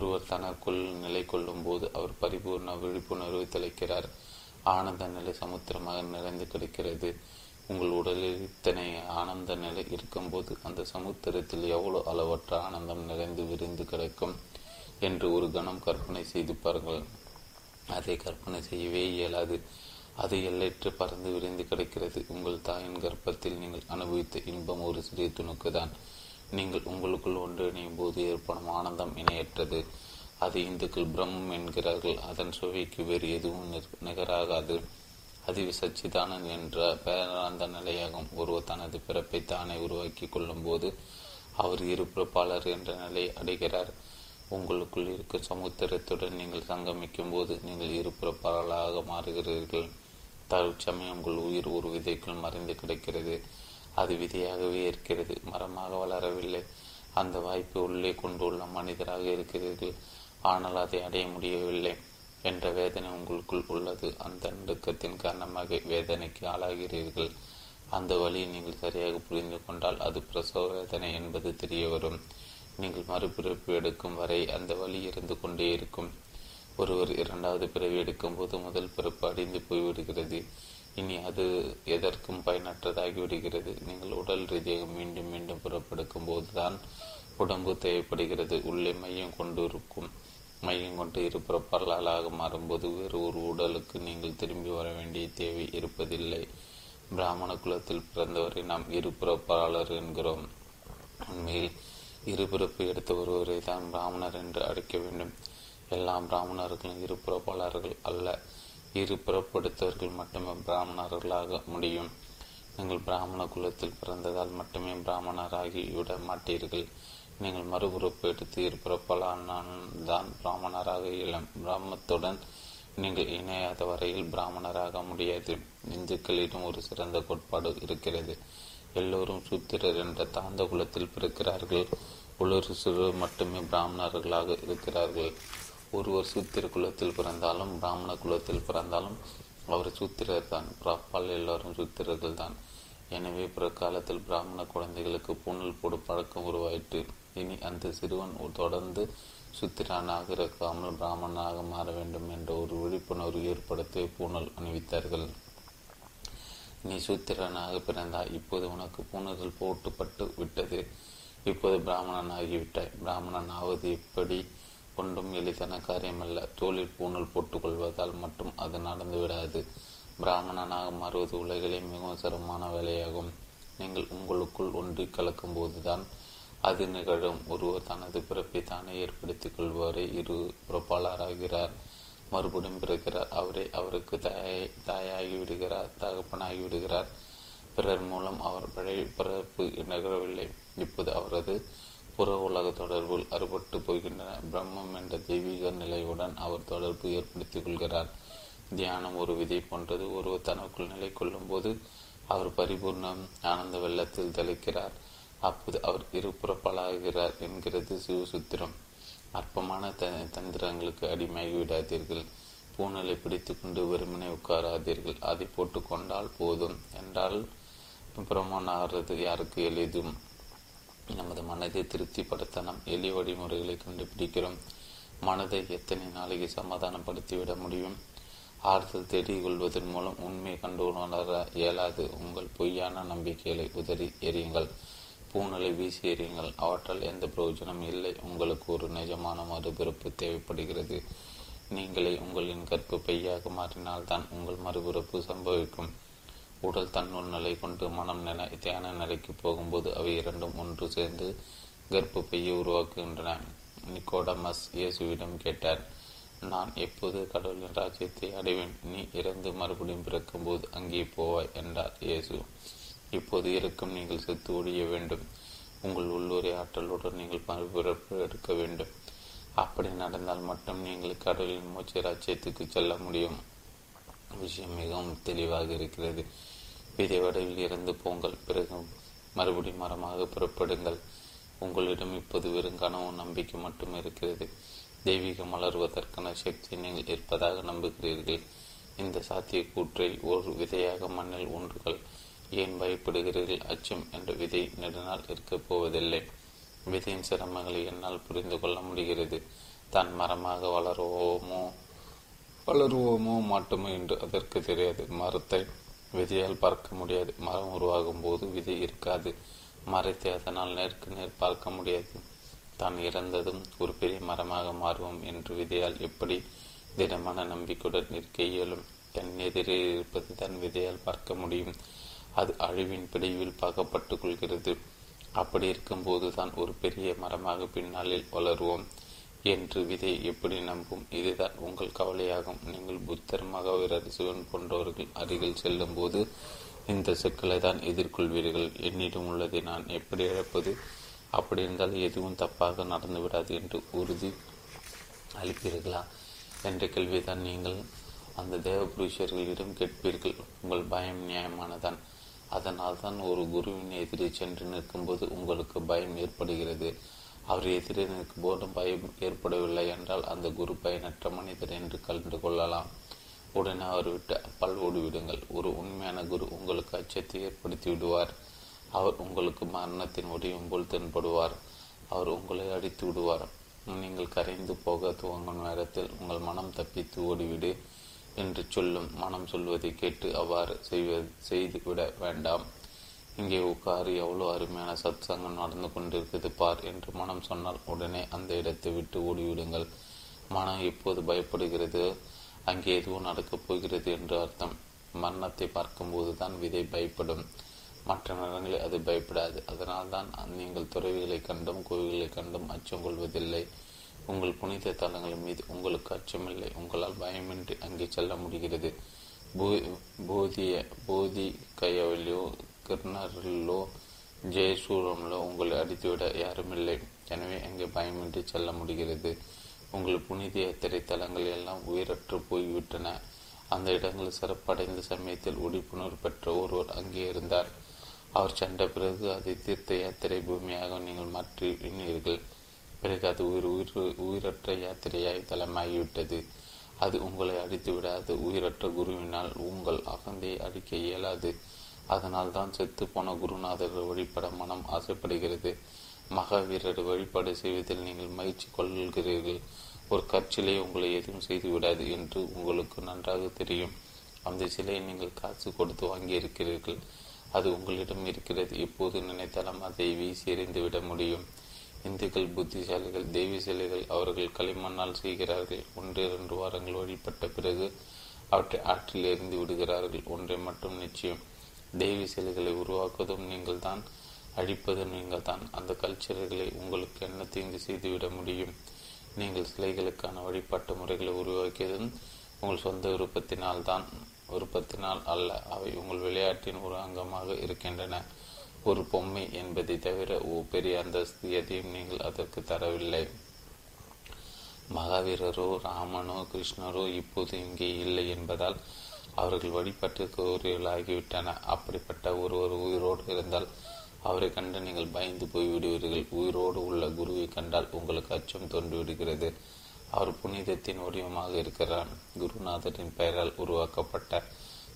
ஒருவர் தனக்குள் நிலை கொள்ளும் போது அவர் பரிபூர்ண விழிப்புணர்வை தெளிக்கிறார். ஆனந்த நிலை சமுத்திரமாக நிறைந்து கிடைக்கிறது. உங்கள் உடலில் இத்தனை ஆனந்த நிலை இருக்கும்போது அந்த சமுத்திரத்தில் எவ்வளோ அளவற்ற ஆனந்தம் நிறைந்து விரிந்து கிடைக்கும் என்று ஒரு கணம் கற்பனை செய்து பாருங்கள். அதை கற்பனை செய்யவே இயலாது. அது எல்லைற்று பறந்து விரிந்து கிடக்கிறது. உங்கள் தாயின் கர்ப்பத்தில் நீங்கள் அனுபவித்த இன்பம் ஒரு சிறிய துணுக்கு தான் நீங்கள் உங்களுக்குள் ஒன்றிணையும் போது ஏற்படும் ஆனந்தம் இணையற்றது. அது இந்துக்கள் பிரம்மம் என்கிறார்கள். அதன் சுவைக்கு வேறு எதுவும் நிகராகாது. அதிவு சச்சிதானன் என்ற பேரானந்த நிலையாகும். ஒருவர் தனது பிறப்பை தானே உருவாக்கி கொள்ளும் போது அவர் இருப்பிறப்பாளர் என்ற நிலையை அடைகிறார். உங்களுக்குள் இருக்கும் சமுத்திரத்துடன் நீங்கள் சங்கமிக்கும் போது நீங்கள் இருப்பிறப்பாளராக மாறுகிறீர்கள். தற்சமயம் உங்கள் உயிர் ஒரு விதைக்குள் மறைந்து கிடக்கிறது. அது விதையாகவே இருக்கிறது. மரமாக வளரவில்லை. அந்த வாய்ப்பு உள்ளே கொண்டுள்ள மனிதராக இருக்கிறீர்கள். ஆனால் அதை அடைய முடியவில்லை என்ற வேதனை உங்களுக்குள் உள்ளது. அந்த நடுக்கத்தின் காரணமாக வேதனைக்கு ஆளாகிறீர்கள். அந்த வழியை நீங்கள் சரியாக புரிந்து கொண்டால் அது பிரசவ வேதனை என்பது தெரிய வரும். நீங்கள் மறுபிறப்பு எடுக்கும் வரை அந்த வழி இருந்து கொண்டே இருக்கும். ஒருவர் இரண்டாவது பிறவி எடுக்கும் போது முதல் பிறப்பு அடிந்து போய்விடுகிறது. இனி அது எதற்கும் பயனற்றதாகிவிடுகிறது. நீங்கள் உடல் ரீதியாக மீண்டும் மீண்டும் புறப்பெடுக்கும் போதுதான் உடம்பு தேவைப்படுகிறது. உள்ளே மையம் கொண்டு இருக்கும் மையம் கொண்டு இருப்பிறப்பாளர்களாக மாறும்போது வேறு ஒரு உடலுக்கு நீங்கள் திரும்பி வர வேண்டிய தேவை இருப்பதில்லை. பிராமண குலத்தில் பிறந்தவரை நாம் இருபுறப்பாளர் என்கிறோம். உண்மையில் இருபிறப்பு எடுத்த ஒருவரை தான் பிராமணர் என்று அழைக்க வேண்டும். எல்லா பிராமணர்களும் இருபுறப்பாளர்கள் அல்ல. இரு பிறப்படுத்தவர்கள் மட்டுமே பிராமணர்களாக முடியும். நீங்கள் பிராமண குலத்தில் பிறந்ததால் மட்டுமே பிராமணராகி விட மாட்டீர்கள். நீங்கள் மறுபிறப்பு எடுத்து இருப்பிறப்பாளான் தான் பிராமணராக இளம். பிராமத்துடன் நீங்கள் இணையாத வரையில் பிராமணராக முடியாது. இந்துக்களிடம் ஒரு சிறந்த கோட்பாடு இருக்கிறது. எல்லோரும் சூத்திரர் என்ற தாந்த குலத்தில் பிறக்கிறார்கள். ஒரு சிறுவர் மட்டுமே பிராமணர்களாக இருக்கிறார்கள். ஒருவர் சூத்திர குலத்தில் பிறந்தாலும் பிராமண குலத்தில் பிறந்தாலும் அவர் சூத்திரர் தான். பிறப்பால் எல்லோரும் சூத்திரர்கள் தான். எனவே பிற்காலத்தில் பிராமண குழந்தைகளுக்கு பூணல் போடும் பழக்கம் உருவாயிற்று. இனி அந்த சிறுவன் தொடர்ந்து சுத்திரனாக இருக்காமல் பிராமணனாக மாற வேண்டும் என்ற ஒரு விழிப்புணர்வு ஏற்படுத்தி பூணல் அணிவித்தார்கள். நீ சூத்திரனாக பிறந்தாய். இப்போது உனக்கு பூணல்கள் போட்டுப்பட்டு விட்டது. இப்போது பிராமணன் ஆகிவிட்டாய் பிராமணன் ஆவது எப்படி கொண்டும் எளிதான காரியமல்ல. தோளில் பூணல் போட்டுக்கொள்வதால் மட்டும் அது நடந்து விடாது. பிராமணனாக மாறுவது உலகிலே மிகவும் சிரமமான வேலையாகும். நீங்கள் உங்களுக்குள் ஒன்றி கலக்கும் போதுதான் அது நிகழும். ஒருவர் தனது பிறப்பை தானே ஏற்படுத்திக் கொள்பவரை இரு புறப்பாளராகிறார் மறுபடியும் பிறக்கிறார். அவரே அவருக்கு தாய் தாயாகி விடுகிறார் தகப்பனாகி விடுகிறார் பிறர் மூலம் அவர் பழைய பிறப்பு நிகழவில்லை. இப்போது அவரது புற உலக தொடர்பில் அறுபட்டு போகின்றன. பிரம்மம் என்ற தெய்வீக நிலையுடன் அவர் தொடர்பு ஏற்படுத்திக் கொள்கிறார். தியானம் ஒரு விதை போன்றது. ஒருவர் தனக்குள் நிலை கொள்ளும் போது அவர் பரிபூர்ணம் ஆனந்த வெள்ளத்தில் தெளிக்கிறார். அப்போது அவர் இருபுறப்பலாகிறார் என்கிறது சிவசுத்திரம். அற்பமான த தந்திரங்களுக்கு அடிமையாகி விடாதீர்கள். பூனலை பிடித்து கொண்டு வெறுமனை உட்காராதீர்கள். அதை போட்டுக்கொண்டால் போதும். என்றால் பிரம்மனாகிறது யாருக்கு எளிதும்? நமது மனதை திருப்திப்படுத்த நாம் எளிய வழிமுறைகளை கண்டுபிடிக்கிறோம். மனதை எத்தனை நாளைக்கு சமாதானப்படுத்திவிட முடியும்? ஆறுதல் தேடிக் கொள்வதன் மூலம் உண்மை கண்டு உணர இயலாது. உங்கள் பொய்யான நம்பிக்கைகளை உதறி எறியுங்கள். பூணலை வீசி எறியுங்கள். அவற்றால் எந்த பிரயோஜனம் இல்லை. உங்களுக்கு ஒரு நிஜமான மறுபிறப்பு தேவைப்படுகிறது. நீங்களே உங்களின் கற்பு பையாக மாறினால்தான் உங்கள் மறுபிறப்பு சம்பவிக்கும். உடல் தன்னுள் நிலை கொண்டு மனம் நிலை தியான நிலைக்கு போகும்போது அவை இரண்டும் ஒன்று சேர்ந்து கர்ப்ப பையை உருவாக்குகின்றன. நிக்கோடமஸ் இயேசுவிடம் கேட்டார் நான் எப்போது கடவுளின் ராஜ்யத்தை அடைவேன்? நீ இறந்து மறுபடியும் பிறக்கும்போது அங்கே போவாய் என்றார் இயேசு. இப்போது இருக்கும் நீங்கள் செத்து ஒழிய வேண்டும். உங்கள் உள்ளூரை ஆற்றலுடன் நீங்கள் மறுபிறப்பு எடுக்க வேண்டும். அப்படி நடந்தால் மட்டும் நீங்கள் கடவுளின் மூச்சு ராஜ்யத்துக்கு செல்ல முடியும். விஷயம் மிகவும் தெளிவாக இருக்கிறது. விதை வடிவில் இருந்து போங்கள். பிறகு மறுபடியும் மரமாக புறப்படுங்கள். உங்களிடம் இப்போது வெறும் கனவு நம்பிக்கை மட்டும் இருக்கிறது. தெய்வீகம் வளர்வதற்கான சக்தி நீங்கள் இருப்பதாக நம்புகிறீர்கள். இந்த சாத்திய கூற்றை ஒரு விதையாக மண்ணில் ஒன்றுகள் ஏன் பயப்படுகிறீர்கள்? அச்சம் என்ற விதை நெடுநாள் இருக்கப் போவதில்லை. விதையின் சிரமங்களை என்னால் புரிந்து கொள்ள முடிகிறது. தான் மரமாக வளருவோமோ? வளருவோமோ மாட்டோமோ என்று அதற்கு தெரியாது. மரத்தை விதையால் பார்க்க முடியாது. மரம் உருவாகும் போது விதை இருக்காது. மரத்தை அதனால் நேருக்கு நேர் பார்க்க முடியாது. தான் இறந்ததும் ஒரு பெரிய மரமாக மாறுவோம் என்று விதையால் எப்படி திடமான நம்பிக்கையுடன் இருக்க இயலும்? தன் எதிரே இருப்பது தன் விதையால் பார்க்க முடியும். அது அழிவின் பிடிவில் பார்க்கப்பட்டு கொள்கிறது. அப்படி இருக்கும்போது தான் ஒரு பெரிய மரமாக பின்னாளில் வளருவோம். என்று விதை எப்படி நம்பும்? இதுதான் உங்கள் கவலையாகும். நீங்கள் புத்தர் மகாவீரர் சிவன் போன்றவர்கள் அருகில் செல்லும் போது இந்த சிக்கலை தான் எதிர்கொள்வீர்கள். என்னிடம் உள்ளதை நான் எப்படி இழப்பது? அப்படி இருந்தால் எதுவும் தப்பாக நடந்து விடாது என்று உறுதி அளிப்பீர்களா? என்ற கேள்விதான் நீங்கள் அந்த தேவ புருஷர்களிடம் கேட்பீர்கள். உங்கள் பயம் நியாயமானதான். அதனால் தான் ஒரு குருவின் எதிரே சென்று நிற்கும்போது உங்களுக்கு பயம் ஏற்படுகிறது. அவர் எதிரே எனக்கு போதும் பயம் ஏற்படவில்லை என்றால் அந்த குரு பயனற்ற மனிதர் என்று கலந்து கொள்ளலாம். உடனே அவர் விட்டு அப்பால் ஓடிவிடுங்கள். ஒரு உண்மையான குரு உங்களுக்கு அச்சத்தை ஏற்படுத்தி விடுவார். அவர் உங்களுக்கு மரணத்தின் உடையும் போல் தென்படுவார். அவர் உங்களை அடித்து விடுவார். நீங்கள் கரைந்து போக துவங்கும் நேரத்தில் உங்கள் மனம் தப்பித்து ஓடிவிடு என்று சொல்லும் மனம் சொல்வதை கேட்டு அவ்வாறு செய்வது செய்து விட வேண்டாம். இங்கே உட்காரு எவ்வளோ அருமையான சத் சங்கம் நடந்து கொண்டிருக்குது பார் என்று மனம் சொன்னால் உடனே அந்த இடத்தை விட்டு ஓடிவிடுங்கள். மனம் எப்போது பயப்படுகிறது. அங்கே எதுவும் நடக்கப் போகிறது என்று அர்த்தம். மரணத்தை பார்க்கும்போது தான் விதை பயப்படும். மற்ற நேரங்களில் அது பயப்படாது. அதனால்தான் நீங்கள் துறவிகளை கண்டும் கோவில்களை கண்டும் அச்சம் கொள்வதில்லை. உங்கள் புனித தலங்கள் மீது உங்களுக்கு அச்சமில்லை. உங்களால் பயமின்றி அங்கே செல்ல முடிகிறது. போதிய போதி கையவழியோ கிருணரிலோ ஜெயசூரம்லோ உங்களை அடித்துவிட யாருமில்லை. எனவே அங்கே பயமின்றி செல்ல முடிகிறது? உங்கள் புனித யாத்திரை தலங்கள் எல்லாம் உயிரற்று போய்விட்டன. அந்த இடங்கள் சிறப்படைந்த சமயத்தில் விழிப்புணர்வு பெற்ற ஒருவர் அங்கே இருந்தார். அவர் சென்ற பிறகு அதை தீர்த்த யாத்திரை பூமியாக நீங்கள் மாற்றினீர்கள். எண்ணீர்கள் பிறகு அது உயிர் உயிர் உயிரற்ற யாத்திரையாய் தலமாகிவிட்டது அது உங்களை அடித்து விடாது உயிரற்ற குருவினால் உங்கள் அகந்தையை அடிக்க இயலாது. அதனால் தான் செத்து போன குருநாதர்கள் வழிபட மனம் ஆசைப்படுகிறது. மகாவீரர் வழிபாடு செய்வதில் நீங்கள் மகிழ்ச்சி கொள்கிறீர்கள். ஒரு கற்சிலை உங்களை எதுவும் செய்து விடாது என்று உங்களுக்கு நன்றாக தெரியும். அந்த சிலையை நீங்கள் காசு கொடுத்து வாங்கியிருக்கிறீர்கள். அது உங்களிடம் இருக்கிறது. எப்போது நினைத்தாலும் அதை வீசி எறிந்து விட முடியும். இந்துக்கள் புத்திசாலிகள் தெய்வ சிலைகள் அவர்கள் களிமண்ணால் செய்கிறார்கள். ஒன்று இரண்டு வாரங்கள் வழிபட்ட பிறகு அவற்றை ஆற்றில் எறிந்து விடுகிறார்கள் ஒன்றை மட்டும் நிச்சயம். தேவி சிலைகளை உருவாக்குவதும் நீங்கள் தான் அழிப்பதும் நீங்கள் தான் அந்த கல்ச்சர்களை உங்களுக்கு என்ன தீங்கு செய்துவிட முடியும்? நீங்கள் சிலைகளுக்கான வழிபாட்டு முறைகளை உருவாக்கியதும் உங்கள் சொந்த விருப்பத்தினால் தான் விருப்பத்தினால் அல்ல அவை உங்கள் விளையாட்டின் ஒரு அங்கமாக இருக்கின்றன. ஒரு பொம்மை என்பதை தவிர ஓ பெரிய அந்தஸ்து எதையும் நீங்கள் அதற்கு தரவில்லை. மகாவீரரோ ராமனோ கிருஷ்ணரோ இப்போது இங்கே இல்லை என்பதால் அவர்கள் வழிபாட்டிற்கு உரியவர்களாகிவிட்டன அப்படிப்பட்ட ஒருவர் உயிரோடு இருந்தால் அவரை கண்டு நீங்கள் பயந்து போய்விடுவீர்கள். உயிரோடு உள்ள குருவை கண்டால் உங்களுக்கு அச்சம் தோன்றிவிடுகிறது. அவர் புனிதத்தின் வடிவமாக இருக்கிறார். குருநாதரின் பெயரால் உருவாக்கப்பட்ட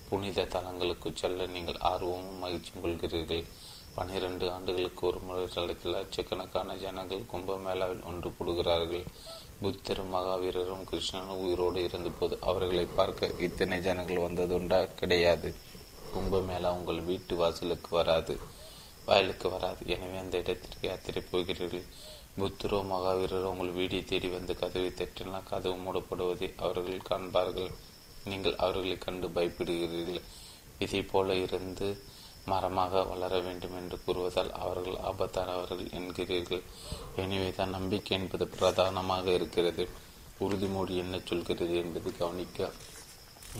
புனித தலங்களுக்கு செல்ல நீங்கள் ஆர்வமும் மகிழ்ச்சியும் கொள்கிறீர்கள். பனிரெண்டு ஆண்டுகளுக்கு ஒரு முறை லட்சக்கணக்கான ஜனங்கள் கும்பமேளாவில் ஒன்று கூடுகிறார்கள். புத்தரும் மகாவீரரும் கிருஷ்ணனும் உயிரோடு இருந்தபோது அவர்களை பார்க்க இத்தனை ஜனங்கள் வந்ததுண்டா? கிடையாது. கும்பமேளா உங்கள் வீட்டு வாசலுக்கு வராது. வயலுக்கு வராது. எனவே அந்த இடத்திற்கு யாத்திரை போகிறீர்கள். புத்தரோ மகாவீரரோ உங்கள் வீடை தேடி வந்து கதவை தட்டினால் கதவு மூடப்படுவதை அவர்கள் காண்பார்கள். நீங்கள் அவர்களை கண்டு பயப்படுகிறீர்கள். இதை போல இருந்து மரமாக வளர வேண்டும் என்று கூறுவதால் அவர்கள் ஆபத்தானவர்கள் என்கிறீர்கள். எனவே தான் நம்பிக்கை என்பது பிரதானமாக இருக்கிறது. உறுதிமொழி என்ன சொல்கிறது என்பது கவனிக்க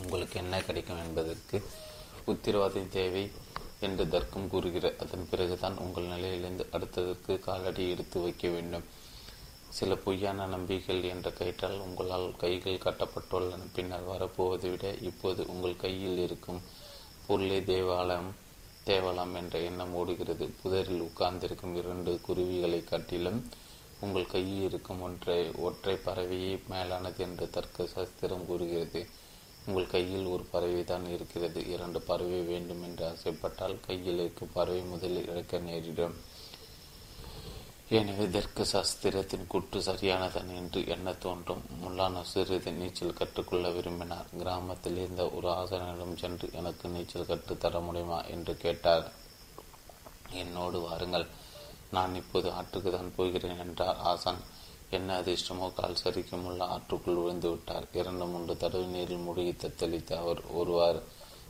உங்களுக்கு என்ன கிடைக்கும் என்பதற்கு உத்திரவாதம் தேவை என்று தர்க்கம் கூறுகிற அதன் பிறகுதான் உங்கள் நிலையிலிருந்து அடுத்ததற்கு காலடி எடுத்து வைக்க வேண்டும். சில பொய்யான நம்பிக்கைகள் என்ற கயிற்றால் உங்களால் கைகள் கட்டப்பட்டுள்ளன. பின்னர் வரப்போவதை விட இப்போது உங்கள் கையில் இருக்கும் பொருளே தேவாலயம் தேவலாம் என்ற எண்ணம் ஓடுகிறது. புதரில் உட்கார்ந்திருக்கும் இரண்டு குருவிகளை காட்டிலும் உங்கள் கையில் இருக்கும் ஒன்றை ஒற்றை பறவையே மேலானது என்று தர்க்க சாஸ்திரம் கூறுகிறது. உங்கள் கையில் ஒரு பறவை தான் இருக்கிறது. இரண்டு பறவை வேண்டும் என்று ஆசைப்பட்டால் கையில் இருக்கும் பறவை முதலில் இழக்க நேரிடும். எனவே தெற்கு சாஸ்திரத்தின் கூற்று சரியானதன் என்று எண்ண தோன்றும்? முல்லான சிறிது நீச்சல் கற்றுக்கொள்ள விரும்பினார். கிராமத்தில் இருந்த ஒரு ஆசனிடம் சென்று எனக்கு நீச்சல் கற்றுத்தர தர முடியுமா? என்று கேட்டார். என்னோடு வாருங்கள். நான் இப்போது ஆற்றுக்கு தான் போகிறேன் என்றார் ஆசான். என்ன அதிர்ஷ்டமோ கால் சரிக்கும் உள்ள ஆற்றுக்குள் விழுந்து விட்டார். இரண்டு மூன்று தடவை நீரில் மூழ்கி தத்தளித்து அவர் ஒருவாறு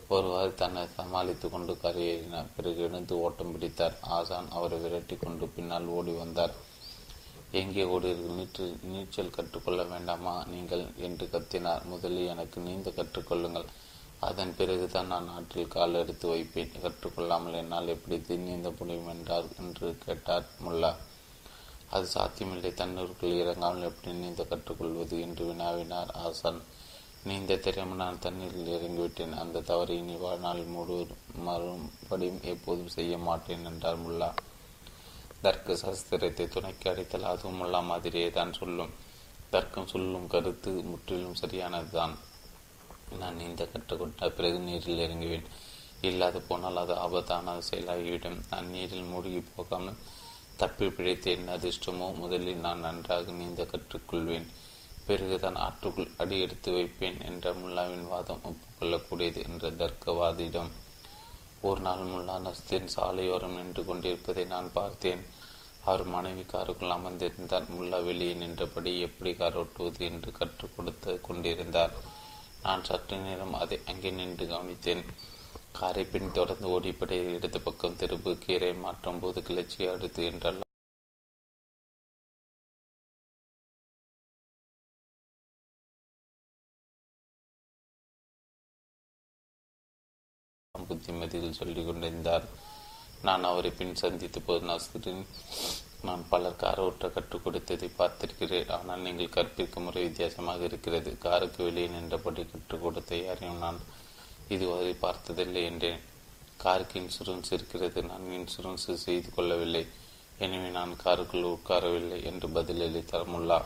ஒருவாறு தன்னை சமாளித்து கொண்டு கரையேறினார். பிறகு எழுந்து ஓட்டம் பிடித்தார். ஆசான் அவரை விரட்டி கொண்டு பின்னால் ஓடி வந்தார். எங்கே ஓடுகிறீர்கள்? நீற்று நீச்சல் கற்றுக்கொள்ள வேண்டாமா? நீங்கள் என்று கத்தினார். முதலில் எனக்கு நீந்த கற்றுக்கொள்ளுங்கள். அதன் பிறகுதான் நான் ஆற்றில் கால் எடுத்து வைப்பேன். கற்றுக்கொள்ளாமல் என்னால் எப்படி நீந்த முடியும் என்றார் என்று கேட்டார் முல்லா. அது சாத்தியமில்லை. தண்ணீருக்குள் இறங்காமல் எப்படி நீந்த கற்றுக்கொள்வது? என்று வினாவினார் ஆசான். நீந்த தெரியாமல் நான் தண்ணீரில் இறங்கிவிட்டேன். அந்த தவறை இனி வாழ்நாள் முழு மறுபடியும் எப்போதும் செய்ய மாட்டேன் என்றார் முல்லா. தர்க்க சாஸ்திரத்தை துணைக்கு அடைத்தல் அதுவும் முல்லா மாதிரியே தான் சொல்லும். தர்க்கம் சொல்லும் கருத்து முற்றிலும் சரியானதுதான். நான் நீந்த கற்றுக்கொண்ட பிறகு நீரில் இறங்குவேன். இல்லாது போனால் அது ஆபத்தான செயலாகிவிடும். நான் நீரில் மூழ்கி போகாமல் தப்பி பிழைத்தேன். அதிர்ஷ்டமோ முதலில் நான் நன்றாக நீந்த கற்றுக்கொள்வேன். பிறகுதான் ஆற்றுக்குள் அடி எடுத்து வைப்பேன் என்ற முல்லாவின் வாதம் ஒப்புக்கொள்ளக்கூடியது என்ற தர்க்கவாதியிடம். ஒரு நாள் முல்லா நஸ்தின் சாலையோரம் நின்று கொண்டிருப்பதை நான் பார்த்தேன். அவர் மனைவி காருக்குள் அமர்ந்திருந்தார். முல்லா வெளியே நின்றபடி எப்படி கார் ஓட்டுவது என்று கற்றுக் கொடுத்து கொண்டிருந்தார். நான் சற்று நேரம் அதை அங்கே நின்று கவனித்தேன். காரை பின் தொடர்ந்து ஓடிப்படை இடது பக்கம் திருப்பு கீரை மாற்றும் போது கிளர்ச்சி அடுத்து என்றால் புத்திமதியில் சொல்லிக் கொண்டிருந்தார். நான் அவரை பின் சந்தித்த போது நஸ்ரின் நான் பலர் கார் ஓட்ட கற்றுக் கொடுத்ததை பார்த்திருக்கிறேன். ஆனால் நீங்கள் கற்பிக்கும் முறை வித்தியாசமாக இருக்கிறது. காருக்கு வெளியே நின்றபடி கற்றுக் கொடுத்த யாரையும் நான் இதுவரை பார்த்ததில்லை என்றேன். காருக்கு இன்சூரன்ஸ் இருக்கிறது. நான் இன்சூரன்ஸ் செய்து கொள்ளவில்லை. எனவே நான் காருக்குள் உட்காரவில்லை என்று பதிலளித்தார் முல்லா.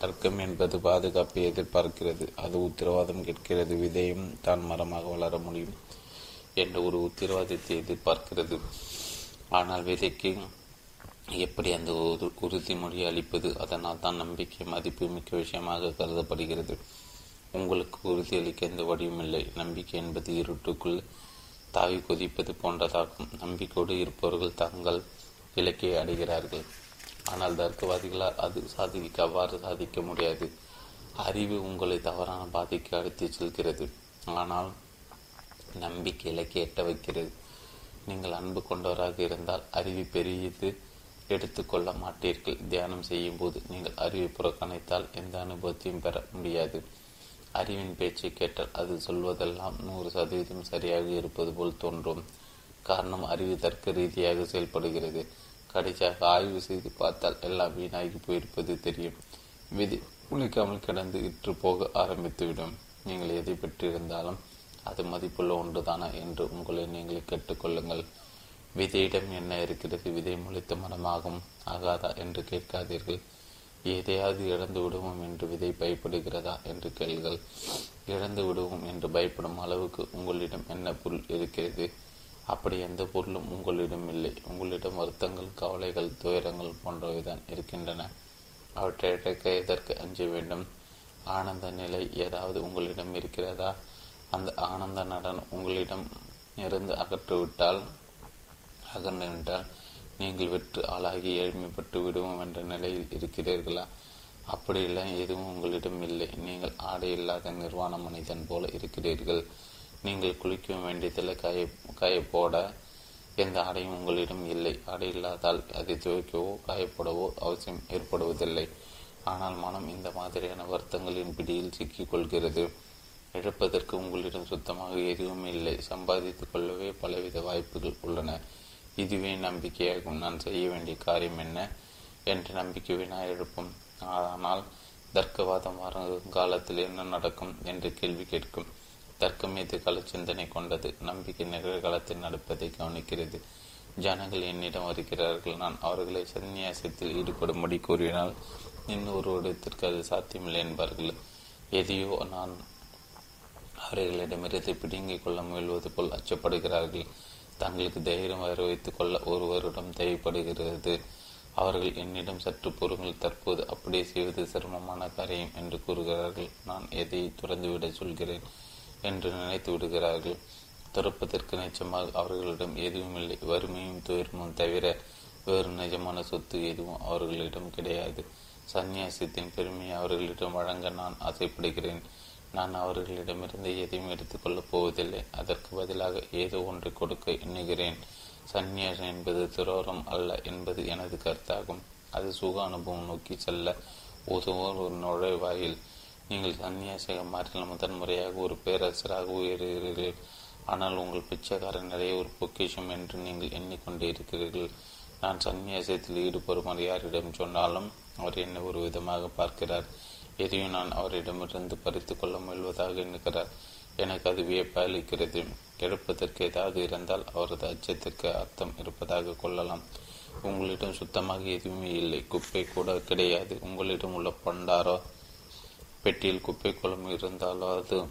தர்க்கம் என்பது பாதுகாப்பை எதிர்பார்க்கிறது. அது உத்தரவாதம் கேட்கிறது. விதையும் தான் மரமாக வளர முடியும். என்ற ஒரு உத்தரவாதத்தை எதிர்பார்க்கிறது. ஆனால் விதைக்கு எப்படி அந்த உறுதிமொழியை அளிப்பது? அதனால் தான் நம்பிக்கை மதிப்பு மிக்க விஷயமாக கருதப்படுகிறது. உங்களுக்கு உறுதியளிக்க எந்த வடிவும் இல்லை. நம்பிக்கை என்பது இருட்டுக்குள் தாவி கொதிப்பது போன்றதாகும். நம்பிக்கையோடு இருப்பவர்கள் தங்கள் இலக்கை அடைகிறார்கள். ஆனால் தர்க்கவாதிகளால் அது சாதிக்க அவ்வாறு சாதிக்க முடியாது. அறிவு உங்களை தவறான பாதைக்கு அழைத்து செல்கிறது. ஆனால் நம்பிக்கை இலக்கை எட்ட வைக்கிறது. நீங்கள் அன்பு கொண்டவராக இருந்தால் அறிவு பெரியது எடுத்துக்கொள்ள மாட்டீர்கள். தியானம் செய்யும் போது நீங்கள் அறிவை புறக்கணித்தால் எந்த அனுபவத்தையும் பெற முடியாது. அறிவின் பேச்சை கேட்டால் அது சொல்வதெல்லாம் நூறு சதவீதம் சரியாக இருப்பது போல் தோன்றும். காரணம் அறிவு தர்க்க ரீதியாக செயல்படுகிறது. கடைசியாக ஆய்வு செய்து பார்த்தால் எல்லாம் வீணாகி போயிருப்பது தெரியும். விதி குளிக்காமல் கிடந்து இற்று போக ஆரம்பித்துவிடும். நீங்கள் எதை பெற்றிருந்தாலும் அது மதிப்புள்ள ஒன்றுதானா என்று உங்களை நீங்களே கேட்டுக்கொள்ளுங்கள். விதையிடம் என்ன இருக்கிறது? விதை முளைத்த மரமாகும் ஆகாதா என்று கேட்காதீர்கள். எதையாவது இழந்து விடுவோம் என்று விதை பயப்படுகிறதா என்று கேள்கள் இழந்து விடுவோம் என்று பயப்படும் அளவுக்கு உங்களிடம் என்ன பொருள் இருக்கிறது? அப்படி எந்த பொருளும் உங்களிடம் இல்லை. உங்களிடம் வருத்தங்கள் கவலைகள் துயரங்கள் போன்றவைதான் இருக்கின்றன. அவற்றை எதற்கு அஞ்ச வேண்டும்? ஆனந்த நிலை ஏதாவது உங்களிடம் இருக்கிறதா? அந்த ஆனந்த நடன் உங்களிடம் இருந்து அகற்றுவிட்டால் அகன்றுவிட்டால் நீங்கள் வெற்று ஆளாகி ஏழ்மைப்பட்டு விடுவோம் என்ற நிலையில் இருக்கிறீர்களா? அப்படியெல்லாம் எதுவும் உங்களிடம் இல்லை. நீங்கள் ஆடை இல்லாத நிர்வாண மனிதன் போல இருக்கிறீர்கள். நீங்கள் குளிக்க வேண்டியதில் காய காயப்போட எந்த ஆடையும் உங்களிடம் இல்லை. ஆடை இல்லாதால் அதை துவைக்கவோ காயப்போடவோ அவசியம் ஏற்படுவதில்லை. ஆனால் மனம் இந்த மாதிரியான வருத்தங்களின் பிடியில் சிக்கிக் கொள்கிறது. இழப்பதற்கு உங்களிடம் சுத்தமாக எதுவும் இல்லை. சம்பாதித்துக் கொள்ளவே பலவித வாய்ப்புகள் உள்ளன. இதுவே நம்பிக்கையாகும். நான் செய்ய வேண்டிய காரியம் என்ன என்ற நம்பிக்கை வினா எழுப்பும் ஆனால் தர்க்கவாதம் வருங்காலத்தில் என்ன நடக்கும் என்று கேள்வி கேட்கும். தர்க்கம் எதிர்கால சிந்தனை கொண்டது. நம்பிக்கை நிகழ்காலத்தில் நடப்பதை கவனிக்கிறது. ஜனங்கள் என்னிடம் வருகிறார்கள். நான் அவர்களை சந்நியாசத்தில் ஈடுபடும்படி கூறினால் இன்னொரு இடத்திற்கு அது சாத்தியமில்லை என்பார்கள். எதையோ நான் அவர்களிடமிருந்து பிடுங்கிக் கொள்ள முயல்வது போல் அச்சப்படுகிறார்கள். தங்களுக்கு தைரியம் வர வைத்துக் கொள்ள ஒருவரிடம் தேவைப்படுகிறது அவர்கள் என்னிடம் சற்று பொறுங்கள் தற்போது அப்படியே செய்வது சிரமமான காரியம் என்று கூறுகிறார்கள். நான் எதை துறந்துவிட சொல்கிறேன் என்று நினைத்து விடுகிறார்கள். துறப்பதற்கு நிச்சயமாக அவர்களிடம் எதுவும் இல்லை. வறுமையும் துயரமும் தவிர வேறு நிஜமான சொத்து எதுவும் அவர்களிடம் கிடையாது. சந்நியாசத்தின் பெருமையை அவர்களிடம் வழங்க நான் ஆசைப்படுகிறேன். நான் அவர்களிடமிருந்து எதையும் எடுத்துக்கொள்ளப் போவதில்லை. அதற்கு பதிலாக ஏதோ ஒன்றை கொடுக்க எண்ணுகிறேன். சந்நியாசம் என்பது துரோரம் அல்ல என்பது எனது கருத்தாகும். அது சுக அனுபவம் நோக்கி செல்ல உதவும் ஒரு நுழைவாயில். நீங்கள் சன்னியாசியாக மாறினால் முதன்முறையாக ஒரு பேரரசராக உயர்கிறீர்கள். ஆனால் உங்கள் பிச்சைக்காரன் நிறைய ஒரு பொக்கிஷம் என்று நீங்கள் எண்ணிக்கொண்டே இருக்கிறீர்கள். நான் சன்னியாசத்தில் ஈடுபடுமாறு யாரிடம் சொன்னாலும் அவர் என்னை ஒரு விதமாக பார்க்கிறார். எதையும் நான் அவரிடமிருந்து பறித்து கொள்ள முயல்வதாக எண்ணுகிறார். எனக்கு அது வியப்ப அளிக்கிறது. எடுப்பதற்கு ஏதாவது இருந்தால் அவரது அச்சத்திற்கு அர்த்தம் இருப்பதாக கொள்ளலாம். உங்களிடம் சுத்தமாக எதுவுமே இல்லை. குப்பை கூட கிடையாது. உங்களிடம் உள்ள பண்டாரோ பெட்டியில் குப்பை குளம் இருந்தாலோ அது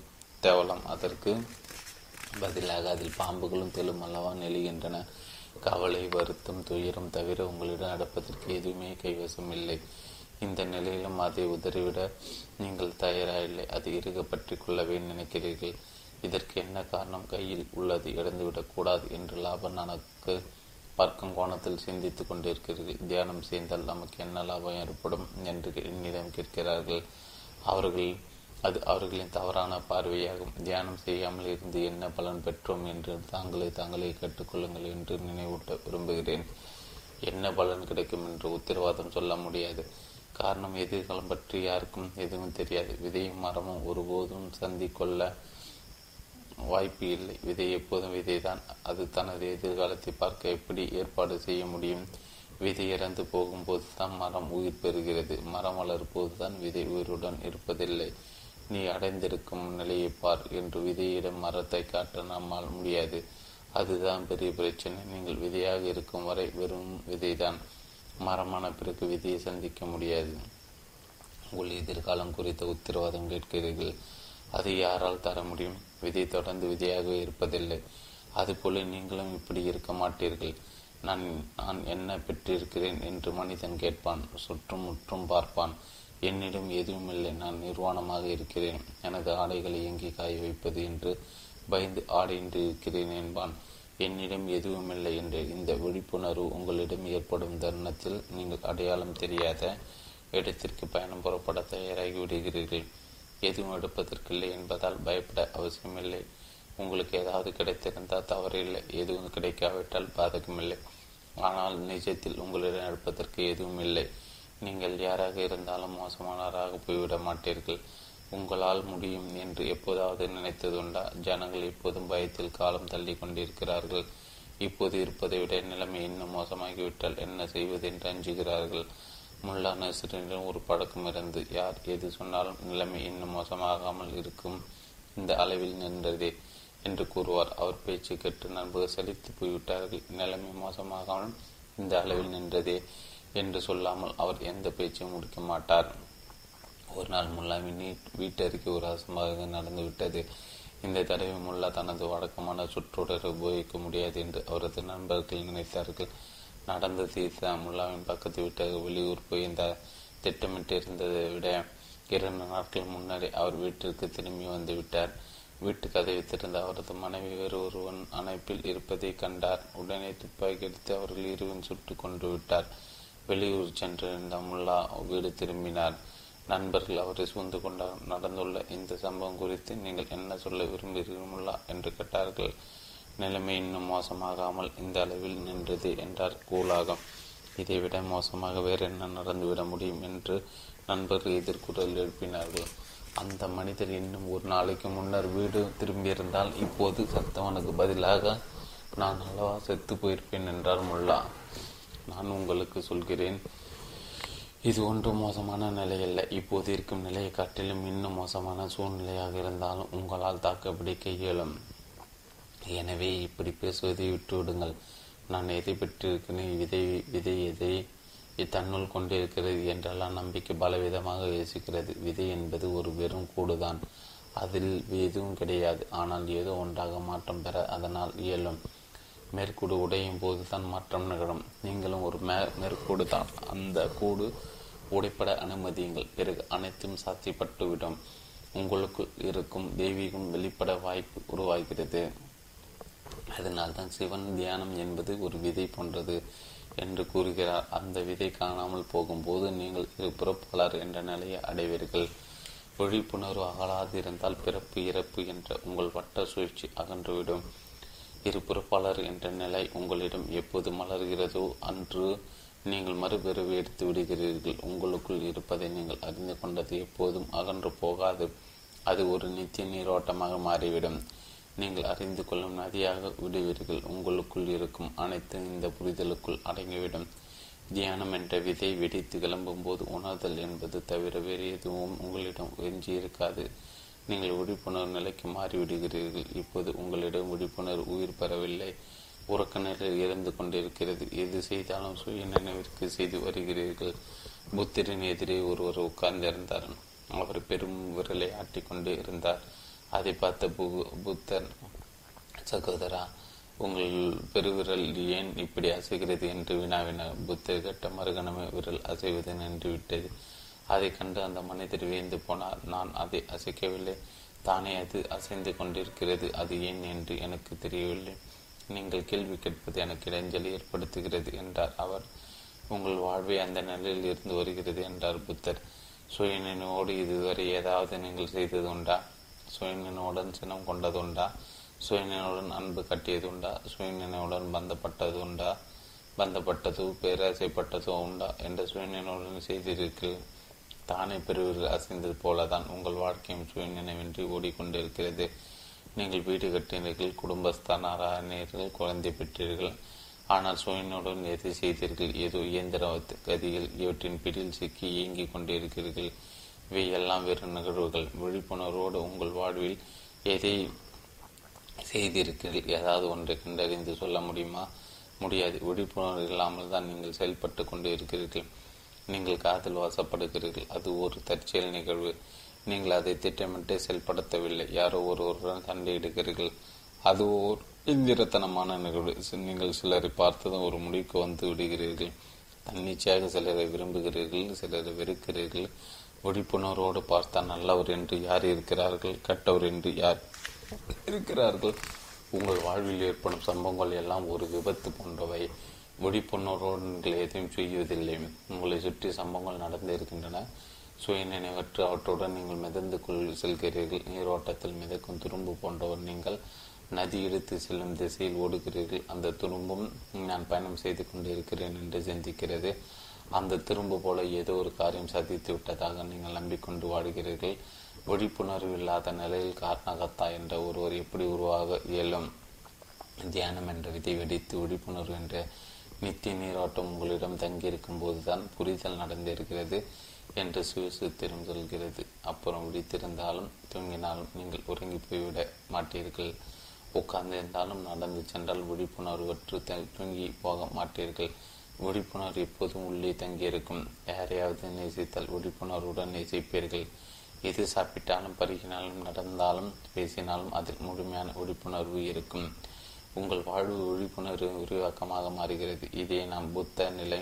தேவலாம். அதற்கு பதிலாக அதில் பாம்புகளும் தெலும் அல்லவா நெழுகின்றன கவலை வருத்தம் துயரம் தவிர உங்களிடம் நடப்பதற்கு எதுவுமே கைவசம் இல்லை. இந்த நிலையிலும் அதை உதறிவிட நீங்கள் தயாராயில்லை. அது இறுக பற்றி கொள்ளவே நினைக்கிறீர்கள். இதற்கு என்ன காரணம்? கையில் உள்ளது இழந்துவிடக் கூடாது என்று லாபம் எனக்கு பார்க்கும் கோணத்தில் சிந்தித்து கொண்டிருக்கிறீர்கள். தியானம் செய்தால் நமக்கு என்ன லாபம் ஏற்படும் என்று என்னிடம் கேட்கிறார்கள். அவர்கள் அது அவர்களின் தவறான பார்வையாகும். தியானம் செய்யாமல் இருந்து என்ன பலன் பெற்றோம் என்று தாங்களே தாங்களே கற்றுக்கொள்ளுங்கள் என்று நினைவூட்ட விரும்புகிறேன். என்ன பலன் கிடைக்கும் என்று உத்தரவாதம் சொல்ல முடியாது. காரணம் எதிர்காலம் பற்றி யாருக்கும் எதுவும் தெரியாது. விதையும் மரமும் ஒருபோதும் சந்திக்கொள்ள வாய்ப்பு இல்லை. விதை எப்போதும் விதைதான். அது தனது எதிர்காலத்தை பார்க்க எப்படி ஏற்பாடு செய்ய முடியும்? விதை இறந்து போகும்போது தான் மரம் உயிர் பெறுகிறது. மரம் வளரும்போது தான் விதை உயிருடன் இருப்பதில்லை. நீ அடைந்திருக்கும் நிலையை பார் என்று விதையிடம் மரத்தை காட்ட நம்மால் முடியாது. அதுதான் பெரிய பிரச்சனை. நீங்கள் விதையாக இருக்கும் வரை வெறும் விதைதான். மரமான பிறகு விதையை சந்திக்க முடியாது. உங்கள் எதிர்காலம் குறித்த உத்தரவாதம் கேட்கிறீர்கள். அதை யாரால் தர முடியும்? விதை தொடர்ந்து விதையாகவே இருப்பதில்லை. அதுபோல நீங்களும் இப்படி இருக்க மாட்டீர்கள். நான் நான் என்ன பெற்றிருக்கிறேன் என்று மனிதன் கேட்பான். சுற்றும் முற்றும் பார்ப்பான். என்னிடம் எதுவும் இல்லை. நான் நிர்வாணமாக இருக்கிறேன். எனது ஆடைகளை எங்கே காய வைப்பது என்று பயந்து ஆடையின்றி இருக்கிறேன் என்பான். என்னிடம் எதுவும் இல்லை என்று இந்த விழிப்புணர்வு உங்களிடம் ஏற்படும் தருணத்தில் நீங்கள் அடையாளம் தெரியாத இடத்திற்கு பயணம் புறப்பட தயாராகி விடுகிறீர்கள் எதுவும் எடுப்பதற்கில்லை என்பதால் பயப்பட அவசியமில்லை. உங்களுக்கு ஏதாவது கிடைத்திருந்தால் தவறில்லை. எதுவும் கிடைக்காவிட்டால் பாதகமில்லை. ஆனால் நிஜத்தில் உங்களிடம் எடுப்பதற்கு எதுவும் இல்லை நீங்கள் யாராக இருந்தாலும் மோசமானவராக போய்விட மாட்டீர்கள். உங்களால் முடியும் என்று எப்போதாவது நினைத்ததுண்டா? ஜனங்கள் இப்போதும் பயத்தில் காலம் தள்ளி கொண்டிருக்கிறார்கள். இப்போது இருப்பதை விட நிலைமை இன்னும் மோசமாகிவிட்டால் என்ன செய்வது என்று அஞ்சுகிறார்கள். முல்லா நசரிடம் ஒரு பழக்கம் இருந்து யார் எது சொன்னாலும் நிலைமை இன்னும் மோசமாகாமல் இருக்கும். இந்த அளவில் நின்றதே என்று கூறுவார். அவர் பேச்சு கேட்டு நண்பர்கள் செழித்து போய்விட்டார்கள். நிலைமை மோசமாகாமல் இந்த அளவில் நின்றதே என்று சொல்லாமல் அவர் எந்த பேச்சையும் முடிக்க மாட்டார். ஒரு நாள் முல்லாவின் வீட்டறிக்கை ஒரு அசம்பாவிதம் நடந்துவிட்டது இந்த தடவை முல்லா தனது வழக்கமான சுற்றுடரை உபயோகிக்க முடியாது என்று அவரது நண்பர்கள் நினைத்தார்கள். நடந்த தீர்த்த முல்லாவின் பக்கத்து வீட்டாக வெளியூர் போய் இந்த திட்டமிட்டிருந்ததை விட இரண்டு நாட்கள் முன்னரே அவர் வீட்டிற்கு திரும்பி வந்து விட்டார். வீட்டு கதவை திறந்த அவரது மனைவி வேறு ஒருவன் அணைப்பில் இருப்பதை கண்டார். உடனே துப்பாக்கி எடுத்து அவர்கள் இருவன் சுட்டு கொண்டு விட்டார். வெளியூர் சென்றிருந்த முல்லா வீடு திரும்பினார். நண்பர்கள் அவரை சூழ்ந்து கொண்டார் நடந்துள்ள இந்த சம்பவம் குறித்து நீங்கள் என்ன சொல்ல விரும்புகிறீர்களா என்று கேட்டார்கள். நிலைமை இன்னும் மோசமாகாமல் இந்த அளவில் நின்றது என்றார் கூலாகம். இதைவிட மோசமாக வேறு என்ன நடந்துவிட முடியும் என்று நண்பர்கள் எதிர்குரல் எழுப்பினார்கள். அந்த மனிதர் இன்னும் ஒரு நாளைக்கு முன்னர் வீடு திரும்பியிருந்தால் இப்போது சத்தவனுக்கு பதிலாக நான் அல்லவா செத்து போயிருப்பேன் என்றார் முல்லா. நான் உங்களுக்கு சொல்கிறேன். இது ஒன்று மோசமான நிலையல்ல. இப்போது இருக்கும் நிலையை காட்டிலும் இன்னும் மோசமான சூழ்நிலையாக இருந்தாலும் உங்களால் தாக்குப்பிடிக்க இயலும். எனவே இப்படி பேசுவதை விட்டுவிடுங்கள். நான் எதை பெற்றிருக்கிறேன்? விதை விதை எதை தன்னுள் கொண்டிருக்கிறது என்றெல்லாம் நம்பிக்கை பலவிதமாக யோசிக்கிறது விதை என்பது ஒரு வெறும் கூடுதான். அதில் எதுவும் கிடையாது. ஆனால் ஏதோ ஒன்றாக மாற்றம் பெற அதனால் இயலும். மேற்கூடு உடையும் போது தான் மாற்றம் நிகழும். நீங்களும் ஒரு மே மேற்கூடு தான் அந்த கூடு உடைப்பட அனுமதியுங்கள். பிறகு அனைத்தும் சாத்தியப்பட்டுவிடும். உங்களுக்குள் இருக்கும் தெய்வீகம் வெளிப்பட வாய்ப்பு உருவாகிறது. அதனால்தான் சிவன் தியானம் என்பது ஒரு விதை போன்றது என்று கூறுகிறார். அந்த விதை காணாமல் போகும்போது நீங்கள் இரு பிறப்பாளர் என்ற நிலையை அடைவீர்கள். விழிப்புணர்வு அகலாதிருந்தால் பிறப்பு இறப்பு என்ற உங்கள் வட்ட சுழற்சி அகன்றுவிடும். இரு பிறப்பாளர் என்ற நிலை உங்களிடம் எப்போது மலர்கிறதோ அன்று நீங்கள் மறுபிறவி எடுத்து விடுகிறீர்கள். உங்களுக்குள் இருப்பதை நீங்கள் அறிந்து கொண்டது எப்போதும் அகன்று போகாது. அது ஒரு நித்திய நீரோட்டமாக மாறிவிடும். நீங்கள் அறிந்து கொள்ளும் நதியாக விடுவீர்கள். உங்களுக்குள் இருக்கும் அனைத்து இந்த புரிதலுக்குள் அடங்கிவிடும். தியானம் என்ற விதை வெடித்து கிளம்பும் போது உணர்தல் என்பது தவிர வேறு எதுவும் உங்களிடம் எஞ்சி இருக்காது நீங்கள் விழிப்புணர்வு நிலைக்கு மாறிவிடுகிறீர்கள். இப்போது உங்களிடம் விழிப்புணர்வு உயிர் பெறவில்லை. உறக்க நிலையில் இருந்து கொண்டிருக்கிறது. எது செய்தாலும் சுய நினைவிற்கு செய்து வருகிறீர்கள். புத்திரின் எதிரே ஒருவர் உட்கார்ந்திருந்தார். அவர் பெரும் விரலை ஆட்டிக்கொண்டு இருந்தார். அதை பார்த்த பு புத்தர் சகோதரா உங்கள் பெருவிரல் ஏன் இப்படி அசைகிறது? என்று வினாவினார் புத்தர் கட்ட மறுகணமே விரல் அசைவது நின்று விட்டது அதை கண்டு அந்த மனிதர் வியந்து போனார். நான் அதை அசைக்கவில்லை. தானே அது அசைந்து கொண்டிருக்கிறது. அது ஏன்? என்று எனக்கு தெரியவில்லை. நீங்கள் கேள்வி கேட்பது எனக்கு இடைஞ்சல் ஏற்படுத்துகிறது என்றார். அவர் உங்கள் வாழ்வை அந்த நிலையில் இருந்து வருகிறது என்றார் புத்தர். சுயநினைவோடு இதுவரை ஏதாவது நீங்கள் செய்தது உண்டா? சுயநினைவுடன் சினம் கொண்டது உண்டா? சுயநினைவுடன் அன்பு கட்டியது உண்டா? சுயநினைவுடன் பந்தப்பட்டது உண்டா? பந்தப்பட்டதோ பேராசைப்பட்டதோ உண்டா? என்ற சுயநினைவுடன் செய்திருக்கு தானே பெறுவீர்கள் அசைந்தது போலதான் உங்கள் வாழ்க்கையும் சுயநினைவின்றி ஓடிக்கொண்டிருக்கிறது. நீங்கள் வீடு கட்டினீர்கள் குடும்பஸ்தானாரானீர்கள் குழந்தை பெற்றீர்கள். ஆனால் சுயனுடன் எதை செய்தீர்கள்? ஏதோ இயந்திர கதிகள் இவற்றின் பிடியில் சிக்கி இயங்கிக் கொண்டிருக்கிறீர்கள். இவை எல்லாம் வேறு நிகழ்வுகள் விழிப்புணர்வோடு உங்கள் வாழ்வில் எதை செய்திருக்கிறீர்கள் ஏதாவது ஒன்றை கண்டறிந்து சொல்ல முடியுமா? முடியாது. விழிப்புணர்வு இல்லாமல் தான் நீங்கள் செயல்பட்டு கொண்டு இருக்கிறீர்கள் நீங்கள் காதல் வாசப்படுகிறீர்கள். அது ஒரு தற்செயல் நிகழ்வு. நீங்கள் அதை திட்டமிட்டு செயல்படுத்தவில்லை. யாரோ ஒருவருடன் சண்டையிடுகிறீர்கள். அது ஓர் இந்திரத்தனமான நிகழ்வு. நீங்கள் சிலரை பார்த்ததும் ஒரு முடிவுக்கு வந்து விடுகிறீர்கள். தன்னிச்சையாக சிலரை விரும்புகிறீர்கள் சிலரை வெறுக்கிறீர்கள். விழிப்புணர்வோடு பார்த்தால் நல்லவர் என்று யார் இருக்கிறார்கள் கெட்டவர் என்று யார் இருக்கிறார்கள். உங்கள் வாழ்வில் ஏற்படும் சம்பவங்கள் எல்லாம் ஒரு விபத்து போன்றவை. விழிப்புணர்வோடு நீங்கள் எதையும் செய்வதில்லை. உங்களை சுற்றி சம்பவங்கள் நடந்து இருக்கின்றன. சுய நினைவற்று அவற்றுடன் நீங்கள் மிதந்து கொள் செல்கிறீர்கள். நீரோட்டத்தில் மிதக்கும் துரும்பு போன்றவர் நீங்கள் நதி எடுத்து செல்லும் திசையில் ஓடுகிறீர்கள். அந்த துரும்பும் நான் பயணம் செய்து கொண்டிருக்கிறேன் என்று சிந்திக்கிறது அந்த திரும்பு போல ஏதோ ஒரு காரியம் சாதித்து விட்டதாக நீங்கள் நம்பிக்கொண்டு வாடுகிறீர்கள். விழிப்புணர்வு இல்லாத நிலையில் காரணகத்தா என்ற ஒருவர் எப்படி உருவாக இயலும்? தியானம் என்ற விதை வெடித்து விழிப்புணர்வு என்ற நித்திய நீராட்டம் உங்களிடம் தங்கியிருக்கும் போதுதான் புரிதல் நடந்திருக்கிறது. என்று சிவசூத்திரம் சொல்கிறது. அப்புறம் விழித்திருந்தாலும் தூங்கினாலும் நீங்கள் உறங்கி போய்விட மாட்டீர்கள். உட்கார்ந்திருந்தாலும் நடந்து சென்றால் விழிப்புணர்வற்று தூங்கி போக மாட்டீர்கள். விழிப்புணர்வு எப்போதும் உள்ளே தங்கியிருக்கும். யாரையாவது நேசித்தால் விழிப்புணர்வுடன் நேசிப்பீர்கள். எது சாப்பிட்டாலும் பருகினாலும் நடந்தாலும் பேசினாலும் அதில் முழுமையான விழிப்புணர்வு இருக்கும். உங்கள் வாழ்வு விழிப்புணர்வு விரிவாக்கமாக மாறுகிறது. இதை நாம் புத்த நிலை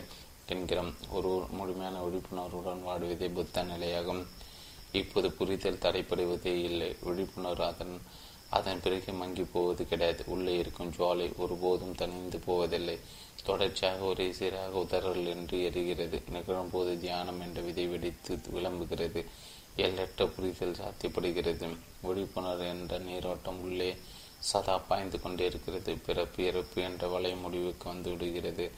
என்கிறோம். ஒரு முழுமையான விழிப்புணர்வுடன் வாடுவதே புத்த நிலையாகும். இப்போது புரிதல் தடைப்படுவதே இல்லை. விழிப்புணர்வு அதன் அதன் பிறகு மங்கி போவது கிடையாது. உள்ளே இருக்கும் ஜுவாலை ஒருபோதும் தனிந்து போவதில்லை. தொடர்ச்சியாக ஒரே சீராக உதறல் என்று எரிகிறது. நிகழும்போது தியானம் என்ற விதை வெடித்து விளம்புகிறது. எல்லற்ற புரிதல் சாத்தியப்படுகிறது. விழிப்புணர்வு என்ற நீரோட்டம் உள்ளே சதா பாய்ந்து கொண்டே இருக்கிறது. பிறப்பு இறப்பு என்ற வலை முடிவுக்கு வந்து விடுகிறது.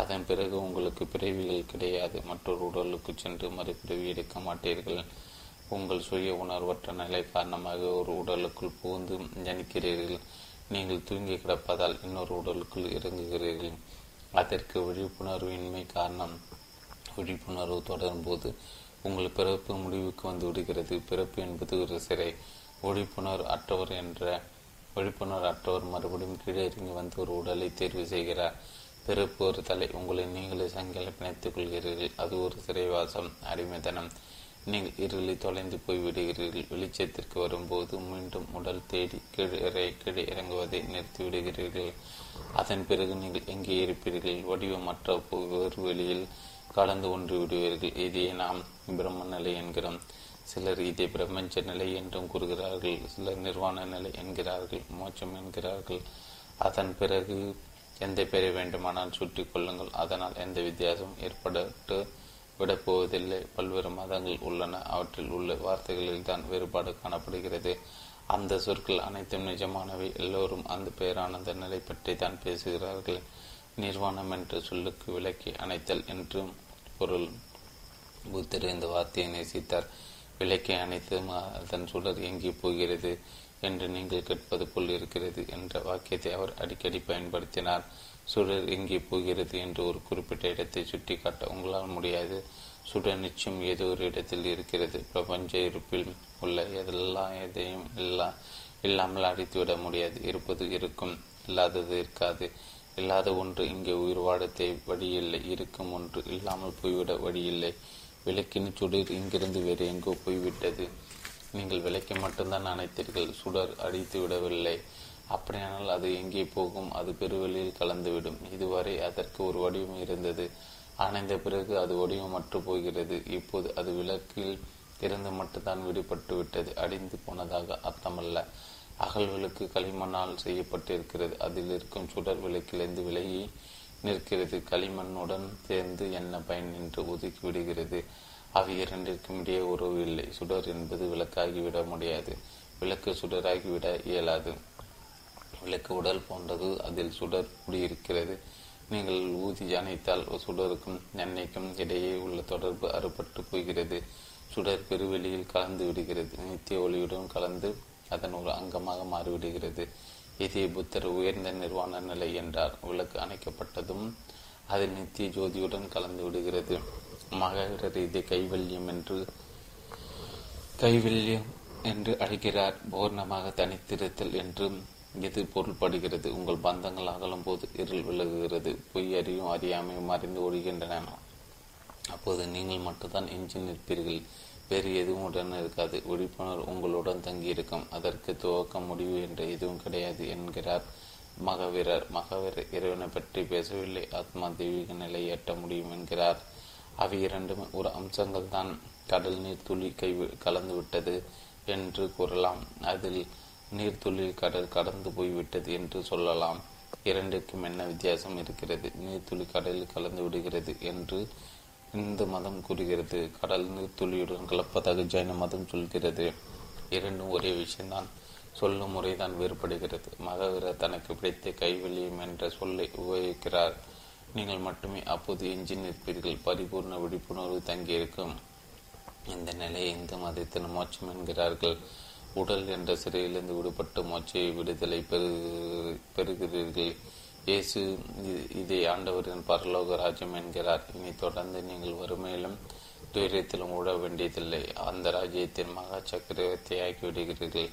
அதன் பிறகு உங்களுக்கு பிறவிகள் கிடையாது. மற்றொரு உடலுக்கு சென்று மறுபிறவி எடுக்க மாட்டீர்கள். உங்கள் சுய உணர்வற்ற நிலை காரணமாக ஒரு உடலுக்குள் புகுந்து ஜனிக்கிறீர்கள். நீங்கள் தூங்கி கிடப்பதால் இன்னொரு உடலுக்குள் இறங்குகிறீர்கள். அதற்கு விழிப்புணர்வின்மை காரணம். விழிப்புணர்வு தொடரும் போது உங்கள் பிறப்பு முடிவுக்கு வந்து விடுகிறது. பிறப்பு என்பது ஒரு சிறை. விழிப்புணர்வு அற்றவர் என்ற விழிப்புணர் அற்றவர் மறுபடியும் கீழே இறங்கி வந்து ஒரு உடலை தேர்வு செய்கிறார். பிறப்பு ஒரு தலை. உங்களை நீங்களே சங்கில பிணைத்துக் கொள்கிறீர்கள். அது ஒரு சிறைவாசம். அடிமைத்தனம். நீங்கள் இருளில் தொலைந்து போய்விடுகிறீர்கள் வெளிச்சத்திற்கு வரும்போது மீண்டும் உடல் தேடி கீழே கீழே இறங்குவதை நிறுத்திவிடுகிறீர்கள் அதன் பிறகு நீங்கள் எங்கே இருப்பீர்கள்? வடிவமற்ற ஒரு வெளியில் கலந்து ஒன்று விடுவீர்கள். இதையே நாம் பிரம்ம நிலை என்கிறோம். சிலர் இதை பிரபஞ்ச நிலை என்றும் கூறுகிறார்கள். சிலர் நிர்வாண நிலை என்கிறார்கள். மோட்சம் என்கிறார்கள். அதன் பிறகு எந்த பெயரை வேண்டுமானால் சுட்டி கொள்ளுங்கள். அதனால் எந்த வித்தியாசமும் ஏற்பட்டு விடப்போவதில்லை பல்வேறு மதங்கள் உள்ளன. அவற்றில் உள்ள வார்த்தைகளில் தான் வேறுபாடு காணப்படுகிறது. அந்த சொற்கள் அனைத்தும் நிஜமானவை. எல்லோரும் அந்த பெயரானந்த நிலை பற்றி தான் பேசுகிறார்கள். நிர்வாணம் என்ற சொல்லுக்கு விளக்கி அணைத்தல் என்று பொருள். புத்தர் இந்த வார்த்தையை நேசித்தார். விளக்கை அணைத்தும் அதன் சுடர் எங்கே போகிறது? என்று நீங்கள் கேட்பது போல் இருக்கிறது என்ற வாக்கியத்தை அவர் அடிக்கடி பயன்படுத்தினார். சுடர் எங்கே போகிறது என்று ஒரு குறிப்பிட்ட இடத்தை சுட்டி காட்ட உங்களால் முடியாது. சுடர் நிச்சயம் ஏதோ ஒரு இடத்தில் இருக்கிறது. பிரபஞ்ச இருப்பில் உள்ள எதெல்லாம் எதையும் இல்லா இல்லாமல் அடித்துவிட முடியாது. இருப்பது இருக்கும் இல்லாதது இருக்காது. இல்லாத ஒன்று இங்கே உயிர் வாடத்தை வழியில்லை இருக்கும் ஒன்று இல்லாமல் போய்விட வழியில்லை. விளக்கின் சுடர் இங்கிருந்து வேறு எங்கோ போய்விட்டது. நீங்கள் விலைக்கு மட்டும்தான் அணைத்தீர்கள். சுடர் அடித்து விடவில்லை. அப்படியானால் அது எங்கே போகும்? அது பெருவெளியில் கலந்துவிடும். இதுவரை அதற்கு ஒரு வடிவம் இருந்தது. அணைந்த பிறகு அது வடிவமற்று போகிறது. இப்போது அது விளக்கில் இருந்து மட்டும்தான் விடுபட்டு விட்டது. அடிந்து போனதாக அர்த்தமல்ல. அகல் விளக்கு களிமண்ணால் செய்யப்பட்டிருக்கிறது. அதில் இருக்கும் சுடர் விளக்கிலிருந்து விலகி நிற்கிறது. களிமண்ணுடன் சேர்ந்து என்ன பயன் என்று ஒதுக்கி விடுகிறது. அவை இரண்டிற்கும் இடையே உறவு இல்லை. சுடர் என்பது விளக்காகிவிட முடியாது. விளக்கு சுடராகிவிட இயலாது. விளக்கு உடல் போன்றது. அதில் சுடர் குடியிருக்கிறது. நீங்கள் ஊதி அணைத்தால் சுடருக்கும் எண்ணெய்க்கும் இடையே உள்ள தொடர்பு அறுபட்டு போகிறது. சுடர் பெருவெளியில் கலந்து விடுகிறது. நித்திய ஒளியுடன் கலந்து அதன் ஒரு அங்கமாக மாறிவிடுகிறது. இதே புத்தர் உயர்ந்த நிர்வாண நிலை என்றார். விளக்கு அணைக்கப்பட்டதும் அது நித்திய ஜோதியுடன் கலந்து விடுகிறது. மகரர் இதை கைவல்யம் என்று. கைவல்யம் என்று அழைக்கிறார். பூர்ணமாக தனித்திருத்தல் என்று இது பொருள்படுகிறது. உங்கள் பந்தங்கள் அகலும் போது இருள் விலகுகிறது. பொய் அறியும் அறியாமையும் மறைந்து ஒழிகின்றன. அப்போது நீங்கள் மட்டும்தான் எஞ்சி நிற்பீர்கள். வேறு எதுவும் உடன் இருக்காது. விழிப்புணர்வு உங்களுடன் தங்கியிருக்கும். அதற்கு துவக்க முடிவு என்று எதுவும் கிடையாது என்கிறார் மகவீரர். மகவீரர் இறைவனை பற்றி பேசவில்லை. ஆத்மா தெய்வீக நிலை எட்ட முடியும் என்கிறார். அவை இரண்டுமே ஒரு அம்சங்கள் தான் கடல் நீர் துளி கை கலந்து விட்டது என்று கூறலாம். அதில் நீர்த்துளி கடல் கடந்து போய்விட்டது என்று சொல்லலாம். இரண்டிற்கும் என்ன வித்தியாசம் இருக்கிறது? நீர்த்துளி கடலில் கலந்து விடுகிறது என்று இந்து மதம் கூறுகிறது. கடல் நீர்த்துளியுடன் கலப்பதாக ஜைன மதம் சொல்கிறது. இரண்டும் ஒரே விஷயம்தான் சொல்லும் முறைதான் வேறுபடுகிறது. மகவீரர் தனக்கு பிடித்த கைவெளியம் என்ற சொல்லை உபயோகிக்கிறார். நீங்கள் மட்டுமே அப்போது எஞ்சி நிற்பீர்கள். பரிபூர்ண விழிப்புணர்வு தங்கியிருக்கும். இந்த நிலையை இந்து மதத்தின் மோட்சம் என்கிறார்கள். உடல் என்ற சிறையிலிருந்து விடுபட்டு மோட்சை விடுதலை பெறு பெறுகிறீர்கள். இயேசு இதை ஆண்டவரின் பரலோக ராஜ்யம் என்கிறார். இனி தொடர்ந்து நீங்கள் வறுமையிலும் துயரத்திலும் உட வேண்டியதில்லை. அந்த ராஜ்யத்தின் மகா சக்கரவர்த்தி ஆக்கிவிடுகிறீர்கள்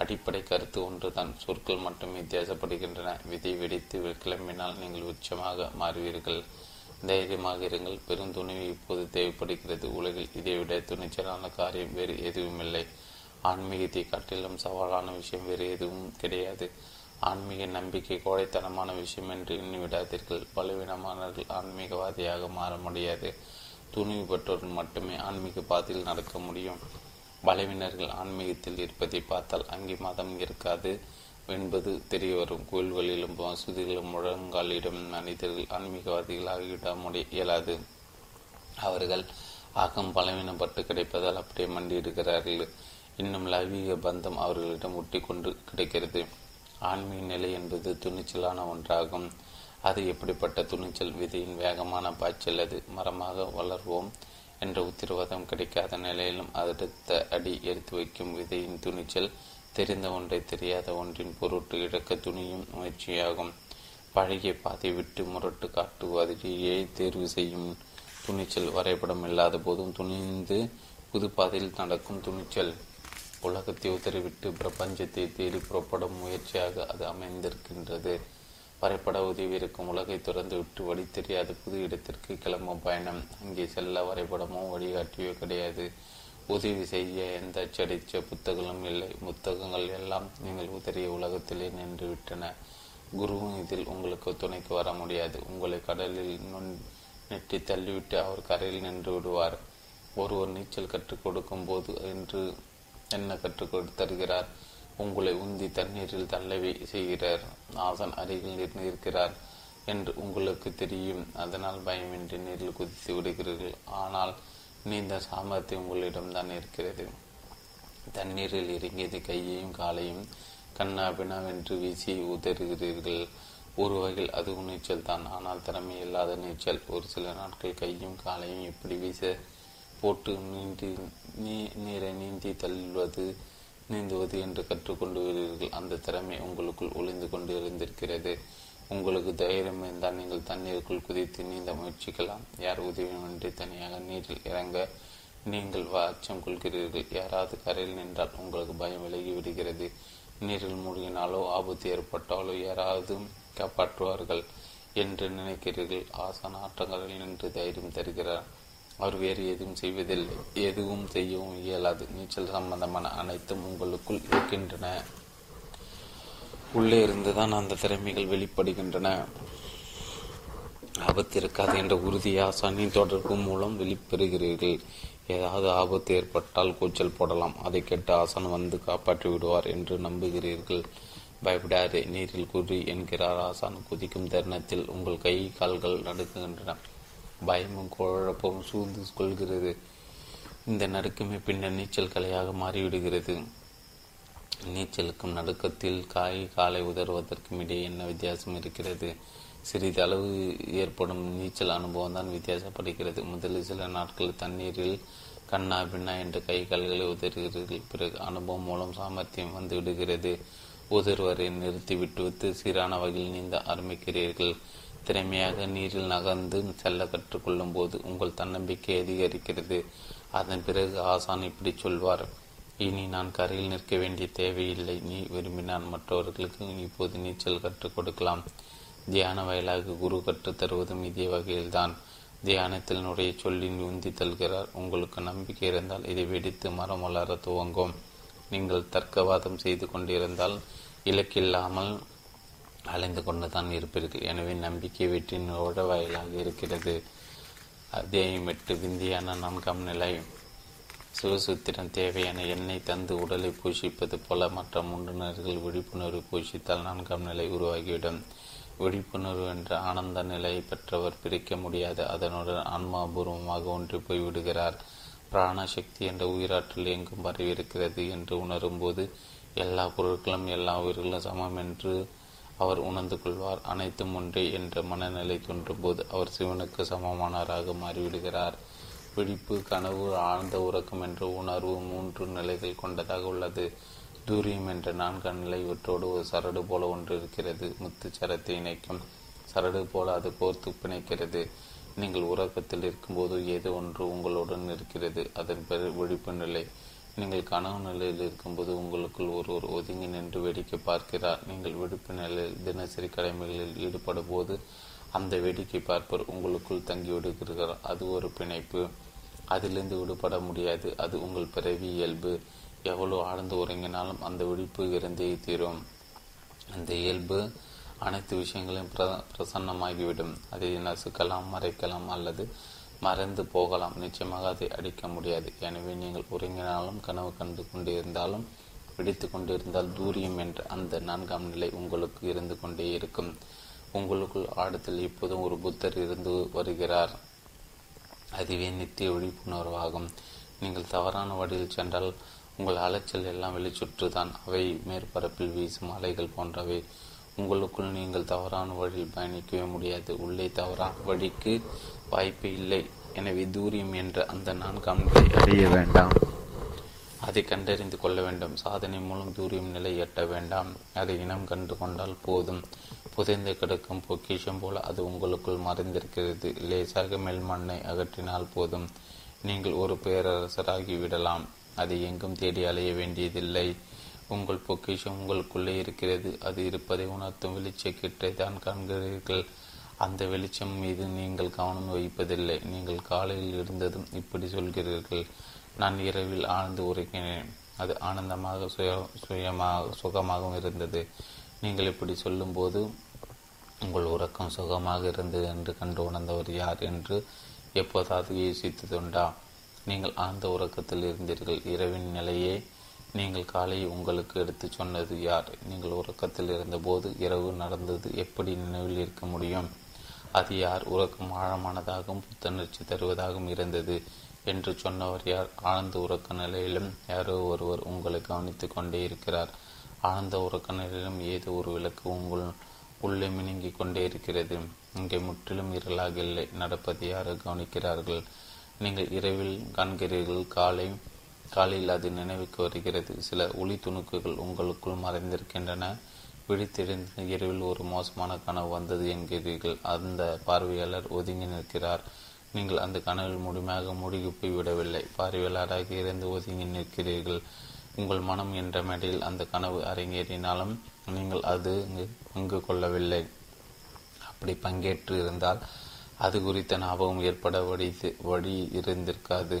அடிப்படை கருத்து ஒன்றுதான். சொற்கள் மட்டும் வித்தியாசப்படுகின்றன. விதை வெடித்து கிளம்பினால் நீங்கள் உச்சமாக மாறுவீர்கள். தைரியமாக இருங்கள். பெருந்துணிவு இப்போது தேவைப்படுகிறது. உலகில் இதைவிட துணிச்சலான காரியம் வேறு எதுவுமில்லை. ஆன்மீகத்தை காட்டிலும் சவாலான விஷயம் வேறு எதுவும் கிடையாது. ஆன்மீக நம்பிக்கை கோடைத்தனமான விஷயம் என்று எண்ணிவிடாதீர்கள். பலவீனமானவர்கள் ஆன்மீகவாதியாக மாற முடியாது. துணிவு பெற்றோர்கள் மட்டுமே ஆன்மீக பாதையில் நடக்க முடியும். பலவினர்கள் ஆன்மீகத்தில் இருப்பதை பார்த்தால் அங்கே மதம் இருக்காது என்பது தெரிய வரும் கோயில்களிலும் மசூதிகளும் முழங்காலிடும் மனிதர்கள் ஆன்மீகவாதிகளாகிவிட முடிய இயலாது. அவர்கள் ஆகம் பலவீனப்பட்டு கிடைப்பதால் அப்படியே மண்டியிடுகிறார்கள். இன்னும் லவீக பந்தம் அவர்களிடம் ஒட்டி கொண்டு கிடைக்கிறது. ஆன்மீக நிலை என்பது துணிச்சலான ஒன்றாகும். அது எப்படிப்பட்ட துணிச்சல் விதியின் வேகமான பாய்ச்சல் அது மரமாக வளர்வோம். என்ற உத்தரவாதம் கிடைக்காத நிலையிலும் அடுத்த அடி எடுத்து வைக்கும் விதையின் துணிச்சல் தெரிந்த ஒன்றை தெரியாத ஒன்றின் பொருட்டு இழக்க துணியும் முயற்சியாகும். பழகிய பாதை விட்டு முரட்டு காட்டுவதையே தேர்வு செய்யும் துணிச்சல் வரைபடம் இல்லாத போதும் துணிந்து புது பாதையில் நடக்கும் துணிச்சல் உலகத்தை உதறிவிட்டு பிரபஞ்சத்தை தேடி புறப்படும் முயற்சியாக அது அமைந்திருக்கின்றது. வரைபட உதவி இருக்கும் உலகை துறந்து விட்டு வழி தெரியாத புது இடத்திற்கு கிளம்பும் பயணம். அங்கே செல்ல வரைபடமோ வழிகாட்டியோ கிடையாது. உதவி செய்ய எந்த அச்சடித்த புத்தகங்களும் இல்லை. புத்தகங்கள் எல்லாம் நீங்கள் உதறிய உலகத்திலே நின்று விட்டன. குருவும் இதில் உங்களுக்கு துணைக்கு வர முடியாது. உங்களை கடலில் நுண் நெட்டி தள்ளிவிட்டு அவர் கரையில் நின்று விடுவார். ஒருவர் நீச்சல் கற்றுக் கொடுக்கும் போது என்று என்ன கற்றுக் தருகிறார் உங்களை உந்தி தண்ணீரில் தள்ளவே செய்கிறார். நாசன் அருகில் இருக்கிறார் என்று உங்களுக்கு தெரியும். அதனால் பயமின்றி நீரில் குதித்து விடுகிறீர்கள். ஆனால் நீந்த சாமர்த்தியம் உங்களிடம்தான் இருக்கிறது. தண்ணீரில் இறங்கியது கையையும் காலையும் கண்ணா பினா வென்று வீசி உதறுகிறீர்கள். ஒரு வகையில் அது நீச்சல் தான். ஆனால் திறமை இல்லாத நீச்சல். ஒரு சில நாட்கள் கையும் காலையும் எப்படி வீச போட்டு நீண்டி நீ நீரை நீந்தி தள்ளுவது நீந்துவது என்று கற்றுக்கொண்டு வருவீர்கள் அந்த திறமை உங்களுக்குள் ஒளிந்து கொண்டு இருந்திருக்கிறது உங்களுக்கு தைரியம் இருந்தால் நீங்கள் தண்ணீருக்குள் குதித்து நீந்த முயற்சிக்கலாம். யார் உதவியுமின்றி தனியாக நீரில் இறங்க நீங்கள் அச்சம் கொள்கிறீர்கள். யாராவது கரையில் நின்றால் உங்களுக்கு பயம் விலகி விடுகிறது. நீரில் மூழ்கினாலோ ஆபத்து ஏற்பட்டாலோ யாராவது காப்பாற்றுவார்கள் என்று நினைக்கிறீர்கள். ஆசான ஆற்றங்களில் நின்று தைரியம் தருகிறார். அவர் வேறு எதுவும் செய்வதில்லை. எதுவும் செய்யவும் இயலாது. நீச்சல் சம்பந்தமான அனைத்தும் உங்களுக்குள் இருக்கின்றன. உள்ளே இருந்துதான் அந்த திறமைகள் வெளிப்படுகின்றன. ஆபத்து இருக்காது என்ற உறுதி ஆசானின் தொடர்பு மூலம் வெளிப்பெறுகிறீர்கள். ஏதாவது ஆபத்து ஏற்பட்டால் கூச்சல் போடலாம். அதை கேட்டு ஆசான் வந்து காப்பாற்றி விடுவார் என்று நம்புகிறீர்கள். பயப்படாதே. நீரில் குறி என்கிறார் ஆசான். குதிக்கும் தருணத்தில் உங்கள் கை கால்கள் நடுக்குகின்றன பயமும் குழப்பமும் சூழ்ந்து கொள்கிறது. இந்த நடுக்கமே பின்னர் நீச்சல் கலையாக மாறிவிடுகிறது. நீச்சலுக்கும் நடுக்கத்தில் காய் காலை உதறுவதற்கும் இடையே என்ன வித்தியாசம் இருக்கிறது? சிறிதளவு ஏற்படும் நீச்சல் அனுபவம் தான் வித்தியாசப்படுகிறது. முதலில் சில நாட்கள் தண்ணீரில் கண்ணா பின்னா என்று கை கால்களை உதறுகிறீர்கள். பிறகு அனுபவம் மூலம் சாமர்த்தியம் வந்து விடுகிறது. உதறுவரை நிறுத்திவிட்டு சீரான வகையில் நீந்த ஆரம்பிக்கிறீர்கள். திறமையாக நீரில் நகர்ந்து செல்ல கற்றுக்கொள்ளும் போது உங்கள் தன்னம்பிக்கை அதிகரிக்கிறது. அதன் பிறகு ஆசான் இப்படி சொல்வார் இனி நான் கரையில் நிற்க வேண்டிய தேவையில்லை. நீ விரும்பினால் மற்றவர்களுக்கு இப்போது நீச்சல் கற்றுக் கொடுக்கலாம். தியான வயலாக குரு கற்றுத் தருவதும் இதே வகையில்தான். தியானத்தில் நுடைய சொல்லி உந்தி தல்கிறார் உங்களுக்கு நம்பிக்கை இருந்தால் இதை வெடித்து மரம் வளர துவங்கும். நீங்கள் தர்க்கவாதம் செய்து கொண்டிருந்தால் இலக்கில்லாமல் அலைந்து கொண்டு தான் இருப்பீர்கள். எனவே நம்பிக்கை வெற்றினோட வயலாக இருக்கிறது. அத்தியாயம் எட்டு விந்தியான நான்காம் நிலை. சிவசூத்திரம் தேவையான எண்ணெய் தந்து உடலை பூஷிப்பது போல மற்ற முன்னுணர்கள் விழிப்புணர்வு பூஷித்தால் நான்காம் நிலை உருவாகிவிடும். விழிப்புணர்வு என்ற ஆனந்த நிலையை பெற்றவர் பிரிக்க முடியாது. அதனுடன் ஆன்மாபூர்வமாக ஒன்றி போய் விடுகிறார் பிராணசக்தி என்ற உயிராற்றல் எங்கும் பரவியிருக்கிறது என்று உணரும்போது எல்லா பொருட்களும் எல்லா உயிர்களும் சமம் என்று அவர் உணர்ந்து கொள்வார். அனைத்தும் ஒன்றே என்ற மனநிலை தோன்றும்போது அவர் சிவனுக்கு சமமானவராக மாறிவிடுகிறார். விழிப்பு கனவு ஆழ்ந்த உறக்கம் என்ற உணர்வு மூன்று நிலைகள் கொண்டதாக உள்ளது. தூரியம் என்ற நான்கு நிலை இவற்றோடு ஒரு சரடு போல ஒன்று இருக்கிறது. முத்து சரத்தை இணைக்கும் சரடு போல அது கோர்த்து பிணைக்கிறது. நீங்கள் உறக்கத்தில் இருக்கும்போது ஏதோ ஒன்று உங்களுடன் இருக்கிறது. அதன் பிறகு விழிப்பு நிலை நீங்கள் கனவு நிலையில் இருக்கும்போது உங்களுக்குள் ஒருவர் ஒதுங்கி நின்று வேடிக்கை பார்க்கிறார். நீங்கள் விடுப்பு நிலையில் தினசரி கடமைகளில் ஈடுபடும் போது அந்த வேடிக்கை பார்ப்பர் உங்களுக்குள் தங்கி விடுகிறார். அது ஒரு பிணைப்பு. அதிலிருந்து விடுபட முடியாது. அது உங்கள் பிறவி இயல்பு. எவ்வளவு ஆழ்ந்து உறங்கினாலும் அந்த விழிப்பு இருந்தே தீரும். அந்த இயல்பு அனைத்து விஷயங்களையும் பிர பிரசன்னமாகிவிடும். அதை நசுக்கலாம் மறைக்கலாம் அல்லது மறைந்து போகலாம். நிச்சயமாக அதை அடிக்க முடியாது. எனவே நீங்கள் உறங்கினாலும் கனவு கண்டு கொண்டிருந்தாலும் பிடித்து கொண்டிருந்தால் தூரியம் என்ற அந்த நான்காம் நிலை உங்களுக்கு இருந்து கொண்டே இருக்கும். உங்களுக்குள் ஆடத்தில் இப்போதும் ஒரு புத்தர் இருந்து வருகிறார். அதுவே நித்திய விழிப்புணர்வாகும். நீங்கள் தவறான வழியில் சென்றால் உங்கள் அலைச்சல் எல்லாம் வெளிச்சுற்றுதான். அவை மேற்பரப்பில் வீசும் அலைகள் போன்றவை. உங்களுக்குள் நீங்கள் தவறான வழியில் பயணிக்கவே முடியாது. உள்ளே தவறான வழிக்கு வாய்ப்பு இல்லை. எனவே தூரியம் என்ற அந்த நான்காம் நிலை அடைய வேண்டாம். அதை கண்டறிந்து கொள்ள வேண்டும். சாதனை மூலம் தூரியம் நிலை எட்ட வேண்டாம். அதை இனம் கண்டு கொண்டால் போதும். புதைந்து கிடக்கும் பொக்கிஷம் போல அது உங்களுக்குள் மறைந்திருக்கிறது. லேசாக மெல்மண்ணை அகற்றினால் போதும். நீங்கள் ஒரு பேரரசராகி விடலாம். அதை எங்கும் தேடி அலைய வேண்டியதில்லை. உங்கள் பொக்கிஷம் உங்களுக்குள்ளே இருக்கிறது. அது இருப்பதை உணர்த்தும் வெளிச்சக்கிட்டை தான் காண்கிறீர்கள். அந்த வெளிச்சம் மீது நீங்கள் கவனம் வைப்பதில்லை. நீங்கள் காலையில் இருந்ததும் இப்படி சொல்கிறீர்கள். நான் இரவில் ஆழ்ந்து உரைக்கினேன் அது ஆனந்தமாக சுய சுயமாக சுகமாகவும் இருந்தது. நீங்கள் இப்படி சொல்லும்போது உங்கள் உறக்கம் சுகமாக இருந்தது என்று கண்டு உணர்ந்தவர் யார் என்று எப்போதாவது யோசித்ததுண்டா? நீங்கள் ஆழ்ந்த உறக்கத்தில் இருந்தீர்கள். இரவின் நிலையே நீங்கள் காலை உங்களுக்கு எடுத்து சொன்னது யார்? நீங்கள் உறக்கத்தில் இருந்தபோது இரவு நடந்தது எப்படி நினைவில் இருக்க முடியும்? அது யார்? உறக்கம் ஆழமானதாகவும் புத்துணர்ச்சி தருவதாகவும் இருந்தது என்று சொன்னவர் யார்? ஆழ்ந்த உறக்க நிலையிலும் யாரோ ஒருவர் உங்களை கவனித்து கொண்டே இருக்கிறார். ஆழ்ந்த உறக்க நிலையிலும் ஏதோ ஒரு விளக்கு உங்கள் உள்ளே மினுங்கிக் கொண்டே இருக்கிறது. இங்கே முற்றிலும் இருளாக இல்லை. நடப்பதை யாரோ கவனிக்கிறார்கள். நீங்கள் இரவில் காண்கிறீர்கள். காலை காலையில் அது நினைவுக்கு வருகிறது. சில ஒளி துணுக்குகள் உங்களுக்குள் மறைந்திருக்கின்றன. விழித்திருந்த இரவில் ஒரு மோசமான கனவு வந்தது என்கிறீர்கள். அந்த பார்வையாளர் ஒதுங்கி நிற்கிறார். நீங்கள் அந்த கனவில் முழுமையாக மூழ்கி போய்விடவில்லை பார்வையாளராக இருந்து ஒதுங்கி நிற்கிறீர்கள். உங்கள் மனம் என்ற மேடையில் அந்த கனவு அரங்கேறினாலும் நீங்கள் அது பங்கு கொள்ளவில்லை. அப்படி பங்கேற்று இருந்தால் அது குறித்த ஞாபகம் ஏற்பட வடித்து வழி இருந்திருக்காது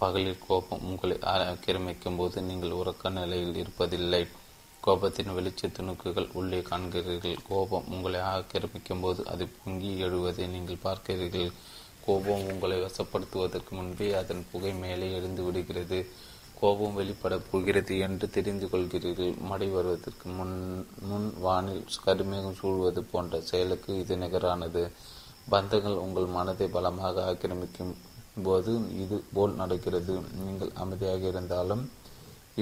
பகலில் கோபம் உங்களை ஆக்கிரமிக்கும் போது நீங்கள் உறக்க நிலையில் இருப்பதில்லை. கோபத்தின் வெளிச்ச துணுக்குகள் உள்ளே காண்கிறீர்கள். கோபம் உங்களை ஆக்கிரமிக்கும் போது அது பொங்கி எழுவதை நீங்கள் பார்க்கிறீர்கள். கோபம் உங்களை வசப்படுத்துவதற்கு முன்பே அதன் புகை மேலே எழுந்து விடுகிறது. கோபம் வெளிப்பட போகிறது என்று தெரிந்து கொள்கிறீர்கள். மடை வருவதற்கு முன் முன் வானில் கருமேகம் சூழ்வது போன்ற செயலுக்கு இது நிகரானது. பந்தங்கள் உங்கள் மனதை பலமாக ஆக்கிரமிக்கும் போது இது போல் நடக்கிறது. நீங்கள் அமைதியாக இருந்தாலும்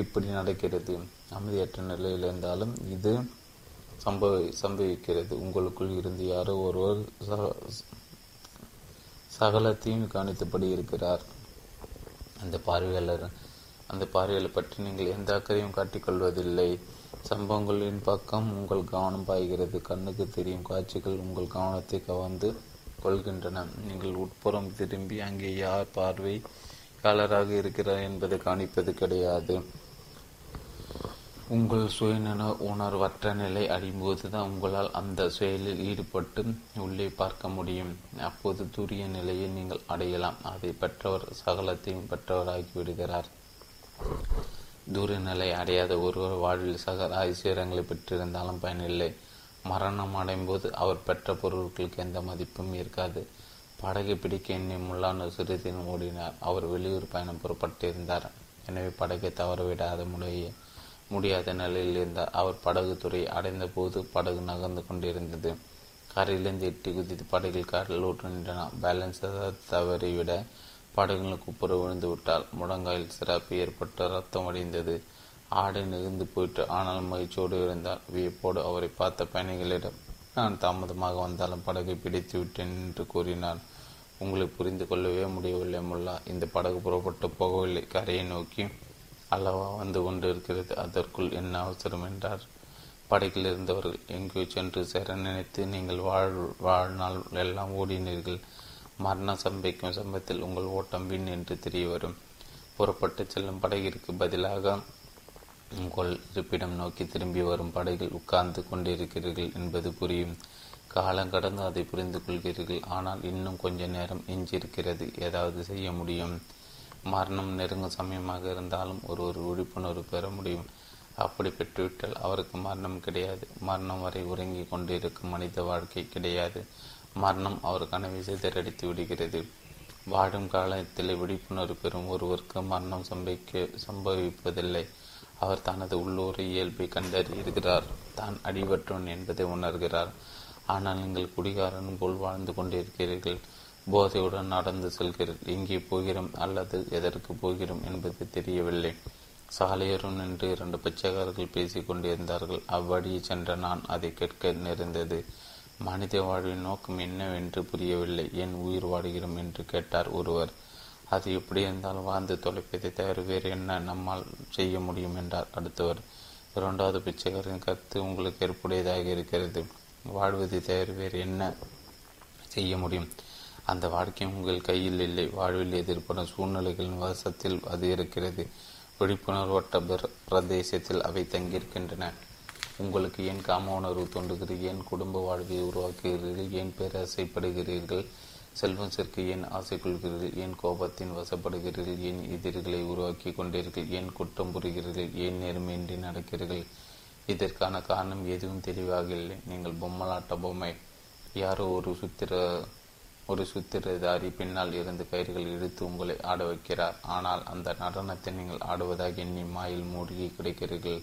இப்படி நடக்கிறது. அமைதியற்ற நிலையில் இருந்தாலும் இது சம்பவ சம்பவிக்கிறது. உங்களுக்குள் இருந்து யாரோ ஒருவர் சகலத்தையும் கவனித்தபடி இருக்கிறார். அந்த பார்வையாளர் அந்த பார்வையாளர் பற்றி நீங்கள் எந்த அக்கறையும் காட்டிக்கொள்வதில்லை. சம்பவங்களின் பக்கம் உங்கள் கவனம் பாய்கிறது. கண்ணுக்கு தெரியும் காட்சிகள் உங்கள் கவனத்தை கவர்ந்து கொள்கின்றன. நீங்கள் உட்புறம் திரும்பி அங்கே யார் பார்வையாளராக இருக்கிறார் என்பதை கவனிப்பது கிடையாது. உங்கள் சுயநல உணர்வற்ற நிலை அடையும்போது தான் உங்களால் அந்த செயலில் ஈடுபட்டு உள்ளே பார்க்க முடியும். அப்போது துரிய நிலையை நீங்கள் அடையலாம். அதை பெற்றவர் சகலத்தையும் பெற்றவராகி விடுகிறார். தூர நிலை அடையாத ஒருவர் வாழ்வில் சகல ஐஸ்வர்யங்களை பெற்றிருந்தாலும் பயனில்லை. மரணம் அடையும்போது அவர் பெற்ற பொருட்களுக்கு எந்த மதிப்பும் இருக்காது. படகை பிடிக்க எண்ணி முள்ளான சிறிதின் ஓடினார். அவர் வெளியூர் பயணம் புறப்பட்டிருந்தார். எனவே படகை தவறவிடாத முறையை முடியாத நிலையில் இருந்தார் அவர் படகு துறை அடைந்த போது படகு நகர்ந்து கொண்டிருந்தது. கரையிலிருந்து எட்டி குதித்து படகில் காரில் ஊற்று நின்றன. பேலன்ஸ் தவறிவிட படகுகளுக்கு குப்புற விழுந்து விட்டால் முடங்காயில் சிறப்பு ஏற்பட்டு ரத்தம் அடைந்தது. ஆடை நெகிழ்ந்து போயிட்டு ஆனால் மகிழ்ச்சியோடு இருந்தார் வியப்போடு அவரை பார்த்த பயணிகளிடம் நான் தாமதமாக வந்தாலும் படகை பிடித்து விட்டேன் என்று கூறினார். உங்களை புரிந்து கொள்ளவே முடியவில்லை முல்லா. இந்த படகு புறப்பட்டு போகவில்லை. கரையை நோக்கி அல்லவா வந்து கொண்டு இருக்கிறது அதற்குள் என்ன அவசரம் என்றார். படகில் இருந்தவர்கள் எங்கேயோ சென்று சேர நினைத்து நீங்கள் வாழ் வாழ்நாள் எல்லாம் ஓடினீர்கள். மரண சம்பைக்கும் சம்பத்தில் உங்கள் ஓட்டம் வீண் என்று தெரிய வரும் புறப்பட்டு செல்லும் படகிற்கு பதிலாக உங்கள் இருப்பிடம் நோக்கி திரும்பி வரும் படகில் உட்கார்ந்து கொண்டிருக்கிறீர்கள் என்பது புரியும். காலம் கடந்து அதை புரிந்து கொள்கிறீர்கள். ஆனால் இன்னும் கொஞ்ச நேரம் எஞ்சியிருக்கிறது. ஏதாவது செய்ய முடியும். மரணம் நெருங்கும் சமயமாக இருந்தாலும் ஒரு ஒரு விழிப்புணர்வு பெற முடியும். அப்படி பெற்றுவிட்டால் அவருக்கு மரணம் கிடையாது. மரணம் வரை உறங்கி கொண்டிருக்கும் மனித வாழ்க்கை கிடையாது. மரணம் அவர் கனவை சிதறடித்து விடுகிறது. வாழும் காலத்தில் விழிப்புணர்வு பெறும் ஒருவருக்கு மரணம் சம்பவிக்க சம்பவிப்பதில்லை. அவர் தனது உள்ளூர் இயல்பை கண்டறிகிறார். தான் அடிபட்டவன் என்பதை உணர்கிறார். ஆனால் நீங்கள் குடிகாரன் போல் வாழ்ந்து கொண்டிருக்கிறீர்கள். போதையுடன் நடந்து செல்கிறேன். எங்கே போகிறோம் அல்லது எதற்கு போகிறோம் என்பது தெரியவில்லை. சாலையோரம் நின்று இரண்டு பிச்சைக்காரர்கள் பேசிக் கொண்டிருந்தார்கள். அவ்வழியே சென்ற நான் அதை கேட்க நேர்ந்தது. மனித வாழ்வின் நோக்கம் என்னவென்று புரியவில்லை. ஏன் உயிர் வாடுகிறோம் என்று கேட்டார் ஒருவர். அது எப்படி இருந்தால் வாழ்ந்து தொலைப்பதை தவிர வேறு என்ன நம்மால் செய்ய முடியும் என்றார் அடுத்தவர். இரண்டாவது பிச்சைக்காரரின் கருத்து உங்களுக்கு ஏற்புடையதாக இருக்கிறது. வாழ்வதை தவிர வேறு என்ன செய்ய முடியும்? அந்த வாழ்க்கை உங்கள் கையில் இல்லை. வாழ்வில் எதிர்ப்படும் சூழ்நிலைகளின் வசத்தில் அது இருக்கிறது. விழிப்புணர்வற்ற பிரதேசத்தில் அவை தங்கியிருக்கின்றன. உங்களுக்கு ஏன் காம உணர்வு தோன்றுகிறது? ஏன் குடும்ப வாழ்வை உருவாக்குகிறீர்கள்? ஏன் பேராசைப்படுகிறீர்கள்? செல்வம் சேர்க்க ஏன் ஆசை கொள்கிறீர்கள் ஏன் கோபத்தின் வசப்படுகிறீர்கள்? ஏன் எதிரிகளை உருவாக்கி கொண்டீர்கள்? ஏன் குற்றம் புரிகிறீர்கள்? ஏன் நேர்மையின்றி நடக்கிறீர்கள்? இதற்கான காரணம் எதுவும் தெளிவாக இல்லை. நீங்கள் பொம்மலாட்ட பொம்மை. யாரோ ஒரு சுத்திர ஒரு சுத்திரதாரி பின்னால் இருந்து கயிறுகள் இழுத்து உங்களை ஆட வைக்கிறார். ஆனால் அந்த நடனத்தை நீங்கள் ஆடுவதாக எண்ணி மாயில் மூழ்கி கிடைக்கிறீர்கள்.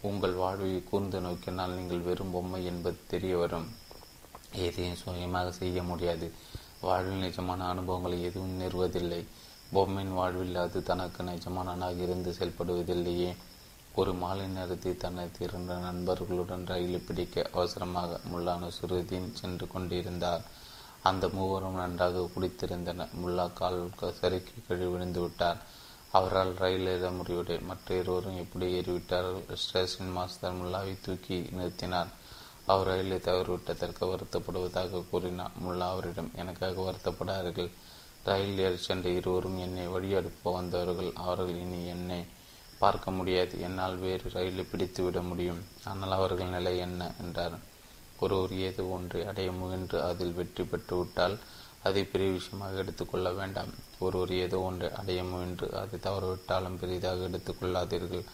உங்கள் வாழ்வை கூர்ந்து நோக்கினால் நீங்கள் வெறும் பொம்மை என்பது தெரிய வரும். எதையும் சுயமாக செய்ய முடியாது. வாழ்வில் நிஜமான அனுபவங்களை எதுவும் நிறுவதில்லை பொம்மையின் வாழ்வில் அது தனக்கு நிஜமானனாக இருந்து செயல்படுவதில்லையே. ஒரு மாலை நேரத்தில் தனது இரண்டு நண்பர்களுடன் ரயிலை பிடிக்க அவசரமாக முல்லானு சுருதீன் சென்று கொண்டிருந்தார். அந்த மூவரும் நன்றாக குடித்திருந்தனர் முல்லா கால் சறுக்கி கழி விழுந்து விட்டார். அவரால் ரயில் ஏற முடியவில்லை. மற்ற இருவரும் எப்படி ஏறிவிட்டார்கள்? ஸ்டேஷன் மாஸ்டர் முல்லாவை தூக்கி நிறுத்தினார். அவர் ரயிலை தவறிவிட்டதற்கு வருத்தப்படுவதாக கூறினார். முல்லா அவரிடம் எனக்காக வருத்தப்படார்கள் ரயில் ஏறி சென்ற இருவரும் என்னை வழியனுப்ப வந்தவர்கள். அவர்கள் இனி என்னை பார்க்க முடியாது. என்னால் வேறு ரயிலை பிடித்து விட முடியும். ஆனால் அவர்கள் நிலை என்ன? என்றார். ஒருவர் ஏதோ ஒன்றை அடைய முயன்று அதில் வெற்றி பெற்றுவிட்டால் அதை பெரிய விஷயமாக எடுத்துக்கொள்ள வேண்டாம். ஒருவர் ஏதோ ஒன்றை அடைய முயன்று அதை தவறவிட்டாலும் பெரிதாக எடுத்துக்கொள்ளாதீர்கள்.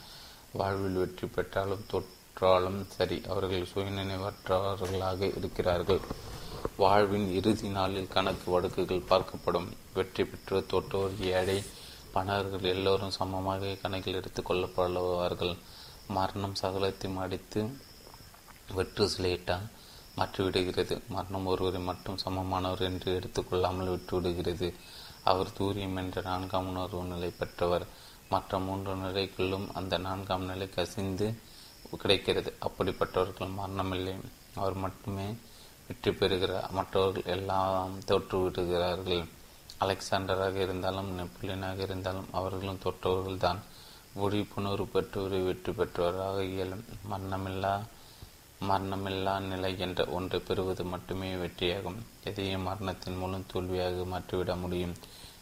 வாழ்வில் வெற்றி பெற்றாலும் தொற்றாலும் சரி அவர்கள் சுயநினைவற்றவர்களாக இருக்கிறார்கள். வாழ்வின் இறுதி நாளில் கணக்கு வழக்குகள் பார்க்கப்படும். வெற்றி பெற்று தொற்றோர் ஏழை பணவர்கள் எல்லோரும் சமமாக கணக்கில் எடுத்துக் கொள்ளப்படுவார்கள் மரணம் சகலத்தையும் அடித்து வெற்று சிலையிட்டால் மாற்றிவிடுகிறது. மரணம் ஒருவரை மட்டும் சமமானவர் என்று எடுத்துக்கொள்ளாமல் விட்டுவிடுகிறது. அவர் தூரியம் என்ற நான்காம் உணர்வு நிலை பெற்றவர். மற்ற மூன்று நிலைக்குள்ளும் அந்த நான்காம் நிலை கசிந்து கிடைக்கிறது. அப்படிப்பட்டவர்கள் மரணமில்லை. அவர் மட்டுமே வெற்றி பெறுகிறார் மற்றவர்கள் எல்லாம் தோற்றுவிடுகிறார்கள் அலெக்சாண்டராக இருந்தாலும் நெப்போலியனாக இருந்தாலும் அவர்களும் தோற்றவர்கள்தான். விழிப்புணர்வு பெற்றவரை வெற்றி பெற்றவராக இயலும். மரணமில்லா மரணமில்லா நிலை என்ற ஒன்றை பெறுவது மட்டுமே வெற்றியாகும். எதையும் மரணத்தின் மூலம் தோல்வியாக மாற்றிவிட முடியும்.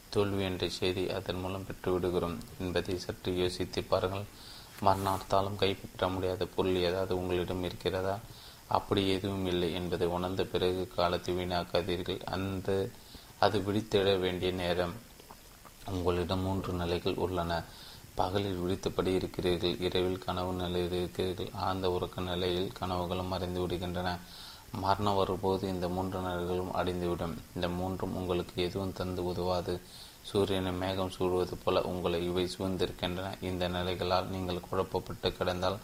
தோல்வி என்ற செய்தி அதன் மூலம் பெற்றுவிடுகிறோம் என்பதை சற்று யோசித்து பாருங்கள். மரணத்தாலும் கைப்பற்ற முடியாத பொருள் ஏதாவது உங்களிடம் இருக்கிறதா? அப்படி எதுவும் இல்லை என்பதை உணர்ந்த பிறகு காலத்தை வீணாக்காதீர்கள். அந்த அது விழித்திட வேண்டிய நேரம். உங்களிடம் மூன்று நிலைகள் உள்ளன. பகலில் விழித்தபடி இருக்கிறீர்கள் இரவில் கனவு நிலையில் இருக்கிறீர்கள். ஆழ்ந்த உறக்க நிலையில் கனவுகளும் மறைந்து விடுகின்றன. மரணம் வரும்போது இந்த மூன்று நிலைகளும் அடைந்துவிடும் இந்த மூன்றும் உங்களுக்கு எதுவும் தந்து உதவாது. சூரியனை மேகம் சூடுவது போல உங்களை இவை சூழ்ந்திருக்கின்றன. இந்த நிலைகளால் நீங்கள் குழப்பப்பட்டு கிடந்தால்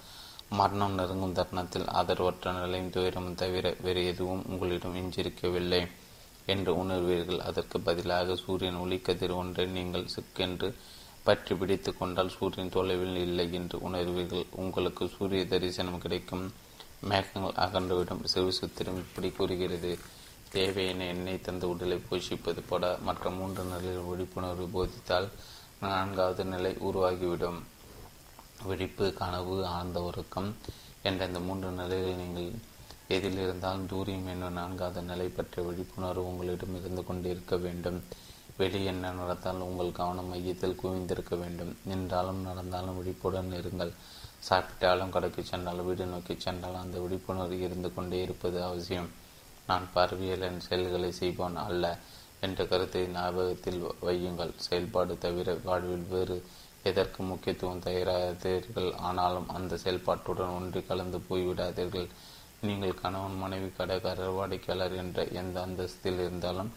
மரணம் நெருங்கும் தருணத்தில் ஆதரவற்ற நிலையும் துயரமும் தவிர வேறு எதுவும் உங்களிடம் எஞ்சிருக்கவில்லை என்று உணர்வீர்கள். அதற்கு பதிலாக சூரியன் ஒளிக்கதிர் ஒன்றை நீங்கள் சிக்கென்று பற்றி பிடித்து கொண்டால் சூரியன் தொலைவில் இல்லை என்று உணர்வீர்கள். உங்களுக்கு சூரிய தரிசனம் கிடைக்கும். மேகங்கள் அகன்றுவிடும். சிவசுத்திரம் இப்படி கூறுகிறது. தேவையான எண்ணெய் தந்து உடலை போஷிப்பது போல மற்ற மூன்று நிலையில் விழிப்புணர்வு போதித்தால் நான்காவது நிலை உருவாகிவிடும். விழிப்பு கனவு ஆழ்ந்த உறக்கம் என்ற இந்த மூன்று நிலைகளில் நீங்கள் எதில் இருந்தாலும் தூரியம் என்னும் நான்காவது நிலை பற்றிய விழிப்புணர்வு உங்களிடம் இருந்து கொண்டிருக்க வேண்டும். வெளி என்ன நடந்தாலும் உங்கள் கவனம் மையத்தில் குவிந்திருக்க வேண்டும். நின்றாலும் நடந்தாலும் விழிப்புடன் இருங்கள். சாப்பிட்டாலும் கடைக்கு சென்றாலும் வீடு நோக்கி சென்றாலும் அந்த விழிப்புணர்வு இருந்து கொண்டே இருப்பது அவசியம். நான் பார்வையாளன் செயல்களை செய்வோன் அல்ல என்ற கருத்தை ஞாபகத்தில் வையுங்கள். செயல்பாடு தவிர வாழ்வில் வேறு எதற்கு முக்கியத்துவம் தயாராதீர்கள் ஆனாலும் அந்த செயல்பாட்டுடன் ஒன்றி கலந்து போய்விடாதீர்கள். நீங்கள் கணவன் மனைவி கடைக்காரர் வாடிக்கையாளர் என்ற எந்த அந்தஸ்தில் இருந்தாலும்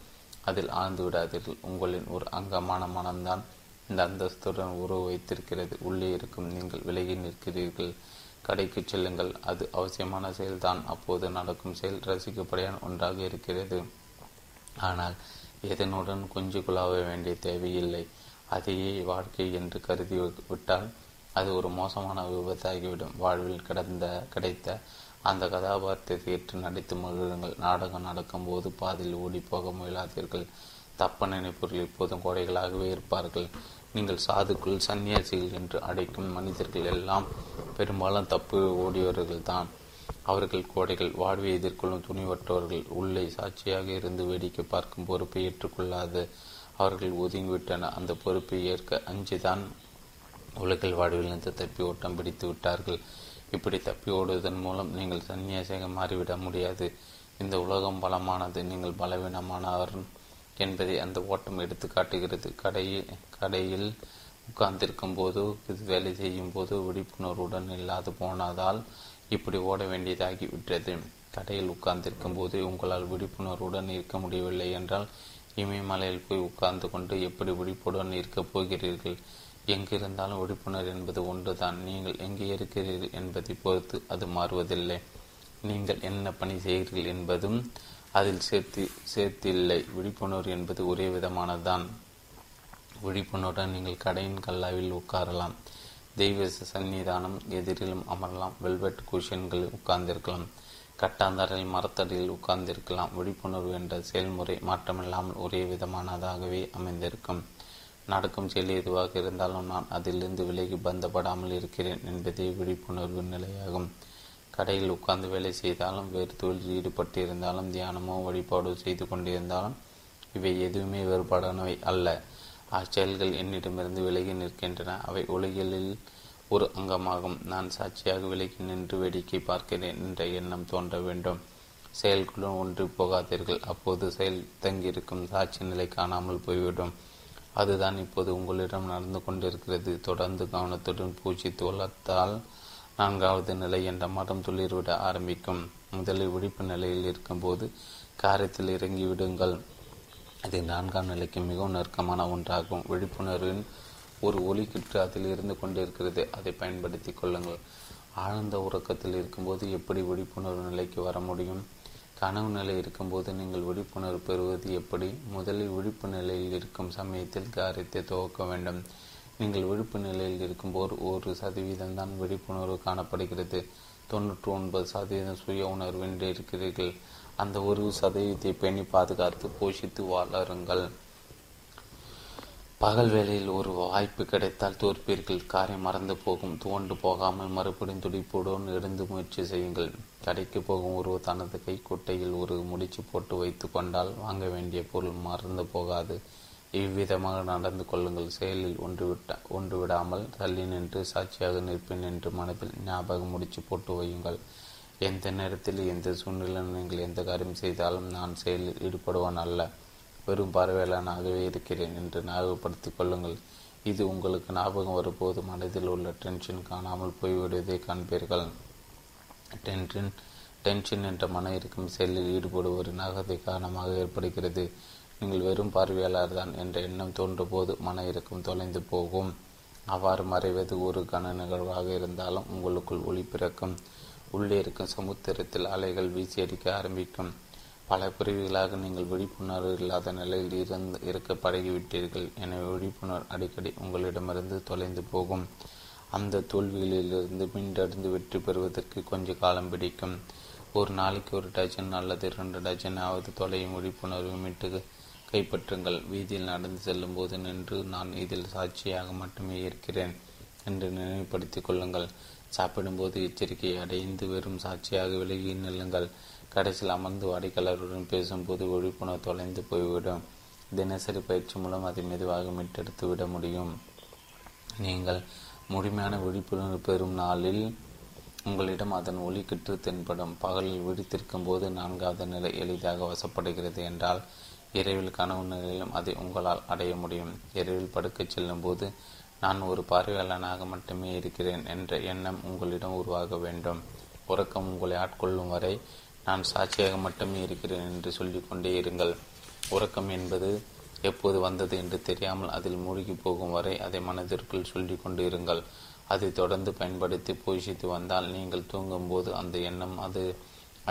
அதில் ஆழ்ந்து விடாதீர்கள். உங்களின் ஒரு அங்கமான மனம்தான் இந்த அந்தஸ்துடன் உறவு வைத்திருக்கிறது. உள்ளே இருக்கும் நீங்கள் விலகி நிற்கிறீர்கள். கடைக்கு செல்லுங்கள். அது அவசியமான செயல்தான். அப்போது நடக்கும் செயல் ரசிக்கப்படையான ஒன்றாக இருக்கிறது. ஆனால் எதனுடன் கொஞ்சு குழாவ வேண்டிய தேவையில்லை. அதையே வாழ்க்கை என்று கருதி விட்டால் அது ஒரு மோசமான விபத்தாகிவிடும். வாழ்வில் கிடந்த கிடைத்த அந்த கதாபாத்திரத்தை ஏற்று நடித்து மகிழுங்கள். நாடகம் நடக்கும்போது பாதியில் ஓடி போக முயலாதீர்கள். தப்ப நினைப்பவர்கள் எப்போதும் கோடைகளாகவே இருப்பார்கள். நீங்கள் சாதுக்குள் சன்னியாசிகள் என்று அடைக்கும் மனிதர்கள் எல்லாம் பெரும்பாலும் தப்பு ஓடியவர்கள் தான். அவர்கள் கோடைகள் வாழ்வை எதிர்கொள்ளும் துணிவற்றவர்கள் உள்ளே சாட்சியாக இருந்து வேடிக்கை பார்க்கும் பொறுப்பை ஏற்றுக்கொள்ளாது. அவர்கள் ஒதுங்கிவிட்டன. அந்த பொறுப்பை ஏற்க அஞ்சுதான் உலகில் வாழ்விலிருந்து தப்பி ஓட்டம் பிடித்து விட்டார்கள். இப்படி தப்பி ஓடுவதன் மூலம் நீங்கள் சன்னியாசியாக மாறிவிட முடியாது. இந்த உலகம் பலமானது நீங்கள் பலவீனமானவர் என்பதை அந்த ஓட்டம் எடுத்து காட்டுகிறது. கடையில் கடையில் உட்கார்ந்திருக்கும் போது வேலை செய்யும் போது விழிப்புணர்வுடன் இல்லாது போனதால் இப்படி ஓட வேண்டியதாகிவிட்டது. கடையில் உட்கார்ந்திருக்கும் போது உங்களால் விழிப்புணர்வுடன் இருக்க முடியவில்லை என்றால் இமயமலையில் போய் உட்கார்ந்து கொண்டு எப்படி விழிப்புடன் இருக்கப் போகிறீர்கள்? எங்கிருந்தாலும் விழிப்புணர்வு என்பது ஒன்றுதான். நீங்கள் எங்கே இருக்கிறீர்கள் என்பதை பொறுத்து அது மாறுவதில்லை. நீங்கள் என்ன பணி செய்கிறீர்கள் என்பதும் அதில் சேர்த்து சேர்த்தில்லை. விழிப்புணர்வு என்பது ஒரே விதமானதுதான். விழிப்புணர்வுடன் நீங்கள் கடையின் கல்லாவில் உட்காரலாம். தெய்வ சந்நிதானம் எதிரிலும் அமரலாம். வெல்வெட் குஷன்களில் உட்கார்ந்திருக்கலாம். கட்டாந்தரையில் மரத்தடியில் உட்கார்ந்திருக்கலாம். விழிப்புணர்வு என்ற செயல்முறை மாற்றமில்லாமல் ஒரே விதமானதாகவே அமைந்திருக்கும். நடக்கும் செயல் எதுவாக இருந்தாலும் நான் அதிலிருந்து விலகி பந்தப்படாமல் இருக்கிறேன் என்பதே விழிப்புணர்வு நிலையாகும். கடையில் உட்கார்ந்து வேலை செய்தாலும் வேறு தொழில் ஈடுபட்டிருந்தாலும் தியானமோ வழிபாடோ செய்து கொண்டிருந்தாலும் இவை எதுவுமே வேறுபாடானவை அல்ல. அச்செயல்கள் என்னிடமிருந்து விலகி நிற்கின்றன. அவை உலகில் ஒரு அங்கமாகும். நான் சாட்சியாக விலகி நின்று வேடிக்கை பார்க்கிறேன் என்ற எண்ணம் தோன்ற வேண்டும். செயல்களும் ஒன்றி போகாதீர்கள். அப்போது செயல் தங்கியிருக்கும் சாட்சி நிலை காணாமல் போய்விடும். அதுதான் இப்போது உங்களிடம் நடந்து கொண்டிருக்கிறது. தொடர்ந்து கவனத்துடன் பூச்சித்து வளர்த்தால் நான்காவது நிலை என்ற மரம் துளிர்விட ஆரம்பிக்கும். முதலில் விழிப்பு நிலையில் இருக்கும்போது காரியத்தில் இறங்கி விடுங்கள் இது நான்காம் நிலைக்கு மிகவும் நெருக்கமான ஒன்றாகும். விழிப்புணர்வின் ஒரு ஒளி கிற்று அதில் இருந்து கொண்டிருக்கிறது. அதை பயன்படுத்தி கொள்ளுங்கள். ஆழ்ந்த உறக்கத்தில் இருக்கும்போது எப்படி விழிப்புணர்வு நிலைக்கு வர முடியும்? கனவு நிலை இருக்கும்போது நீங்கள் விழிப்புணர்வு பெறுவது எப்படி? முதலில் விழிப்பு நிலையில் இருக்கும் சமயத்தில் காரியத்தை துவக்க வேண்டும். நீங்கள் விழிப்பு நிலையில் இருக்கும்போது ஒரு சதவீதம் தான் விழிப்புணர்வு காணப்படுகிறது. தொண்ணூற்றி ஒன்பது சதவீதம் சுய உணர்வின்றி இருக்கிறீர்கள். அந்த ஒரு சதவீதத்தை பேணி பாதுகாத்து போஷித்து வளருங்கள் பகல் வேளையில் ஒரு வாய்ப்பு கிடைத்தால் தோற்பீர்கள். காரியம் மறந்து போகும். துவண்டு போகாமல் மறுபடியும் துடிப்புடன் எழுந்து முயற்சி செய்யுங்கள். கடைக்கு போகும் ஒருவர் தனது கைக்குட்டையில் ஒரு முடிச்சு போட்டு வைத்து கொண்டால் வாங்க வேண்டிய பொருள் மறந்து போகாது. இவ்விதமாக நடந்து கொள்ளுங்கள். செயலில் ஒன்றுவிட்ட ஒன்று விடாமல் தள்ளி நின்று சாட்சியாக நிற்பேன் என்று மனதில் ஞாபகம் முடிச்சு போட்டு வையுங்கள். எந்த நேரத்தில் எந்த சூழ்நிலையில் நீங்கள் எந்த காரியம் செய்தாலும் நான் செயலில் ஈடுபடுவான் அல்ல வெறும் பார்வையாளனாகவே இருக்கிறேன் என்று ஞாபகப்படுத்திக் கொள்ளுங்கள். இது உங்களுக்கு ஞாபகம் வரும்போது மனதில் உள்ள டென்ஷன் காணாமல் போய்விடுவதை காண்பீர்கள் டென்ஷன் டென்ஷன் என்ற மன இருக்கும் செயலில் ஈடுபடுவோரின் அகதை காரணமாக ஏற்படுகிறது. நீங்கள் வெறும் பார்வையாளர் தான் என்ற எண்ணம் தோன்றும் போது மன இறக்கம் தொலைந்து போகும். அவ்வாறு மறைவது ஒரு கன நிகழ்வாக இருந்தாலும் உங்களுக்குள் ஒளி பிறக்கும். உள்ளே இருக்கும் சமுத்திரத்தில் அலைகள் வீசியடிக்க ஆரம்பிக்கும். பல பிரிவுகளாக நீங்கள் விழிப்புணர்வு இல்லாத நிலையில் இருந்து இருக்க பழகிவிட்டீர்கள். எனவே விழிப்புணர்வு அடிக்கடி உங்களிடமிருந்து தொலைந்து போகும். அந்த தோல்விகளிலிருந்து மீண்டடைந்து வெற்றி பெறுவதற்கு கொஞ்ச காலம் பிடிக்கும். ஒரு நாளைக்கு ஒரு டஜன் அல்லது இரண்டு டஜன் ஆவது தொலையும் விழிப்புணர்வு மீட்டு கைப்பற்றுங்கள். வீதியில் நடந்து செல்லும் போது நின்று நான் இதில் சாட்சியாக மட்டுமே இருக்கிறேன் என்று நினைவுபடுத்திக் கொள்ளுங்கள். சாப்பிடும்போது எச்சரிக்கை அடைந்து வெறும் சாட்சியாக விலகி நில்லுங்கள். கடைசியில் அமர்ந்து வாடிக்கையாளருடன் பேசும்போது விழிப்புணர்வு தொலைந்து போய்விடும். தினசரி பயிற்சி மூலம் அதை மெதுவாக மீட்டெடுத்து விட முடியும். நீங்கள் முழுமையான விழிப்புணர்வு பெறும் நாளில் உங்களிடம் அதன் ஒளி கிட்டு தென்படும். பகலில் விழித்திருக்கும் போது நான்காவது நிலை எளிதாக வசப்படுகிறது என்றால் இரவில் கனவு நிலையிலும் அதை உங்களால் அடைய முடியும். இரவில் படுக்கச் செல்லும் போது நான் ஒரு பார்வையாளனாக மட்டுமே இருக்கிறேன் என்ற எண்ணம் உங்களிடம் உருவாக வேண்டும். உறக்கம் உங்களை ஆட்கொள்ளும் வரை நான் சாட்சியாக மட்டுமே இருக்கிறேன் என்று சொல்லிக்கொண்டே இருங்கள். உறக்கம் என்பது எப்போது வந்தது என்று தெரியாமல் அதில் மூழ்கி போகும் வரை அதை மனதிற்குள் சொல்லி கொண்டு இருங்கள். அதை தொடர்ந்து பயன்படுத்தி போஷித்து வந்தால் நீங்கள் தூங்கும்போது அந்த எண்ணம் அது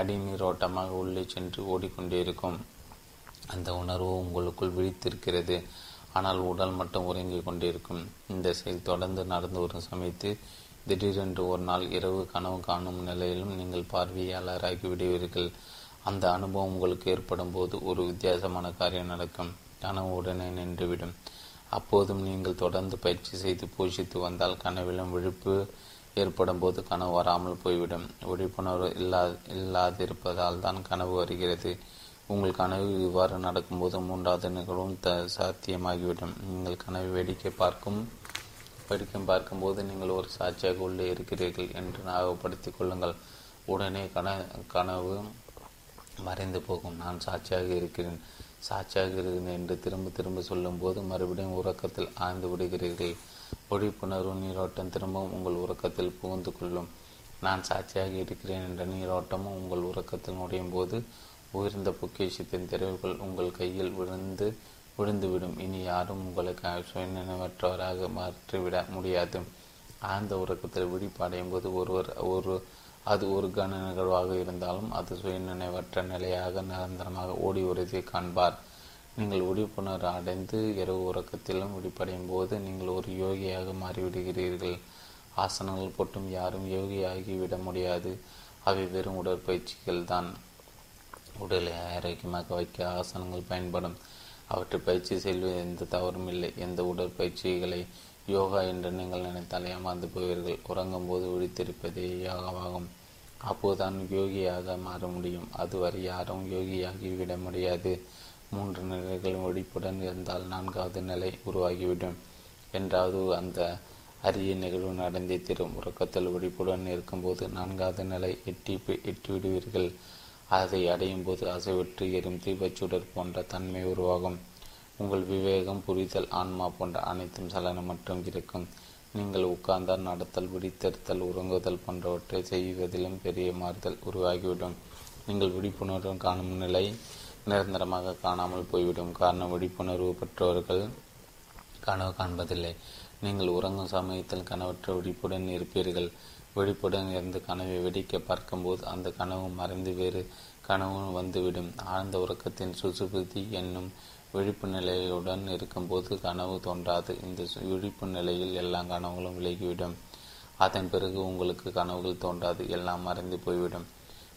அடிநீரோட்டமாக உள்ளே சென்று ஓடிக்கொண்டே இருக்கும். அந்த உணர்வு உங்களுக்குள் விழித்திருக்கிறது. ஆனால் உடல் மட்டும் உறங்கிக் கொண்டிருக்கும். இந்த செயல் தொடர்ந்து நடந்து வரும் சமயத்தில் திடீரென்று ஒரு நாள் இரவு கனவு காணும் நிலையிலும் நீங்கள் பார்வையாளராகி விடுவீர்கள். அந்த அனுபவம் உங்களுக்கு ஏற்படும் போது ஒரு வித்தியாசமான காரியம் நடக்கும். கனவு உடனே நின்றுவிடும். அப்போதும் நீங்கள் தொடர்ந்து பயிற்சி செய்து போஷித்து வந்தால் கனவிலும் விழிப்பு ஏற்படும் போது கனவு வராமல் போய்விடும். விழிப்புணர்வு இல்லா இல்லாதிருப்பதால் தான் கனவு வருகிறது. உங்கள் கனவு இவ்வாறு நடக்கும்போது மூன்றாவது நிகழ்வும் த சாத்தியமாகிவிடும். நீங்கள் கனவை வேடிக்கை பார்க்கும் படிக்கும் பார்க்கும்போது நீங்கள் ஒரு சாட்சியாக உள்ளே இருக்கிறீர்கள் என்று ஞாபகப்படுத்திக் கொள்ளுங்கள். உடனே கன கனவு மறைந்து போகும். நான் சாட்சியாக இருக்கிறேன். சாட்சியாக இருக்கிறேன் என்று திரும்ப திரும்ப சொல்லும்போது மறுபடியும் உறக்கத்தில் ஆழ்ந்து விடுகிறீர்கள். விழிப்புணர்வு நீரோட்டம் திரும்பவும் உங்கள் உறக்கத்தில் புகுந்து கொள்ளும். நான் சாட்சியாக இருக்கிறேன் என்ற நீரோட்டமும் உங்கள் உறக்கத்தில் நுழையும் போது உயர்ந்த பொக்கிஷத்தின் திறவுகள் உங்கள் கையில் விழுந்து விழுந்துவிடும். இனி யாரும் உங்களுக்கு சுயநினைவற்றவராக மாற்றிவிட முடியாது. ஆழ்ந்த உறக்கத்தில் விழிப்படையும் போது ஒருவர் ஒரு அது ஒரு கன நிகழ்வாக இருந்தாலும் அது சுயநினைவற்ற நிலையாக நிரந்தரமாக ஓடி வருவதை காண்பார். நீங்கள் விழிப்புணர்வு அடைந்து இரவு உறக்கத்திலும் விழிப்படையும் போது நீங்கள் ஒரு யோகியாக மாறிவிடுகிறீர்கள். ஆசனங்கள் போட்டும் யாரும் யோகியாகிவிட முடியாது. அவை வெறும் உடற்பயிற்சிகள் தான் உடலை ஆரோக்கியமாக வைக்க ஆசனங்கள் பயன்படும். அவற்றை பயிற்சி செய்வது எந்த தவறும் இல்லை. எந்த உடற்பயிற்சிகளை யோகா என்று நீங்கள் நினைத்தால் ஏமாந்து போவீர்கள். உறங்கும் போது விழித்திருப்பதே யோகாவாகும் அப்போதுதான் யோகியாக மாற முடியும். அதுவரை யாரும் யோகியாகி விட முடியாது. மூன்று நிலைகள் ஒழிப்புடன் இருந்தால் நான்காவது நிலை உருவாகிவிடும். என்றாவது அந்த அரிய நிகழ்வு நடந்தே தீரும். உறக்கத்தில் ஒழிப்புடன் இருக்கும்போது நான்காவது நிலை எட்டி எட்டி விடுவீர்கள். அதை அடையும் போது அசைவற்று எறும் தீபச்சுடர் போன்ற தன்மை உருவாகும். உங்கள் விவேகம் புரிதல் ஆன்மா போன்ற அனைத்தும் சலனமற்றும் இருக்கும். நீங்கள் உட்கார்ந்தால் நடத்தல் விழித்தெடுத்தல் உறங்குதல் போன்றவற்றை செய்வதிலும் பெரிய மாறுதல் உருவாகிவிடும். நீங்கள் விழிப்புணர்வு காணும் நிலை நிரந்தரமாக காணாமல் போய்விடும். காரணம் விழிப்புணர்வு பெற்றவர்கள் கனவு காண்பதில்லை. நீங்கள் உறங்கும் சமயத்தில் கனவற்ற விழிப்புடன் இருப்பீர்கள். விழிப்புடன் இருந்து கனவை வெடிக்க பார்க்கும்போது அந்த கனவு மறைந்து வேறு கனவும் வந்துவிடும். ஆழ்ந்த உறக்கத்தின் சுசுபுதி என்னும் விழிப்பு நிலையுடன் இருக்கும்போது கனவு தோன்றாது. இந்த விழிப்பு நிலையில் எல்லா கனவுகளும் விலகிவிடும். அதன் பிறகு உங்களுக்கு கனவுகள் தோன்றாது. எல்லாம் மறைந்து போய்விடும்.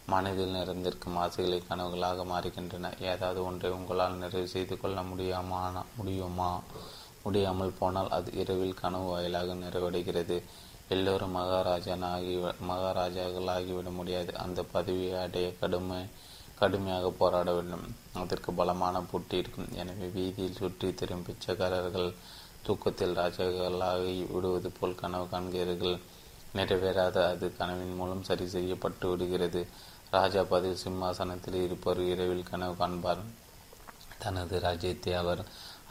மனதில் நிறைந்திருக்கும் ஆசைகளை கனவுகளாக மாறுகின்றன. ஏதாவது ஒன்றை உங்களால் நிறைவு செய்து கொள்ள முடியாமா முடியுமா? முடியாமல் போனால் அது இரவில் கனவு வாயிலாக நிறைவடைகிறது. எல்லோரும் மகாராஜனாகி மகாராஜாக்களாகிவிட முடியாது. அந்த பதவியை அடைய கடுமை கடுமையாக போராட வேண்டும். அதற்கு பலமான போட்டி இருக்கும். எனவே வீதியில் சுற்றி திரும் பிச்சைக்காரர்கள் தூக்கத்தில் ராஜாக்களாகி விடுவது போல் கனவு காண்கிறீர்கள். நிறைவேறாத அது கனவின் மூலம் சரி செய்யப்பட்டு விடுகிறது. ராஜா பதவி சிம்மாசனத்தில் இருப்பவர் இரவில் கனவு காண்பார். தனது ராஜ்யத்தை அவர்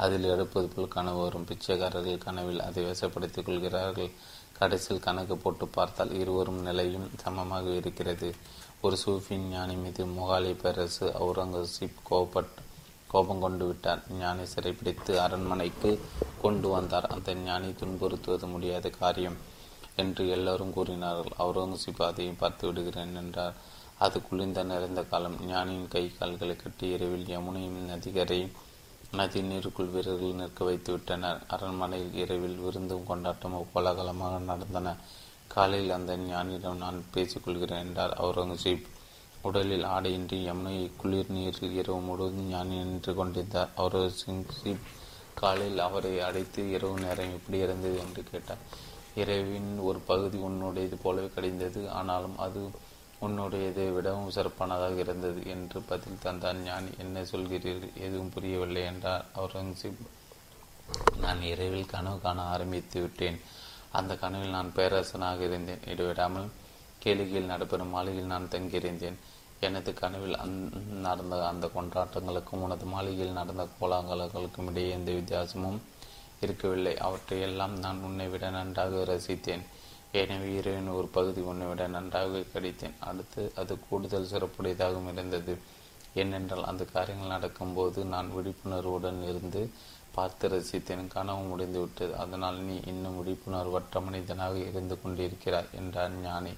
அதில் எடுப்பது போல் கனவு வரும். பிச்சைக்காரர்கள் கனவில் அதை வசப்படுத்திக் கொள்கிறார்கள். கடைசியில் கணக்கு போட்டு பார்த்தால் இருவரும் நிலையும் சமமாக இருக்கிறது. ஒரு சூஃபின் ஞானி மீது முகாலி பேரரசு அவுரங்கசீப் கோபட் கோபம் கொண்டு விட்டார். ஞானி சிறைப்பிடித்து அரண்மனைக்கு கொண்டு வந்தார். அந்த ஞானி துன்புறுத்துவது முடியாத காரியம் என்று எல்லோரும் கூறினார்கள். அவுரங்கசீப் அதையும் பார்த்து விடுகிறேன் என்றார். அது குளிர்ந்த நிறைந்த காலம். ஞானியின் கை கால்களை கட்டி இரவில் யமுனையும் நதிகரை நதி நீருக்குள் வீரர்கள் நிற்க வைத்து விட்டனர். அரண்மனையில் இரவில் விருந்தும் கொண்டாட்டமும் கோலாகலமாக நடந்தன. காலையில் அந்த ஞானியிடம் நான் பேசிக்கொள்கிறேன் என்றார் அவுரங்கசீப். உடலில் ஆடையின்றி யமுனை குளிர் நீரில் இரவு முழுவதும் ஞானி நின்று கொண்டிருந்தார். அவுரங்கசீப் காலையில் அவரை அடைத்து இரவு நேரம் எப்படி இருந்தது என்று கேட்டார். இரவின் ஒரு பகுதி உன்னுடையது போலவே கடிந்தது. ஆனாலும் அது உன்னுடையதை விடவும் சிறப்பானதாக இருந்தது என்று பதில் தந்தான். ஞானி என்ன சொல்கிறீர்கள் எதுவும் புரியவில்லை என்றார். அவுரங்கசீப் நான் இரவில் கனவு காண ஆரம்பித்து விட்டேன். அந்த கனவில் நான் பேரரசனாக இருந்தேன். இடைவிடாமல் கேளிகையில் நடைபெறும் மாளிகையில் நான் தங்கியிருந்தேன். எனது கனவில் அந் நடந்த அந்த கொண்டாட்டங்களுக்கும் உனது மாளிகையில் நடந்த கோலாகலங்களுக்கும் இடையே எந்த வித்தியாசமும் இருக்கவில்லை. அவற்றையெல்லாம் நான் உன்னை விட நன்றாக ரசித்தேன். எனவே இரவின் ஒரு பகுதி உன்னை விட நன்றாக கடித்தேன். அடுத்து அது கூடுதல் சிறப்புடையதாகவும் இருந்தது. ஏனென்றால் அந்த காரியங்கள் நடக்கும்போது நான் விழிப்புணர்வுடன் இருந்து பார்த்து ரசித்தேன். கனவு முடிந்துவிட்டது. அதனால் நீ இன்னும் விழிப்புணர்வற்ற மனிதனாக இருந்து கொண்டிருக்கிறாய் என்றார் ஞானி.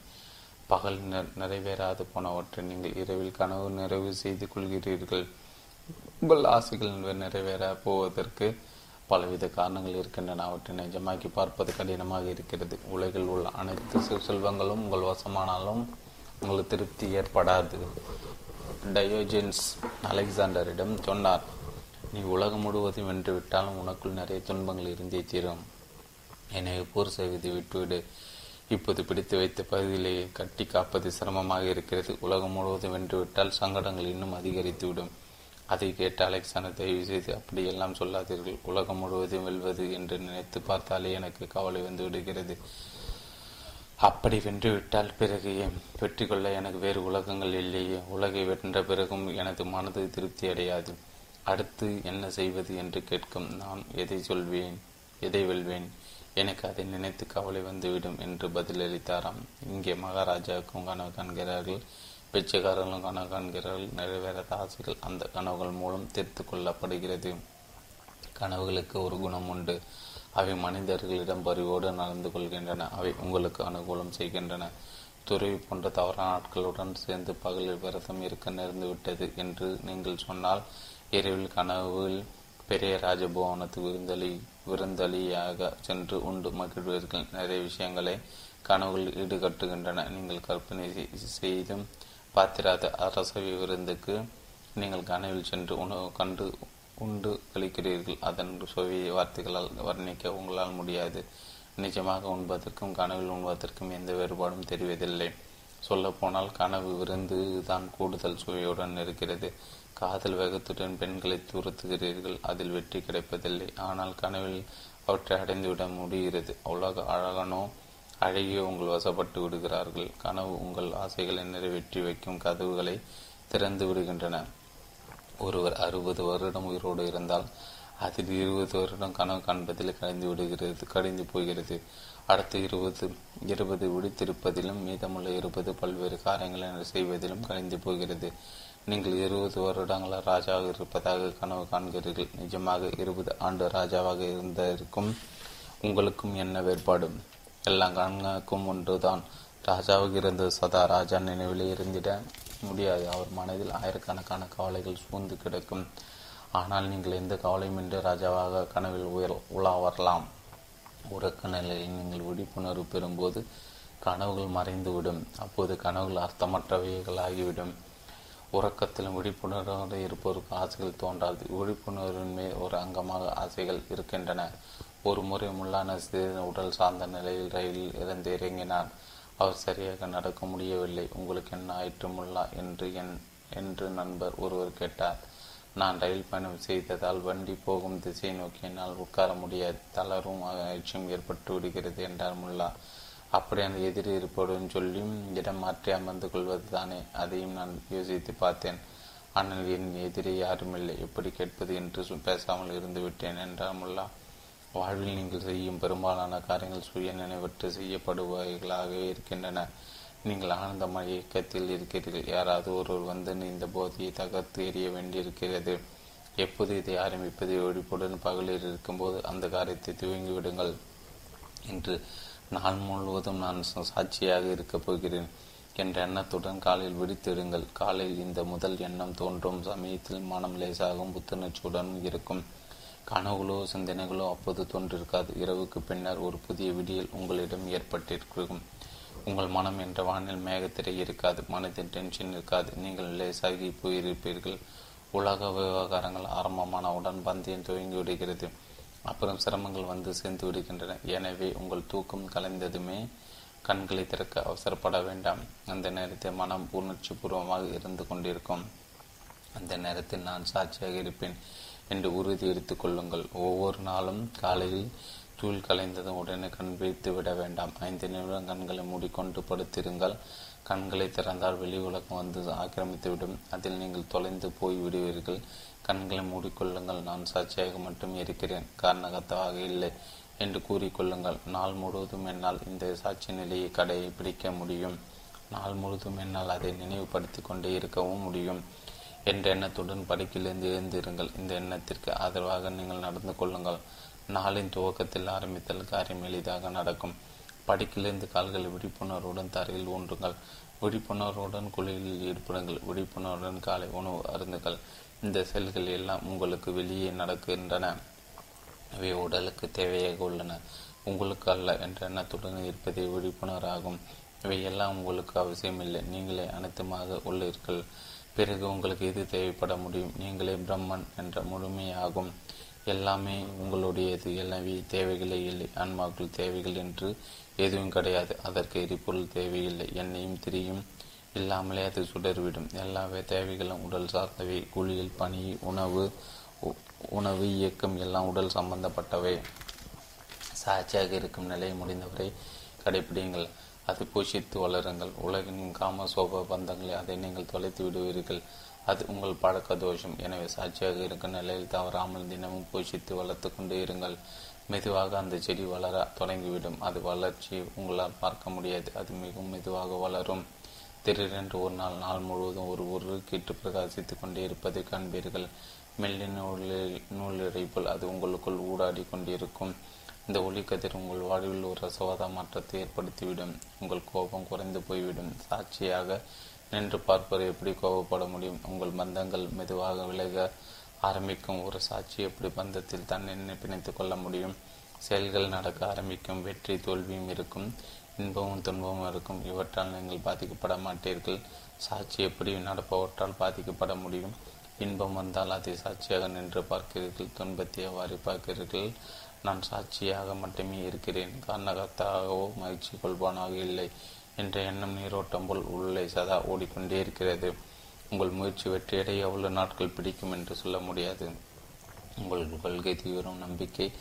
பகல் நிறைவேறாது போனவற்றை நீங்கள் இரவில் கனவு நிறைவு செய்து கொள்கிறீர்கள். உங்கள் ஆசைகள் நிறைவேற போவதற்கு பலவித காரணங்கள் இருக்கின்றன. அவற்றை நிஜமாக்கி பார்ப்பது கடினமாக இருக்கிறது. உலகில் உள்ள அனைத்து செல்வங்களும் உங்கள் வசமானாலும் உங்களுக்கு திருப்தி ஏற்படாது. டயோஜென்ஸ் அலெக்சாண்டரிடம் சொன்னார் நீ உலகம் முழுவதும் வென்று விட்டாலும் உனக்குள் நிறைய துன்பங்கள் இருந்தே தீரும். எனவே போர் செய்வது விட்டுவிடு. இப்போது பிடித்து வைத்த பகுதியிலேயே கட்டி காப்பது சிரமமாக இருக்கிறது. உலகம் முழுவதும் வென்றுவிட்டால் சங்கடங்கள் இன்னும் அதிகரித்துவிடும். அதை கேட்டு அலெக்சாண்டர் தயவு செய்து அப்படியெல்லாம் சொல்லாதீர்கள். உலகம் முழுவதும் வெல்வது என்று நினைத்து பார்த்தாலே எனக்கு கவலை வந்து விடுகிறது. அப்படி வென்றுவிட்டால் பிறகு வெற்றி கொள்ள எனக்கு வேறு உலகங்கள் இல்லையே. உலகை வென்ற பிறகும் எனது மனது திருப்தி அடையாது. அடுத்து என்ன செய்வது என்று கேட்கும். நான் எதை சொல்வேன்? எதை வெல்வேன்? எனக்கு அதை நினைத்து கவலை வந்துவிடும் என்று பதிலளித்தாராம். இங்கே மகாராஜாவுக்கும் கனவு காண்கிறார்கள். பிச்சைக்காரர்களும் கனவு காண்கிறார்கள் நிறைவேறாத ஆசைகள் அந்த கனவுகள் மூலம் தீர்த்து கொள்ளப்படுகிறது. கனவுகளுக்கு ஒரு குணம் உண்டு. அவை மனிதர்களிடம் பரிவோடு நடந்து கொள்கின்றன. அவை உங்களுக்கு அனுகூலம் செய்கின்றன. துறவி போன்ற தவறான ஆட்களுடன் சேர்ந்து பகலில் விரதம் இருக்க நேர்ந்துவிட்டது என்று நீங்கள் சொன்னால் இரவில் கனவில் பெரிய ராஜபவனத்து விருந்தளி விருந்தளியாக சென்று உண்டு மகிழ்வீர்கள். நிறைய விஷயங்களை கனவுகள் ஈடுகட்டுகின்றன. நீங்கள் கற்பனை செய்தும் பாத்திராத அரசவை விருந்துக்கு நீங்கள் கனவில் சென்று உணவு கண்டு உண்டு கழிக்கிறீர்கள். அதன் சுவையை வார்த்தைகளால் வர்ணிக்க உங்களால் முடியாது. நிஜமாக உண்பதற்கும் கனவில் உண்பதற்கும் எந்த வேறுபாடும் தெரிவதில்லை. சொல்லப்போனால் கனவு விருந்து தான் கூடுதல் சுவையுடன் இருக்கிறது. காதல் வேகத்துடன் பெண்களை துரத்துகிறீர்கள். அதில் வெற்றி கிடைப்பதில்லை. ஆனால் கனவில் அவற்றை அடைந்துவிட முடிகிறது. உலக அழகனோ அழகிய உங்கள் வசப்பட்டு விடுகிறார்கள். கனவு உங்கள் ஆசைகளை நிறைவேற்றி வைக்கும் கதவுகளை திறந்து விடுகின்றன. ஒருவர் அறுபது வருடம் உயிரோடு இருந்தால் அதில் இருபது வருடம் கனவு காண்பதில் கழிந்து விடுகிறது கடிந்து போகிறது. அடுத்த இருபது இருபது விடுத்திருப்பதிலும் மீதமுள்ள இருபது பல்வேறு காரியங்களை செய்வதிலும் கழிந்து போகிறது. நீங்கள் இருபது வருடங்களாக ராஜாவாக இருப்பதாக கனவு காண்கிறீர்கள். நிஜமாக இருபது ஆண்டு ராஜாவாக இருந்திருக்கும் உங்களுக்கும் என்ன வேறுபாடு? எல்லா கண்களுக்கும் ஒன்றுதான். ராஜாவுக்கு இருந்த சதா ராஜா நினைவில் இருந்திட முடியாது. அவர் மனதில் ஆயிரக்கணக்கான கவலைகள் சூழ்ந்து கிடக்கும். ஆனால் நீங்கள் எந்த கவலையுமின்றி ராஜாவாக கனவில் உயர் உலா வரலாம் உறக்க நிலையில் நீங்கள் விழிப்புணர்வு பெறும்போது கனவுகள் மறைந்துவிடும். அப்போது கனவுகள் அர்த்தமற்றவைகளாகிவிடும். உறக்கத்திலும் விழிப்புணர்வோடு இருப்பவருக்கு ஆசைகள் தோன்றாது. விழிப்புணர்வின் மேல் ஒரு அங்கமாக ஆசைகள் இருக்கின்றன. ஒரு முறை முல்லான உடல் சார்ந்த நிலையில் ரயிலில் இருந்து இறங்கினார். அவர் சரியாக நடக்க முடியவில்லை. உங்களுக்கு என்ன ஆயிற்று முல்லா? என்று என் என்று நண்பர் ஒருவர் கேட்டார். நான் ரயில் பயணம் செய்ததால் வண்டி போகும் திசையை நோக்கி என்னால் உட்கார முடியாது. தளரும் அயற்சியும் ஏற்பட்டு விடுகிறது என்றார் முல்லா. அப்படி அந்த எதிரி இருப்பதும் சொல்லியும் இடம் மாற்றி அமர்ந்து கொள்வது தானே அதையும் நான் யோசித்து பார்த்தேன். ஆனால் என் எதிரி யாருமில்லை. எப்படி கேட்பது? என்று பேசாமல் இருந்து விட்டேன் என்றார் முல்லா. வாழ்வில் நீங்கள் செய்யும் பெரும்பாலான காரியங்கள் சுய நினைவற்று செய்யப்படுபவைகளாகவே இருக்கின்றன. நீங்கள் ஆனந்தமாக இயக்கத்தில் இருக்கிறீர்கள். யாராவது ஒருவர் வந்து இந்த போதையை தகர்த்து எறிய வேண்டியிருக்கிறது. எப்போது இதை ஆரம்பிப்பதை? ஒழிப்புடன் பகலில் இருக்கும்போது அந்த காரியத்தை துவங்கி விடுங்கள் என்று நாள் முழுவதும் நான் சாட்சியாக இருக்கப் போகிறேன் என்ற எண்ணத்துடன் காலையில் விடுத்திடுங்கள். காலையில் இந்த முதல் எண்ணம் தோன்றும் சமயத்தில் மனம் லேசாகவும் புத்துணர்ச்சியுடனும் இருக்கும். கனவுகளோ சிந்தனைகளோ அப்போது தோன்றிருக்காது. இரவுக்கு பின்னர் ஒரு புதிய விடியல் உங்களிடம் ஏற்பட்டிருக்கும். உங்கள் மனம் என்ற வானில் மேகத்திரை இருக்காது மனதின் டென்ஷன் இருக்காது. நீங்கள் லேசாகி போயிருப்பீர்கள். உலக விவகாரங்கள் ஆரம்பமானவுடன் பந்தயம் துவங்கி விடுகிறது. அப்புறம் சிரமங்கள் வந்து சேர்ந்து விடுகின்றன. எனவே உங்கள் தூக்கம் கலைந்ததுமே கண்களை திறக்க அவசரப்பட வேண்டாம். அந்த நேரத்தில் மனம் உணர்ச்சி பூர்வமாக இருந்து கொண்டிருக்கும். அந்த நேரத்தில் நான் சாட்சியாக இருப்பேன். என்று உறுதி எடுத்துக் கொள்ளுங்கள். ஒவ்வொரு நாளும் காலையில் தூள் கலைந்ததும் உடனே கண் வைத்து விட வேண்டாம். ஐந்து நிமிடம் கண்களை மூடிக்கொண்டு படுத்திருங்கள். கண்களை திறந்தால் வெளி உலகம் வந்து ஆக்கிரமித்துவிடும். அதில் நீங்கள் தொலைந்து போய் விடுவீர்கள். கண்களை மூடிக்கொள்ளுங்கள். நான் சாட்சியாக மட்டும் இருக்கிறேன். காரணகத்தவாக இல்லை என்று கூறிக்கொள்ளுங்கள். நாள் முழுவதும் என்னால் இந்த சாட்சி நிலையை கடையை பிடிக்க முடியும். நாள் முழுவதும் என்னால் அதை நினைவுபடுத்தி கொண்டே இருக்கவும் முடியும். என்ற எண்ணத்துடன் படுக்கிலிருந்து எழுந்திருங்கள். இந்த எண்ணத்திற்கு ஆதரவாக நீங்கள் நடந்து கொள்ளுங்கள். நாளின் துவக்கத்தில் ஆரம்பித்தல் காரியம் எளிதாக நடக்கும். படுக்கிலிருந்து கால்களை விழிப்புணர்வுடன் தரையில் ஊன்றுங்கள். விழிப்புணர்வுடன் குளிரில் ஈடுபடுங்கள். விழிப்புணர்வுடன் காலை உணவு அருந்துங்கள். இந்த செயல்கள் எல்லாம் உங்களுக்கு வெளியே நடக்கின்றன. இவை உடலுக்கு தேவையாக உள்ளன. உங்களுக்கு அல்ல என்ற எண்ணத்துடன் இருப்பதே விழிப்புணர்வாகும். இவையெல்லாம் உங்களுக்கு அவசியமில்லை. நீங்களே அனைத்துமாக உள்ளீர்கள். பிறகு உங்களுக்கு எது தேவைப்பட முடியும்? நீங்களே பிரம்மன் என்ற முழுமையாகும். எல்லாமே உங்களுடையது. எனவே தேவைகளே இல்லை. ஆன்மாக்கள் தேவைகள் என்று எதுவும் கிடையாது. அதற்கு எரிபொருள் தேவையில்லை. எண்ணெயும் திரியும். இல்லாமலே அது சுடர்விடும். எல்லா தேவைகளும் உடல் சார்ந்தவை. குளியல் பனி உணவு உணவு இயக்கம் எல்லாம் உடல் சம்பந்தப்பட்டவை. சாட்சியாக இருக்கும் நிலை முடிந்தவரை கடைபிடிங்கள் அதை பூஷித்து வளருங்கள். உலகின் காம சோப பந்தங்களை அதை நீங்கள் தொலைத்து விடுவீர்கள். அது உங்கள் பழக்க தோஷம். எனவே சாட்சியாக இருக்கும் நிலையில் தவறாமல் தினமும் பூஷித்து வளர்த்து கொண்டு இருங்கள். மெதுவாக அந்த செடி வளர தொடங்கிவிடும். அது வளர்ச்சி உங்களால் பார்க்க முடியாது. அது மிகவும் மெதுவாக வளரும். திடீரென்று ஒரு நாள் நாள் முழுவதும் ஒரு ஒரு கீட்டு பிரகாசித்துக் கொண்டே இருப்பதை காண்பீர்கள். மெல்லிய நூலில் நூலிழை போல் அது உங்களுக்குள் ஊடாடி கொண்டிருக்கும். இந்த ஒளிக்கதிர் உங்கள் வாழ்வில் ஒரு ரசவாத மாற்றத்தை ஏற்படுத்திவிடும். உங்கள் கோபம் குறைந்து போய்விடும். சாட்சியாக நின்று பார்ப்பவர் எப்படி கோபப்பட முடியும்? உங்கள் பந்தங்கள் மெதுவாக விலக ஆரம்பிக்கும். ஒரு சாட்சி எப்படி பந்தத்தில் தன்னை பிணைத்து கொள்ள முடியும்? செயல்கள் நடக்க ஆரம்பிக்கும். வெற்றி தோல்வியும் இருக்கும். இன்பமும் துன்பமும் இருக்கும். இவற்றால் நீங்கள் பாதிக்கப்பட மாட்டீர்கள். சாட்சி எப்படி நடப்பவற்றால் பாதிக்கப்பட முடியும்? இன்பம் வந்தால் அதை சாட்சியாக நின்று பார்க்கிறீர்கள். துன்பத்தை அவ்வாறு பார்க்கிறீர்கள். நான் சாட்சியாக மட்டுமே இருக்கிறேன். காரணகர்த்தாகவோ மகிழ்ச்சி கொள்வானாக இல்லை என்ற எண்ணம் நீரோட்டம் போல் உள்ளே சதா ஓடிக்கொண்டே இருக்கிறது. உங்கள் முயற்சி வெற்றியடைய எவ்வளவு நாட்கள் பிடிக்கும் என்று சொல்ல முடியாது. உங்கள் கொள்கை தீவிரம் நம்பிக்கை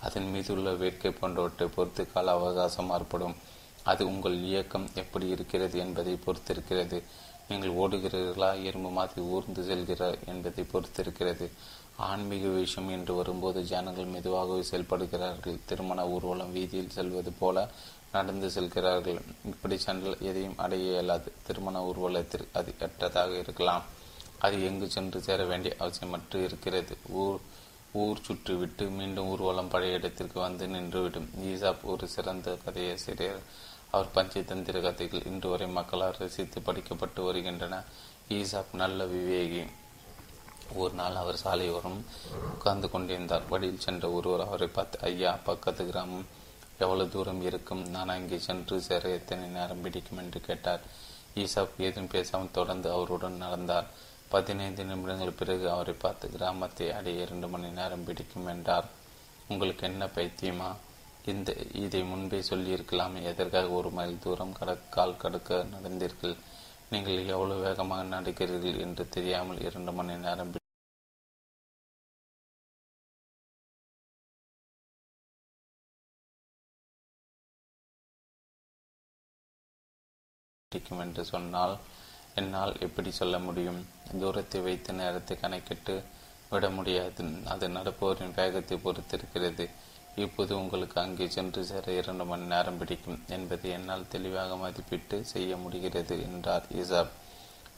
அதன் மீது உள்ள வேட்கை போன்றவற்றை பொறுத்து கால அவகாசம் மாறுபடும். அது உங்கள் இயக்கம் எப்படி இருக்கிறது என்பதை பொறுத்திருக்கிறது. நீங்கள் ஓடுகிறீர்களா? எறும்பு மாதிரி ஊர்ந்து செல்கிறார் என்பதை பொறுத்திருக்கிறது. ஆன்மீக விஷயம் என்று வரும்போது ஜனங்கள் மெதுவாகவே செயல்படுகிறார்கள். திருமண ஊர்வலம் வீதியில் செல்வது போல நடந்து செல்கிறார்கள். இப்படி சென்றால் எதையும் அடைய இயலாது. திருமண ஊர்வலத்தில் அது எட்டதாக இருக்கலாம். அது எங்கு சென்று சேர வேண்டிய அவசியமற்று இருக்கிறது. ஊர் ஊர் சுற்றிவிட்டு மீண்டும் ஊர்வலம் பழைய இடத்திற்கு வந்து நின்றுவிடும். ஈசாப் ஒரு சிறந்த கதையாசிரியர் அவர் பஞ்சதந்திர கதைகள் இன்று வரை மக்களால் ரசித்து படிக்கப்பட்டு வருகின்றன. ஈசாப் நல்ல விவேகி. ஒரு நாள் அவர் சாலையோரம் உட்கார்ந்து கொண்டிருந்தார். வழியில் சென்ற ஒருவர் அவரை பார்த்து ஐயா பக்கத்து கிராமம் எவ்வளவு தூரம் இருக்கும்? நான் அங்கே சென்று சேர எத்தனை நேரம் பிடிக்கும்? என்று கேட்டார். ஈசாப் ஏதும் பேசாமல் தொடர்ந்து அவருடன் நடந்தார். பதினைந்து நிமிடங்கள் பிறகு அவரை பார்த்து கிராமத்தை அடைய இரண்டு மணி நேரம் பிடிக்கும் என்றார். உங்களுக்கு என்ன பைத்தியமா? இந்த இதை முன்பே சொல்லியிருக்கலாமே. எதற்காக ஒரு மைல் தூரம் கடக்கால் கடக்க நடந்தீர்கள்? நீங்கள் எவ்வளவு வேகமாக நடக்கிறீர்கள் என்று தெரியாமல் இரண்டு மணி நேரம் பிடிக்கும் என்று சொன்னால் என்னால் எப்படி சொல்ல முடியும்? தூரத்தை வைத்து நேரத்தை கணக்கிட்டு விட முடியாது. அது நடப்பவரின் வேகத்தை பொறுத்திருக்கிறது. இப்போது உங்களுக்கு அங்கே சென்று சேர இரண்டு மணி நேரம் பிடிக்கும் என்பதை என்னால் தெளிவாக மதிப்பிட்டு செய்ய முடிகிறது என்றார் இசாப்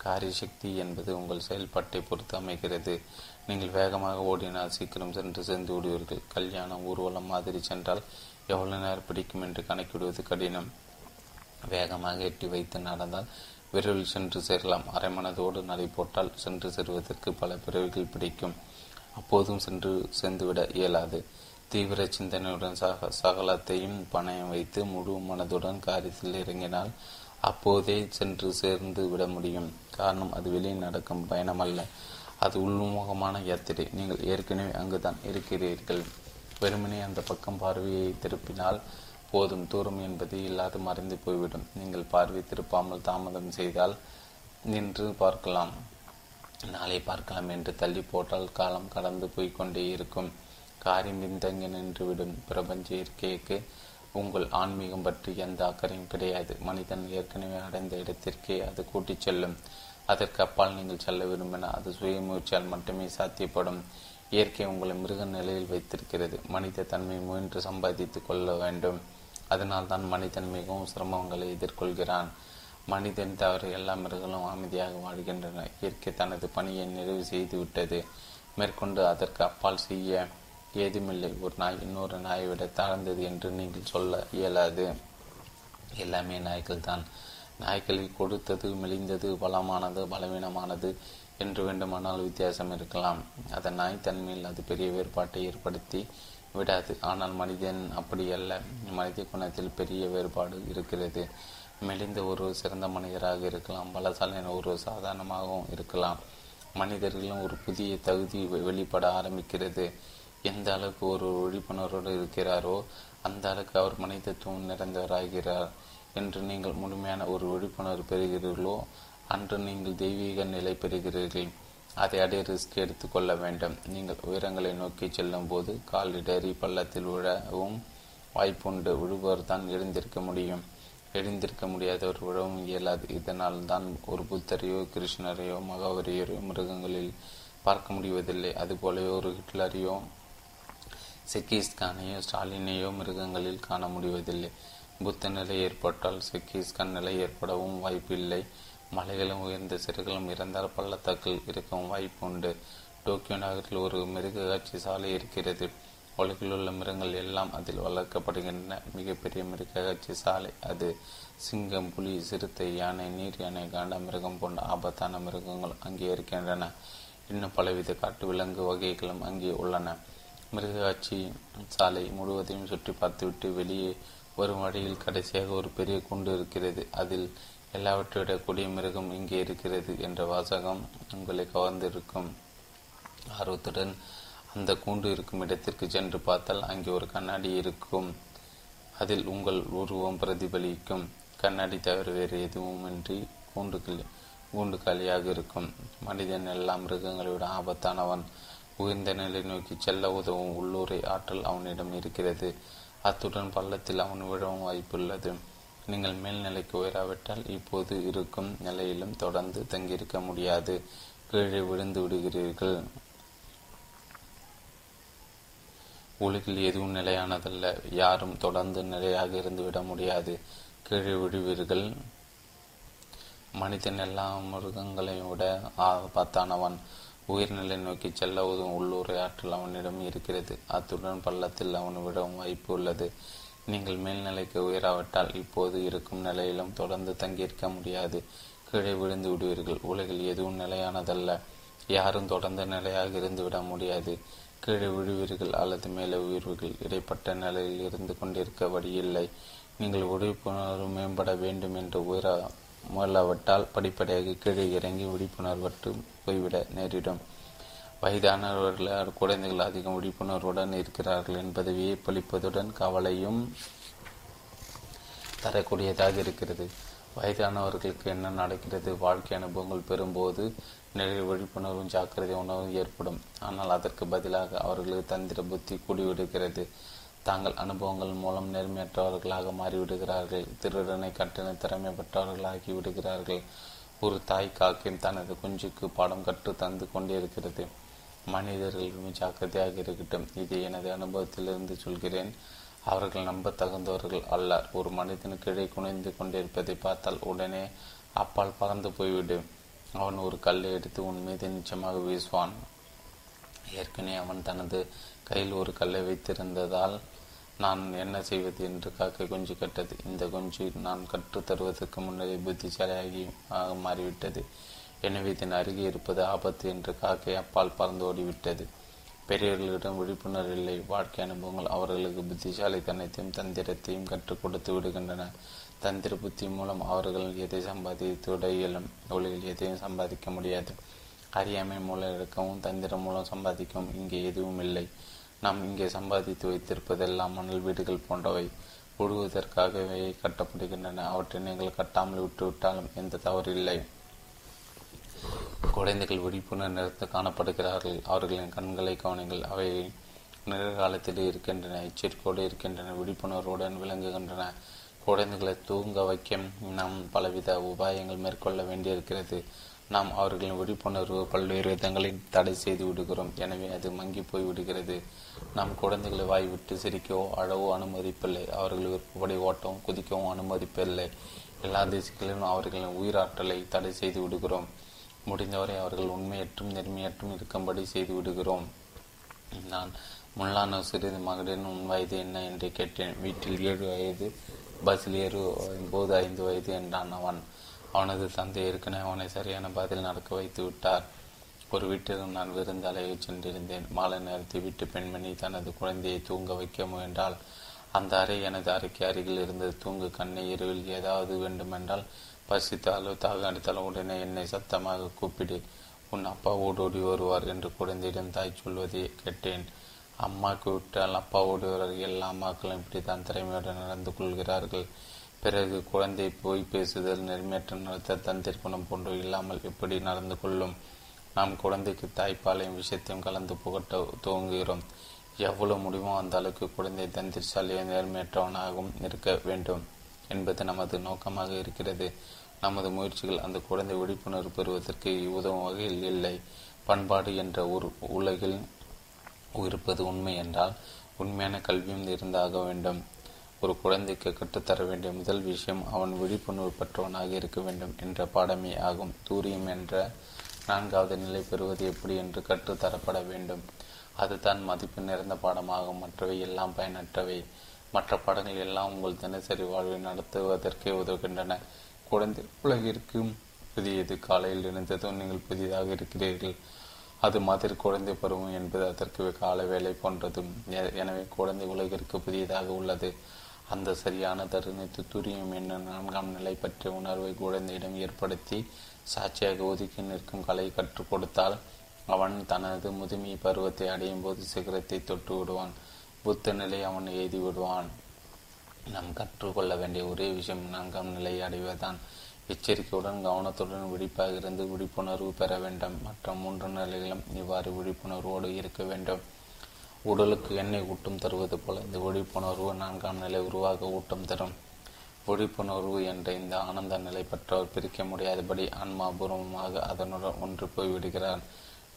காரிய சக்தி என்பது உங்கள் செயல்பாட்டை பொறுத்து அமைகிறது. நீங்கள் வேகமாக ஓடினால் சீக்கிரம் சென்று சேர்ந்து விடுவீர்கள். கல்யாணம் ஊர்வலம் மாதிரி சென்றால் எவ்வளவு நேரம் பிடிக்கும் என்று கணக்கிடுவது கடினம். வேகமாக எட்டி வைத்து நடந்தால் விரைவில் சென்று சேரலாம். அரை மனதோடு நடை போட்டால் சென்று செல்வதற்கு பல பிறவிகள் பிடிக்கும். அப்போதும் சென்று சேர்ந்துவிட இயலாது. தீவிர சிந்தனையுடன் சக சகலத்தையும் பணயம் வைத்து முழு மனதுடன் காரியத்தில் இறங்கினால் அப்போதே சென்று சேர்ந்து விட முடியும். காரணம் அது வெளியே நடக்கும் பயணம் அல்ல அது உள்முகமான யாத்திரை. நீங்கள் ஏற்கனவே அங்குதான் இருக்கிறீர்கள். வெறுமனே அந்த பக்கம் பார்வையை திருப்பினால் போதும். தூரம் என்பது இல்லாது மறைந்து போய்விடும். நீங்கள் பார்வை திருப்பாமல் தாமதம் செய்தால் நின்று பார்க்கலாம். நாளை பார்க்கலாம் என்று தள்ளி போட்டால் காலம் கடந்து போய்கொண்டே இருக்கும். காரியம் பின்தங்கி நின்றுவிடும் பிரபஞ்ச இயற்கைக்கு உங்கள் ஆன்மீகம் பற்றி எந்த அக்கறையும் கிடையாது. மனிதன் ஏற்கனவே அடைந்த இடத்திற்கே அது கூட்டிச் செல்லும். அதற்கு அப்பால் நீங்கள் செல்ல விரும்பின அது சுய முயற்சியால் மட்டுமே சாத்தியப்படும். இயற்கை உங்களை மிருக நிலையில் வைத்திருக்கிறது. மனித தன்மை முயன்று சம்பாதித்து கொள்ள வேண்டும். அதனால் தான் மனிதன் மிகவும் சிரமங்களை எதிர்கொள்கிறான். மனிதன் தவிர எல்லா மிருகங்களும் அமைதியாக வாழ்கின்றன. இயற்கை தனது பணியை நிறைவு செய்துவிட்டது. மேற்கொண்டு அதற்கு அப்பால் செய்ய ஏதுமில்லை ஒரு நாய் இன்னொரு நாயை விட தாழ்ந்தது என்று நீங்கள் சொல்ல இயலாது. எல்லாமே நாய்கள் தான். நாய்களை கொடுத்தது மெலிந்தது பலமானது பலவீனமானது என்று வேண்டுமானால் வித்தியாசம் இருக்கலாம். அதன் நாய் தன்மையில் அது பெரிய வேறுபாட்டை ஏற்படுத்தி விடாது. ஆனால் மனிதன் அப்படி அல்ல. மனித குணத்தில் பெரிய வேறுபாடு இருக்கிறது. மெலிந்த ஒரு சிறந்த மனிதராக இருக்கலாம். பலசாலின ஒரு சாதாரணமாகவும் இருக்கலாம். மனிதர்களும் ஒரு புதிய தகுதி வெளிப்பட ஆரம்பிக்கிறது. எந்த அளவுக்கு ஒரு விழிப்புணர்வோடு இருக்கிறாரோ அந்த அளவுக்கு அவர் மனிதத்துவம் நிறைந்தவராகிறார் என்று நீங்கள் முழுமையான ஒரு விழிப்புணர்வு பெறுகிறீர்களோ அன்று நீங்கள் தெய்வீக நிலை பெறுகிறீர்கள். அதை அடைய ரிஸ்க் எடுத்துக்கொள்ள வேண்டும். நீங்கள் உயரங்களை நோக்கி செல்லும் போது கால் பள்ளத்தில் விழவும் வாய்ப்புண்டு. விழுபவர் தான் எழுந்திருக்க முடியும். எழுந்திருக்க முடியாதவர் விழவும் இயலாது. இதனால் தான் ஒரு புத்தரையோ கிருஷ்ணரையோ மகாவரியோ மிருகங்களில் பார்க்க முடிவதில்லை. அதுபோலவே ஒரு ஹிட்லரையோ செக்கிஸ்கானையோ ஸ்டாலினையோ மிருகங்களில் காண முடிவதில்லை. புத்த நிலை ஏற்பட்டால் செக்கிஸ்கான் நிலை ஏற்படவும் வாய்ப்பில்லை. மலைகளும் உயர்ந்த சிறுகளும் இறந்தால் பள்ளத்தாக்கில் இருக்கவும் வாய்ப்பு உண்டு டோக்கியோ நகரில் ஒரு மிருக காட்சி சாலை இருக்கிறது. உலகில் உள்ள மிருகங்கள் எல்லாம் அதில் வளர்க்கப்படுகின்றன. மிகப்பெரிய மிருக காட்சி சாலை அது. சிங்கம் புலி சிறுத்தை யானை நீர் யானை காண்ட மிருகம் போன்ற ஆபத்தான மிருகங்கள் அங்கே இருக்கின்றன. இன்னும் பலவித காட்டு விலங்கு வகைகளும் அங்கே உள்ளன. மிருகாட்சி சாலை முழுவதையும் சுற்றி பார்த்துவிட்டு வெளியே வரும் வழியில் கடைசியாக ஒரு பெரிய குண்டு இருக்கிறது. அதில் எல்லாவற்றை கூடிய மிருகம் இங்கே இருக்கிறது என்ற வாசகம் உங்களை கவர்ந்திருக்கும். ஆர்வத்துடன் அந்த கூண்டு இருக்கும் இடத்திற்கு சென்று பார்த்தால் அங்கே ஒரு கண்ணாடி இருக்கும். அதில் உங்கள் உருவம் பிரதிபலிக்கும். கண்ணாடி தவிர வேறு எதுவுமின்றி கூண்டுகள் கூண்டு காலியாக இருக்கும். மனிதன் எல்லா மிருகங்களை விட ஆபத்தானவன். உயர்ந்த நிலை நோக்கி செல்ல உதவும் உள்ளூரை ஆற்றல் அவனிடம் இருக்கிறது. அத்துடன் பள்ளத்தில் அவன் விழவும் வாய்ப்புள்ளது நீங்கள் மேல்நிலைக்கு உயராவிட்டால் இப்போது இருக்கும் நிலையிலும் தொடர்ந்து தங்கியிருக்க முடியாது. கீழே விழுந்து விடுகிறீர்கள். உலகில் எதுவும் நிலையானதல்ல. யாரும் தொடர்ந்து நிலையாக இருந்து விட முடியாது. கீழே விடுவீர்கள் மனிதன் எல்லா மிருகங்களையும் விட ஆபத்தானவன் உயிர்நிலை நோக்கி செல்ல உதவும் உள்ளூரை ஆற்றல் அவனிடம் இருக்கிறது. அத்துடன் பள்ளத்தில் அவன் விடவும் வாய்ப்பு உள்ளது. நீங்கள் மேல்நிலைக்கு உயராவிட்டால் இப்போது இருக்கும் நிலையிலும் தொடர்ந்து தங்கியிருக்க முடியாது. கீழே விழுந்து விடுவீர்கள். உலகில் எதுவும் நிலையானதல்ல. யாரும் தொடர்ந்து நிலையாக இருந்து விட முடியாது. கீழே விழுவீர்கள் அல்லது மேலே உயர்வுகள் இடைப்பட்ட நிலையில் இருந்து கொண்டிருக்க வழியில்லை நீங்கள் விழிப்புணர்வு மேம்பட வேண்டும் என்று உயர முயலாவிட்டால் படிப்படியாக கீழே இறங்கி விழிப்புணர்வற்று போய்விட நேரிடும். வயதானவர்கள் குழந்தைகள் அதிகம் விழிப்புணர்வுடன் இருக்கிறார்கள் என்பதை வியப்பளிப்பதுடன் கவலையும் தரக்கூடியதாக இருக்கிறது. வயதானவர்களுக்கு என்ன நடக்கிறது? வாழ்க்கை அனுபவங்கள் பெறும்போது நிறைய விழிப்புணர்வும் ஜாக்கிரதை உணர்வும் ஏற்படும். ஆனால் அதற்கு பதிலாக அவர்களுக்கு தந்திர புத்தி கூடிவிடுகிறது. தாங்கள் அனுபவங்கள் மூலம் நேர்மையற்றவர்களாக மாறிவிடுகிறார்கள். திருடனை கட்டண திறமை பெற்றவர்களாகி விடுகிறார்கள். ஒரு தாய் காக்கையும் தனது குஞ்சுக்கு பாடம் கற்று தந்து கொண்டிருக்கிறது மனிதர்கள் ஜாக்கிரதையாக இருக்கட்டும். இது எனது அனுபவத்திலிருந்து சொல்கிறேன். அவர்கள் நம்ப தகுந்தவர்கள் அல்ல. ஒரு மனிதன் கீழே குனிந்து கொண்டிருப்பதை பார்த்தால் உடனே அப்பால் பறந்து போய்விடும் அவன் ஒரு கல்லை எடுத்து உன் மீது நிச்சயமாக வீசுவான். ஏற்கனவே அவன் தனது கையில் ஒரு கல்லை வைத்திருந்ததால் நான் என்ன செய்வது என்று காக்கை குஞ்சு கட்டது. இந்த குஞ்சு நான் கற்றுத் தருவதற்கு முன்னரே புத்திசாலியாகி மாறிவிட்டது. எனவே இதன் அருகே இருப்பது ஆபத்து என்று காக்கை அப்பால் பறந்து ஓடிவிட்டது. பெரியவர்களிடம் விழிப்புணர்வு இல்லை. வாழ்க்கை அனுபவங்கள் அவர்களுக்கு புத்திசாலித்தனத்தையும் தந்திரத்தையும் கற்றுக் கொடுத்து விடுகின்றன. தந்திர புத்தி மூலம் அவர்கள் எதை சம்பாதித்து விட இயலும் உலகில் எதையும் சம்பாதிக்க முடியாது. அறியாமை மூலம் இருக்கவும் தந்திரம் மூலம் சம்பாதிக்கவும் இங்கே எதுவும் இல்லை. நாம் இங்கே சம்பாதித்து வைத்திருப்பதெல்லாம் மணல் வீடுகள் போன்றவை. உழுவதற்காகவே கட்டப்படுகின்றன. அவற்றை நீங்கள் கட்டாமல் விட்டுவிட்டாலும் எந்த தவறு இல்லை. குழந்தைகள் விழிப்புணர்வு நிறுத்த காணப்படுகிறார்கள். அவர்களின் கண்களை கவனிங்கள். அவை நிகழ்காலத்தில் இருக்கின்றன. எச்சரிக்கையோடு இருக்கின்றன. விழிப்புணர்வுடன் விளங்குகின்றன. குழந்தைகளை தூங்க வைக்க நாம் பலவித உபாயங்கள் மேற்கொள்ள வேண்டியிருக்கிறது. நாம் அவர்களின் விழிப்புணர்வு பல்வேறு விதங்களில் தடை செய்து விடுகிறோம். எனவே அது மங்கி போய் விடுகிறது. நாம் குழந்தைகளை வாய் விட்டு சிரிக்கவோ அழவோ அனுமதிப்பில்லை. அவர்கள் விருப்பப்படி ஓட்டவும் குதிக்கவும் அனுமதிப்பில்லை. எல்லா திசைகளிலும் அவர்களின் உயிராற்றலை தடை செய்து விடுகிறோம். முடிந்தவரை அவர்கள் உண்மையற்றும் நேர்மையற்றும் இருக்கும்படி செய்து விடுகிறோம். நான் முல்லான சிறிது மகளின் உன் வயது என்ன என்று கேட்டேன். வீட்டில் ஏழு வயது பஸ்ஸில் ஏறு போது ஐந்து வயது என்றான் அவன். அவனது தந்தை ஏற்கனவே அவனை சரியான பதில் நடக்க வைத்து விட்டார். ஒரு வீட்டிலும் நான் விருந்து சென்றிருந்தேன். மாலை நேரத்தை வீட்டு பெண்மணி தனது குழந்தையை தூங்க வைக்க முயன்றால் அந்த அறை எனது அறைக்கு அருகில் இருந்தது. தூங்கு கண்ணை இரவில் ஏதாவது வேண்டுமென்றால் பசித்தாலோ தாக அடித்தாலோ உடனே என்னை சத்தமாக கூப்பிடு. உன் அப்பா ஓடோடி வருவார் என்று குழந்தையிடம் தாய் சொல்வதை கேட்டேன். அம்மாவுக்கு விட்டால் அப்பா ஓடுவார். எல்லா அம்மாக்களும் இப்படித்தான் திறமையுடன் நடந்து கொள்கிறார்கள். பிறகு குழந்தை போய் பேசுதல் நெருமையற்ற நடத்த தந்திர்குணம் போன்று இல்லாமல் எப்படி நடந்து கொள்ளும்? நாம் குழந்தைக்கு தாய்ப்பாலையும் விஷயத்தையும் கலந்து புகட்ட துவங்குகிறோம். எவ்வளவு முடியுமோ அந்த அளவுக்கு குழந்தை தந்திரசாலியும் நேர்மையற்றவனாகவும் இருக்க வேண்டும் என்பது நமது நோக்கமாக இருக்கிறது. நமது முயற்சிகள் அந்த குழந்தை விழிப்புணர்வு பெறுவதற்கு உதவும் வகையில் இல்லை. பண்பாடு என்ற ஒரு உலகில் இருப்பது உண்மை என்றால் உண்மையான கல்வியும் இருந்தாக வேண்டும். ஒரு குழந்தைக்கு கற்றுத்தர வேண்டிய முதல் விஷயம் அவன் விழிப்புணர்வு பெற்றவனாக இருக்க வேண்டும் என்ற பாடமே ஆகும். தூரியம் என்ற நான்காவது நிலை பெறுவது எப்படி என்று கற்றுத்தரப்பட வேண்டும். அதுதான் மதிப்பு நிறைந்த பாடமாகும். மற்றவை எல்லாம் பயனற்றவை. மற்ற பாடங்கள் எல்லாம் உங்கள் தினசரி வாழ்வை நடத்துவதற்கே உதவுகின்றன. குழந்தை உலகிற்கு புதியது. காலையில் இணைந்ததும் நீங்கள் புதிதாக இருக்கிறீர்கள். அது மாதிரி குழந்தை பருவம் என்பது அதற்கு கால வேலை போன்றது எனவே குழந்தை உலகிற்கு புதியதாக உள்ளது. அந்த சரியான தருணத்தை துரியம் என்ன நான்காம் நிலை பற்றிய உணர்வை குழந்தையிடம் ஏற்படுத்தி சாட்சியாக ஒதுக்கி நிற்கும் கலை கற்றுக் கொடுத்தால் அவன் தனது முதுமை பருவத்தை அடையும் போது சிகரத்தை தொட்டு விடுவான். புத்த நிலை அவன் எய்தி விடுவான். நாம் கற்றுக்கொள்ள வேண்டிய ஒரே விஷயம் நான்காம் நிலையை அடைவதுதான். எச்சரிக்கையுடன் கவனத்துடன் விழிப்பாக இருந்து விழிப்புணர்வு பெற வேண்டும். மற்ற மூன்று நிலைகளும் இவ்வாறு விழிப்புணர்வோடு இருக்க வேண்டும். உடலுக்கு எண்ணெய் ஊட்டம் தருவது போல இந்த விழிப்புணர்வு நான்காம் நிலை உருவாக ஊட்டம் தரும். விழிப்புணர்வு என்ற இந்த ஆனந்த நிலை பெற்றவர் பிரிக்க முடியாதபடி ஆன்மாபூர்வமாக அதனுடன் ஒன்று போய்விடுகிறார்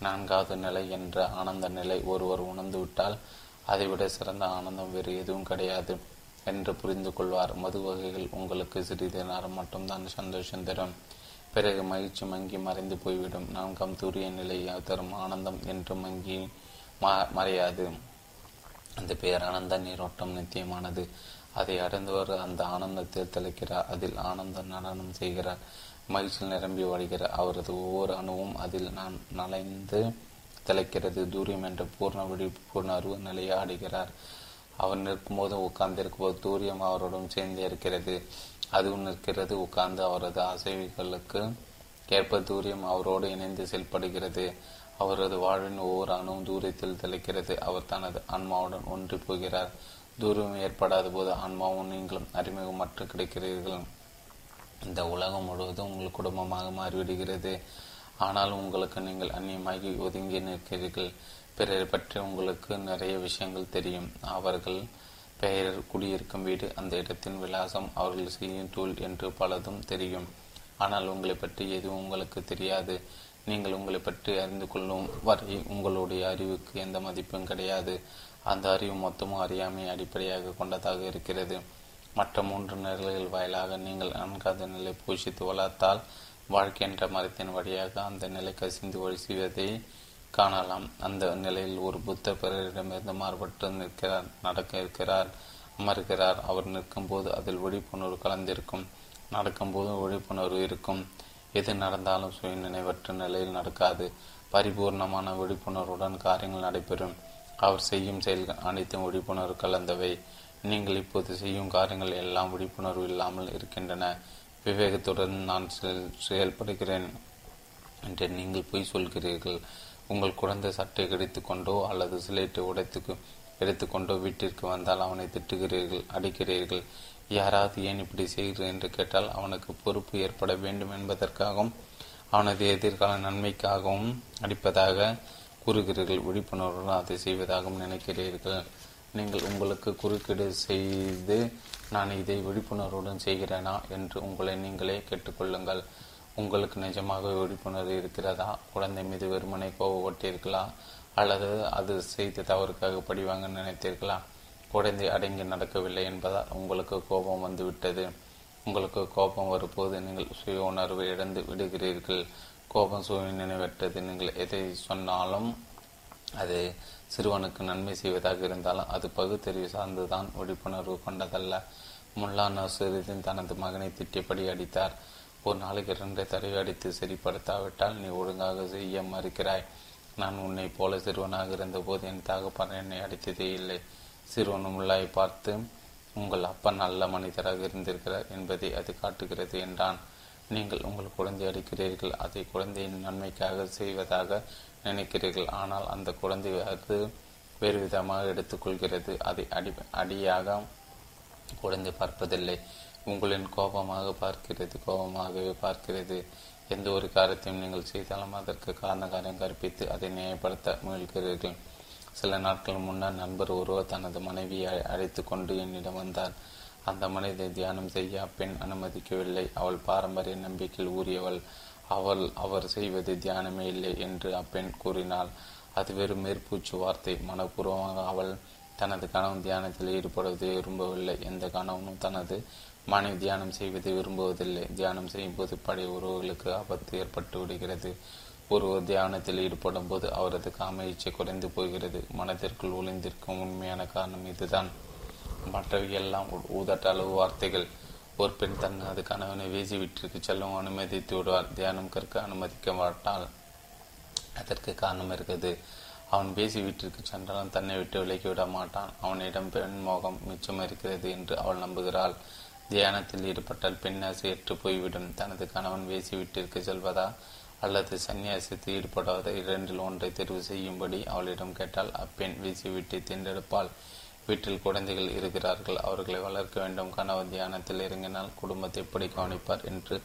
நான்காவது நிலை என்ற ஆனந்த நிலை ஒருவர் உணர்ந்துவிட்டால் அதைவிட சிறந்த ஆனந்தம் வேறு எதுவும் கிடையாது என்று புரிந்து கொள்வார். மது வகைகள் உங்களுக்கு சிறிது நேரம் மட்டும்தான் சந்தோஷம் தரும். பிறகு மகிழ்ச்சி மங்கி மறைந்து போய்விடும். நான்காம் தூரிய நிலை தரும் ஆனந்தம் என்று மங்கி மறையாது. அந்த பேரானந்த நீரோட்டம் நித்தியமானது. அதை அடைந்தவர் அந்த ஆனந்தத்தில் திளைக்கிறார். அதில் ஆனந்த நடனம் செய்கிறார். மகிழ்ச்சியில் நிரம்பி வாழ்கிறார் அவரது ஒவ்வொரு அணுவும் அதில் நான் நலைந்து திளைக்கிறது. தூரியம் என்ற பூர்ண விழிப்புணர்வு நிலையை ஆடுகிறார். அவர் நிற்கும்போது உட்கார்ந்திருக்கும் போது தூரியம் அவருடன் சேர்ந்து இருக்கிறது. அதுவும் நிற்கிறது. உட்கார்ந்து அவரது அசைவுகளுக்கு ஏற்ப தூரியம் அவரோடு இணைந்து செயல்படுகிறது. அவரது வாழ்வின் ஒவ்வொரு அணுவும் தூரத்தில் தெளிக்கிறது. அவர் தனது ஆன்மாவுடன் ஒன்றி போகிறார். தூரம் ஏற்படாத போது ஆன்மாவும் நீங்களும் அறிமுகமற்று கிடைக்கிறீர்கள் இந்த உலகம் முழுவதும் உங்கள் குடும்பமாக மாறிவிடுகிறது. ஆனால் உங்களுக்கு நீங்கள் அந்நியமாகி ஒதுங்கி நிற்கிறீர்கள். பிறரை பற்றி உங்களுக்கு நிறைய விஷயங்கள் தெரியும். அவர்கள் பெயர் குடியிருக்கும் வீடு அந்த இடத்தின் விலாசம் அவர்கள் செய்யும் தூள் என்று பலதும் தெரியும். ஆனால் உங்களை பற்றி எதுவும் உங்களுக்கு தெரியாது. நீங்கள் உங்களை பற்றி அறிந்து கொள்ளும் வரை உங்களுடைய அறிவுக்கு எந்த மதிப்பும் கிடையாது. அந்த அறிவு மொத்தமும் அறியாமை அடிப்படையாக கொண்டதாக இருக்கிறது. மற்ற மூன்று நிலைகள் வாயிலாக நீங்கள் நன்காத நிலை பூஷித்து வளர்த்தால் வாழ்க்கை என்ற மரத்தின் வழியாக அந்த நிலை கசிந்து ஒழிசுவதை காணலாம். அந்த நிலையில் ஒரு புத்த பிறரிடமிருந்து மாறுபட்டு நிற்கிறார் நடக்க இருக்கிறார் அமர்கிறார். அவர் நிற்கும்போது அதில் விழிப்புணர்வு கலந்திருக்கும். நடக்கும்போது விழிப்புணர்வு இருக்கும். எது நடந்தாலும் சுய நினைவற்ற நிலையில் நடக்காது. பரிபூர்ணமான விழிப்புணர்வுடன் காரியங்கள் நடைபெறும். அவர் செய்யும் செயல்கள் அனைத்தும் விழிப்புணர்வு கலந்தவை. நீங்கள் இப்போது செய்யும் காரியங்கள் எல்லாம் விழிப்புணர்வு இல்லாமல் இருக்கின்றன. விவேகத்துடன் நான் செயல்படுகிறேன் என்று நீங்கள் பொய் சொல்கிறீர்கள். உங்கள் குழந்தை சட்டை கிடைத்துக்கொண்டோ கொண்டோ அல்லது சிலேட்டை உடைத்து எடுத்துக்கொண்டோ வீட்டிற்கு வந்தால் அவனை திட்டுகிறீர்கள் அடிக்கிறீர்கள். யாராவது ஏன் இப்படி செய்கிறீர்கள் என்று கேட்டால் அவனுக்கு பொறுப்பு ஏற்பட வேண்டும் என்பதற்காகவும் அவனது எதிர்கால நன்மைக்காகவும் அடிப்பதாக கூறுகிறீர்கள் விழிப்புணர்வுடன் அதை செய்வதாகவும் நினைக்கிறீர்கள். நீங்கள் உங்களுக்கு குறுக்கீடு செய்து நான் இதை விழிப்புணர்வுடன் செய்கிறேனா? என்று உங்களை நீங்களே கேட்டுக்கொள்ளுங்கள். உங்களுக்கு நிஜமாக விழிப்புணர்வு இருக்கிறதா? குழந்தை மீது வெறுமனை கோவப்பட்டீர்களா அல்லது அது செய்த தவறுக்காக படிவாங்க நினைத்தீர்களா? குழந்தை அடங்கி நடக்கவில்லை என்பதால் உங்களுக்கு கோபம் வந்துவிட்டது. உங்களுக்கு கோபம் வரும்போது நீங்கள் சுய உணர்வை இழந்து விடுகிறீர்கள். கோபம் சூழ்நிலை நினைவற்றது நீங்கள் எதை சொன்னாலும் அது சிறுவனுக்கு நன்மை செய்வதாக இருந்தாலும் அது பகுத்தறிவு சார்ந்துதான் விழிப்புணர்வு கொண்டதல்ல. முல்லா நசருதீன் தனது மகனை திட்டியபடி அடித்தார். ஒரு நாளைக்கு இரண்டை தடவை அடித்து சரிப்படுத்தாவிட்டால் நீ ஒழுங்காக செய்ய மறுக்கிறாய். நான் உன்னை போல சிறுவனாக இருந்தபோது என் தகப்பன் என்னை அடித்ததே இல்லை. சிறுவன் முல்லாயை பார்த்து உங்கள் அப்பா நல்ல மனிதராக இருந்திருக்கிறார் என்பதை அது காட்டுகிறது என்றான். நீங்கள் உங்கள் குழந்தை அடிக்கிறீர்கள் அதை குழந்தையின் நன்மைக்காக செய்வதாக நினைக்கிறீர்கள். ஆனால் அந்த குழந்தை அது வேறு விதமாக எடுத்துக்கொள்கிறது. அதை அடி அடியாக குழந்தை பார்ப்பதில்லை. உங்களின் கோபமாக பார்க்கிறது கோபமாகவே பார்க்கிறது. எந்த ஒரு காரியத்தையும் நீங்கள் செய்தாலும் அதற்கு காரண காரியம் கற்பித்து அதை நியாயப்படுத்த முயல்கிறீர்கள். சில நாட்கள் முன்னர் நண்பர் ஒருவர் தனது மனைவியை அழைத்து கொண்டு என்னிடம் வந்தார். அந்த மனிதை தியானம் செய்ய அப்பெண் அனுமதிக்கவில்லை. அவள் பாரம்பரிய நம்பிக்கையில் ஊறியவள். அவள் அவர் செய்வது தியானமே இல்லை என்று அப்பெண் கூறினாள். அது வெறும் மேற்பூச்சு வார்த்தை. மனப்பூர்வமாக அவள் தனது கணவன் தியானத்தில் ஈடுபடுவதை விரும்பவில்லை. எந்த கணவனும் தனது மனைவி தியானம் செய்வதை விரும்புவதில்லை. தியானம் செய்யும் போது பழைய உறவுகளுக்கு ஆபத்து ஏற்பட்டு விடுகிறது. ஒருவர் தியானத்தில் ஈடுபடும் போது அவரது காம இச்சை குறைந்து போகிறது. மனதிற்குள் ஒளிந்திருக்கும் உண்மையான காரணம் இதுதான். மற்றவை எல்லாம் ஊதட்ட அளவு வார்த்தைகள். ஒரு பெண் தனது கணவனை வீசி வீட்டிற்கு செல்லவும் அனுமதித்து விடுவார். தியானம் கற்க அனுமதிக்க மாட்டால் அதற்கு காரணம் இருக்குது அவன் பேசி வீட்டிற்கு சென்றாலும் தன்னை விட்டு விலக்கி விட மாட்டான். அவனிடம் பெண் மோகம் மிச்சம் இருக்கிறது என்று அவள் நம்புகிறாள். தியானத்தில் ஈடுபட்டால் பெண்ணாசி ஏற்று போய்விடும். தனது கணவன் வேசி வீட்டிற்கு செல்வதா அல்லது சன்னியாசத்தில் ஈடுபடாத இரண்டில் ஒன்றை தெரிவு செய்யும்படி அவளிடம் கேட்டால் அப்பெண் வீசி வீட்டை தேர்ந்தெடுப்பாள் வீட்டில் குழந்தைகள் இருக்கிறார்கள். அவர்களை வளர்க்க வேண்டும். கணவன் தியானத்தில் இறங்கினால் குடும்பத்தை எப்படி கவனிப்பார் என்று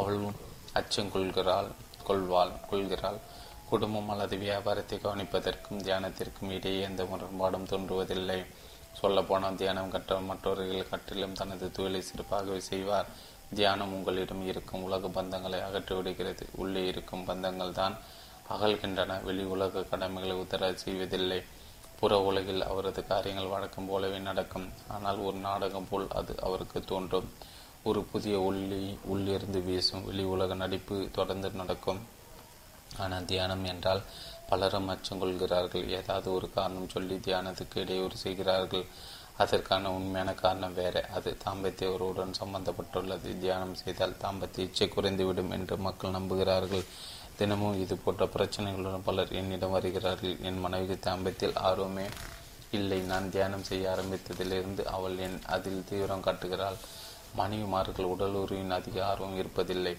அவளும் அச்சம் கொள்கிறாள் கொள்வாள் கொள்கிறாள். குடும்பம் அல்லது வியாபாரத்தை கவனிப்பதற்கும் தியானத்திற்கும் இடையே எந்த முரண்பாடும் தோன்றுவதில்லை. சொல்லப்போனால் தியானம் கற்ற மற்றவர்கள் கற்றிலும் தனது தொழிலை சிறப்பாகவே செய்வார். தியானம் உங்களிடம் இருக்கும் உலக பந்தங்களை அகற்றிவிடுகிறது. உள்ளே இருக்கும் பந்தங்கள் தான் அகழ்கின்றன வெளி உலக கடமைகளை உத்தர செய்வதில்லை. புற உலகில் அவரது காரியங்கள் வழக்கம் போலவே நடக்கும். ஆனால் ஒரு நாடகம் போல் அது அவருக்கு தோன்றும். ஒரு புதிய உள்ளி உள்ளிருந்து வீசும் வெளி உலக நடிப்பு தொடர்ந்து நடக்கும். ஆனால் தியானம் என்றால் பலரும் அச்சம் கொள்கிறார்கள். ஏதாவது ஒரு காரணம் சொல்லி தியானத்துக்கு இடையூறு செய்கிறார்கள். அதற்கான உண்மையான காரணம் வேற. அது தாம்பத்தியவருடன் சம்பந்தப்பட்டுள்ளது. தியானம் செய்தால் தாம்பத்திய இச்சை குறைந்துவிடும் என்று மக்கள் நம்புகிறார்கள். தினமும் இது போன்ற பிரச்சனைகளுடன் பலர் என்னிடம் வருகிறார்கள். என் மனைவிக்கு தாம்பத்தில் ஆர்வமே இல்லை. நான் தியானம் செய்ய ஆரம்பித்ததிலிருந்து அவள் என் அதில் தீவிரம் காட்டுகிறாள். மனைவிமார்கள் உடல் உருவின் அதிக ஆர்வம் இருப்பதில்லை.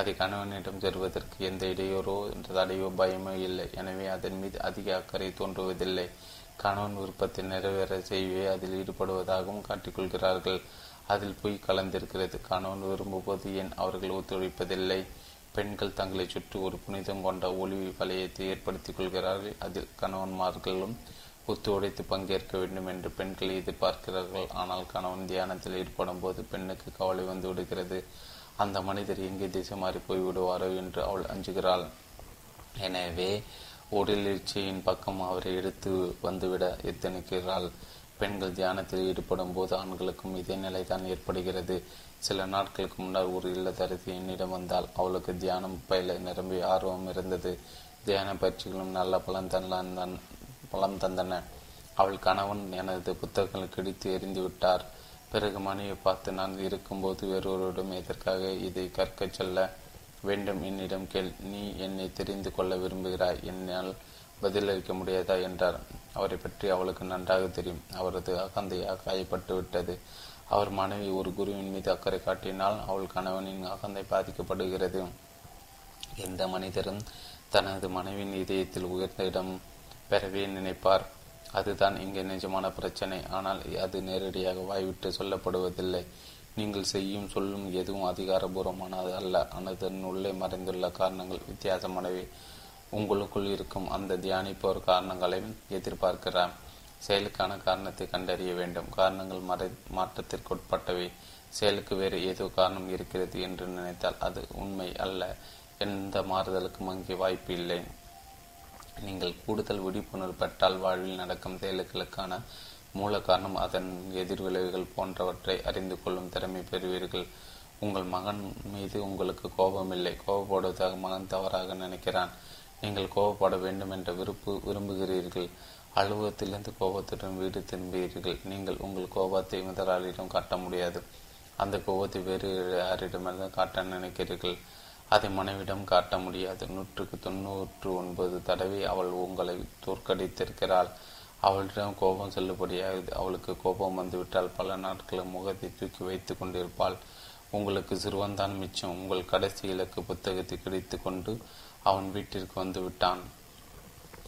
அதை கணவனிடம் செல்வதற்கு எந்த இடையூறோ தடையோ பயமோ இல்லை. எனவே அதன் மீது அதிக அக்கறை தோன்றுவதில்லை. கணவன் விருப்பத்தை நிறைவேற செய்வே அதில் ஈடுபடுவதாகவும் காட்டிக்கொள்கிறார்கள். அதில் போய் கலந்திருக்கிறது. கணவன் விரும்பும்போது ஏன் அவர்கள் ஒத்துழைப்பதில்லை? பெண்கள் தங்களை சுற்றி ஒரு புனிதம் கொண்ட ஒளி வலயத்தை ஏற்படுத்திக் கொள்கிறார்கள். அதில் கணவன்மார்களும் ஒத்துழைத்து பங்கேற்க வேண்டும் என்று பெண்கள் எதிர்பார்க்கிறார்கள். ஆனால் கணவன் தியானத்தில் ஈடுபடும் போது பெண்ணுக்கு கவலை வந்து விடுகிறது. அந்த மனிதர் எங்கே திசை மாறி போய்விடுவாரோ என்று அவள் அஞ்சுகிறாள். எனவே உடலெழுச்சியின் பக்கம் அவரை எடுத்து வந்துவிட எத்தனிக்கிறாள்? பெண்கள் தியானத்தில் ஈடுபடும் போது ஆண்களுக்கும் இதே நிலை தான் ஏற்படுகிறது. சில நாட்களுக்கு முன்னர் ஒரு இல்லத்தரசி என்னிடம் வந்தால் அவளுக்கு தியானம் பயில நிரம்பி ஆர்வம் இருந்தது. தியான பயிற்சிகளும் நல்ல பலன் தந்தான் பலம் தந்தன. அவள் கணவன் எனது புத்தகங்களை கிடித்து எரிந்து விட்டார். பிறகு மனைவியை பார்த்து நான் இருக்கும்போது வேறொருவரிடம் எதற்காக இதை கற்கச் செல்ல வேண்டும்? என்னிடம் கேள். நீ என்னை தெரிந்து கொள்ள விரும்புகிறாய். என்னால் பதிலளிக்க முடியாதா? என்றார். அவரை பற்றி அவளுக்கு நன்றாக தெரியும். அவரது அகந்தையாக காயப்பட்டு விட்டது அவர் மனைவி ஒரு குருவின் மீது அக்கறை காட்டினால் அவள் கணவனின் அகந்தை பாதிக்கப்படுகிறது. எந்த மனிதரும் தனது மனைவியின் இதயத்தில் உயர்ந்த இடம் பெறவே நினைப்பார். அதுதான் இங்கே நிஜமான பிரச்சனை. ஆனால் அது நேரடியாக வாய்விட்டு சொல்லப்படுவதில்லை. நீங்கள் செய்யும் சொல்லும் எதுவும் அதிகாரபூர்வமானது அல்ல. அதன் உள்ளே மறைந்துள்ள காரணங்கள் வித்தியாசமானவை. உங்களுக்குள் இருக்கும் அந்த தியானிப்போர் காரணங்களை எதிர்பார்க்கிறார். செயலுக்கான காரணத்தை கண்டறிய வேண்டும். காரணங்கள் மறை மாற்றத்திற்குட்பட்டவை. செயலுக்கு வேறு ஏதோ காரணம் இருக்கிறது என்று நினைத்தால் அது உண்மை அல்ல. எந்த மாறுதலுக்கும் அங்கே வாய்ப்பு இல்லை. நீங்கள் கூடுதல் விழிப்புணர்வு பெற்றால் வாழ்வில் நடக்கும் செயல்களுக்கான மூல காரணம் அதன் எதிர்விளைவுகள் போன்றவற்றை அறிந்து கொள்ளும் திறமை பெறுவீர்கள். உங்கள் மகன் மீது உங்களுக்கு கோபமில்லை கோபப்படுவதாக மகன் தவறாக நினைக்கிறான். நீங்கள் கோபப்பட வேண்டும் என்ற விருப்பு விரும்புகிறீர்கள். அலுவலகத்திலிருந்து கோபத்துடன் வீடு திரும்புகிறீர்கள். நீங்கள் உங்கள் கோபத்தை முதலாளியிடம் காட்ட முடியாது. அந்த கோபத்தை வேறு யாரிடமிருந்து காட்ட நினைக்கிறீர்கள்? அதை மனைவிடம் காட்ட முடியாது. நூற்றுக்கு தொண்ணூற்று ஒன்பது தடவை அவள் உங்களை தோற்கடித்திருக்கிறாள். அவளிடம் கோபம் செல்லுபடியாகுது. அவளுக்கு கோபம் வந்துவிட்டால் பல நாட்கள் முகத்தை தூக்கி வைத்து கொண்டிருப்பாள். உங்களுக்கு சிறுவன்தான் மிச்சம். உங்கள் கடைசி இலக்கு புத்தகத்தை கிடைத்து கொண்டு அவன் வீட்டிற்கு வந்து விட்டான்.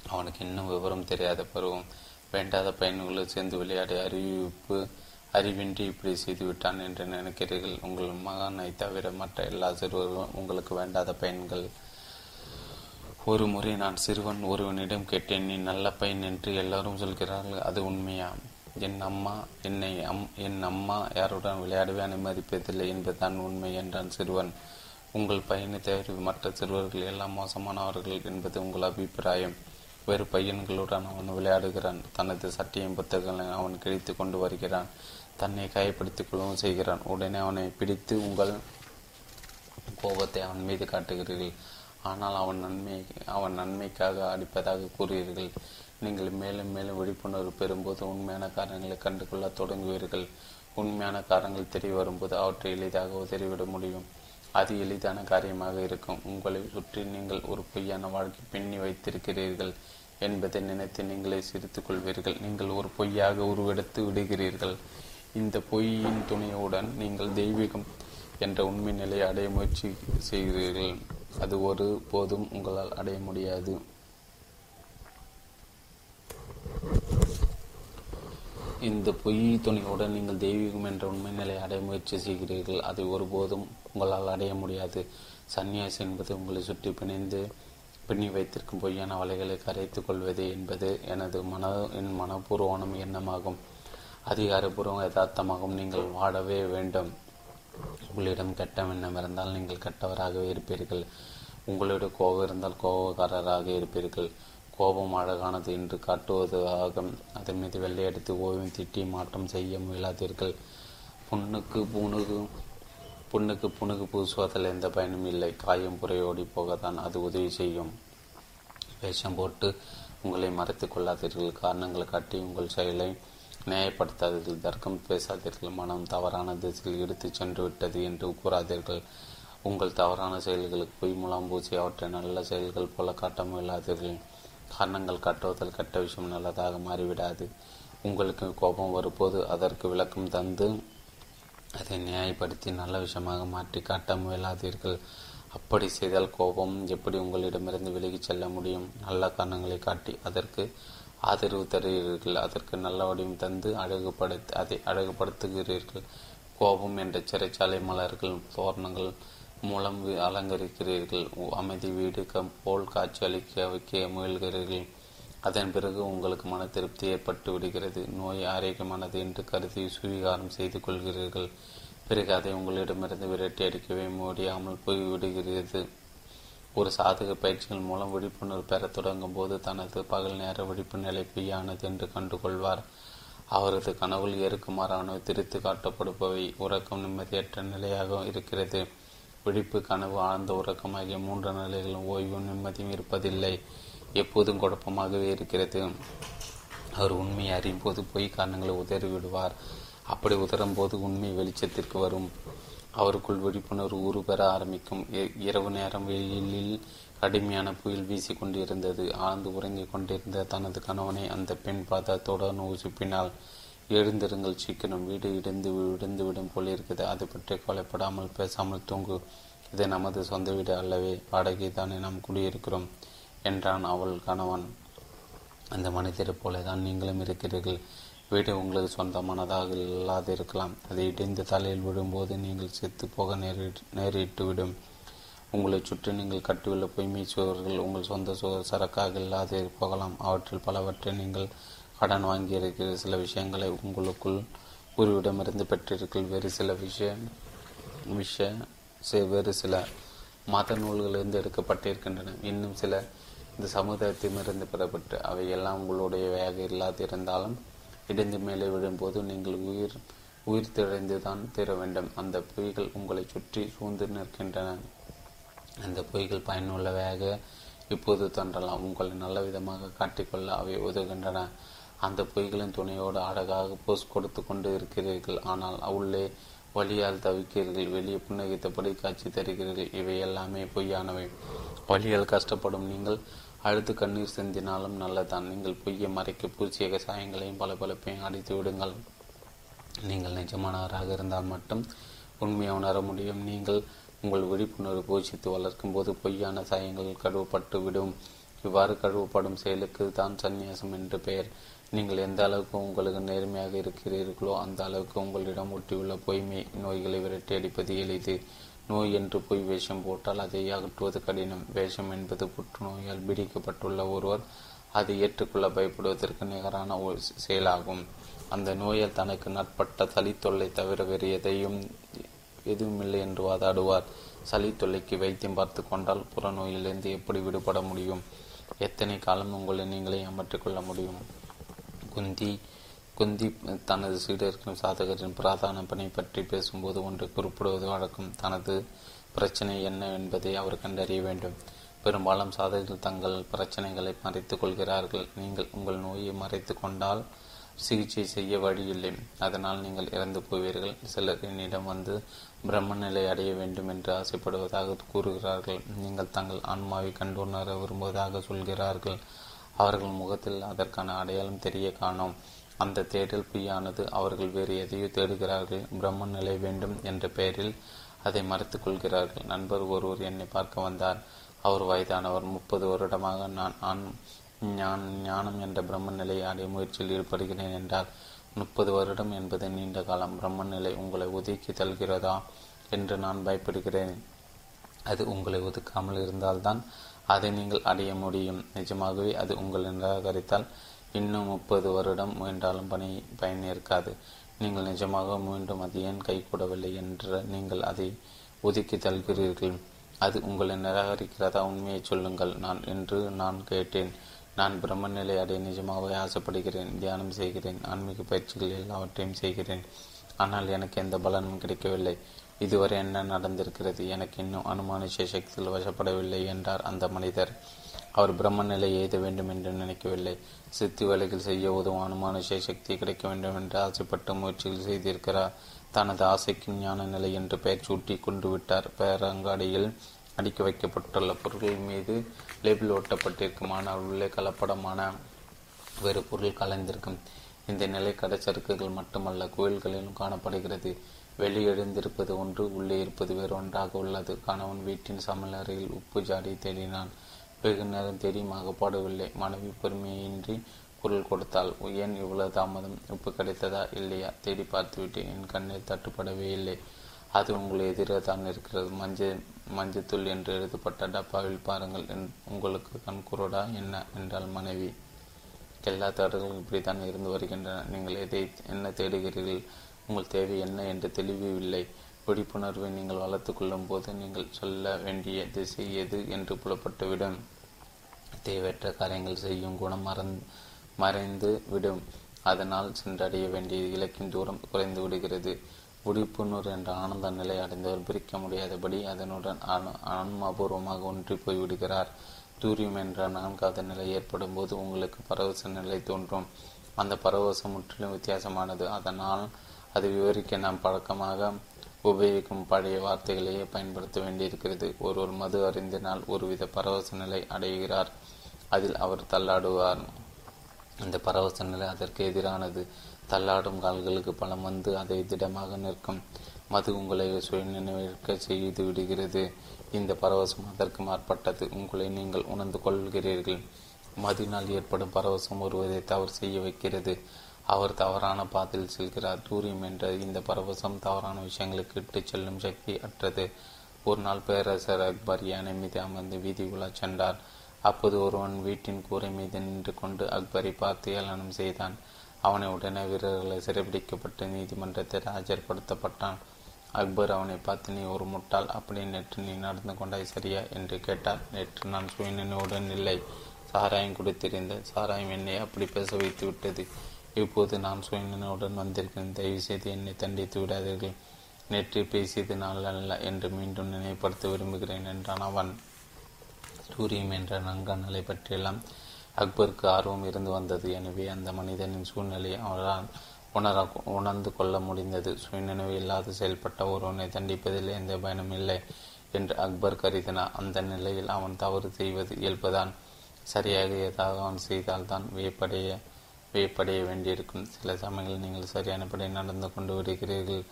அவனுக்கு இன்னும் விவரம் தெரியாத பருவம். வேண்டாத பையன்களை சேர்ந்து விளையாடி அறிவிப்பு அறிவின்றி இப்படி செய்துவிட்டான் என்று நினைக்கிறீர்கள். உங்கள் மகனை தவிர மற்ற எல்லா சிறுவர்களும் உங்களுக்கு வேண்டாத பையன்கள். ஒரு முறை நான் சிறுவன் ஒருவனிடம் கேட்டேன் நீ நல்ல பையன் என்று எல்லாரும் சொல்கிறார்கள். அது உண்மையா? என் அம்மா என்னை அம் என் அம்மா யாருடன் விளையாடவே அனுமதிப்பதில்லை என்பதுதான் உண்மை என்றான் சிறுவன். உங்கள் பையனை தவிர மற்ற சிறுவர்கள் எல்லாம் மோசமானவர்கள் என்பது உங்கள் அபிப்பிராயம். வேறு பையன்களுடன் அவன் விளையாடுகிறான். தனது சட்டையும் புத்தகங்களை அவன் கிழித்து கொண்டு வருகிறான். தன்னை காயப்படுத்திக் கொள்ளவும் செய்கிறான். உடனே அவனை பிடித்து உங்கள் கோபத்தை அவன் மீது காட்டுகிறீர்கள். ஆனால் அவன் நன்மை அவன் நன்மைக்காக அடிப்பதாக கூறுகிறீர்கள். நீங்கள் மேலும் மேலும் விழிப்புணர்வு பெறும்போது உண்மையான காரணங்களை கண்டுகொள்ள தொடங்குவீர்கள். உண்மையான காரணங்கள் தெரிய வரும்போது அவற்றை எளிதாக உதறிவிட முடியும். அது எளிதான காரியமாக இருக்கும். உங்களை சுற்றி நீங்கள் ஒரு பொய்யான வாழ்க்கை பின்னி வைத்திருக்கிறீர்கள். என்பதை நினைத்து நீங்களே சிரித்துக் கொள்வீர்கள் நீங்கள் ஒரு பொய்யாக உருவெடுத்து விடுகிறீர்கள். இந்த பொய்யின் துணையுடன் நீங்கள் தெய்வீகம் என்ற உண்மை நிலையை அடைய முயற்சி செய்கிறீர்கள். அது ஒரு போதும் உங்களால் அடைய முடியாது. இந்த பொய் துணையுடன் நீங்கள் தெய்வீகம் என்ற உண்மை நிலையை அடைய முயற்சி செய்கிறீர்கள். அதை ஒருபோதும் உங்களால் அடைய முடியாது. சந்நியாசி என்பது உங்களை சுற்றி பிணைந்து பின்னி வைத்திருக்கும் பொய்யான வலைகளை கரைத்துக் கொள்வது என்பது எனது மன என் மனப்பூர்வமான எண்ணமாகும். அதிகாரப்பூர்வம் யதார்த்தமாகவும் நீங்கள் வாடவே வேண்டும். உங்களிடம் கெட்ட எண்ணம் இருந்தால் நீங்கள் கெட்டவராகவே இருப்பீர்கள். உங்களிடம் கோபம் இருந்தால் கோபக்காரராக இருப்பீர்கள். கோபம் அழகானது என்று காட்டுவதாக அதன் மீது வெள்ளையடித்து ஓவியம் திட்டி மாற்றம் செய்ய முயலாதீர்கள். பொண்ணுக்கு புணுகு புண்ணுக்கு புண்ணுக்கு பூசுவதில் எந்த பயனும் இல்லை. காயம் புறையோடி போகத்தான் அது உதவி செய்யும். வேஷம் போட்டு உங்களை மறைத்து கொள்ளாதீர்கள். காரணங்கள் காட்டி உங்கள் செயலை நியாயப்படுத்தாதீர்கள். தர்க்கம் பேசாதீர்கள். மனம் தவறான திசையில் எடுத்து சென்று விட்டது என்று கூறாதீர்கள். உங்கள் தவறான செயல்களுக்கு பொய் முலாம் பூசி அவற்றை நல்ல செயல்கள் போல காட்ட முயலாதீர்கள். காரணங்கள் காட்டுவதில் கெட்ட விஷயம் நல்லதாக மாறிவிடாது. உங்களுக்கு கோபம் வரும்போது அதற்கு விளக்கம் தந்து அதை நியாயப்படுத்தி நல்ல விஷயமாக மாற்றி காட்ட முயலாதீர்கள். அப்படி செய்தால் கோபம் எப்படி உங்களிடமிருந்து விலகிச் செல்ல முடியும்? நல்ல காரணங்களை காட்டி அதற்கு ஆதரவு தருகிறீர்கள். அதற்கு நல்ல வடிவம் தந்து அழகுபடுத்து அதை அழகுபடுத்துகிறீர்கள். கோபம் என்ற சிறைச்சாலை மலர்கள் தோரணங்கள் மூலம் அலங்கரிக்கிறீர்கள். அமைதி வீடு போல் காட்சி அளிக்க வைக்க முயல்கிறீர்கள். அதன் பிறகு உங்களுக்கு மன திருப்தி ஏற்பட்டு விடுகிறது. நோய் ஆரோக்கியமானது என்று கருதி சுவீகாரம் செய்து கொள்கிறீர்கள். பிறகு அதை உங்களிடமிருந்து விரட்டி அடிக்கவே முடியாமல் போய்விடுகிறது. ஒரு சாதக பயிற்சிகள் மூலம் விழிப்புணர்வு பெற தொடங்கும் போது தனது பகல் நேர விழிப்பு நிலை பொய்யானது என்று கண்டுகொள்வார். அவரது கனவுள் ஏற்குமாறானவை திரித்து காட்டப்படுபவை. உறக்கம் நிம்மதியற்ற நிலையாக இருக்கிறது. விழிப்பு கனவு ஆழ்ந்த உறக்கம் ஆகிய மூன்று நிலைகளும் ஓய்வும் நிம்மதியும் இருப்பதில்லை. எப்போதும் குழப்பமாகவே இருக்கிறது. அவர் உண்மையை அறியும் போது பொய் காரணங்களை உதறி விடுவார் அப்படி உதரும் போது உண்மை வெளிச்சத்திற்கு வரும். அவருக்குள் விழிப்புணர்வு உருபெற ஆரம்பிக்கும். இரவு நேரம் வெயிலில் கடுமையான புயல் வீசி கொண்டிருந்தது. ஆழ்ந்து உறங்கிக் கொண்டிருந்த தனது கணவனை அந்த பெண் பாதத்துடன் உசுப்பினால் எழுந்திருங்கள் சீக்கிரம் வீடு இடிந்து விழுந்து விடும் போல் இருக்குது. அது பற்றி கொலைப்படாமல் பேசாமல் தூங்கு. இது நமது சொந்த வீடு அல்லவே. வாடகை தானே நாம் குடியிருக்கிறோம். என்றான் அவள் கணவன். அந்த மனிதரைப் போல தான் நீங்களும் இருக்கிறீர்கள். வீடு உங்களுக்கு சொந்தமானதாக இல்லாது இருக்கலாம் அதை இடிந்து தலையில் விடும்போது நீங்கள் செத்து போக நேரி நேரிட்டுவிடும். உங்களை சுற்றி நீங்கள் கட்டியுள்ள பொய்மை சுவர்கள் உங்கள் சொந்த சு சரக்காக இல்லாது போகலாம். அவற்றில் பலவற்றை நீங்கள் கடன் வாங்கியிருக்கிற சில விஷயங்களை உங்களுக்குள் குருவிடமிருந்து பெற்றீர்கள் வேறு சில விஷய விஷ வேறு சில மத நூல்களிலிருந்து எடுக்கப்பட்டிருக்கின்றன. இன்னும் சில இந்த சமுதாயத்திலிருந்து பெறப்பட்டு அவை எல்லாம் உங்களுடையவையாக இல்லாதிருந்தாலும் இடிந்து மேலே விழும்போது நீங்கள் உயிர் உயிர் திழைந்து தான் தீர வேண்டும். அந்த பொய்கள் உங்களை சுற்றி சூழ்ந்து நிற்கின்றன. அந்த பொய்கள் பயனுள்ளவையாக இப்போது தோன்றலாம். உங்களை நல்ல விதமாக காட்டிக்கொள்ள அவை உதவுகின்றன. அந்த பொய்களின் துணையோடு அழகாக போஸ் கொடுத்து கொண்டு இருக்கிறீர்கள். ஆனால் உள்ளே வழியால் தவிக்கிறீர்கள். வெளியே புன்னகித்தபடி காட்சி தருகிறீர்கள். இவை எல்லாமே பொய்யானவை. வழியால் கஷ்டப்படும் நீங்கள் அழுத்து கண்ணீர் சிந்தினாலும் நல்லதான் நீங்கள் பொய்யை மறைக்க பூச்சிய சாயங்களையும் பல பலப்பையும் அடித்து விடுங்கள். நீங்கள் நிஜமானவராக இருந்தால் மட்டும் உண்மையை உணர முடியும். நீங்கள் உங்கள் விழிப்புணர்வு பூஜித்து வளர்க்கும் போது பொய்யான சாயங்கள் கழுவப்பட்டு விடும். இவ்வாறு கழுவப்படும் செயலுக்கு தான் சந்நியாசம் என்று பெயர். நீங்கள் எந்த அளவுக்கு உங்களுக்கு நேர்மையாக இருக்கிறீர்களோ அந்த அளவுக்கு உங்களிடம் ஒட்டியுள்ள பொய்மை நோய்களை விரட்டி அடிப்பது எளிது. நோய் என்று பொய் வேஷம் போட்டால் அதை அகற்றுவது கடினம். வேஷம் என்பது புற்றுநோயால் பிடிக்கப்பட்டுள்ள ஒருவர் அதை ஏற்றுக்கொள்ள பயப்படுவதற்கு நிகரான ஒரு செயலாகும். அந்த நோயால் தனக்கு நட்பட்ட சளி தொல்லை தவிர வேறு எதையும் எதுவுமில்லை என்று வாதாடுவார். சளி தொல்லைக்கு வைத்தியம் பார்த்து கொண்டால் புறநோயிலிருந்து எப்படி விடுபட முடியும்? எத்தனை காலம் உங்களை நீங்களே ஏமாற்றிக் முடியும்? குந்தி குந்தி தனது சீடர்கள் சாதகரின் பிராதான பணி பற்றி பேசும்போது ஒன்று குறிப்பிடுவது வழக்கம். தனது பிரச்சனை என்ன என்பதை அவர் கண்டறிய வேண்டும். பெரும்பாலும் சாதகர்கள் தங்கள் பிரச்சனைகளை மறைத்துக் கொள்கிறார்கள். நீங்கள் உங்கள் நோயை மறைத்து கொண்டால் சிகிச்சை செய்ய வழியில்லை. அதனால் நீங்கள் இறந்து போவீர்கள். சிலர் என்னிடம் வந்து பிரம்ம நிலை அடைய வேண்டும் என்று ஆசைப்படுவதாக கூறுகிறார்கள். நீங்கள் தங்கள் ஆன்மாவை கண்டுணர விரும்புவதாக சொல்கிறார்கள். அவர்கள் முகத்தில் அதற்கான அடையாளம் தெரிய காணோம். அந்த தேடல் பொய்யானது அவர்கள் வேறு எதையோ தேடுகிறார்கள். பிரம்ம நிலை வேண்டும் என்ற பெயரில் அதை மறைத்துக் கொள்கிறார்கள். நண்பர் ஒருவர் என்னை பார்க்க வந்தார். அவர் வயதானவர். முப்பது வருடமாக நான் ஆண் ஞான் ஞானம் என்ற பிரம்ம நிலையை அடைய முயற்சியில் ஈடுபடுகிறேன் என்றார். முப்பது வருடம் என்பது நீண்ட காலம். பிரம்ம நிலை உங்களை ஒதுக்கி தல்கிறதா என்று நான் பயப்படுகிறேன். அது உங்களை ஒதுக்காமல் இருந்தால்தான் அதை நீங்கள் அடைய முடியும். நிஜமாகவே அது உங்களை நிராகரித்தால் இன்னும் முப்பது வருடம் முயன்றாலும் பணி பயன் இருக்காது. நீங்கள் நிஜமாக மீண்டும் அது ஏன் கைகூடவில்லை என்று நீங்கள் அதை ஒதுக்கி தள்கிறீர்கள் அது உங்களை நிராகரிக்கிறதா? உண்மையை சொல்லுங்கள். நான் என்று நான் கேட்டேன். நான் பிரம்ம நிலை அடைய நிஜமாகவே ஆசைப்படுகிறேன். தியானம் செய்கிறேன். ஆன்மீக பயிற்சிகள் எல்லாவற்றையும் செய்கிறேன். ஆனால் எனக்கு எந்த பலனும் கிடைக்கவில்லை. இதுவரை என்ன நடந்திருக்கிறது? எனக்கு இன்னும் அனுமானிச்ச சக்தியில் வசப்படவில்லை என்றார் அந்த மனிதர். அவர் பிரம்ம நிலை எய்த வேண்டும் என்று நினைக்கவில்லை. சித்தி வேலைகள் செய்ய உதவும் அனுமானுஷ சக்தி கிடைக்க வேண்டும் என்று ஆசைப்பட்டு முயற்சிகள் செய்திருக்கிறார். தனது ஆசைக்கு ஞான நிலை என்று பெயர் சூட்டி கொண்டு விட்டார். பேரங்காடியில் அடுக்கி வைக்கப்பட்டுள்ள பொருட்கள் மீது லேபிள் ஒட்டப்பட்டிருக்கும். ஆனால் உள்ளே கலப்படமான வேறு பொருள் கலந்திருக்கும். இந்த நிலை கடைச்சறுக்குகள் மட்டுமல்ல கோயில்களிலும் காணப்படுகிறது. வெளியெழுந்திருப்பது ஒன்று உள்ளே இருப்பது வேறு ஒன்றாக உள்ளது. கணவன் வீட்டின் சமையலறையில் உப்பு ஜாடி தேடினான். வெகு நேரம் தேடியும் அகப்பாடவில்லை மனைவி பொறுமையின்றி குரல் கொடுத்தால் ஏன் இவ்வளவு தாமதம்? உப்பு கிடைத்ததா? இல்லையா? தேடி பார்த்துவிட்டு என் கண்ணில் தட்டுப்படவே இல்லை. அது உங்களை எதிரே தான் இருக்கிறது. மஞ்சள் மஞ்சத்தூள் என்று எழுதப்பட்ட டப்பாவில் பாருங்கள். உங்களுக்கு கண்குரோடா என்ன? என்றால் மனைவி. எல்லா தேடல்களும் இப்படித்தான் இருந்து வருகின்றன. நீங்கள் எதை என்ன தேடுகிறீர்கள்? உங்கள் தேவை என்ன என்று தெளிவில்லை. விழிப்புணர்வை நீங்கள் வளர்த்து கொள்ளும் போது நீங்கள் சொல்ல வேண்டிய திசை எது என்று புலப்பட்டுவிடும். தேவையற்ற காரியங்கள் செய்யும் குணம் மறந் மறைந்து விடும். அதனால் சென்றடைய வேண்டிய இலக்கின் தூரம் குறைந்து விடுகிறது. விழிப்புணர் என்ற ஆனந்த நிலை அடைந்தவர் பிரிக்க முடியாதபடி அதனுடன் ஆன்மபூர்வமாக ஒன்றி போய்விடுகிறார். தூரியம் என்ற நான்காவது நிலை ஏற்படும் போது உங்களுக்கு பரவச நிலை தோன்றும். அந்த பரவசம் முற்றிலும் வித்தியாசமானது. அதனால் அது விவரிக்க நாம் பழக்கமாக உபயோகிக்கும் பழைய வார்த்தைகளையே பயன்படுத்த வேண்டியிருக்கிறது. ஒருவர் மது அறிந்தினால் ஒருவித பரவச நிலை அடைகிறார். அதில் அவர் தள்ளாடுவார். இந்த பரவச நிலை அதற்கு எதிரானது. தள்ளாடும் கால்களுக்கு பலம் வந்து அதை திடமாக நிற்கும். மது உங்களை சுய நினைவிற்க செய்து விடுகிறது. இந்த பரவசம் அதற்கு மாற்பட்டது. உங்களை நீங்கள் உணர்ந்து கொள்கிறீர்கள். மதினால் ஏற்படும் பரவசம் ஒருவரை தவறு செய்ய வைக்கிறது. அவர் தவறான பாதையில் செல்கிறார். தூரியம் என்ற இந்த பரவசம் தவறான விஷயங்களுக்கு இட்டுச் செல்லும் சக்தி அற்றது. ஒரு நாள் பேரரசர் அக்பர் யானை மீது அமர்ந்து வீதி உலா சென்றார். அப்போது ஒருவன் வீட்டின் கூரை மீது நின்று கொண்டு அக்பரை பார்த்து ஏளனம் செய்தான். அவனை உடனே வீரர்களை சிறைபிடிக்கப்பட்டு நீதிமன்றத்தில் ஆஜர்படுத்தப்பட்டான். அக்பர் அவனை பார்த்து நீ ஒரு முட்டாள். அப்படி நேற்று நீ நடந்து கொண்டாய் சரியா? என்று கேட்டார். நேற்று நான் சுயநினைவுடன் இல்லை. சாராயம் குடித்திருந்த சாராயம் என்னை அப்படி பேச வைத்து விட்டது. இப்போது நான் சுயநினைவுடன் வந்திருக்கிறேன். தயவு செய்து என்னை தண்டித்து விடாதீர்கள். நேற்று பேசியது நாள் அல்ல என்று மீண்டும் நினைவுபடுத்த விரும்புகிறேன் என்றான் அவன். சூரியம் என்ற நங்கநிலை பற்றியெல்லாம் அக்பருக்கு ஆர்வம் இருந்து வந்தது. எனவே அந்த மனிதனின் சூழ்நிலையை அவரால் உணர உணர்ந்து கொள்ள முடிந்தது. சுயநினைவு இல்லாது செயல்பட்ட ஒருவனை தண்டிப்பதில் எந்த பயனும் இல்லை என்று அக்பர் கருதினார். அந்த நிலையில் அவன் தவறு செய்வது இயல்புதான். சரியாக ஏதாவது அவன் செய்தால்தான் வியப்படைய வியப்படைய வேண்டியிருக்கும். சில சமயங்களில் நீங்கள் சரியானபடி நடந்து கொண்டு வருகிறீர்கள்.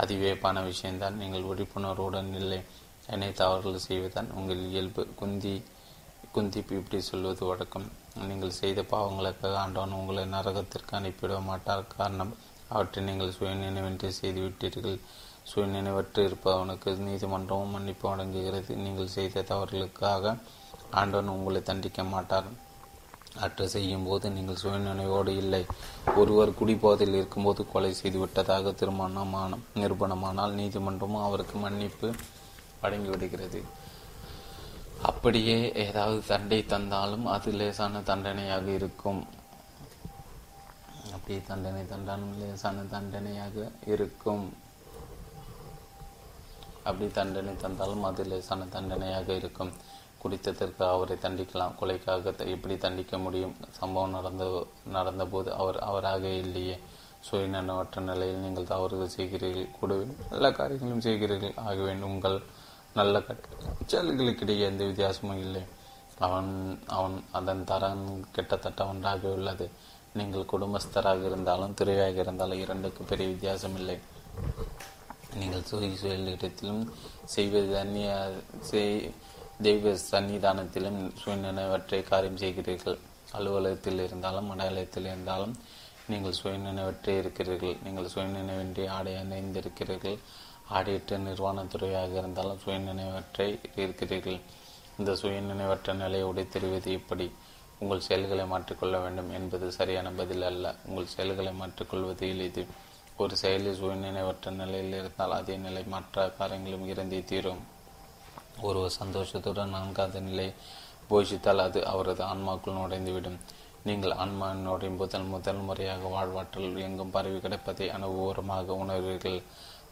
அது வியப்பான விஷயம்தான். நீங்கள் விழிப்புணர்வுடன் இல்லை என்னை தவறுகள் செய்வதுதான் உங்கள் இயல்பு. குந்தி குந்தி இப்படி சொல்வது வழக்கம். நீங்கள் செய்த பாவங்களுக்காக ஆண்டவன் உங்களை நரகத்திற்கு அனுப்பிவிட மாட்டார். காரணம் அவற்றை நீங்கள் சுயநினைவின்றி செய்துவிட்டீர்கள். சுயநினைவற்று இருப்பவனுக்கு நீதிமன்றமும் மன்னிப்பு வழங்குகிறது. நீங்கள் செய்த தவறுகளுக்காக ஆண்டவன் உங்களை தண்டிக்க மாட்டார். அற்று செய்யும் போது நீங்கள் சுயநினைவோடு இல்லை. ஒருவர் குடிபோதையில் இருக்கும்போது கொலை செய்துவிட்டதாக திருமணமான நிரூபணமானால் நீதிமன்றமும் அவருக்கு மன்னிப்பு வழங்கிவிடுகிறது. அப்படியே ஏதாவது தண்டை தந்தாலும் அது லேசான தண்டனையாக இருக்கும். அப்படியே தண்டனை தந்தாலும் லேசான தண்டனையாக இருக்கும். அப்படி தண்டனை தந்தாலும் அது லேசான தண்டனையாக இருக்கும். குடித்ததற்கு அவரை தண்டிக்கலாம். கொலைக்காக எப்படி தண்டிக்க முடியும்? சம்பவம் நடந்த நடந்தபோது அவர் அவராக இல்லையே. சுயநலமற்ற நிலையில் நீங்கள் தவறுகள் செய்கிறீர்கள். கூடவே நல்ல காரியங்களும் செய்கிறீர்கள். ஆகவே உங்கள் நல்ல செயல்களுக்கிடையே எந்த வித்தியாசமும் இல்லை. அவன் அவன் அதன் தரம் கிட்டத்தட்ட ஒன்றாக உள்ளது. நீங்கள் குடும்பஸ்தராக இருந்தாலும் துறையாக இருந்தாலும் இரண்டுக்கு பெரிய வித்தியாசம் இல்லை. நீங்கள் சுய சுயலிடத்திலும் செய்வது அந்நிய செய் தெய்வ சன்னிதானத்திலும் சுயநினைவற்றை காரியம் செய்கிறீர்கள். அலுவலகத்தில் இருந்தாலும் மடாலயத்தில் இருந்தாலும் நீங்கள் சுயநினைவற்றே இருக்கிறீர்கள். நீங்கள் சுயநினைவின்றி ஆடை அணிந்திருக்கிறீர்கள். ஆடையற்ற நிர்வாணத்துறையாக இருந்தாலும் சுயநினைவற்றை இருக்கிறீர்கள். இந்த சுயநினைவற்ற நிலையை உடைத்தெறிவது எப்படி உங்கள் செயல்களை மாற்றிக்கொள்ள வேண்டும் என்பது சரியான பதில் அல்ல. உங்கள் செயல்களை மாற்றிக்கொள்வது எளிது. ஒரு செயலில் சுயநினைவற்ற நிலையில் இருந்தால் அதே நிலை மற்ற காரியங்களும் இருந்தே தீரும். ஒருவர் சந்தோஷத்துடன் நான்காவது நிலை போஷித்தால் அது அவரது ஆன்மாக்குள் நுழைந்துவிடும். நீங்கள் ஆன்மா நுழையும் முதல் முதல் முறையாக வாழ்வாற்றல் எங்கும் பரவி கிடப்பதை அனுபவமாக உணர்வீர்கள்.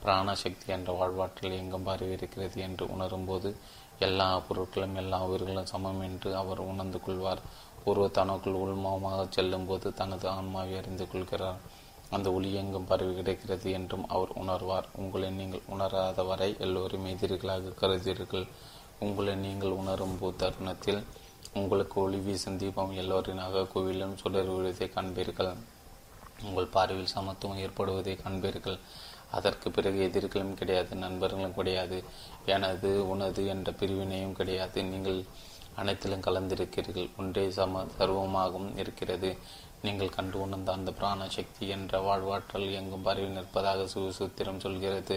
பிராணசக்தி என்ற வாழ்வாற்றல் எங்கும் பரவி இருக்கிறது என்று உணரும்போது எல்லா பொருட்களும் எல்லா உயிர்களும் சமம் என்று அவர் உணர்ந்து கொள்வார். ஒருவர் தனக்குள் உள்மமாக செல்லும் போது தனது ஆன்மாவை அறிந்து கொள்கிறார். அந்த ஒளி எங்கும் பரவி கிடைக்கிறது என்றும் அவர் உணர்வார். உங்களை நீங்கள் உணராத வரை எல்லோரும் எதிரிகளாக கருதீர்கள் உங்களை நீங்கள் உணரும் தருணத்தில் உங்களுக்கு ஒளி வீசும் தீபம் எல்லோரினாக கோவிலும் சுடர் விழுவதை காண்பீர்கள். உங்கள் பார்வையில் சமத்துவம் ஏற்படுவதை காண்பீர்கள். அதற்கு பிறகு எதிர்களும் கிடையாது நண்பர்களும் கிடையாது. எனது உனது என்ற பிரிவினையும் கிடையாது. நீங்கள் அனைத்திலும் கலந்திருக்கிறீர்கள். ஒன்றே சம சர்வமாகவும் இருக்கிறது. நீங்கள் கண்டு உணர்ந்த அந்த பிராண சக்தி என்ற வாழ்வாற்றல் எங்கும் பரவி நிற்பதாக சுசூத்திரம் சொல்கிறது.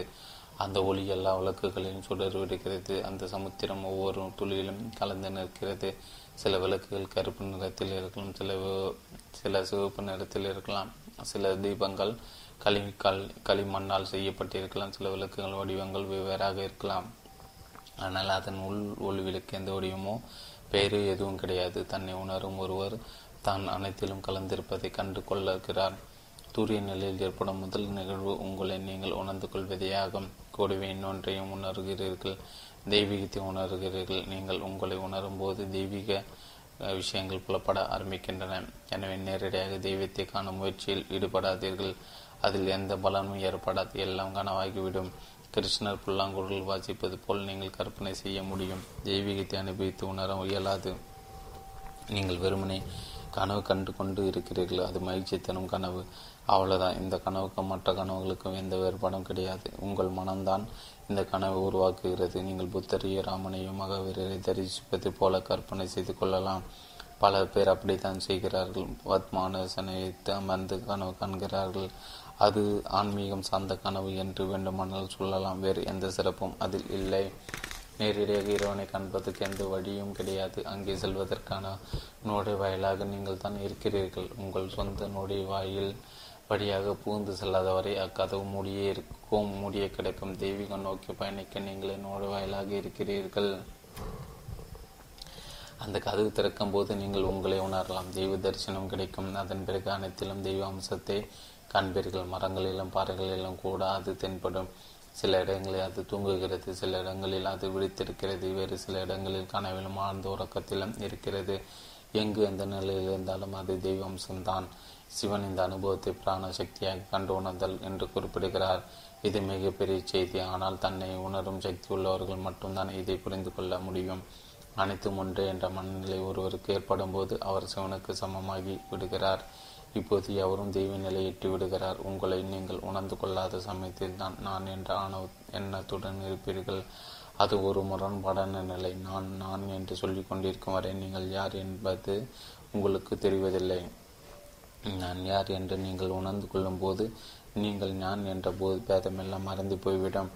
அந்த ஒளி எல்லா விளக்குகளையும் சுடர்விடுகிறது அந்த சமுத்திரம் ஒவ்வொரு துளியிலும் கலந்து நிற்கிறது. சில விளக்குகள் கருப்பு நிறத்தில் இருக்கலாம் சில சில சிவப்பு நிறத்தில் இருக்கலாம். சில தீபங்கள் களி களிமண்ணால் செய்யப்பட்டிருக்கலாம். சில விளக்குகள் வடிவங்கள் வெவ்வேறாக இருக்கலாம். ஆனால் அதன் உள் ஒளி விளக்கு எந்த வடிவமோ பெயரு எதுவும் கிடையாது. தன்னை உணரும் ஒருவர் தான் அனைத்திலும் கலந்திருப்பதை கண்டு கொள்ளுகிறார் தூரிய நிலையில் ஏற்படும் முதல் நிகழ்வு உங்களை நீங்கள் உணர்ந்து கொள்வதேயாகும். கூடவே இன்னொன்றையும் உணர்கிறீர்கள். தெய்வீகத்தை உணர்கிறீர்கள். நீங்கள் உங்களை உணரும் போது தெய்வீக விஷயங்கள் புலப்பட ஆரம்பிக்கின்றன. எனவே நேரடியாக தெய்வத்தை காணும் முயற்சியில் ஈடுபடாதீர்கள். அதில் எந்த பலனும் ஏற்படாது. எல்லாம் கனவாகிவிடும். கிருஷ்ணர் புல்லாங்குழல் வாசிப்பது போல் நீங்கள் கற்பனை செய்ய முடியும். தெய்வீகத்தை அனுபவித்து உணர இயலாது. நீங்கள் வெறுமனே கனவு கண்டு கொண்டு இருக்கிறீர்கள் அது மகிழ்ச்சி தரும் கனவு. அவ்வளவுதான். இந்த கனவுக்கும் மற்ற கனவுகளுக்கும் எந்த வேறுபாடும் கிடையாது. உங்கள் மனம்தான் இந்த கனவை உருவாக்குகிறது. நீங்கள் புத்தரையும் ராமனையும் மகாவீரரை தரிசிப்பது போல கற்பனை செய்து கொள்ளலாம். பல பேர் அப்படித்தான் செய்கிறார்கள். பத்மானசனை வைத்து அமர்ந்து கனவு காண்கிறார்கள். அது ஆன்மீகம் சார்ந்த கனவு என்று வேண்டுமானால் சொல்லலாம். வேறு எந்த சிறப்பும் அதில் இல்லை. நேரடியாக இறைவனை காண்பதற்கு எந்த வழியும் கிடையாது. அங்கே செல்வதற்கான நுழைவாயிலாக நீங்கள் தான் இருக்கிறீர்கள். உங்கள் சொந்த நுழைவாயில் வழியாக பூந்து செல்லாதவரை அக்கதவு மூடியே இருக்கும். மூடிய கிடைக்கும். தெய்வீகம் நோக்கி பயணிக்க நீங்களே நுழைவாயிலாக இருக்கிறீர்கள். அந்த கதவு திறக்கும் போது நீங்கள் உங்களை உணரலாம். தெய்வ தரிசனம் கிடைக்கும். அதன் பிறகு அனைத்திலும் தெய்வ அம்சத்தை காண்பீர்கள். மரங்களிலும் பாறைகளிலும் கூட அது தென்படும். சில இடங்களில் அது தூங்குகிறது சில இடங்களில் அது விழித்திருக்கிறது வேறு சில இடங்களில் கனவிலும் ஆழ்ந்த உறக்கத்திலும் இருக்கிறது. எங்கு எந்த நிலையில் இருந்தாலும் அது தெய்வ அம்சம்தான். சிவன் இந்த அனுபவத்தை பிராண சக்தியாக கண்டு உணர்தல் என்று குறிப்பிடுகிறார். இது மிகப்பெரிய செய்தி. ஆனால் தன்னை உணரும் சக்தி உள்ளவர்கள் மட்டும்தான் இதை புரிந்து கொள்ள முடியும். அனைத்தும் ஒன்று என்ற மனநிலை ஒருவருக்கு ஏற்படும் போது அவர் சிவனுக்கு சமமாகி விடுகிறார். இப்போது எவரும் தெய்வ நிலையிட்டு விடுகிறார். உங்களை நீங்கள் உணர்ந்து கொள்ளாத சமயத்தில் தான் நான் என்ற ஆணவ எண்ணத்துடன் இருப்பீர்கள். அது ஒரு முரண்பாடான நிலை. நான் நான் என்று சொல்லிக் கொண்டிருக்கும் வரை நீங்கள் யார் என்பது உங்களுக்கு தெரிவதில்லை. நான் யார் என்று நீங்கள் உணர்ந்து கொள்ளும் போது நீங்கள் நான் என்ற போது பேதமெல்லாம் மறந்து போய்விடும்.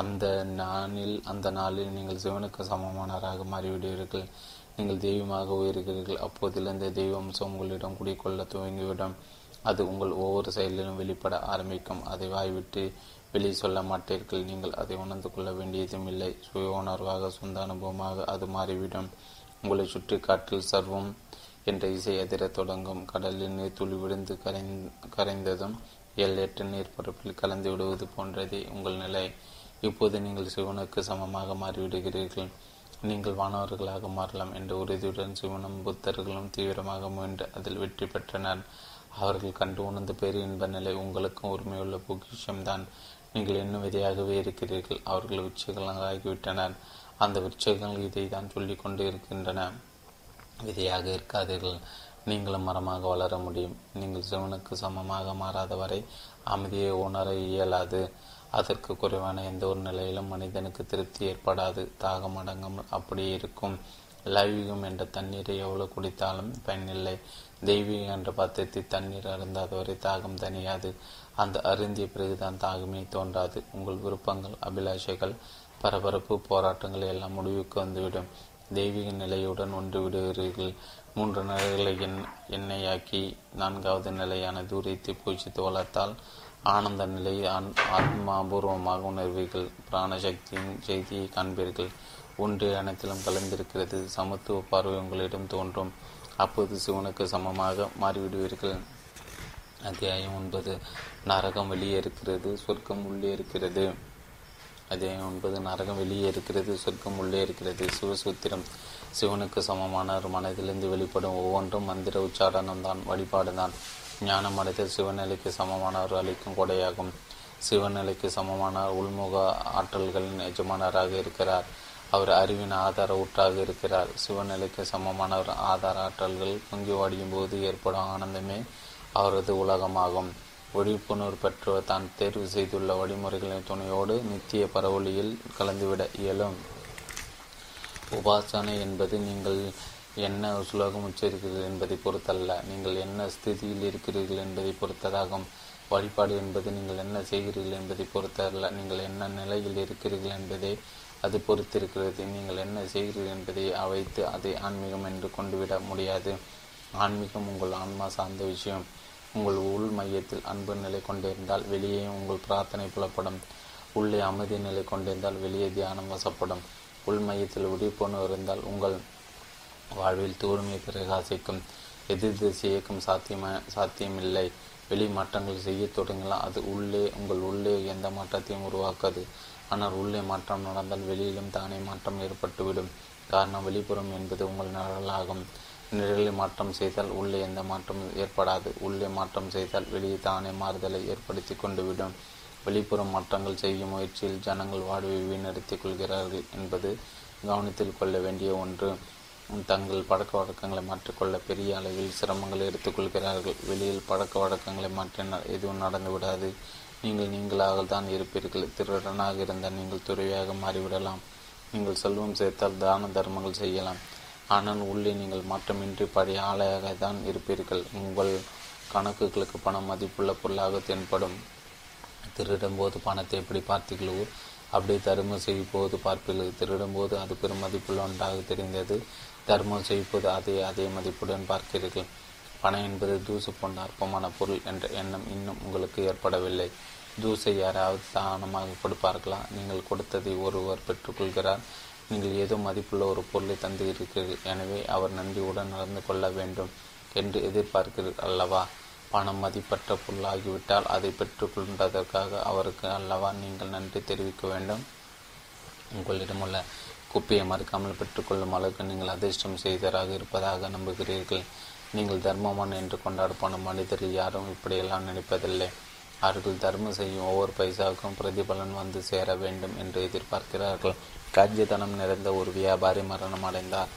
அந்த நாளில் அந்த நாளில் நீங்கள் சிவனுக்கு சமமானவராக மாறிவிடுவீர்கள். நீங்கள் தெய்வமாக உயர்கிறீர்கள். அப்போதிலிருந்து தெய்வ அம்சம் உங்களிடம் குடிக்கொள்ள துவங்கிவிடும். அது உங்கள் ஒவ்வொரு செயலிலும் வெளிப்பட ஆரம்பிக்கும். அதை வாய்விட்டு வெளியே சொல்ல மாட்டீர்கள். நீங்கள் அதை உணர்ந்து கொள்ள வேண்டியதும் இல்லை. சுய உணர்வாக சொந்த அனுபவமாக அது மாறிவிடும். உங்களை சுற்றி காற்றில் சர்வம் என்ற இசை அதிரத் தொடங்கும். கடலில் நீர் துளி விழுந்து கரைந் கரைந்ததும் எல்லையற்ற நீர்ப்பரப்பில் கலந்து விடுவது போன்றதே உங்கள் நிலை. இப்போது நீங்கள் சிவனுக்கு சமமாக மாறிவிடுகிறீர்கள். நீங்கள் வானவர்களாக மாறலாம் என்ற உறுதியுடன் சிவனும் புத்தர்களும் தீவிரமாக முயன்று அதில் வெற்றி பெற்றனர். அவர்கள் கண்டு உணர்ந்த பேரு இன்ப நிலை உங்களுக்கும் உரிமையுள்ள பொக்கிஷம்தான். நீங்கள் இன்னும் விதையாகவே இருக்கிறீர்கள். அவர்கள் விச்சகங்களாகிவிட்டனர் அந்த விருட்சங்கள் இதை தான் சொல்லிக் கொண்டு இருக்கின்றன. விதையாக இருக்காதீர்கள். நீங்களும் மரமாக வளர முடியும். நீங்கள் சிவனுக்கு சமமாக மாறாத வரை அமைதியை உணர இயலாது. அதற்கு குறைவான எந்த ஒரு நிலையிலும் மனிதனுக்கு திருப்தி ஏற்படாது. தாகம் அடங்காமல் அப்படியே இருக்கும். லைவீகம் என்ற தண்ணீரை எவ்வளவு குடித்தாலும் பயனில்லை. தெய்வீகம் என்ற பாத்திரத்தை தண்ணீர் அருந்தாதவரை தாகம் தனியாது அந்த அருந்திய பிறகுதான் தாகமே தோன்றாது. உங்கள் விருப்பங்கள் அபிலாஷைகள் பரபரப்பு போராட்டங்கள் எல்லாம் முடிவுக்கு வந்துவிடும். தெய்வீக நிலையுடன் ஒன்று விடுகிறீர்கள். மூன்று நிலைகளை எண் எண்ணெயாக்கி நான்காவது நிலையான தூரத்தை பூஜித்து வளர்த்தால் ஆனந்த நிலையை ஆத்மாபூர்வமாக உணர்வீர்கள். பிராணசக்தியின் செய்தியை காண்பீர்கள். ஒன்று அனைத்திலும் கலந்திருக்கிறது. சமத்துவ பார்வை உங்களிடம் தோன்றும். அப்போது சிவனுக்கு சமமாக மாறிவிடுவீர்கள். அத்தியாயம் ஒன்பது. நரகம் வெளியே இருக்கிறது சொர்க்கம் உள்ளே இருக்கிறது. அத்தியாயம் ஒன்பது. நரகம் வெளியே இருக்கிறது சொர்க்கம் உள்ளே இருக்கிறது. சிவசூத்திரம். சிவனுக்கு சமமான ஒரு மனதிலிருந்து வெளிப்படும். ஒவ்வொன்றும் மந்திர உச்சாரணம் தான் வழிபாடு தான் ஞானம் அடைந்த சிவநிலைக்கு சமமான ஒரு அளிக்கும் கொடையாகும். சிவநிலைக்கு சமமான உள்முக ஆற்றல்களின் எஜமானராக இருக்கிறார். அவர் அறிவின் ஆதார ஊற்றாக இருக்கிறார். சிவநிலைக்கு சமமானவர் ஆதார ஆற்றல்கள் பொங்கி வாடியும் போது ஏற்படும் ஆனந்தமே அவரது உலகமாகும். விழிப்புணர்வு பெற்றவர் தான் தேர்வு செய்துள்ள வழிமுறைகளின் துணையோடு நித்திய பரவொலியில் கலந்துவிட இயலும். உபாசனை என்பது நீங்கள் என்ன சுலோகம் உச்சரிக்கிறீர்கள் என்பதை பொறுத்தல்ல. நீங்கள் என்ன ஸ்திதியில் இருக்கிறீர்கள் என்பதை பொறுத்ததாகும். வழிபாடு என்பது நீங்கள் என்ன செய்கிறீர்கள் என்பதை பொறுத்தல்ல. நீங்கள் என்ன நிலையில் இருக்கிறீர்கள் என்பதை அது பொறுத்திருக்கிறது. நீங்கள் என்ன செய்கிறீர்கள் என்பதை அவைத்து அதை ஆன்மீகம் என்று கொண்டுவிட முடியாது. ஆன்மீகம் உங்கள் ஆன்மா சார்ந்த விஷயம். உங்கள் உள் மையத்தில் அன்பு நிலை கொண்டிருந்தால் வெளியே உங்கள் பிரார்த்தனை புலப்படும். உள்ளே அமைதி நிலை கொண்டிருந்தால் வெளியே தியானம் வசப்படும். உள் மையத்தில் விழிப்புணர்வு இருந்தால் உங்கள் வாழ்வில் தூய்மை பிரகாசிக்கும் எதிர் திசை இயக்கம் சாத்தியமா சாத்தியமில்லை. வெளி மாற்றங்கள் செய்ய தொடங்கலாம் அது உள்ளே உங்கள் உள்ளே எந்த மாற்றத்தையும் உருவாக்காது. ஆனால் உள்ளே மாற்றம் நடந்தால் வெளியிலும் தானே மாற்றம் ஏற்பட்டுவிடும். காரணம் வெளிப்புறம் என்பது உங்கள் நிழலாகும். நிழலில் மாற்றம் செய்தால் உள்ளே எந்த மாற்றமும் ஏற்படாது. உள்ளே மாற்றம் செய்தால் வெளியே தானே மாறுதலை ஏற்படுத்தி கொண்டுவிடும். வெளிப்புறம் மாற்றங்கள் செய்யும் முயற்சியில் ஜனங்கள் வாழ்வை வீணடித்துக் கொள்கிறார்கள் என்பது கவனத்தில் கொள்ள வேண்டிய ஒன்று. தங்கள் பழக்க வழக்கங்களை மாற்றிக்கொள்ள பெரிய அளவில் சிரமங்களை எடுத்துக்கொள்கிறார்கள். வெளியில் பழக்க வழக்கங்களை மாற்றினால் எதுவும் நடந்து விடாது. நீங்கள் நீங்களாக தான் இருப்பீர்கள். திருடனாக இருந்தால் நீங்கள் துறையாக மாறிவிடலாம். நீங்கள் செல்வம் சேர்த்தால் தான தர்மங்கள் செய்யலாம். ஆனால் உள்ளே நீங்கள் மாற்றமின்றி பழைய ஆலையாக தான் இருப்பீர்கள். உங்கள் கணக்குகளுக்கு பணம் மதிப்புள்ள பொருளாக தென்படும். திருடும் போது பணத்தை எப்படி பார்த்தீர்களோ அப்படியே தர்மம் செய்யும் போது பார்ப்பீர்கள். திருடும் போது அது பெரும் மதிப்புள்ள ஒன்றாக தெரிந்தது. தர்மம் செய்வது அதே அதே மதிப்புடன் பார்க்கிறீர்கள் பணம் என்பது தூசு போன்ற அற்பமான பொருள் என்ற எண்ணம் இன்னும் உங்களுக்கு ஏற்படவில்லை. தூசை யாராவது தானமாக கொடுப்பார்களா நீங்கள் கொடுத்ததை ஒருவர் பெற்றுக்கொள்கிறார். நீங்கள் ஏதோ மதிப்புள்ள ஒரு பொருளை தந்து இருக்கிறீர்கள் எனவே அவர் நன்றியுடன் நடந்து கொள்ள வேண்டும் என்று எதிர்பார்க்கிறீர்கள் அல்லவா? பணம் மதிப்பற்ற பொருளாகிவிட்டால் அதை பெற்றுக்கொண்டதற்காக அவருக்கு அல்லவா நீங்கள் நன்றி தெரிவிக்க வேண்டும்? உங்களிடமுள்ள குப்பையை மறுக்காமல் பெற்றுக்கொள்ளும் அளவுக்கு நீங்கள் அதிர்ஷ்டம் செய்தராக இருப்பதாக நம்புகிறீர்கள். நீங்கள் தர்மமான் என்று கொண்டாடப்படும் மனிதர்கள் யாரும் இப்படியெல்லாம் நினைப்பதில்லை. அவர்கள் தர்மம் செய்யும் ஒவ்வொரு பைசாவுக்கும் பிரதிபலன் வந்து சேர வேண்டும் என்று எதிர்பார்க்கிறார்கள். காஜ்யதனம் நிறைந்த ஒரு வியாபாரி மரணம் அடைந்தார்.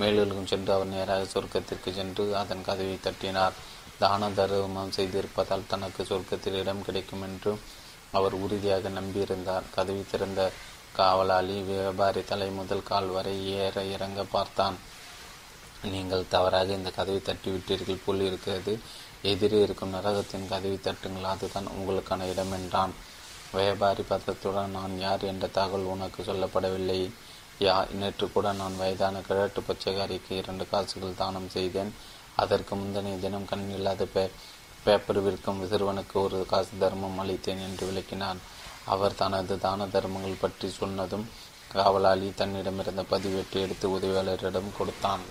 மேலுலகம் சென்று அவர் நேராக சொர்க்கத்திற்கு சென்று அதன் கதவை தட்டினார். தான தர்மம் செய்திருப்பதால் தனக்கு சொர்க்கத்தில் இடம் கிடைக்கும் என்று அவர் உறுதியாக நம்பியிருந்தார். கதவி திறந்த காவலாளி வியாபாரி தலை முதல் கால் வரை ஏற இறங்க பார்த்தான். நீங்கள் தவறாக இந்த கதவை தட்டி விட்டீர்கள் போல் இருக்கிறது. எதிரே இருக்கும் நரகத்தின் கதவை தட்டுங்கள் அதுதான் உங்களுக்கான இடம் என்றான். வியாபாரி பத்திரத்துடன் நான் யார் என்ற தகவல் உனக்கு சொல்லப்படவில்லை. யா நேற்று கூட நான் வயதான கிழட்டு பச்சைக்காரிக்கு இரண்டு காசுகள் தானம் செய்தேன். அதற்கு முந்தைய தினம் கண் இல்லாத பே பேப்பர் விற்கும் சிறுவனுக்கு ஒரு காசு தர்மம் அளித்தேன் என்று விளக்கினான். அவர் தனது தான தர்மங்கள் பற்றி சொன்னதும் காவலாளி தன்னிடமிருந்த பதிவேட்டை எடுத்து உதவியாளரிடம் கொடுத்தான்.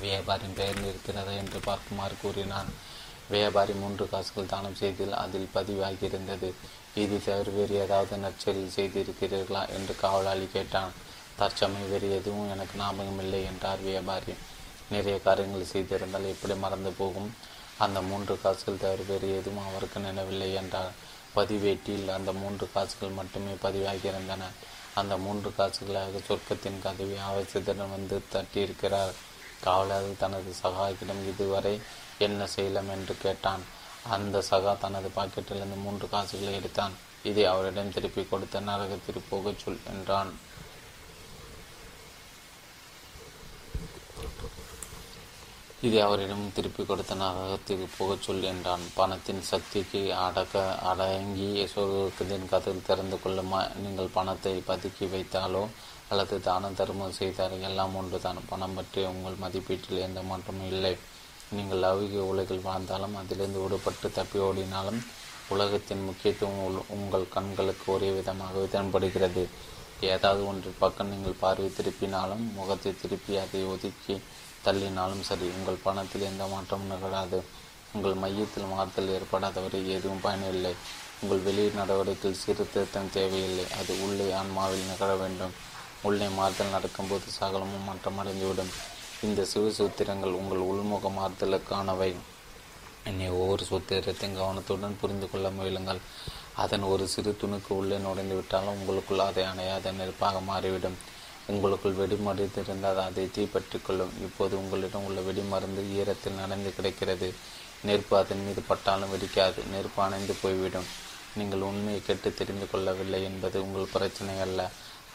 வியாபாரின் பெயர் இருக்கிறதா என்று பார்க்குமாறு கூறினான். வியாபாரி மூன்று காசுகள் தானம் செய்தில் அதில் பதிவாகியிருந்தது. இது தவிர வேறு ஏதாவது நற்செயல் செய்திருக்கிறீர்களா என்று காவலாளி கேட்டான். தற்சமயம் வேறு எதுவும் எனக்கு ஞாபகம் இல்லை என்றார் வியாபாரி. நிறைய காரியங்கள் செய்திருந்தால் எப்படி மறந்து போகும்? அந்த மூன்று காசுகள் தவிர வேறு எதுவும் அவருக்கு நினைவில்லை என்றார். பதிவேட்டில் அந்த மூன்று காசுகள் மட்டுமே பதிவாகியிருந்தன அந்த மூன்று காசுகளாக சொர்க்கத்தின் கதவி ஆவேசத்துடன் வந்து தட்டியிருக்கிறார். காவலர் தனது சகாக்கிடம் இதுவரை என்ன செய்யலாம் என்று கேட்டான். அந்த சகா தனது பாக்கெட்டிலிருந்து மூன்று காசுகளை எடுத்தான். இதை அவரிடம் திருப்பி கொடுத்த நரகத்திற்கு போகச் சொல் என்றான். இதை அவரிடம் திருப்பி கொடுத்த நரகத்திற்கு போகச் சொல் என்றான். பணத்தின் சக்திக்கு அடக்க அடங்கி சொர்க்கத்தின் கதவில் திறந்து கொள்ளுமா? நீங்கள் பணத்தை பதுக்கி வைத்தாலோ அல்லது தான தர்மம் செய்தால் எல்லாம் ஒன்றுதான். பணம் பற்றி உங்கள் மதிப்பீட்டில் எந்த மாற்றமும் இல்லை. நீங்கள் லௌகிக உலகில் வாழ்ந்தாலும் அதிலிருந்து விடுபட்டு தப்பி ஓடினாலும் உலகத்தின் முக்கியத்துவம் உங்கள் கண்களுக்கு ஒரே விதமாகவே தென்படுகிறது ஏதாவது ஒன்றின் பக்கம் நீங்கள் பார்வை திருப்பினாலும் முகத்தை திருப்பி அதை ஒதுக்கி தள்ளினாலும் சரி உங்கள் பணத்தில் எந்த மாற்றமும் நிகழாது. உங்கள் மையத்தில் மாறுதல் ஏற்படாதவரை எதுவும் பயனில்லை. உங்கள் வெளி நடவடிக்கையில் சீர்திருத்தம் தேவையில்லை. அது உள்ளே ஆன்மாவில் நிகழ வேண்டும். உள்ளே மாறுதல் நடக்கும்போது சகலமும் மாற்றமடைந்துவிடும். இந்த சிறு சூத்திரங்கள் உங்கள் உள்முக மாறுதலுக்கானவை. என்னை ஒவ்வொரு சூத்திரத்தையும் கவனத்துடன் புரிந்து கொள்ள முயலுங்கள். அதன் ஒரு சிறு துணுக்கு உள்ளே நுழைந்து விட்டாலும் உங்களுக்குள் அதை அணையாத நெருப்பாக மாறிவிடும். உங்களுக்குள் வெடிமருந்து இருந்தால் அதை தீப்பற்றிக்கொள்ளும் இப்போது உங்களிடம் உள்ள வெடிமருந்து ஈரத்தில் நனைந்து கிடைக்கிறது. நெருப்பு அதன் மீது பட்டாலும் வெடிக்காது. நெருப்பு அணைந்து போய்விடும். நீங்கள் உண்மையை கெட்டு தெரிந்து கொள்ளவில்லை என்பது உங்கள் பிரச்சனை அல்ல.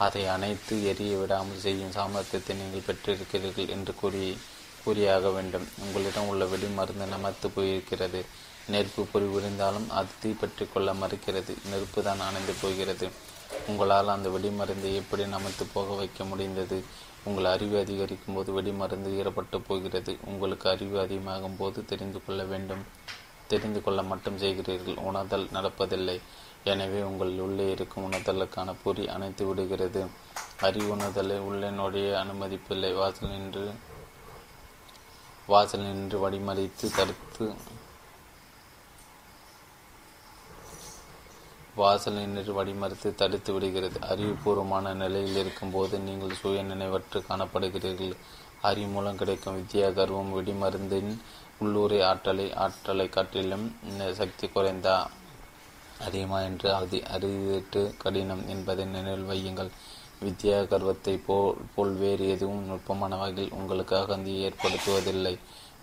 அதை அணைத்து எரிய விடாமல் செய்யும் சாமர்த்தியத்தை நீங்கள் பெற்றிருக்கிறீர்கள் என்று கூறி கூறியாக வேண்டும். உங்களிடம் உள்ள வெடி மருந்து நமத்து போயிருக்கிறது. நெருப்பு பொறி விழுந்தாலும் அது தீப்பற்றி கொள்ள மறுக்கிறது. நெருப்பு தான் அணைந்து போகிறது. உங்களால் அந்த வெடிமருந்தை எப்படி நமத்து போக வைக்க முடிந்தது? உங்கள் அறிவு அதிகரிக்கும் போது வெடிமருந்து ஈரப்பட்டு போகிறது. உங்களுக்கு அறிவு அதிகமாகும் போது தெரிந்து கொள்ள வேண்டும். தெரிந்து கொள்ள மட்டும் செய்கிறீர்கள். உணர்தல் நடப்பதில்லை. எனவே உங்கள் உள்ளே இருக்கும் உணர்தலுக்கான பொறி அணைத்து விடுகிறது. அறிவுணர்தலை உள்ளே நுழைய அனுமதிப்பில்லை. வாசல் நின்று வாசல் நின்று வடிமறித்து தடுத்து வாசல் நின்று வடிமறுத்து தடுத்து விடுகிறது. அறிவுபூர்வமான நிலையில் இருக்கும்போது நீங்கள் சுய நினைவற்று காணப்படுகிறீர்கள். அறிவு மூலம் கிடைக்கும் வித்யா கர்வம் வெடிமருந்தின் உள்ளூரை ஆற்றலை ஆற்றலை காட்டிலும் சக்தி குறைந்தா அதிகமா என்று அதி அறிவிட்டு கடினம் என்பதை நினைவில் வையுங்கள். வித்யா கர்வத்தை போல் போல் வேறு எதுவும் நுட்பமான வகையில் உங்களுக்கு அகந்தி ஏற்படுத்துவதில்லை.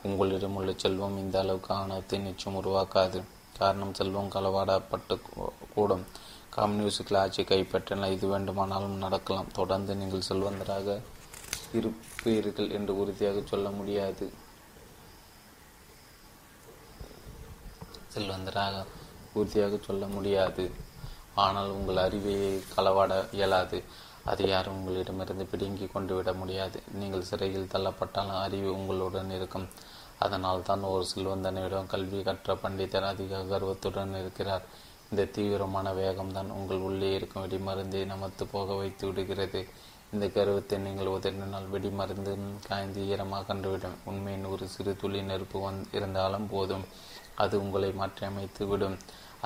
உங்களிடம் உள்ள செல்வம் இந்த அளவுக்கு ஆணவத்தை நிச்சயம் உருவாக்காது. காரணம் செல்வம் களவாடப்பட்டு கூடும். கம்யூனிஸ்டுகள் ஆட்சி கைப்பற்றினால் இது வேண்டுமானாலும் நடக்கலாம். தொடர்ந்து நீங்கள் செல்வந்தராக இருப்பீர்கள் என்று உறுதியாக சொல்ல முடியாது. செல்வந்தராக உறுதியாக சொல்ல முடியாது. ஆனால் உங்கள் அறிவை களவாட இயலாது. அதை யாரும் உங்களிடமிருந்து பிடுங்கி கொண்டு விட முடியாது. நீங்கள் சிறையில் தள்ளப்பட்டாலும் அறிவு உங்களுடன் இருக்கும். அதனால் தான் ஒரு செல்வந்தனிடம் கல்வி கற்ற பண்டிதர் அதிக கர்வத்துடன் இருக்கிறார். இந்த தீவிரமான வேகம்தான் உங்கள் உள்ளே இருக்கும் வெடிமருந்தை நமத்து போக வைத்து விடுகிறது. இந்த கருவத்தை நீங்கள் உதறினால் வெடிமருந்து காய்ந்து ஈரமாக கண்டுவிடும். உண்மையின் ஒரு சிறு துளி நெருப்பு வந் இருந்தாலும் போதும். அது உங்களை மாற்றியமைத்து விடும்.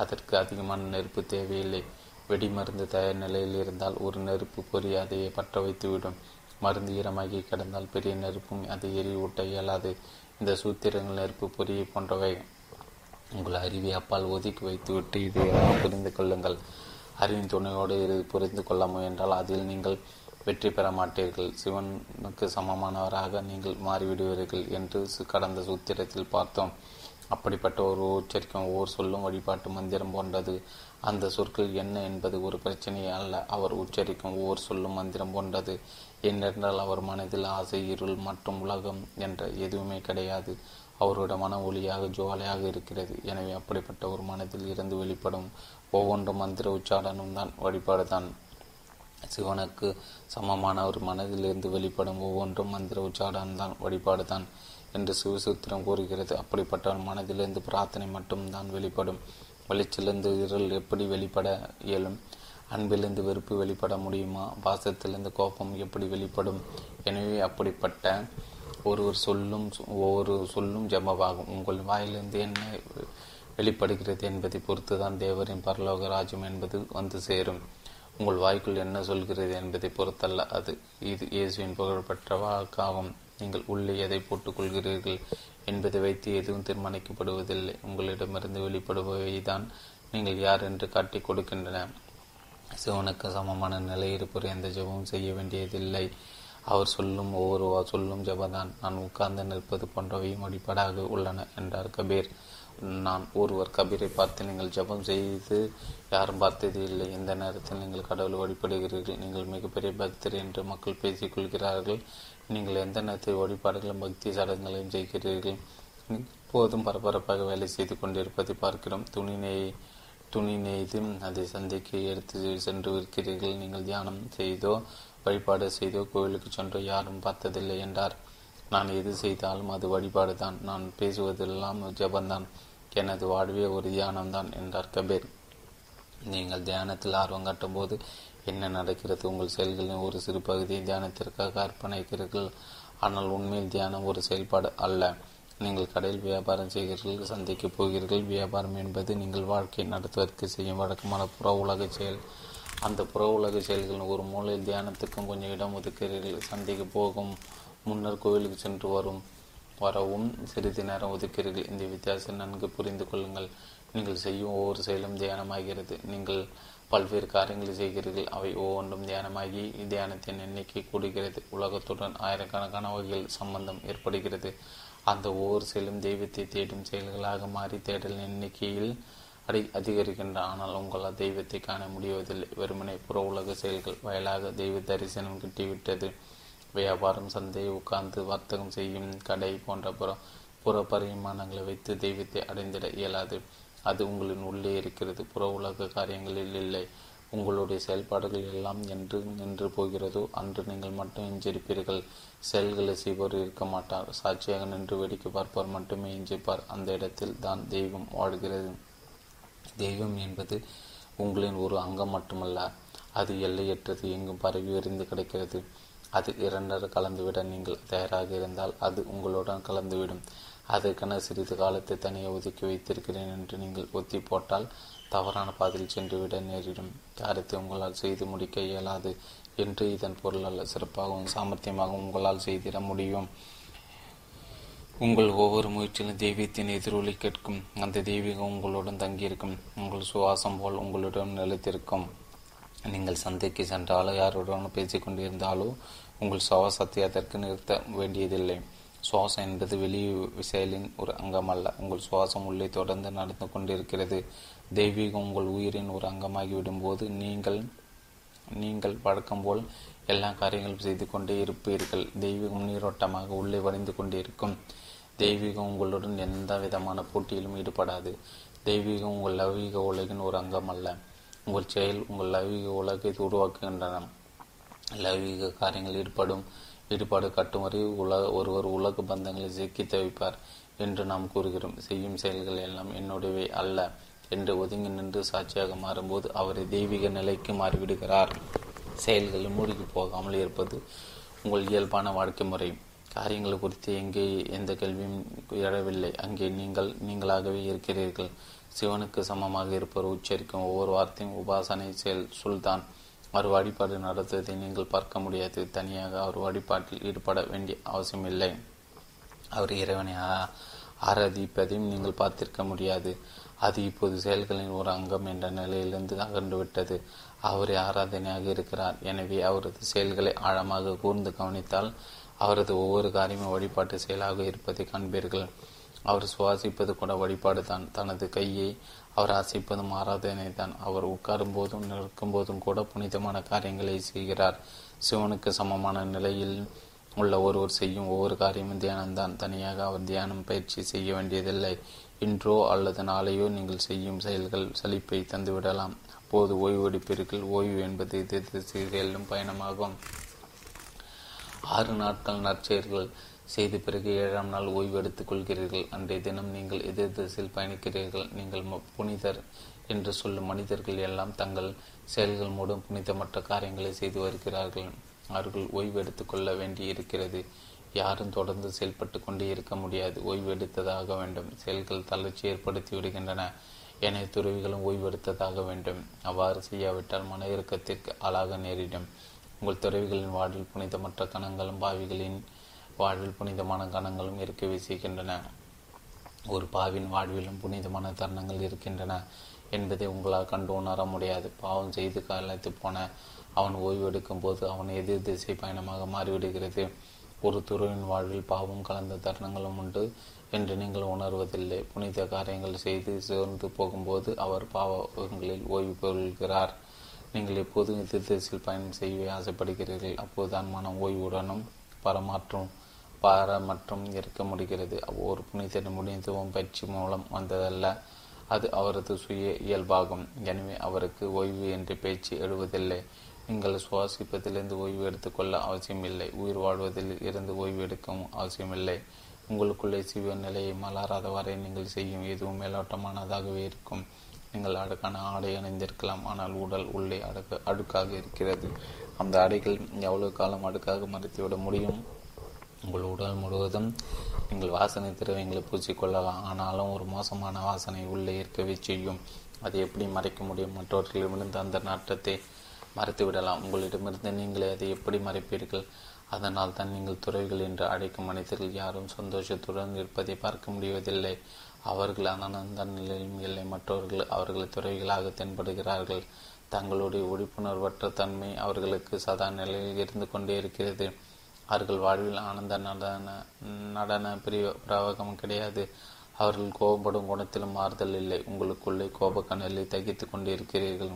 அதற்கு அதிகமான நெருப்பு தேவையில்லை. வெடிமருந்து தயார் நிலையில் இருந்தால் ஒரு நெருப்பு பொறி அதையே பற்ற வைத்துவிடும் மருந்து ஈரமாகி கிடந்தால் பெரிய நெருப்பும் அதை எரிவூட்ட இயலாது. இந்த சூத்திரங்கள் நெருப்பு பொறியை போன்றவை உங்கள் அறிவை அப்பால் ஒதுக்கி வைத்துவிட்டு இதையெல்லாம் புரிந்து கொள்ளுங்கள். அறிவின் துணையோடு இது புரிந்து கொள்ள முயன்றால் அதில் நீங்கள் வெற்றி பெற மாட்டீர்கள். சிவனுக்கு சமமானவராக நீங்கள் மாறிவிடுவீர்கள் என்று கடந்த சூத்திரத்தில் பார்த்தோம். அப்படிப்பட்ட ஒரு உச்சரிக்கும் ஒவ்வொரு சொல்லும் வழிபாட்டு மந்திரம் போன்றது. அந்த சொற்கள் என்ன என்பது ஒரு பிரச்சனையே அல்ல. அவர் உச்சரிக்கும் ஒவ்வொரு சொல்லும் மந்திரம் போன்றது. ஏனென்றால் அவர் மனதில் ஆசை இருள் மற்றும் உலகம் என்ற எதுவுமே கிடையாது. அவரோட மன ஒளியாக ஜுவாலையாக இருக்கிறது. எனவே அப்படிப்பட்ட ஒரு மனதில் இருந்து வெளிப்படும் ஒவ்வொன்றும் மந்திர உச்சாடனும் தான் வழிபாடு தான். சிவனுக்கு சமமான ஒரு மனதிலிருந்து வெளிப்படும் ஒவ்வொன்றும் மந்திர உச்சாடன்தான் வழிபாடு தான் என்று சிவசூத்திரம் கூறுகிறது. அப்படிப்பட்ட மனதிலிருந்து பிரார்த்தனை மட்டும்தான் வெளிப்படும். வெளிச்சிலிருந்து இருள் எப்படி வெளிப்பட இயலும்? அன்பிலிருந்து வெறுப்பு வெளிப்பட முடியுமா? பாசத்திலிருந்து கோபம் எப்படி வெளிப்படும்? எனவே அப்படிப்பட்ட ஒருவர் சொல்லும் ஒவ்வொரு சொல்லும் ஜபமாகும். உங்கள் வாயிலிருந்து என்ன வெளிப்படுகிறது என்பதை பொறுத்து தான் தேவரின் பரலோக ராஜ்யம் என்பது வந்து சேரும். உங்கள் வாய்க்குள் என்ன சொல்கிறது என்பதை பொறுத்தல்ல. அது இது இயேசுவின் புகழ்பெற்ற வாக்காகும். நீங்கள் உள்ளே எதை போட்டுக்கொள்கிறீர்கள் என்பதை வைத்து எதுவும் தீர்மானிக்கப்படுவதில்லை. உங்களிடமிருந்து வெளிப்படுபவை தான் நீங்கள் யார் என்று காட்டிக் கொடுக்கின்றன. சிவனுக்கு சமமான நிலை இருப்பவர் எந்த ஜபமும் செய்ய வேண்டியதில்லை. அவர் சொல்லும் ஒவ்வொரு சொல்லும் ஜபதான் நான் உட்கார்ந்து நிற்பது போன்றவையும் அடிப்படாக உள்ளன என்றார் கபீர். நான் ஒருவர் கபீரை பார்த்து நீங்கள் ஜபம் செய்து யாரும் பார்த்தது இல்லை. இந்த நேரத்தில் நீங்கள் கடவுளை வழிபடுகிறீர்கள். நீங்கள் மிகப்பெரிய பக்தர் என்று மக்கள் பேசிக் கொள்கிறார்கள். நீங்கள் எந்த நேரத்தில் வழிபாடுகளும் பக்தி சடங்குகளையும் செய்கிறீர்கள்? இப்போதும் பரபரப்பாக வேலை செய்து கொண்டிருப்பதை பார்க்கிறோம். துணி நெய் துணி நெய்து அதை சந்தைக்கு எடுத்து சென்று விற்கிறீர்கள். நீங்கள் தியானம் செய்தோ வழிபாடு செய்தோ கோவிலுக்கு சென்றோ யாரும் பார்த்ததில்லை என்றார். நான் எது செய்தாலும் அது வழிபாடு தான் நான் பேசுவதெல்லாம் ஜபந்தான். எனது வாழ்வே ஒரு தியானம்தான் என்றார் கபீர். நீங்கள் தியானத்தில் ஆர்வம் காட்டும் போது என்ன நடக்கிறது? உங்கள் செயல்களின் ஒரு சிறு பகுதியை தியானத்திற்காக அர்ப்பணிக்கிறீர்கள். ஆனால் உண்மையில் தியானம் ஒரு செயல்பாடு அல்ல. நீங்கள் கடையில் வியாபாரம் செய்கிறீர்கள் சந்தைக்கு போகிறீர்கள் வியாபாரம் என்பது நீங்கள் வாழ்க்கை நடத்துவதற்கு செய்யும் வழக்கமான புற உலக செயல். அந்த புற உலக செயல்களின் ஒரு மூலையில் தியானத்துக்கும் கொஞ்சம் இடம் ஒதுக்கிறீர்கள் சந்தைக்கு போகும் முன்னர் கோவிலுக்கு சென்று வரும் வரவும் சிறிது நேரம் ஒதுக்கிறீர்கள் இந்த வித்தியாசம் நன்கு புரிந்து கொள்ளுங்கள். நீங்கள் செய்யும் ஒவ்வொரு செயலும் தியானமாகிறது. நீங்கள் பல்வேறு காரியங்களை செய்கிறீர்கள். அவை ஒவ்வொன்றும் தியானமாகி தியானத்தின் எண்ணிக்கை கூடுகிறது. உலகத்துடன் ஆயிரக்கணக்கான வகையில் சம்பந்தம் ஏற்படுகிறது. அந்த ஒவ்வொரு செயலும் தெய்வத்தை தேடும் செயல்களாக மாறி தேடல் எண்ணிக்கையில் அடி அதிகரிக்கின்ற. ஆனால் உங்களால் தெய்வத்தை காண முடிவதில்லை. வெறுமனை புற உலக செயல்கள் வயலாக தெய்வ தரிசனம் கிட்டிவிட்டது. வியாபாரம் சந்தை உட்கார்ந்து வர்த்தகம் செய்யும் கடை போன்ற புற புற பரிமாணங்களை வைத்து தெய்வத்தை அடைந்திட இயலாது. அது உங்களின் உள்ளே இருக்கிறது. புற உலக காரியங்களில் இல்லை. உங்களுடைய செயல்பாடுகள் எல்லாம் என்று நின்று போகிறதோ அன்று நீங்கள் மட்டும் எஞ்சிருப்பீர்கள் செயல்களை செய்பவர் இருக்க மாட்டார். சாட்சியாக நின்று வேடிக்கை பார்ப்பவர் மட்டுமே எஞ்சிப்பார். அந்த இடத்தில் தான் தெய்வம் வாழ்கிறது. தெய்வம் என்பது உங்களின் ஒரு அங்கம் மட்டுமல்ல. அது எல்லையற்றது. எங்கும் பரவி விரிந்து கிடக்கிறது. அது இரண்டரை கலந்துவிட நீங்கள் தயாராக இருந்தால் அது உங்களுடன் கலந்துவிடும். அதற்கென சிறிது காலத்தை தனியாக ஒதுக்கி வைத்திருக்கிறேன் என்று நீங்கள் ஒத்தி போட்டால் தவறான பாதையில் சென்றுவிட நேரிடும். காரியத்தை உங்களால் செய்து முடிக்க இயலாது என்று இதன் பொருள் அல்ல. சிறப்பாகவும் சாமர்த்தியமாகவும் உங்களால் செய்திட முடியும். உங்கள் ஒவ்வொரு முயற்சியிலும் தெய்வத்தின் எதிரொலி கேட்கும். அந்த தெய்வீகம் உங்களுடன் தங்கியிருக்கும். உங்கள் சுவாசம் போல் உங்களுடன் நிலைத்திருக்கும். நீங்கள் சந்தைக்கு சென்றாலோ யாருடன் பேசிக்கொண்டிருந்தாலோ உங்கள் சுவாசத்தை அதற்கு நிறுத்த வேண்டியதில்லை. சுவாசம் என்பது வெளி செயலின் ஒரு அங்கம் அல்ல உங்கள் சுவாசம் உள்ளே தொடர்ந்து நடந்து கொண்டிருக்கிறது. தெய்வீகம் உங்கள் உயிரின் ஒரு அங்கமாகிவிடும் போது நீங்கள் நீங்கள் வழக்கம் போல் எல்லா காரியங்களும் செய்து கொண்டே இருப்பீர்கள். தெய்வீகம் நீரோட்டமாக உள்ளே வடிந்து கொண்டிருக்கும். தெய்வீகம் உங்களுடன் எந்த விதமான போட்டியிலும் ஈடுபடாது. தெய்வீகம் உங்கள் லௌகீக உலகின் ஒரு அங்கம் அல்ல உங்கள் செயல் உங்கள் லௌகீக உலகை உருவாக்குகின்றன. லௌகீக காரியங்கள் ஈடுபடும் ஈடுபாடு கட்டும் வரை உலக ஒருவர் உலக பந்தங்களை சிக்கி தவிப்பார் என்று நாம் கூறுகிறோம். செய்யும் செயல்கள் எல்லாம் என்னுடையவை அல்ல. என்று ஒதுங்கி நின்று சாட்சியாக மாறும்போது அவரை தெய்வீக நிலைக்கு மாறிவிடுகிறார். செயல்களில் மூழ்கி போகாமல் இருப்பது உங்கள் இயல்பான வாழ்க்கை முறை. காரியங்கள் குறித்து எங்கே எந்த கேள்வியும் எழவில்லை. அங்கே நீங்கள் நீங்களாகவே இருக்கிறீர்கள். சிவனுக்கு சமமாக இருப்பவர் உச்சரிக்கும் ஒவ்வொரு வார்த்தையும் உபாசனை செயல் சுல்தான். அவர் வழிபாடு நடத்துவதை நீங்கள் பார்க்க முடியாது. தனியாக அவர் வழிபாட்டில் ஈடுபட வேண்டிய அவசியமில்லை. அவர் இறைவனை ஆராதிப்பதையும் நீங்கள் பார்த்திருக்க முடியாது. அது இப்போது செயல்களின் ஒரு அங்கம் என்ற நிலையிலிருந்து அகன்றுவிட்டது அவரே ஆராதனையாக இருக்கிறார். எனவே அவரது செயல்களை ஆழமாக கூர்ந்து கவனித்தால் அவரது ஒவ்வொரு காரியமும் வழிபாட்டு செயலாக இருப்பதை காண்பீர்கள். அவர் சுவாசிப்பது கூட வழிபாடு தான் தனது கையை அவர் அசைப்பதும் ஆராதனை தான் அவர் உட்காரும் போதும் நிற்கும் போதும் கூட புனிதமான காரியங்களை செய்கிறார். சிவனுக்கு சமமான நிலையில் உள்ள ஒருவர் செய்யும் ஒவ்வொரு காரியமும் தியானம்தான். தனியாக அவர் தியானம் பயிற்சி செய்ய வேண்டியதில்லை. இன்றோ அல்லது நாளையோ நீங்கள் செய்யும் செயல்கள் சலிப்பை தந்துவிடலாம். எப்போது ஓய்வெடுப்பீர்கள் ஓய்வு என்பது எதிர் திசையில் செல்லும் பயணமாகும். ஆறு நாட்கள் நற்செயல்கள் செய்த பிறகு ஏழாம் நாள் ஓய்வு எடுத்துக் கொள்கிறீர்கள். அன்றைய தினம் நீங்கள் எதிர் திசையில் பயணிக்கிறீர்கள்? நீங்கள் புனிதர் என்று சொல்லும் மனிதர்கள் எல்லாம் தங்கள் செயல்கள் மூலம் புனிதமற்ற காரியங்களை செய்து வருகிறார்கள். அவர்கள் ஓய்வு எடுத்துக்கொள்ள வேண்டி இருக்கிறது யாரும் தொடர்ந்து செயல்பட்டு கொண்டே இருக்க முடியாது. ஓய்வெடுத்ததாக வேண்டும். செயல்கள் தளர்ச்சி ஏற்படுத்தி விடுகின்றன. எனவே துறவிகளும் ஓய்வெடுத்ததாக வேண்டும். அவ்வாறு செய்யாவிட்டால் மன இறுக்கத்திற்கு ஆளாக நேரிடும். உங்கள் துறவிகளின் வாழ்வில் புனிதமற்ற கணங்களும் பாவிகளின் வாழ்வில் புனிதமான கணங்களும் இருக்க வீசுகின்றன ஒரு பாவின் வாழ்விலும் புனிதமான தருணங்கள் இருக்கின்றன என்பதை உங்களால் கண்டு உணர முடியாது. பாவம் செய்து கலைத்து போன அவன் ஓய்வெடுக்கும் போது அவன் எதிர் திசை பயணமாக மாறிவிடுகிறது. ஒரு துறவின் வாழ்வில் பாவம் கலந்த தருணங்களும் உண்டு என்று நீங்கள் உணர்வதில்லை. புனித காரியங்கள் செய்து சேர்ந்து போகும்போது அவர் பாவங்களில் ஓய்வு பெறுகிறார். நீங்கள் எப்போதும் எதிர்திசையில் பயணம் செய்ய ஆசைப்படுகிறீர்கள்? அப்போதுதான் மனம் ஓய்வுடனும் பரமாற்றும் பாரமற்றும் இருக்க முடிகிறது. ஒரு புனித முடிந்தவும் பயிற்சி மூலம் வந்ததல்ல. அது அவரது சுய இயல்பாகும். எனவே அவருக்கு ஓய்வு என்று பேச்சு எழுவதில்லை. நீங்கள் சுவாசிப்பதிலிருந்து ஓய்வு எடுத்துக்கொள்ள அவசியமில்லை. உயிர் வாழ்வதில் இருந்து ஓய்வு எடுக்கவும் அவசியமில்லை. உங்களுக்குள்ளே சிவ நிலையை மலராத வரை நீங்கள் செய்யும் எதுவும் மேலோட்டமானதாகவே இருக்கும். நீங்கள் அடக்கான ஆடை அணிந்திருக்கலாம். ஆனால் உடல் உள்ளே அடுக்கு அடுக்காக இருக்கிறது. அந்த ஆடைகள் எவ்வளவு காலம் அடுக்காக மறைத்துவிட முடியும்? உங்கள் உடல் முழுவதும் நீங்கள் வாசனை திரவியங்களை பூசிக்கொள்ளலாம் ஆனாலும் ஒரு மோசமான வாசனை உள்ளே இருக்கவே செய்யும். அதை எப்படி மறைக்க முடியும்? மற்றவர்களிடமிருந்து அந்த நாட்டத்தை மறைத்துவிடலாம். உங்களிடமிருந்து நீங்களே அதை எப்படி மறைப்பீர்கள்? அதனால் தான் நீங்கள் துறைகள் என்று அழைக்கும் மனிதர்கள் யாரும் சந்தோஷத்துடன் இருப்பதை பார்க்க முடிவதில்லை. அவர்கள் அனந்த நிலையிலும் இல்லை. மற்றவர்கள் அவர்களை துறவிகளாக தென்படுகிறார்கள். தங்களுடைய விழிப்புணர்வற்ற தன்மை அவர்களுக்கு சதா நிலையில் இருந்து கொண்டே இருக்கிறது. அவர்கள் வாழ்வில் ஆனந்த நடன நடன பிரிய பிரவகம் கிடையாது. அவர்கள் கோபப்படும் குணத்திலும் மாறுதல் இல்லை. உங்களுக்குள்ளே கோபக்கணலை தகித்து கொண்டிருக்கிறீர்கள்.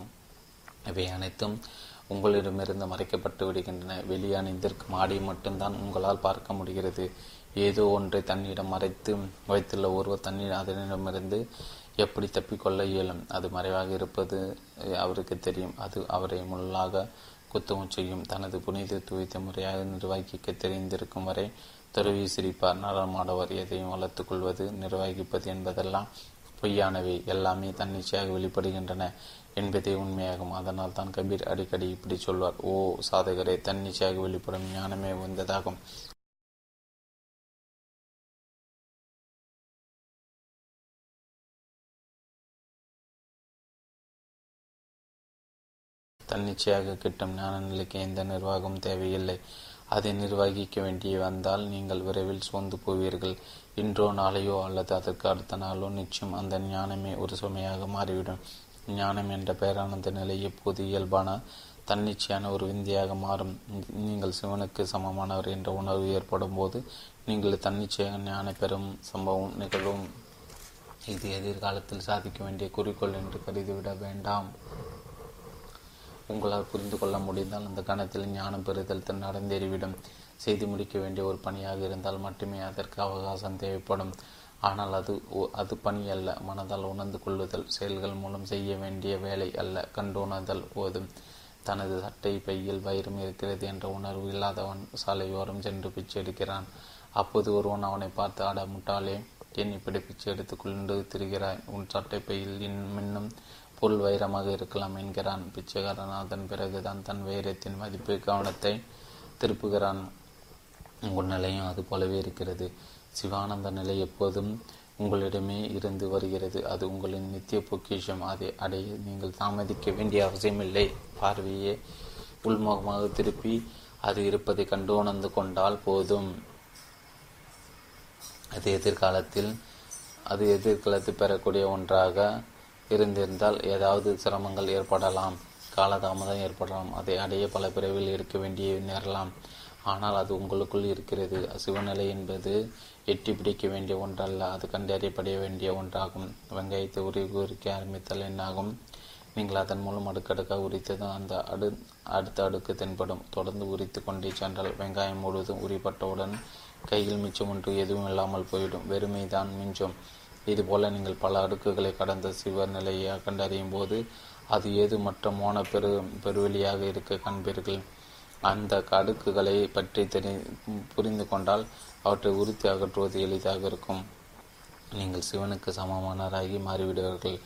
இவை அனைத்தும் உங்களிடமிருந்து மறைக்கப்பட்டு விடுகின்றன. வெளியணிந்திருக்கும் இதற்கு ஆடியை மட்டும்தான் உங்களால் பார்க்க முடிகிறது. ஏதோ ஒன்றை தன்னிடம் மறைத்து வைத்துள்ள ஒருவர் தண்ணீர் அதனிடமிருந்து எப்படி தப்பிக்கொள்ள இயலும்? அது மறைவாக இருப்பது அவருக்கு தெரியும். அது அவரை முள்ளாக குத்தவும் செய்யும். தனது புனித துவைத்த முறையாக நிர்வகிக்க தெரிந்திருக்கும் வரை துறவி சிரிப்பார் நடமாடவர் எதையும் வளர்த்து கொள்வது நிர்வகிப்பது என்பதெல்லாம் பொய்யானவை. எல்லாமே தன்னிச்சையாக வெளிப்படுகின்றன. என்பதே உண்மையாகும். அதனால் தான் கபீர் அடிக்கடி இப்படி சொல்வார். ஓ சாதகரை தன்னிச்சையாக வெளிப்படும் ஞானமே வந்ததாகும் தன்னிச்சையாக கிட்டும் ஞான நிலைக்கு எந்த நிர்வாகம் தேவையில்லை. அதை நிர்வகிக்க வேண்டிய வந்தால் நீங்கள் விரைவில் சோர்ந்து போவீர்கள். இன்றோ நாளையோ அல்லது அதற்கு அடுத்த நாளோ நிச்சயம் அந்த ஞானமே ஒரு சுமையாக மாறிவிடும். ஞானம் என்ற பேரானந்த நிலை எப்போது இயல்பான தன்னிச்சையான ஒரு விந்தியாக மாறும்? நீங்கள் சிவனுக்கு சமமானவர் என்ற உணர்வு ஏற்படும் போது நீங்கள் தன்னிச்சையாக ஞான பெறும் சம்பவம் நிகழும். இது எதிர்காலத்தில் சாதிக்க வேண்டிய குறிக்கோள் என்று கருதிவிட வேண்டாம். உங்களால் புரிந்து கொள்ள முடிந்தால் அந்த கணத்தில் ஞானம் பெறுதல் நடந்தேறிவிடும் செய்து முடிக்க வேண்டிய ஒரு பணியாக இருந்தால் மட்டுமே அதற்கு அவகாசம் தேவைப்படும். ஆனால் அது அது பணி அல்ல. மனதால் உணர்ந்து கொள்ளுதல் செயல்கள் மூலம் செய்ய வேண்டிய வேலை அல்ல. கண்டுணர்தல் போதும். தனது சட்டை பையில் வயிறும் இருக்கிறது என்ற உணர்வு இல்லாதவன் சாலையோரம் சென்று பிச்சை எடுக்கிறான். அப்போது ஒருவன் அவனை பார்த்து அட முட்டாளே என் இப்படி பிச்சை எடுத்துக் கொண்டு திரிகிறாய்? உன் சட்டை பையில் இன்னும் பொருள் வைரமாக இருக்கலாம் என்கிறான். பிச்சைக்காரன் அதன் பிறகுதான் தன் வைரத்தின் மதிப்பு கவனத்தை திருப்புகிறான். உன் நிலையும் அது போலவே இருக்கிறது. சிவானந்த நிலை எப்போதும் உங்களிடமே இருந்து வருகிறது. அது உங்களின் நித்திய பொக்கிஷம். அதை அடைய நீங்கள் தாமதிக்க வேண்டிய அவசியமில்லை. பார்வையே உள்முகமாக திருப்பி அது இருப்பதை கண்டு உணர்ந்து கொண்டால் போதும். அது எதிர்காலத்தில் அது எதிர்காலத்தில் பெறக்கூடிய ஒன்றாக இருந்திருந்தால் ஏதாவது சிரமங்கள் ஏற்படலாம். காலதாமதம் ஏற்படலாம். அதை அடைய பல பிறவில் இருக்க வேண்டிய நேரலாம். ஆனால் அது உங்களுக்குள் இருக்கிறது. சிவநிலை என்பது எட்டி பிடிக்க வேண்டிய ஒன்றல்ல அது கண்டறியப்பட வேண்டிய ஒன்றாகும். வெங்காயத்தை உரி உரிக்க ஆரம்பித்தால் என்னாகும்? நீங்கள் அதன் மூலம் அடுக்கடுக்காக உரித்ததும் அந்த அடு அடுத்த அடுக்கு தென்படும். தொடர்ந்து உரித்து கொண்டே சென்றால் வெங்காயம் முழுவதும் உரிப்பட்டவுடன் கையில் மிச்சம் ஒன்று எதுவும் இல்லாமல் போயிடும். வெறுமை தான் மிஞ்சம். இதுபோல நீங்கள் பல அடுக்குகளை கடந்த சிவ நிலையை கண்டறியும் போது அது ஏது மற்ற மோன பெரு பெருவெளியாக இருக்க காண்பீர்கள் அந்த அடுக்குகளை பற்றி தெரி புரிந்து கொண்டால் அவற்றை உறுத்தி அகற்றுவது எளிதாக இருக்கும். நீங்கள் சிவனுக்கு சமமானராகி மாறிவிடுவார்கள்.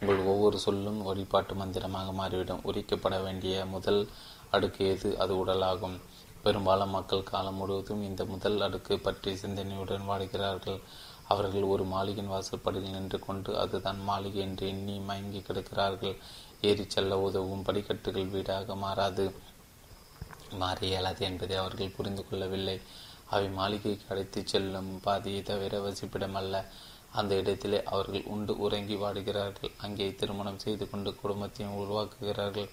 உங்கள் ஒவ்வொரு சொல்லும் வழிபாட்டு மந்திரமாக மாறிவிடும். உரிக்கப்பட வேண்டிய முதல் அடுக்கு எது? அது உடலாகும். பெரும்பாலும் மக்கள் காலம் முழுவதும் இந்த முதல் அடுக்கு பற்றி சிந்தனையுடன் வாடுகிறார்கள் அவர்கள் ஒரு மாளிகையின் வாசற்படியில் நின்று கொண்டு அதுதான் மாளிகை என்று எண்ணி மயங்கி கிடக்கிறார்கள். ஏறி செல்ல உதவும் படிக்கட்டுகள் வீடாக மாறாது. மாற இயலாது என்பதை அவர்கள் புரிந்து கொள்ளவில்லை. அவை மாளிகைக்கு அழைத்துச் செல்லும் பாதையை தவிர வசிப்பிடமல்ல. அந்த இடத்திலே அவர்கள் உண்டு உறங்கி வாடுகிறார்கள். அங்கே திருமணம் செய்து கொண்டு குடும்பத்தையும் உருவாக்குகிறார்கள்.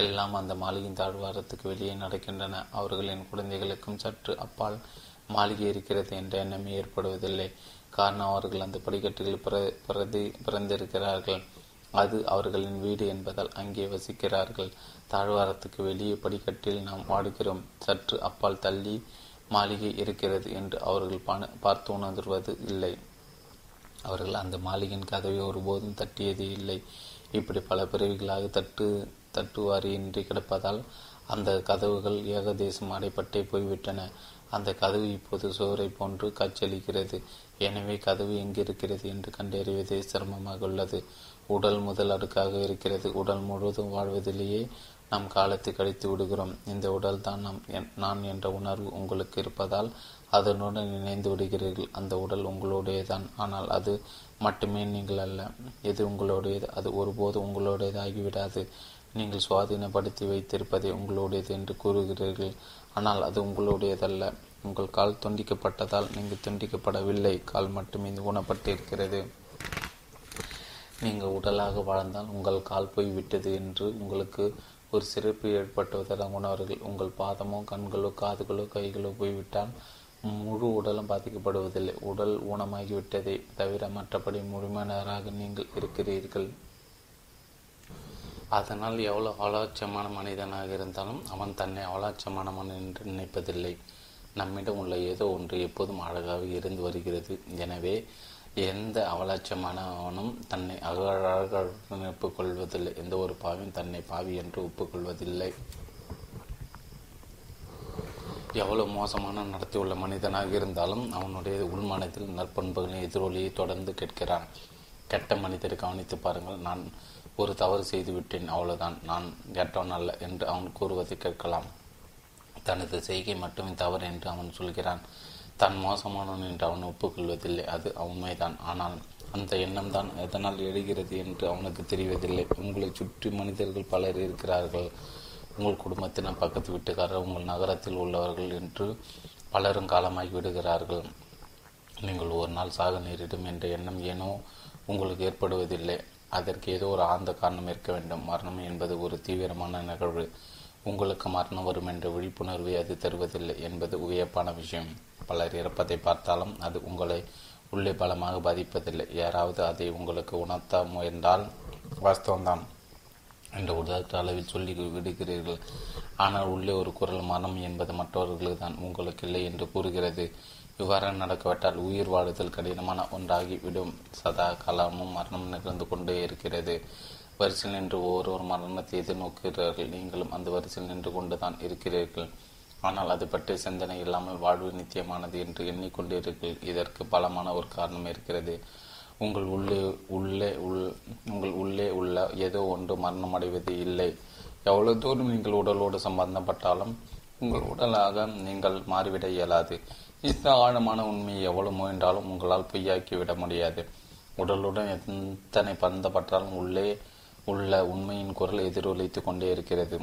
எல்லாம் அந்த மாளிகையின் தாழ்வாரத்துக்கு வெளியே நடக்கின்றன. அவர்களின் குழந்தைகளுக்கும் சற்று அப்பால் மாளிகை இருக்கிறது என்ற எண்ணமே ஏற்படுவதில்லை. காரணம் அவர்கள் அந்த படிக்கட்டுகளில் பிற பிறந்து பிறந்திருக்கிறார்கள். அது அவர்களின் வீடு என்பதால் அங்கே வசிக்கிறார்கள். தாழ்வாரத்துக்கு வெளியே படிக்கட்டில் நாம் வாடுகிறோம். சற்று அப்பால் தள்ளி மாளிகை இருக்கிறது என்று அவர்கள் பார்த்து உணர்வது இல்லை. அவர்கள் அந்த மாளிகையின் கதவை ஒருபோதும் தட்டியதே இல்லை. இப்படி பல பிறவிகளாக தட்டு தட்டுவாரியின்றி கிடப்பதால் அந்த கதவுகள் ஏகதேசம் அடைப்பட்டே போய்விட்டன. அந்த கதவு இப்போது சுவரை போன்று காட்சியளிக்கிறது. எனவே கதவு எங்கிருக்கிறது என்று கண்டறிவதே சிரமமாக உள்ளது. உடல் முதல் அடுக்காக இருக்கிறது. உடல் முழுவதும் வாழ்வதிலேயே நாம் காலத்தை கழித்து விடுகிறோம். இந்த உடல் தான் நாம் நான் என்ற உணர்வு உங்களுக்கு இருப்பதால் அதனுடன் இணைந்து விடுகிறீர்கள். அந்த உடல் உங்களுடையதான். ஆனால் அது மட்டுமே நீங்கள் அல்ல. எது உங்களுடையது? அது ஒருபோது உங்களுடையதாகிவிடாது. நீங்கள் சுவாதீனப்படுத்தி வைத்திருப்பதை உங்களுடையது என்று கூறுகிறீர்கள். ஆனால் அது உங்களுடையதல்ல. உங்கள் கால் துண்டிக்கப்பட்டதால் நீங்கள் துண்டிக்கப்படவில்லை. கால் மட்டுமே குணப்பட்டிருக்கிறது நீங்கள் உடலாக வாழ்ந்தால் உங்கள் கால் போய்விட்டது என்று உங்களுக்கு ஒரு சிறப்பு ஏற்பட்டுவதாக உணவர்கள் உங்கள் பாதமோ கண்களோ காதுகளோ கைகளோ போய்விட்டால் முழு உடலும் பாதிக்கப்படுவதில்லை. உடல் ஊனமாகிவிட்டதை தவிர மற்றபடி முழுமையினராக நீங்கள் இருக்கிறீர்கள். அதனால் எவ்வளவு அவலாட்சியமான மனிதனாக இருந்தாலும் அவன் தன்னை அவலாட்சியமானவன் என்று நினைப்பதில்லை. நம்மிடம் உள்ள ஏதோ ஒன்று எப்போதும் அழகாக இருந்து வருகிறது. எனவே எந்த அவலாட்சமானவனும் தன்னை அழகாக ஒப்புக்கொள்வதில்லை எந்த ஒரு பாவியும் தன்னை பாவி என்று ஒப்புக்கொள்வதில்லை. எவ்வளவு மோசமான நடத்தியுள்ள மனிதனாக இருந்தாலும் அவனுடைய உள்மனத்தில் நற்பண்புகளின் எதிரொலியை தொடர்ந்து கேட்கிறான். கெட்ட மனிதரை கவனித்து பாருங்கள். நான் ஒரு தவறு செய்து விட்டேன் அவ்வளவுதான். நான் கெட்டவன் அல்ல என்று அவன் கூறுவதை கேட்கலாம். தனது செய்கை மட்டுமே தவறு என்று அவன் சொல்கிறான். தான் மோசமானவன் என்று அவன் ஒப்புக்கொள்வதில்லை. அது உண்மைதான் ஆனால் அந்த எண்ணம் தான் எதனால் எழுகிறது என்று அவனுக்கு தெரிவதில்லை. உங்களை சுற்றி மனிதர்கள் பலர் இருக்கிறார்கள். உங்கள் குடும்பத்தினர் பக்கத்து வீட்டுக்காரர் உங்கள் நகரத்தில் உள்ளவர்கள் என்று பலரும் காலமாகி விடுகிறார்கள். நீங்கள் ஒரு நாள் சாக நேரிடும் என்ற எண்ணம் ஏனோ உங்களுக்கு ஏற்படுவதில்லை. அதற்கு ஏதோ ஒரு ஆழ்ந்த காரணம் இருக்க வேண்டும். மரணம் என்பது ஒரு தீவிரமான நிகழ்வு. உங்களுக்கு மரணம் வரும் என்ற விழிப்புணர்வை அது தருவதில்லை என்பது வியப்பான விஷயம். பலர் இறப்பதை பார்த்தாலும் அது உங்களை உள்ளே பலமாக பாதிப்பதில்லை. யாராவது அதை உங்களுக்கு உணர்த்த முயன்றால் வாஸ்தவம்தான் என்ற உதாரண அளவில் சொல்லி விடுகிறீர்கள். ஆனால் உள்ளே ஒரு குரல் மரணம் என்பது மற்றவர்களுக்கு தான் உங்களுக்கு இல்லை என்று கூறுகிறது. இவ்வாறு நடக்கவிட்டால் உயிர் வாழுதல் கடினமான ஒன்றாகி விடும் சதா காலமும் மரணம் நிகழ்ந்து கொண்டே இருக்கிறது. வரிசையில் நின்று ஒவ்வொரு மரணத்தை எதிர்நோக்குகிறார்கள். நீங்களும் அந்த வரிசையில் நின்று கொண்டுதான் இருக்கிறீர்கள். ஆனால் அது பற்றிய சிந்தனை இல்லாமல் வாழ்வு நித்தியமானது என்று எண்ணிக்கொண்டீர்கள் இதற்கு பலமான ஒரு காரணம் இருக்கிறது. உங்கள் உள்ளே உள்ளே உள் உங்கள் உள்ளே உள்ள ஏதோ ஒன்று மரணம் அடைவது இல்லை. எவ்வளவு தூரம் நீங்கள் உடலோடு சம்பந்தப்பட்டாலும் உங்கள் உடலாக நீங்கள் மாறிவிட இயலாது. இந்த ஆழமான உண்மையை எவ்வளவு முயன்றாலும் உங்களால் பொய்யாக்கி விட முடியாது. உடலுடன் எத்தனை பந்தப்பட்டாலும் உள்ளே உள்ள உண்மையின் குரல் எதிரொலித்துக் கொண்டே இருக்கிறது.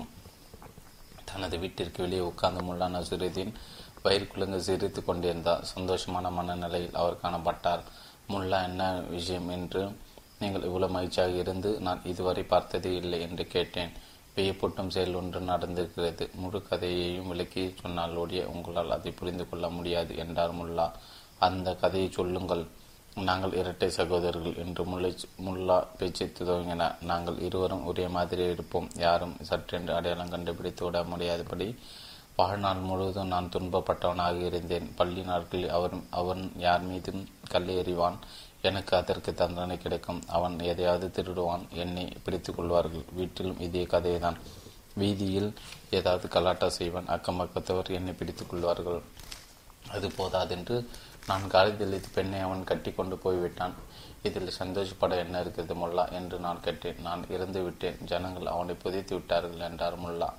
தனது வீட்டிற்கு வெளியே உட்கார்ந்து முல்லா நசுருதீன் வயிற்குழுங்கு சிரித்து கொண்டிருந்தார் சந்தோஷமான மனநிலையில் அவர் காணப்பட்டார். முல்லா என்ன விஷயம் என்று நீங்கள் இவ்வளவு மகிழ்ச்சியாக இருந்து நான் இதுவரை பார்த்ததே இல்லை என்று கேட்டேன். வியப்பூட்டும் செயல் ஒன்று நடந்திருக்கிறது. முழு கதையையும் விளக்கி சொன்னால் ஒழிய உங்களால் அதை புரிந்து கொள்ள முடியாது என்றார் முல்லா. அந்த கதையை சொல்லுங்கள். நாங்கள் இரட்டை சகோதரர்கள் என்று முல்லை முல்லா பேச்சு துவங்கினார் நாங்கள் இருவரும் ஒரே மாதிரி இருப்போம். யாரும் சற்றென்று அடையாளம் கண்டுபிடித்து விட முடியாதபடி வாழ்நாள் முழுவதும் நான் துன்பப்பட்டவனாக இருந்தேன். பள்ளி நாட்களில் அவர் அவன் யார் மீதும் கல்லை எறிவான் எனக்கு அதற்கு தண்டனை கிடைக்கும். அவன் எதையாவது திருடுவான் என்னை பிடித்து கொள்வார்கள். வீட்டிலும் இதே கதைதான். வீதியில் ஏதாவது கலாட்டா செய்வான். அக்கம் பக்கத்தவர் என்னை பிடித்துக் கொள்வார்கள். அது போதாதென்று நான் காலேஜில் பெண்ணை அவன் கட்டி கொண்டு போய்விட்டான். இதில் சந்தோஷப்பட என்ன இருக்கிறது முல்லா? என்று நான் கேட்டேன். நான் இறந்து விட்டேன். ஜனங்கள் அவனை புதைத்து விட்டார்கள் என்றார் முல்லா.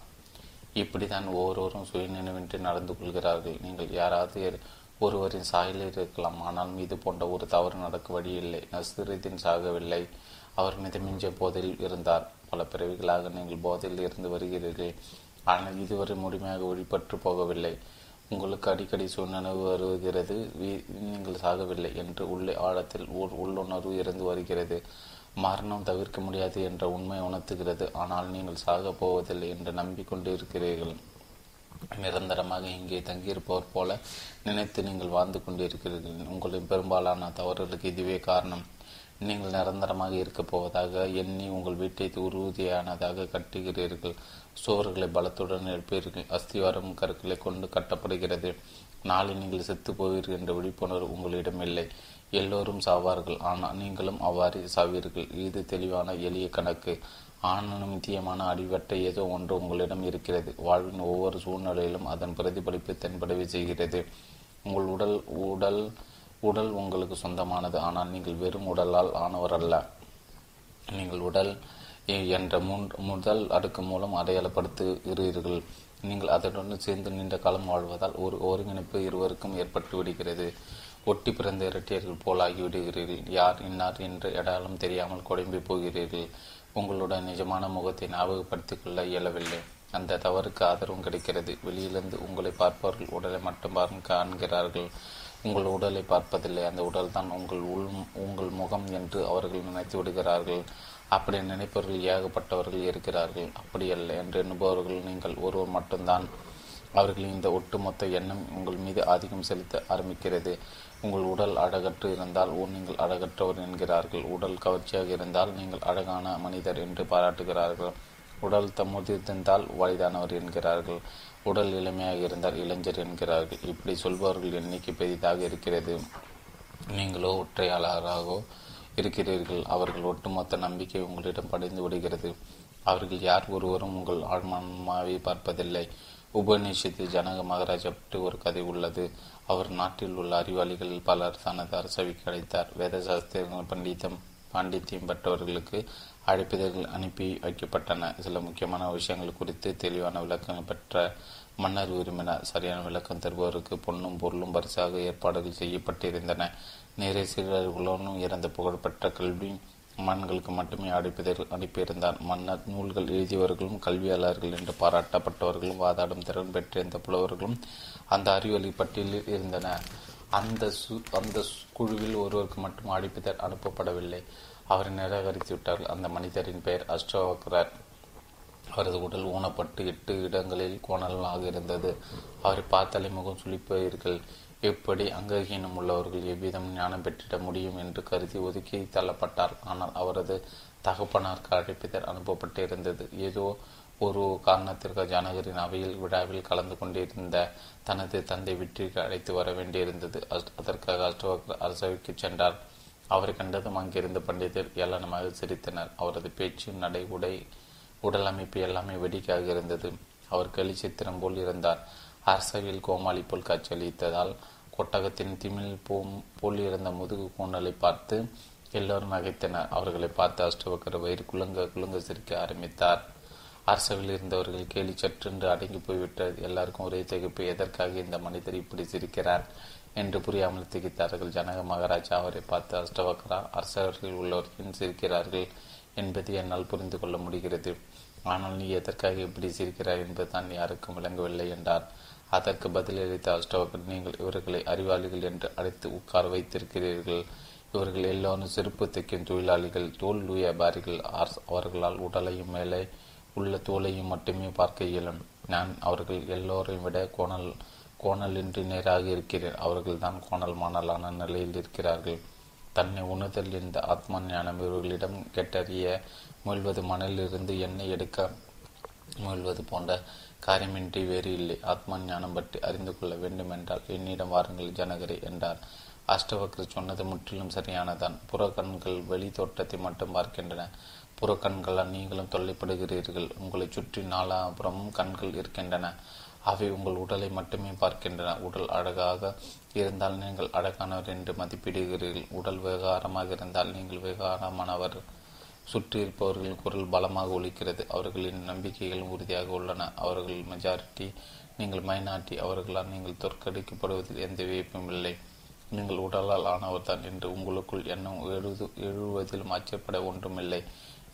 இப்படித்தான் ஒவ்வொருவரும் சுயநினைவின்றி நடந்து கொள்கிறார்கள். நீங்கள் யாராவது ஒருவரின் சாயலில் இருக்கலாம். ஆனால் மீது போன்ற ஒரு தவறு நடக்க வழியில்லை. நஸ்ருதீன் சாகவில்லை. அவர் மிதமிஞ்ச போதையில் இருந்தார். பல பிறவிகளாக நீங்கள் போதையில் இருந்து வருகிறீர்கள். ஆனால் இதுவரை முழுமையாக ஒழிப்பற்று போகவில்லை. உங்களுக்கு அடிக்கடி சுண்ணனவு வருகிறது நீங்கள் சாகவில்லை என்று உள்ளே ஆழத்தில் உள்ளுணர்வு இருந்து வருகிறது. மரணம் தவிர்க்க முடியாது என்ற உண்மை உணர்த்துகிறது. ஆனால் நீங்கள் சாக போவதில்லை என்று நம்பிக்கொண்டு இருக்கிறீர்கள் நிரந்தரமாக இங்கே தங்கியிருப்பவர் போல நினைத்து நீங்கள் வாழ்ந்து கொண்டிருக்கிறீர்கள். உங்களின் பெரும்பாலான தவறுகளுக்கு இதுவே காரணம். நீங்கள் நிரந்தரமாக இருக்கப் போவதாக எண்ணி உங்கள் வீட்டை உறுதியானதாக கட்டுகிறீர்கள். சுவர்களை பலத்துடன் எழுப்பீர்கள் அஸ்திவாரம் கற்களை கொண்டு கட்டப்படுகிறது. நாளை நீங்கள் செத்து போவீர்கள் என்ற விழிப்புணர்வு உங்களிடம் இல்லை. எல்லோரும் சாவார்கள். ஆனால் நீங்களும் அவ்வாறு சாவீர்கள். இது தெளிவான எளிய கணக்கு. ஆனாலும் நித்தியமான அடிவட்ட ஏதோ ஒன்று உங்களிடம் இருக்கிறது. வாழ்வின் ஒவ்வொரு சூழ்நிலையிலும் அதன் பிரதிபலிப்பு தென்படவே செய்கிறது. உங்கள் உடல் உடல் உடல் உங்களுக்கு சொந்தமானது. ஆனால் நீங்கள் வெறும் உடலால் ஆனவர் அல்ல நீங்கள் உடல் என்ற மூன்று முதல் அடுக்கு மூலம் அடையாளப்படுத்துகிறீர்கள் நீங்கள் அதனுடன் சேர்ந்து நீண்ட காலம் வாழ்வதால் ஒரு ஒருங்கிணைப்பு இருவருக்கும் ஏற்பட்டு விடுகிறது. ஒட்டி பிறந்த இரட்டியர்கள் போலாகிவிடுகிறீர்கள் யார் இன்னார் என்று அடையாளம் தெரியாமல் குழம்பி போகிறீர்கள். உங்களுடைய நிஜமான முகத்தை ஞாபகப்படுத்திக் கொள்ள இயலவில்லை. அந்த தவறுக்கு ஆதரவும் கிடைக்கிறது. வெளியிலிருந்து உங்களை பார்ப்பவர்கள் உடலை மட்டும் காண்கிறார்கள். உங்கள் உடலை பார்ப்பதில்லை. அந்த உடல் தான் உங்கள் உள் உங்கள் முகம் என்று அவர்கள் நினைத்து விடுகிறார்கள். அப்படி நினைப்பவர்கள் ஏகப்பட்டவர்கள் இருக்கிறார்கள். அப்படியல்ல என்று எண்ணுபவர்கள் நீங்கள் ஒருவர் மட்டும்தான். அவர்களின் இந்த ஒட்டுமொத்த எண்ணம் உங்கள் மீது ஆதிக்கம் செலுத்த ஆரம்பிக்கிறது. உங்கள் உடல் அழகற்று இருந்தால் நீங்கள் அழகற்றவர் என்கிறார்கள். உடல் கவர்ச்சியாக இருந்தால் நீங்கள் அழகான மனிதர் என்று பாராட்டுகிறார்கள். உடல் தம்முதிர்ந்தால் வயதானவர் என்கிறார்கள். உடல் இளமையாக இருந்தால் இளைஞர் என்கிறார்கள். இப்படி சொல்பவர்கள் எண்ணிக்கை பெரிதாக இருக்கிறது. நீங்களோ ஒற்றையாளராகவோ இருக்கிறீர்கள். அவர்கள் ஒட்டுமொத்த நம்பிக்கை உங்களிடம் படைந்து விடுகிறது. அவர்கள் யார்? ஒருவரும் உங்கள் ஆழ்மாவை பார்ப்பதில்லை. உபநிஷத்தில் ஜனக மகாராஜா பற்றி ஒரு கதை உள்ளது. அவர் நாட்டில் உள்ள அறிவாளிகளில் பலர் தனது அரசவைக்கு அழைத்தார் வேதசாஸ்திரங்கள் பண்டிதம் பாண்டித்தியம் பெற்றவர்களுக்கு அழைப்பிதழ்கள் அனுப்பி வைக்கப்பட்டன. சில முக்கியமான விஷயங்கள் குறித்து தெளிவான விளக்கங்கள் பெற்ற மன்னர் விரும்பினார். சரியான விளக்கம் தருபவருக்கு பொன்னும் பொருளும் பரிசாக ஏற்பாடுகள் செய்யப்பட்டிருந்தன. நிறைய சிறர்களும் இறந்த புகழ்பெற்ற கல்வி மன்னர்களுக்கு மட்டுமே அழைப்பிதழ் அனுப்பியிருந்தார் மன்னர் நூல்கள் எழுதியவர்களும் கல்வியாளர்கள் என்று பாராட்டப்பட்டவர்களும் வாதாடும் திறன் பெற்றிருந்த புலவர்களும் அந்த அறிவொலி பட்டியலில் இருந்தனர் அந்த சு அந்த குழுவில் ஒருவருக்கு மட்டும் அடிப்பிதழ் அனுப்பப்படவில்லை. அவரை நிராகரித்து விட்டார்கள். அந்த மனிதரின் பெயர் அஷ்டோகரர் அவரது உடல் ஊனப்பட்டு எட்டு இடங்களில் கோணலாக இருந்தது. அவரை பார்த்தாலே முகம் சுழிப்பீர்கள் எப்படி அங்ககீனம் உள்ளவர்கள் எவ்விதம் ஞானம் பெற்றிட முடியும் என்று கருதி ஒதுக்கி தள்ளப்பட்டார். ஆனால் அவரது தகப்பனாருக்கு அழைப்பிதழ் அனுப்பப்பட்டிருந்தது ஏதோ ஒரு காரணத்திற்கு ஜனகரின் அவையில் விழாவில் கலந்து கொண்டிருந்த தனது தந்தை வெற்றிக்கு அழைத்து வர வேண்டியிருந்தது. அதற்காக அஷ்டவக்கர் அரசவைக்கு சென்றார். அவரை கண்டதும் அங்கிருந்த பண்டிதர் ஏளனமாக சிரித்தனர். அவரது பேச்சு நடை உடை உடல் அமைப்பு எல்லாமே வெடிக்காக இருந்தது. அவர் கலிச்சித்திரம் போல் இருந்தார். அரசவையில் கோமாளி போல் காட்சியளித்ததால் கொட்டகத்தின் திமிழ் போல் இருந்த முதுகு கூண்டலை பார்த்து எல்லோரும் நகைத்தனர். அவர்களை பார்த்து அஷ்டவக்கர் வயிறு குலுங்க குலுங்க சிரிக்க ஆரம்பித்தார். அரசவில் இருந்தவர்கள் கேலி சற்றென்று அடங்கி போய்விட்டது எல்லாருக்கும் ஒரே திகைப்பு எதற்காக இந்த மனிதர் இப்படி சிரிக்கிறார்? என்று புரியாமல் திகைத்தார்கள். ஜனக மகாராஜா அவரை பார்த்து அஷ்டவக்கரா அரசர்கள் உள்ளவர்கள் சிரிக்கிறார்கள்? என்பது என்னால் புரிந்து கொள்ள முடிகிறது. ஆனால் நீ எதற்காக இப்படி சிரிக்கிறாய் என்பதுதான் யாருக்கும் விளங்கவில்லை என்றார். அதற்கு பதிலளித்த அஷ்டவக்கர் நீங்கள் இவர்களை அறிவாளிகள் என்று அழைத்து உட்கார வைத்திருக்கிறீர்கள். இவர்கள் எல்லோரும் செருப்பு தைக்கும் தொழிலாளிகள் தோல் வியாபாரிகள். அவர்களால் உடலையும் மேலே உள்ள தோலையும் மட்டுமே பார்க்க இயலும். நான் அவர்கள் எல்லோரையும் விட கோணல் கோணலின்றி நேராக இருக்கிறேன். அவர்கள் தான் கோணல் மாணலான நிலையில் இருக்கிறார்கள். தன்னை உணர்தல் இந்த ஆத்ம ஞானம் இவர்களிடம் கெட்டறிய முயல்வது மணலிலிருந்து எண்ணெய் எடுக்க முயல்வது போன்ற காரியமின்றி வேறு இல்லை. ஆத்மா ஞானம் பற்றி அறிந்து கொள்ள வேண்டுமென்றால் என்னிடம் வாருங்கள் ஜனகரே என்றார். அஷ்டவக்கர் சொன்னது முற்றிலும் சரியானதான். புற கண்கள் வெளி தோட்டத்தை மட்டும் பார்க்கின்றன. புற கண்களால் நீங்களும் தொல்லைப்படுகிறீர்கள். உங்களை சுற்றி நாலாபுறமும் கண்கள் இருக்கின்றன. அவை உங்கள் உடலை மட்டுமே பார்க்கின்றன. உடல் அழகாக இருந்தால் நீங்கள் அழகானவர் என்று மதிப்பிடுகிறீர்கள். உடல் விவகாரமாக இருந்தால் நீங்கள் விவகாரமானவர். சுற்றி இருப்பவர்களின் குரல் பலமாக ஒலிக்கிறது. அவர்களின் நம்பிக்கைகள் உறுதியாக உள்ளன. அவர்கள் மெஜாரிட்டி நீங்கள் மைனாரிட்டி அவர்களால் நீங்கள் தோற்கடிக்கப்படுவதில் எந்த வியப்பும் இல்லை. நீங்கள் உடலால் ஆனவர் தான் என்று உங்களுக்குள் எண்ணம் எழுது எழுவதிலும் ஆச்சரியப்பட ஒன்றுமில்லை.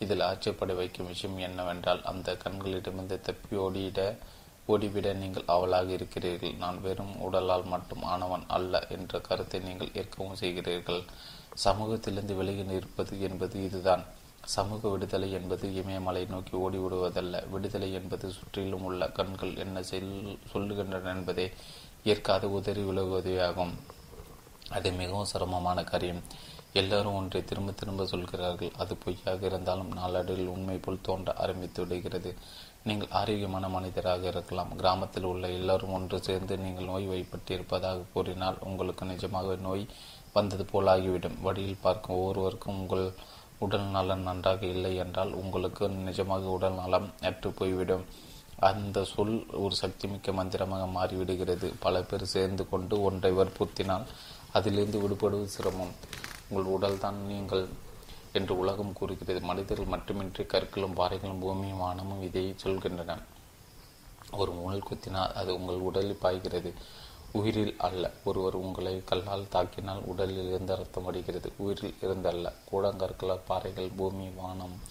இதில் ஆச்சரியப்பட வைக்கும் விஷயம் என்னவென்றால் அந்த கண்களிடமிருந்து தப்பி ஓடிட ஓடிவிட நீங்கள் அவளாக இருக்கிறீர்கள். நான் வெறும் உடலால் மட்டும் ஆனவன் அல்ல என்ற கருத்தை நீங்கள் ஏற்கவும் செய்கிறீர்கள். சமூகத்திலிருந்து விலகி நிற்பது என்பது இதுதான். சமூக விடுதலை என்பது இமயமலை நோக்கி ஓடிவிடுவதல்ல விடுதலை என்பது சுற்றிலும் உள்ள கண்கள் என்ன செல் சொல்லுகின்றன என்பதை ஏற்காது உதறி விலகுவதேயாகும் அது மிகவும் சிரமமான காரியம். எல்லாரும் ஒன்றை திரும்ப திரும்ப சொல்கிறார்கள். அது பொய்யாக இருந்தாலும் நாளடைவில் உண்மை போல் தோன்ற ஆரம்பித்து விடுகிறது. நீங்கள் ஆரோக்கியமான மனிதராக இருக்கலாம். கிராமத்தில் உள்ள எல்லோரும் ஒன்று சேர்ந்து நீங்கள் நோய் வைப்பட்டிருப்பதாக கூறினால் உங்களுக்கு நிஜமாக நோய் வந்தது போலாகிவிடும். வழியில் பார்க்கும் ஒவ்வொருவருக்கும் உங்கள் உடல் நலம் நன்றாக இல்லை என்றால் உங்களுக்கு நிஜமாக உடல் நலம் அற்று போய்விடும். அந்த சொல் ஒரு சக்திமிக்க மந்திரமாக மாறிவிடுகிறது. பல பேர் சேர்ந்து கொண்டு ஒன்றை வற்புறுத்தினால் அதிலிருந்து விடுபடுவது சிரமம். உங்கள் உடல்தான் நீங்கள் என்று உலகம் கூறுகிறது. மனிதர்கள் மட்டுமின்றி கற்களும் பாறைகளும் பூமியும் வானமும் இதை சொல்கின்றன. ஒரு முள் குத்தினால் அது உங்கள் உடலில் பாய்கிறது. உயிரில் அல்ல. ஒருவர் உங்களை கல்லால் தாக்கினால் உடலில் இருந்து ரத்தம் அடிக்கிறது. உயிரில் இருந்தல்ல. கூடங்கற்கள பாறைகள் பூமி வானம்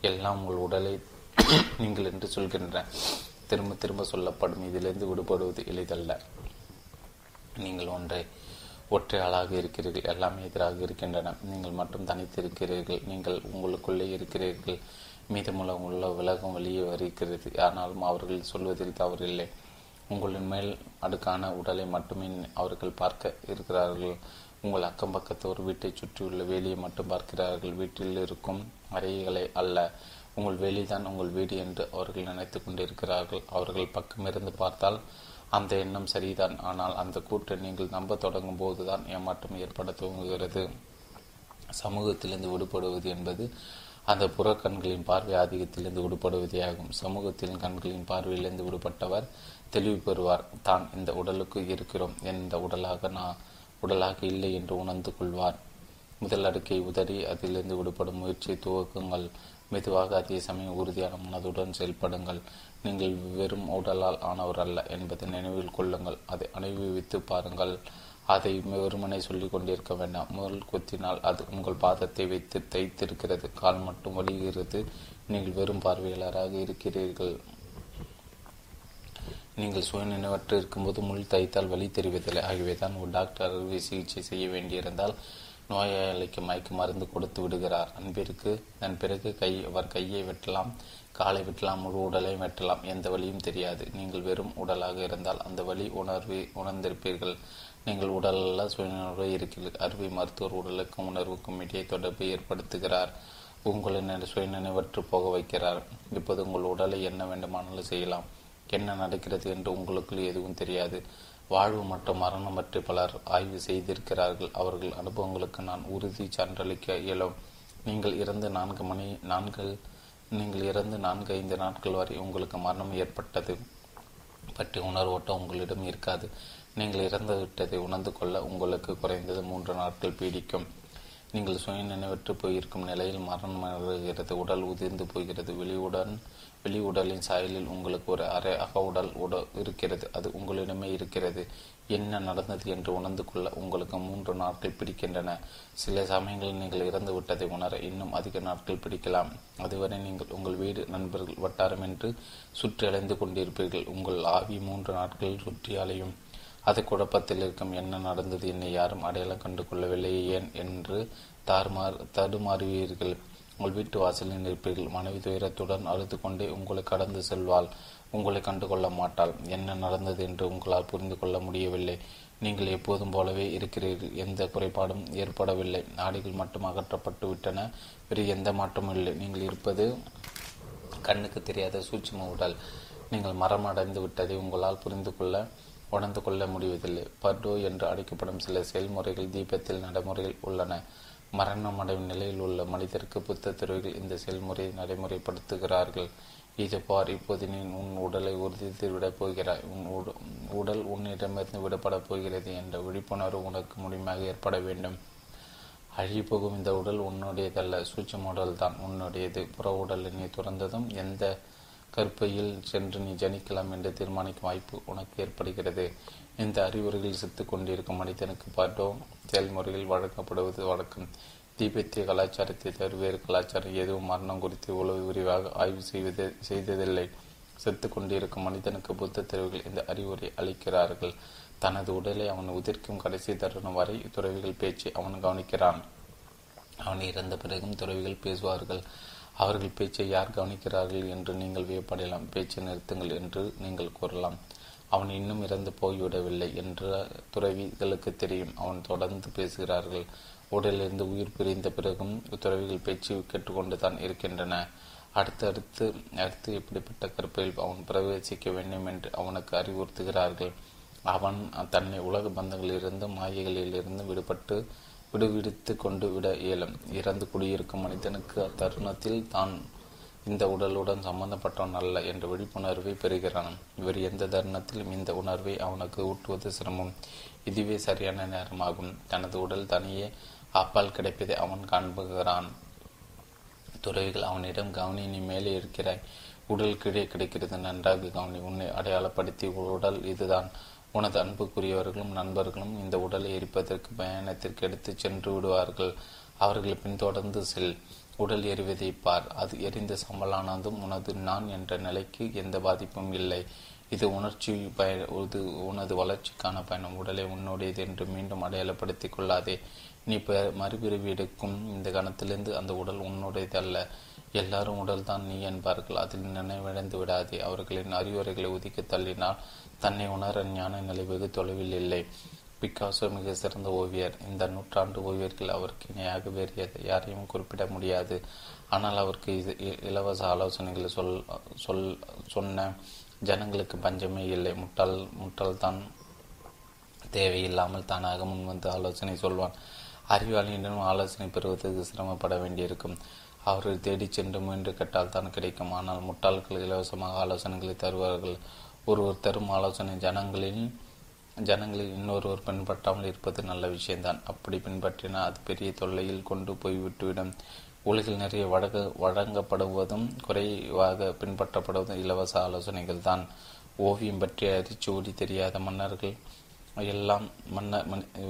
எல்லாம் உங்கள் உடலை நீங்கள் என்று சொல்கின்றன. திரும்ப திரும்ப சொல்லப்படும். இதிலிருந்து விடுபடுவது எளிதல்ல. நீங்கள் ஒன்றை ஒற்றை ஆளாக இருக்கிறீர்கள். எல்லாமே எதிராக இருக்கின்றன. நீங்கள் மட்டும் தனித்து இருக்கிறீர்கள் நீங்கள் உங்களுக்குள்ளே இருக்கிறீர்கள். மீதமுள்ள உள்ள விலகம் வெளியே வருகிறது. ஆனாலும் அவர்கள் சொல்வதில் தவறில்லை. உங்களின் மேல் அடுக்கான உடலை மட்டுமே அவர்கள் பார்க்க இருக்கிறார்கள். உங்கள் அக்கம் பக்கத்தோர் வீட்டை சுற்றியுள்ள வேலியை மட்டும் பார்க்கிறார்கள். வீட்டில் இருக்கும் அறைகளை அல்ல உங்கள் வேலிதான் உங்கள் வீடு என்று அவர்கள் நினைத்து கொண்டிருக்கிறார்கள். அவர்கள் பக்கமிருந்து பார்த்தால் அந்த எண்ணம் சரிதான். ஆனால் அந்த கூற்றை நீங்கள் நம்ப தொடங்கும் போதுதான் ஏமாற்றம் ஏற்பட துவங்குகிறது. சமூகத்திலிருந்து விடுபடுவது என்பது அந்த புற கண்களின் பார்வை ஆதிக்கத்திலிருந்து விடுபடுவதே ஆகும் சமூகத்தின் கண்களின் பார்வையிலிருந்து விடுபட்டவர் தெளிவு பெறுவார் தான் இந்த உடலுக்கு இருக்கிறோம். எந்த உடலாக நான் உடலாக இல்லை என்று உணர்ந்து கொள்வார். முதல் அடுக்கை உதறி அதிலிருந்து விடுபடும் முயற்சியை துவக்குங்கள். மெதுவாக அதே சமயம் உறுதியான மனதுடன் செயல்படுங்கள். நீங்கள் வெறும் உடலால் ஆனவர் அல்ல என்பதை நினைவில் கொள்ளுங்கள். அதை அனுபவித்து பாருங்கள். அதை வெறுமனை சொல்லிக் கொண்டிருக்க வேண்டாம். முதல் குத்தினால் அது உங்கள் பாதத்தை வைத்து தைத்திருக்கிறது. கால் மட்டும் வலிகிறது நீங்கள் வெறும் பார்வையாளராக இருக்கிறீர்கள். நீங்கள் சுயநினைவற்று இருக்கும்போது முள் தைத்தால் வழி தெரிவதில்லை. ஆகவே தான் ஒரு டாக்டர் அறுவை சிகிச்சை செய்ய வேண்டியிருந்தால் நோயாளிக்கு மயக்க மருந்து கொடுத்து விடுகிறார். அன்பிற்கு தன் பிறகு கை அவர் கையை வெட்டலாம் காலை வெட்டலாம் முழு உடலை வெட்டலாம். எந்த வழியும் தெரியாது. நீங்கள் வெறும் உடலாக இருந்தால் அந்த வழி உணர்வு உணர்ந்திருப்பீர்கள். நீங்கள் உடலல்ல சுயநினைவு இருக்கிறீர்கள். அறுவை மருத்துவர் உடலுக்கும் உணர்வுக்கும் இடையே தொடர்பு ஏற்படுத்துகிறார். உங்களை சுயநினைவற்று போக வைக்கிறார். இப்போது உங்கள் உடலை என்ன வேண்டுமானாலும் செய்யலாம். என்ன நடக்கிறது என்று உங்களுக்கு எதுவும் தெரியாது. வாழ்வு மற்றும் மரணம் பற்றி பலர் ஆய்வு செய்திருக்கிறார்கள். அவர்கள் அனுபவங்களுக்கு நான் உறுதி சான்றளிக்க இயலும். நீங்கள் இறந்து நான்கு மணி நான்கு நீங்கள் இறந்து நான்கு ஐந்து நாட்கள் வரை உங்களுக்கு மரணம் ஏற்பட்டது. பற்றி உணர்வோட்டம் உங்களிடம் இருக்காது. நீங்கள் இறந்து விட்டதை உணர்ந்து கொள்ள உங்களுக்கு குறைந்தது மூன்று நாட்கள் பீடிக்கும். நீங்கள் சுய நினைவற்று போயிருக்கும் நிலையில் மரணம் வருகிறது உடல் உதிர்ந்து போகிறது. வெளியுடன் வெளி உடலின் சாயலில் உங்களுக்கு ஒரு அரை அக உடல் உட இருக்கிறது. அது உங்களிடமே இருக்கிறது. என்ன நடந்தது என்று உணர்ந்து கொள்ள உங்களுக்கு மூன்று நாட்கள் பிடிக்கின்றன. சில சமயங்களில் நீங்கள் இறந்து விட்டதை உணர இன்னும் அதிக நாட்கள் பிடிக்கலாம். அதுவரை நீங்கள் உங்கள் வீடு நண்பர்கள் வட்டாரம் என்று சுற்றி அலைந்து கொண்டிருப்பீர்கள். உங்கள் ஆவி மூன்று நாட்கள் சுற்றி அலையும். அது குழப்பத்தில் இருக்கும். என்ன நடந்தது? என்னை யாரும் அடையாளம் கண்டு கொள்ளவில்லை ஏன்? என்று தாறுமாறு தடுமாறுவீர்கள். உங்கள் வீட்டு வாசலில் நிற்பீர்கள். மனைவி துயரத்துடன் அழுது கொண்டே உங்களை கடந்து செல்வாள். உங்களை கண்டு கொள்ள மாட்டாள். என்ன நடந்தது என்று உங்களால் புரிந்து கொள்ள முடியவில்லை. நீங்கள் எப்போதும் போலவே இருக்கிறீர்கள். எந்த குறைபாடும் ஏற்படவில்லை. ஆடைகள் மட்டும் அகற்றப்பட்டு விட்டன. வேறு எந்த மாற்றமும் இல்லை. நீங்கள் இருப்பது கண்ணுக்கு தெரியாத சூட்சும உடல். நீங்கள் மரம் அடைந்து விட்டதை உங்களால் புரிந்து கொள்ள உணர்ந்து கொள்ள முடிவதில்லை. பர்டோ என்று அழைக்கப்படும் சில செயல்முறைகள் தீபத்தில் நடைமுறையில் உள்ளன. மரணமடையும் நிலையில் உள்ள மனிதருக்கு புத்த துறவிகள் இந்த செயல்முறையை நடைமுறைப்படுத்துகிறார்கள். இது பார் இப்போது நீ உன் உடலை உறுதித்து விடப் போகிறாய். உன் உடல் உன்னிடமிருந்து விடப்படப் போகிறது என்ற விழிப்புணர்வு உனக்கு முழுமையாக ஏற்பட வேண்டும். அழிப்போகும் இந்த உடல் உன்னுடையதல்ல சூட்சம் உடல் தான் உன்னுடையது. புற உடலை நீ துறந்ததும் எந்த கற்பையில் சென்று நீ ஜனிக்கலாம் என்று தீர்மானிக்கும் வாய்ப்பு உனக்கு ஏற்படுகிறது. இந்த அறிவுரைகளில் செத்து கொண்டிருக்கும் மனிதனுக்கு பாட்டோ செயல்முறையில் வழங்கப்படுவது வழக்கம். திபெத்திய கலாச்சாரத்தை தவிர வேறு கலாச்சாரம் எதுவும் மரணம் குறித்து உளவு விரிவாக ஆய்வு செய்வது செய்ததில்லை. செத்து கொண்டிருக்கும் மனிதனுக்கு புத்த தெரிவுகள் இந்த அறிவுரை அளிக்கிறார்கள். தனது உடலை அவன் உதிர்க்கும் கடைசி தருணம் வரை துறவிகள் பேச்சு அவன் கவனிக்கிறான். அவன் இறந்த பிறகும் துறவிகள் பேசுவார்கள். அவர்கள் பேச்சை யார் கவனிக்கிறார்கள் என்று நீங்கள் வியப்படையலாம். பேச்சை நிறுத்துங்கள் என்று நீங்கள் கூறலாம். அவன் இன்னும் இறந்து போய்விடவில்லை என்ற துறவிகளுக்கு தெரியும். அவன் தொடர்ந்து பேசுகிறார்கள். உடலிலிருந்து உயிர் பிரிந்த பிறகும் துறவிகள் பேச்சு கேட்டுக்கொண்டு தான் இருக்கின்றன. அடுத்து அடுத்து அடுத்து இப்படிப்பட்ட கற்பையில் அவன் பிரவேசிக்க வேண்டும் என்று அவனுக்கு அறிவுறுத்துகிறார்கள். அவன் தன்னை உலக பந்தங்களிலிருந்து மாயைகளிலிருந்து விடுபட்டு விடுவிடுத்து கொண்டு விட இயலும். இறந்து குடியிருக்கும் மனிதனுக்கு அத்தருணத்தில் தான் இந்த உடலுடன் சம்பந்தப்பட்டவன் அல்ல என்ற விழிப்புணர்வை பெறுகிறான். இவர் எந்த தருணத்திலும் இந்த உணர்வை அவனுக்கு ஊட்டுவது சிரமம். இதுவே சரியான நேரமாகும். தனது உடல் தனியே அப்பால் கிடைப்பதை அவன் காண்புகிறான். துறவிகள் அவனிடம் கவனி நீ மேலே இருக்கிறாய். உடல் கீழே கிடைக்கிறது. நன்றாக கவனி உன்னை அடையாளப்படுத்தி உடல் இதுதான். உனது அன்புக்குரியவர்களும் நண்பர்களும் இந்த உடலை எரிப்பதற்கு பயணத்திற்கு எடுத்து சென்று விடுவார்கள். அவர்களை பின்தொடர்ந்து செல். உடல் எரிவதை பார் அது எரிந்த சம்பளானதும் உனது நான் என்ற நிலைக்கு எந்த பாதிப்பும் இல்லை. இது உணர்ச்சி பய இது உனது வளர்ச்சிக்கான பயணம். உடலை உன்னுடையது என்று மீண்டும் அடையாளப்படுத்திக் கொள்ளாதே. நீ மறுபிறவி எடுக்கும் இந்த கணத்திலிருந்து அந்த உடல் உன்னுடையது அல்ல எல்லாரும் உடல் தான் நீ என்பார்கள். அதில் நினைவிழந்து விடாதே. அவர்களின் அறிவுரைகளை ஒதுக்கி தள்ளினால் தன்னை உணர ஞான நிலை வெகு தொலைவில் இல்லை. பிக்காசோ மிக சிறந்த ஓவியர். இந்த நூற்றாண்டு ஓவியர்கள் அவருக்கு இணையாக வேறு யாரையும் குறிப்பிட முடியாது. ஆனால் அவருக்கு இது இலவச ஆலோசனைகளை சொல் சொல் சொன்ன ஜனங்களுக்கு பஞ்சமே இல்லை. முட்டாள் முட்டாள்தான் தேவையில்லாமல் தானாக முன்வந்து ஆலோசனை சொல்வான். அறிவாளியிடம் ஆலோசனை பெறுவதற்கு சிரமப்பட வேண்டியிருக்கும். அவர்கள் தேடிச் சென்று முயன்று கேட்டால் தான் கிடைக்கும். ஆனால் முட்டாள்கள் இலவசமாக ஆலோசனைகளை தருவார்கள். ஒருவர் தரும் ஆலோசனை ஜனங்களின் ஜனங்களில் இன்னொருவர் பின்பற்றாமல் இருப்பது நல்ல விஷயம்தான். அப்படி பின்பற்றினால் அது பெரிய தொல்லையில் கொண்டு போய்விட்டுவிடும். உலகில் நிறைய வழங்க வழங்கப்படுவதும் குறைவாக பின்பற்றப்படுவதும் இலவச ஆலோசனைகள் தான் ஓவியம் பற்றி அரிச்சோடி தெரியாத மன்னர்கள் எல்லாம் மன்ன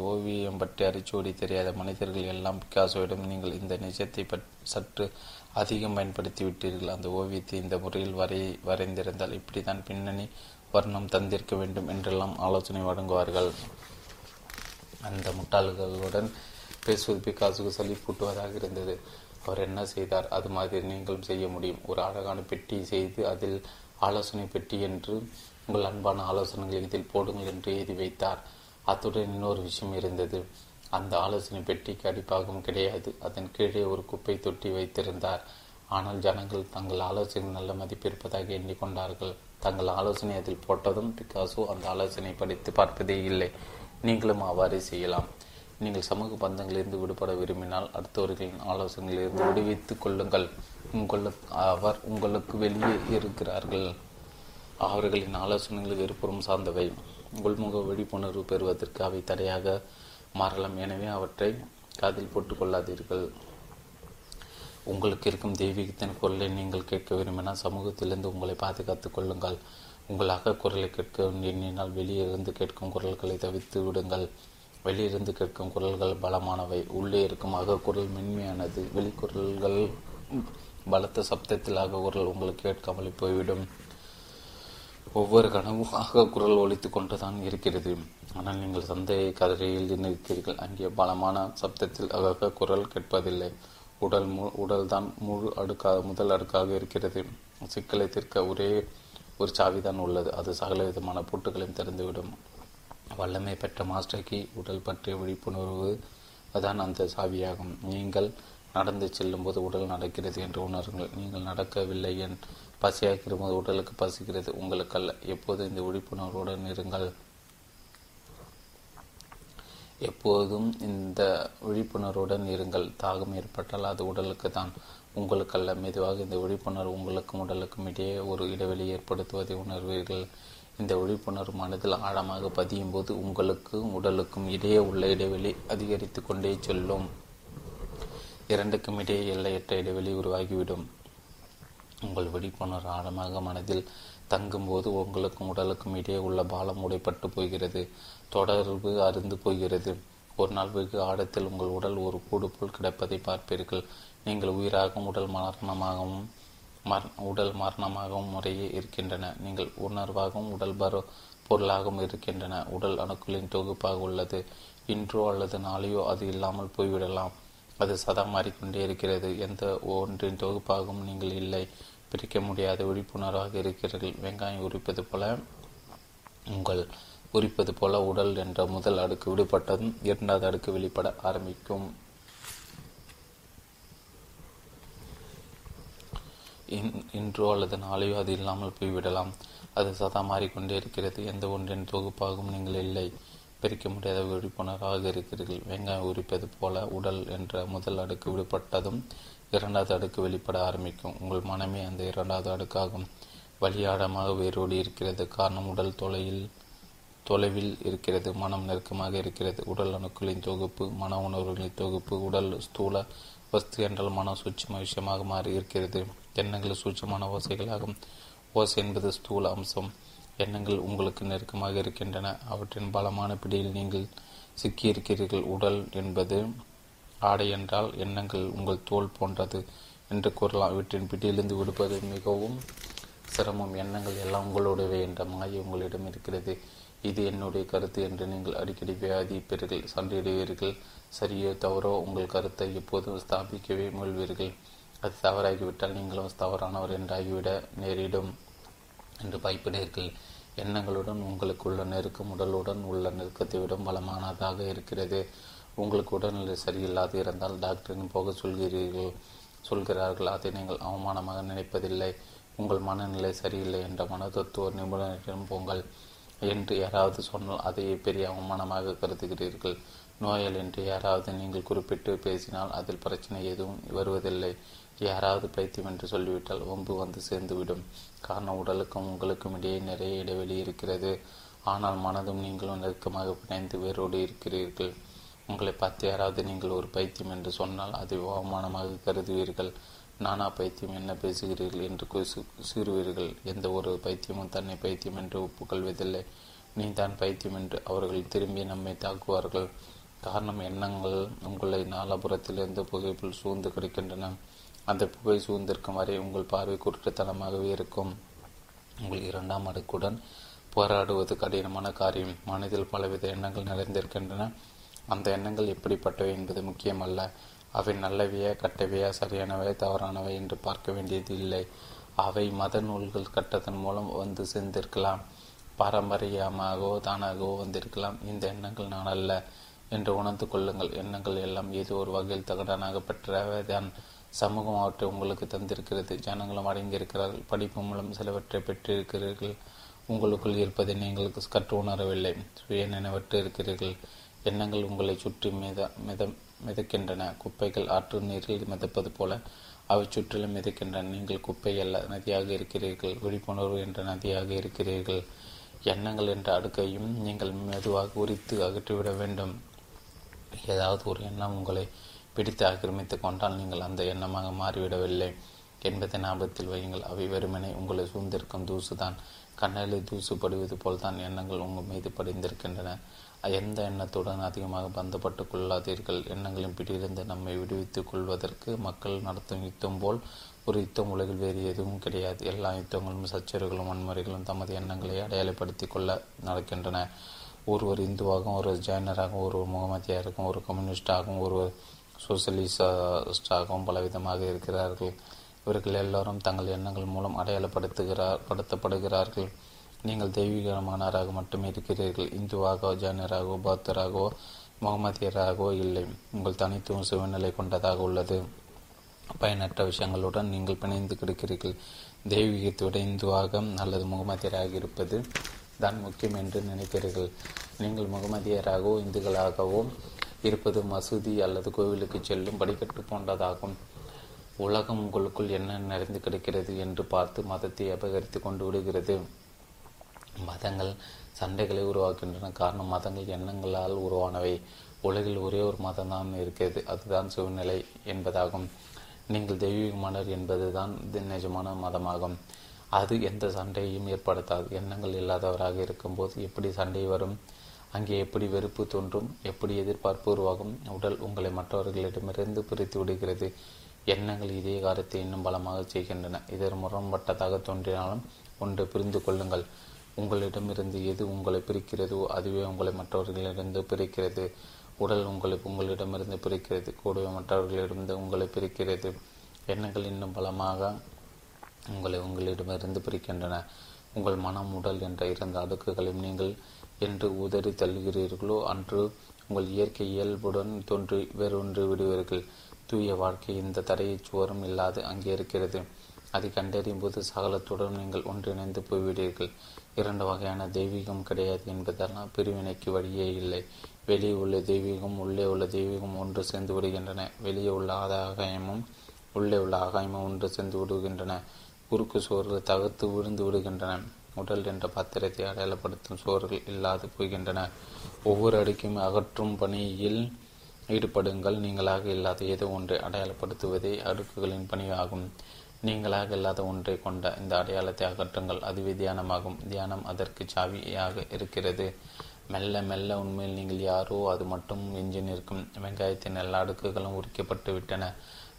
ஓவியம் பற்றி அரிச்சோடி தெரியாத மனிதர்கள் எல்லாம் பிக்காசோவிடம் நீங்கள் இந்த நிஜத்தை சற்று அதிகம் பயன்படுத்தி விட்டீர்கள் அந்த ஓவியத்தை இந்த முறையில் வரை வரைந்திருந்தால் இப்படி தான் பின்னணி வர்ணம் தந்திருக்க வேண்டும் என்றெல்லாம் ஆலோசனை வழங்குவார்கள். அந்த முட்டாள்களுடன் பேசுவது பிகாசுக்கு சளிப்பூட்டுவதாக இருந்தது. அவர் என்ன செய்தார்? அது மாதிரி நீங்களும் செய்ய முடியும். ஒரு அழகான பெட்டி செய்து அதில் ஆலோசனை பெட்டி என்று உங்கள் அன்பான ஆலோசனைகளை இதில் போடுங்கள் என்று எழுதி வைத்தார். அத்துடன் இன்னொரு விஷயம் இருந்தது. அந்த ஆலோசனை பெட்டிக்கு அடிப்பாகம் கிடையாது. அதன் கீழே ஒரு குப்பை தொட்டி வைத்திருந்தார். ஆனால் ஜனங்கள் தங்கள் ஆலோசனை நல்ல மதிப்பு இருப்பதாக எண்ணிக்கொண்டார்கள். தங்கள் ஆலோசனை அதில் போட்டதும் பிகாசோ அந்த ஆலோசனை படித்து பார்ப்பதே இல்லை. நீங்களும் அவ்வாறே செய்யலாம். நீங்கள் சமூக பந்தங்களிலிருந்து விடுபட விரும்பினால் அடுத்தவர்களின் ஆலோசனைகளிலிருந்து விடுவித்துக் கொள்ளுங்கள். உங்களுக்கு அவர் உங்களுக்கு வெளியே இருக்கிறார்கள். அவர்களின் ஆலோசனைகள் இருப்புறம் சார்ந்தவை. உள்முக விழிப்புணர்வு பெறுவதற்கு அவை தடையாக மாறலாம். எனவே அவற்றை காதில் போட்டுக்கொள்ளாதீர்கள் உங்களுக்கு இருக்கும் தெய்வீகத்தின் குரலை நீங்கள் கேட்க விரும்பினால் சமூகத்திலிருந்து உங்களை பாதுகாத்துக் கொள்ளுங்கள். உங்கள் அகக்குரலை கேட்க எண்ணினால் வெளியே இருந்து கேட்கும் குரல்களை தவிர்த்து விடுங்கள். வெளியிருந்து கேட்கும் குரல்கள் பலமானவை. உள்ளே இருக்கும் அகக்குரல் மென்மையானது. வெளிக்குரல்கள் பலத்த சப்தத்தில் அகக்குரல் உங்களுக்கு கேட்காமல் போய்விடும். ஒவ்வொரு கனவும் அகக்குரல் ஒழித்து கொண்டுதான் இருக்கிறது. ஆனால் நீங்கள் சந்தையை கதறையில் நிற்கிறீர்கள் அங்கே பலமான சப்தத்தில் அக குரல் கேட்பதில்லை. உடல் மு உடல்தான் முழு அடுக்காக முதல் அடுக்காக இருக்கிறது. சிக்கலை தீர்க்க ஒரே ஒரு சாவிதான் உள்ளது. அது சகல விதமான பூட்டுகளையும் திறந்துவிடும் வல்லமை பெற்ற மாஸ்டர்கி உடல் பற்றிய விழிப்புணர்வு தான் அந்த சாவியாகும். நீங்கள் நடந்து செல்லும்போது உடல் நடக்கிறது என்று உணருங்கள். நீங்கள் நடக்கவில்லை என் பசியாக போது உடலுக்கு பசிக்கிறது. உங்களுக்கு அல்ல எப்போதும் இந்த விழிப்புணர்வுடன் இருங்கள். எப்போதும் இந்த விழிப்புணர்வுடன் இருங்கள். தாகம் ஏற்பட்டால் அது உடலுக்கு தான் உங்களுக்கல்ல மெதுவாக இந்த விழிப்புணர்வு உங்களுக்கும் உடலுக்கும் இடையே ஒரு இடைவெளி ஏற்படுத்துவதை உணர்வீர்கள். இந்த விழிப்புணர்வு மனதில் ஆழமாக பதியும் போது உங்களுக்கும் உடலுக்கும் இடையே உள்ள இடைவெளி அதிகரித்து கொண்டே செல்லும். இரண்டுக்கும் இடையே எல்லையற்ற இடைவெளி உருவாகிவிடும். உங்கள் விழிப்புணர்வு ஆழமாக மனதில் தங்கும்போது உங்களுக்கும் உடலுக்கும் இடையே உள்ள பாலம் உடைப்பட்டு போகிறது. தொடர்பு அருந்து போகிறது. ஒரு நாள் வெகு ஆழத்தில் உங்கள் உடல் ஒரு கூடு போல் கிடப்பதை பார்ப்பீர்கள். நீங்கள் உயிராகவும் உடல் மரணமாகவும் மர உடல் மரணமாகவும் முறையே இருக்கின்றன. நீங்கள் உணர்வாகவும் உடல் பரு பொருளாகவும் இருக்கின்றன. உடல் அணுக்களின் தொகுப்பாக உள்ளது. இன்றோ அல்லது நாளையோ அது இல்லாமல் போய்விடலாம். அது சதா மாறிக்கொண்டே இருக்கிறது. எந்த ஒன்றின் தொகுப்பாகவும் நீங்கள் இல்லை. பிரிக்க முடியாத விழிப்புணர்வாக இருக்கிறீர்கள். வெங்காயம் உரிப்பது போல உங்கள் உரிப்பது போல உடல் என்ற முதல் அடுக்கு விடுபட்டதும் இரண்டாவது அடுக்கு வெளிப்பட ஆரம்பிக்கும். இன்றோ அல்லது நாளையோ அது இல்லாமல் போய்விடலாம். அது சதா மாறிக்கொண்டே இருக்கிறது. எந்த ஒன்றின் தொகுப்பாகவும் நீங்கள் இல்லை. பிரிக்க முடியாத விழிப்புணர்வாக இருக்கிறீர்கள். வெங்காயம் உரிப்பது போல உடல் என்ற முதல் அடுக்கு விடுபட்டதும் இரண்டாவது அடுக்கு வெளிப்பட ஆரம்பிக்கும். உங்கள் மனமே அந்த இரண்டாவது அடுக்காகும். வழியாடமாக வேரோடி இருக்கிறது. காரணம் உடல் தொலையில் தொலைவில் இருக்கிறது மனம் நெருக்கமாக இருக்கிறது. உடல் அணுக்களின் தொகுப்பு மன உணர்வுகளின் தொகுப்பு உடல் ஸ்தூல வஸ்து என்றால் மன சூட்சம விஷயமாக மாறி இருக்கிறது. எண்ணங்கள் சூட்சமான ஓசைகளாகும். ஓசை என்பது ஸ்தூல அம்சம். எண்ணங்கள் உங்களுக்கு நெருக்கமாக இருக்கின்றன. அவற்றின் பலமான பிடியில் நீங்கள் சிக்கியிருக்கிறீர்கள். உடல் என்பது ஆடை என்றால் எண்ணங்கள் உங்கள் தோல் போன்றது என்று கூறலாம். இவற்றின் பிடியிலிருந்து விடுப்பது மிகவும் சிரமம். எண்ணங்கள் எல்லாம் உங்களுடையவை என்ற மாய உங்களிடம் இருக்கிறது. இது என்னுடைய கருத்து என்று நீங்கள் அடிக்கடி வியாதிப்பீர்கள் சண்டையிடுவீர்கள். சரியோ தவறோ உங்கள் கருத்தை எப்போதும் ஸ்தாபிக்கவே முயல்வீர்கள். அது தவறாகிவிட்டால் நீங்களும் தவறானவர் என்றாகிவிட நேரிடும் என்று பயப்படுகிறீர்கள் எண்ணங்களுடன் உங்களுக்குள்ள நெருக்கம் உடலுடன் உள்ள நெருக்கத்தை விட பலமானதாக இருக்கிறது. உங்களுக்கு உடல்நிலை சரியில்லாது இருந்தால் டாக்டரின் போக சொல்கிறீர்கள் சொல்கிறார்கள். அதை நீங்கள் அவமானமாக நினைப்பதில்லை. உங்கள் மனநிலை சரியில்லை என்ற மனதத்துவ நிபுணரிடம் போங்கள். என்று யாராவது சொன்னால் அதை பெரிய அவமானமாக கருதுகிறீர்கள். நோயால் என்று யாராவது நீங்கள் குறிப்பிட்டு பேசினால் அதில் பிரச்சனை எதுவும் வருவதில்லை. யாராவது பைத்தியம் என்று சொல்லிவிட்டால் ஒம்பு வந்து சேர்ந்துவிடும். காரணம் உடலுக்கும் உங்களுக்கும் இடையே நிறைய இடைவெளி இருக்கிறது. ஆனால் மனதும் நீங்களும் நெருக்கமாக பிணைந்து வேரோடு இருக்கிறீர்கள். உங்களை பார்த்து யாராவது நீங்கள் ஒரு பைத்தியம் என்று சொன்னால் அதை அவமானமாக கருதுவீர்கள். நானா பைத்தியம் என்ன பேசுகிறீர்கள் என்று சீறுவீர்கள் எந்த ஒரு பைத்தியமும் தன்னை பைத்தியம் என்று ஒப்புக்கொள்வதில்லை. நீ தான் பைத்தியம் என்று அவர்கள் திரும்பி நம்மை தாக்குவார்கள். காரணம் எண்ணங்கள் உங்களை நாலாபுரத்திலிருந்து புகைப்பில் சூழ்ந்து கிடைக்கின்றன. அந்த புகை சூழ்ந்திருக்கும் வரை உங்கள் பார்வை குற்றத்தனமாகவே இருக்கும். உங்கள் இரண்டாம் அடுக்குடன் போராடுவது கடினமான காரியம். மனதில் பலவித எண்ணங்கள் நிறைந்திருக்கின்றன. அந்த எண்ணங்கள் எப்படிப்பட்டவை என்பது முக்கியமல்ல. அவை நல்லவையா கட்டவையா சரியானவை தவறானவை என்று பார்க்க வேண்டியது இல்லை. அவை மத நூல்கள் கட்டதன் மூலம் வந்து சேர்ந்திருக்கலாம். பாரம்பரியமாகவோ தானாகவோ வந்திருக்கலாம். இந்த எண்ணங்கள் நான் அல்ல என்று உணர்ந்து கொள்ளுங்கள். எண்ணங்கள் எல்லாம் ஏதோ ஒரு வகையில் தகடனாக பெற்றவைதான். சமூகம் அவற்றை உங்களுக்கு தந்திருக்கிறது. ஜனங்களும் அடங்கியிருக்கிறார்கள். படிப்பு மூலம் சிலவற்றை பெற்றிருக்கிறீர்கள். உங்களுக்குள் இருப்பதை நீங்கள் கற்று உணரவில்லை. சுய நினைவற்று இருக்கிறீர்கள். எண்ணங்கள் உங்களை சுற்றி மித மிதம் மிதக்கின்றன. குப்பைகள் ஆற்று நீரில் மிதப்பது போல அவை சுற்றிலும் மிதக்கின்றன. நீங்கள் குப்பை அல்ல நதியாக இருக்கிறீர்கள். விழிப்புணர்வு என்ற நதியாக இருக்கிறீர்கள். எண்ணங்கள் என்ற அடுக்கையும் நீங்கள் மெதுவாக உரித்து அகற்றிவிட வேண்டும். ஏதாவது ஒரு எண்ணம் உங்களை பிடித்து ஆக்கிரமித்து கொண்டால் நீங்கள் அந்த எண்ணமாக மாறிவிடவில்லை. என்பதை ஞாபகத்தில் வையுங்கள். அவை வெறுமனே உங்களை சூழ்ந்திருக்கும் தூசுதான். கண்ணில் தூசு படுவது போல்தான் எண்ணங்கள் உங்கள் மீது படிந்திருக்கின்றன. எந்த எண்ணத்துடன் அதிகமாக பந்தப்பட்டு கொள்ளாதீர்கள் எண்ணங்களின் பிடியிலிருந்து நம்மை விடுவித்துக் கொள்வதற்கு மக்கள் நடத்தும் யுத்தம் போல் ஒரு யுத்தம் உலகில் வேறு எதுவும் கிடையாது. எல்லா யுத்தங்களும் சச்சரவுகளும் வன்முறைகளும் தமது எண்ணங்களை அடையாளப்படுத்தி கொள்ள நடக்கின்றன. ஒருவர் இந்துவாகவும் ஒரு ஜைனராகவும் ஒருவர் முகமதியாருக்கும் ஒரு கம்யூனிஸ்டாகவும் ஒருவர் சோசியலிஸ்டாகவும் பலவிதமாக இருக்கிறார்கள். இவர்கள் எல்லோரும் தங்கள் எண்ணங்கள் மூலம் அடையாளப்படுத்துகிறார் படுத்தப்படுகிறார்கள். நீங்கள் தெய்வீகமானவராக மட்டுமே இருக்கிறீர்கள். இந்துவாகவோ ஜானியராகவோ பௌத்தராகவோ முகமதியராகவோ இல்லை. உங்கள் தனித்துவம் சிவநிலை கொண்டதாக உள்ளது. பயனற்ற விஷயங்களுடன் நீங்கள் பிணைந்து கிடக்கிறீர்கள். தெய்வீகத்தை விட இந்துவாக அல்லது முகமதியராக இருப்பது தான் முக்கியம் என்று நினைக்கிறீர்கள். நீங்கள் முகமதியராகவோ இந்துக்களாகவோ இருப்பது மசூதி அல்லது கோவிலுக்கு செல்லும் படிக்கட்டு போன்றதாகும். உலகம் உங்களுக்குள் என்ன நிறைந்து கிடக்கிறது என்று பார்த்து மதத்தை அபகரித்து கொண்டு விடுகிறது. மதங்கள் சண்டைகளை உருவாக்குகின்றன. காரணம் மதங்கள் எண்ணங்களால் உருவானவை. உலகில் ஒரே ஒரு மதம் தான் இருக்கிறது. அதுதான் சூழ்நிலை என்பதாகும். நீங்கள் தெய்வீகமானர் என்பதுதான் நிஜமான மதமாகும். அது எந்த சண்டையையும் ஏற்படுத்தாது. எண்ணங்கள் இல்லாதவராக இருக்கும்போது எப்படி சண்டை வரும்? அங்கே எப்படி வெறுப்பு தோன்றும்? எப்படி எதிர்பார்ப்பு உருவாகும்? உடல் உங்களை மற்றவர்களிடமிருந்து பிரித்து விடுகிறது. எண்ணங்கள் இதே காரத்தை இன்னும் பலமாக செய்கின்றன. இதர் முரண்பட்டதாக தோன்றினாலும் ஒன்று புரிந்து கொள்ளுங்கள். உங்களிடமிருந்து எது உங்களை பிரிக்கிறதோ அதுவே உங்களை மற்றவர்களிடமிருந்து பிரிக்கிறது. உடல் உங்களை உங்களிடமிருந்து பிரிக்கிறது. கூடவே மற்றவர்களிடமிருந்து உங்களை பிரிக்கிறது. எண்ணங்கள் இன்னும் பலமாக உங்களை உங்களிடமிருந்து பிரிக்கின்றன. உங்கள் மனம் உடல் என்ற இரண்டு அடுக்குகளையும் நீங்கள் என்று உதறி தள்ளுகிறீர்களோ அன்று உங்கள் இயற்கை இயல்புடன் தோன்றி வேறொன்று விடுவீர்கள். தூய வாழ்க்கை இந்த தடையை சுவரும் இல்லாது அங்கே இருக்கிறது அதை கண்டறியும் போது சகலத்துடன் நீங்கள் ஒன்றிணைந்து போய்விடுவீர்கள். இரண்டு வகையான தெய்வீகம் கிடையாது என்பதெல்லாம் பிரிவினைக்கு வழியே இல்லை. வெளியே உள்ள தெய்வீகம் உள்ளே உள்ள தெய்வீகம் ஒன்று சேர்ந்து விடுகின்றன. வெளியே உள்ள ஆதாயமும் உள்ளே உள்ள ஆகாயமும் ஒன்று சேர்ந்து விடுகின்றன. குறுக்கு சோறுகள் தகர்த்து விழுந்து விடுகின்றன. உடல் என்ற பாத்திரத்தை அடையாளப்படுத்தும் சோறுகள் இல்லாது போகின்றன. ஒவ்வொரு அடுக்கையும் அகற்றும் பணியில் ஈடுபடுங்கள். நீங்களாக இல்லாத ஏதோ ஒன்றை அடையாளப்படுத்துவதே அடுக்குகளின் பணியாகும். நீங்களாக இல்லாத ஒன்றை கொண்ட இந்த அடையாளத்தை அகற்றுங்கள். அதுவே தியானமாகும் தியானம் அதற்கு சாவியாக இருக்கிறது. மெல்ல மெல்ல உண்மையில் நீங்கள் யாரோ அது மட்டும் எஞ்சி நிற்கும். வெங்காயத்தின் எல்லா அடுக்குகளும் உரிக்கப்பட்டு விட்டன.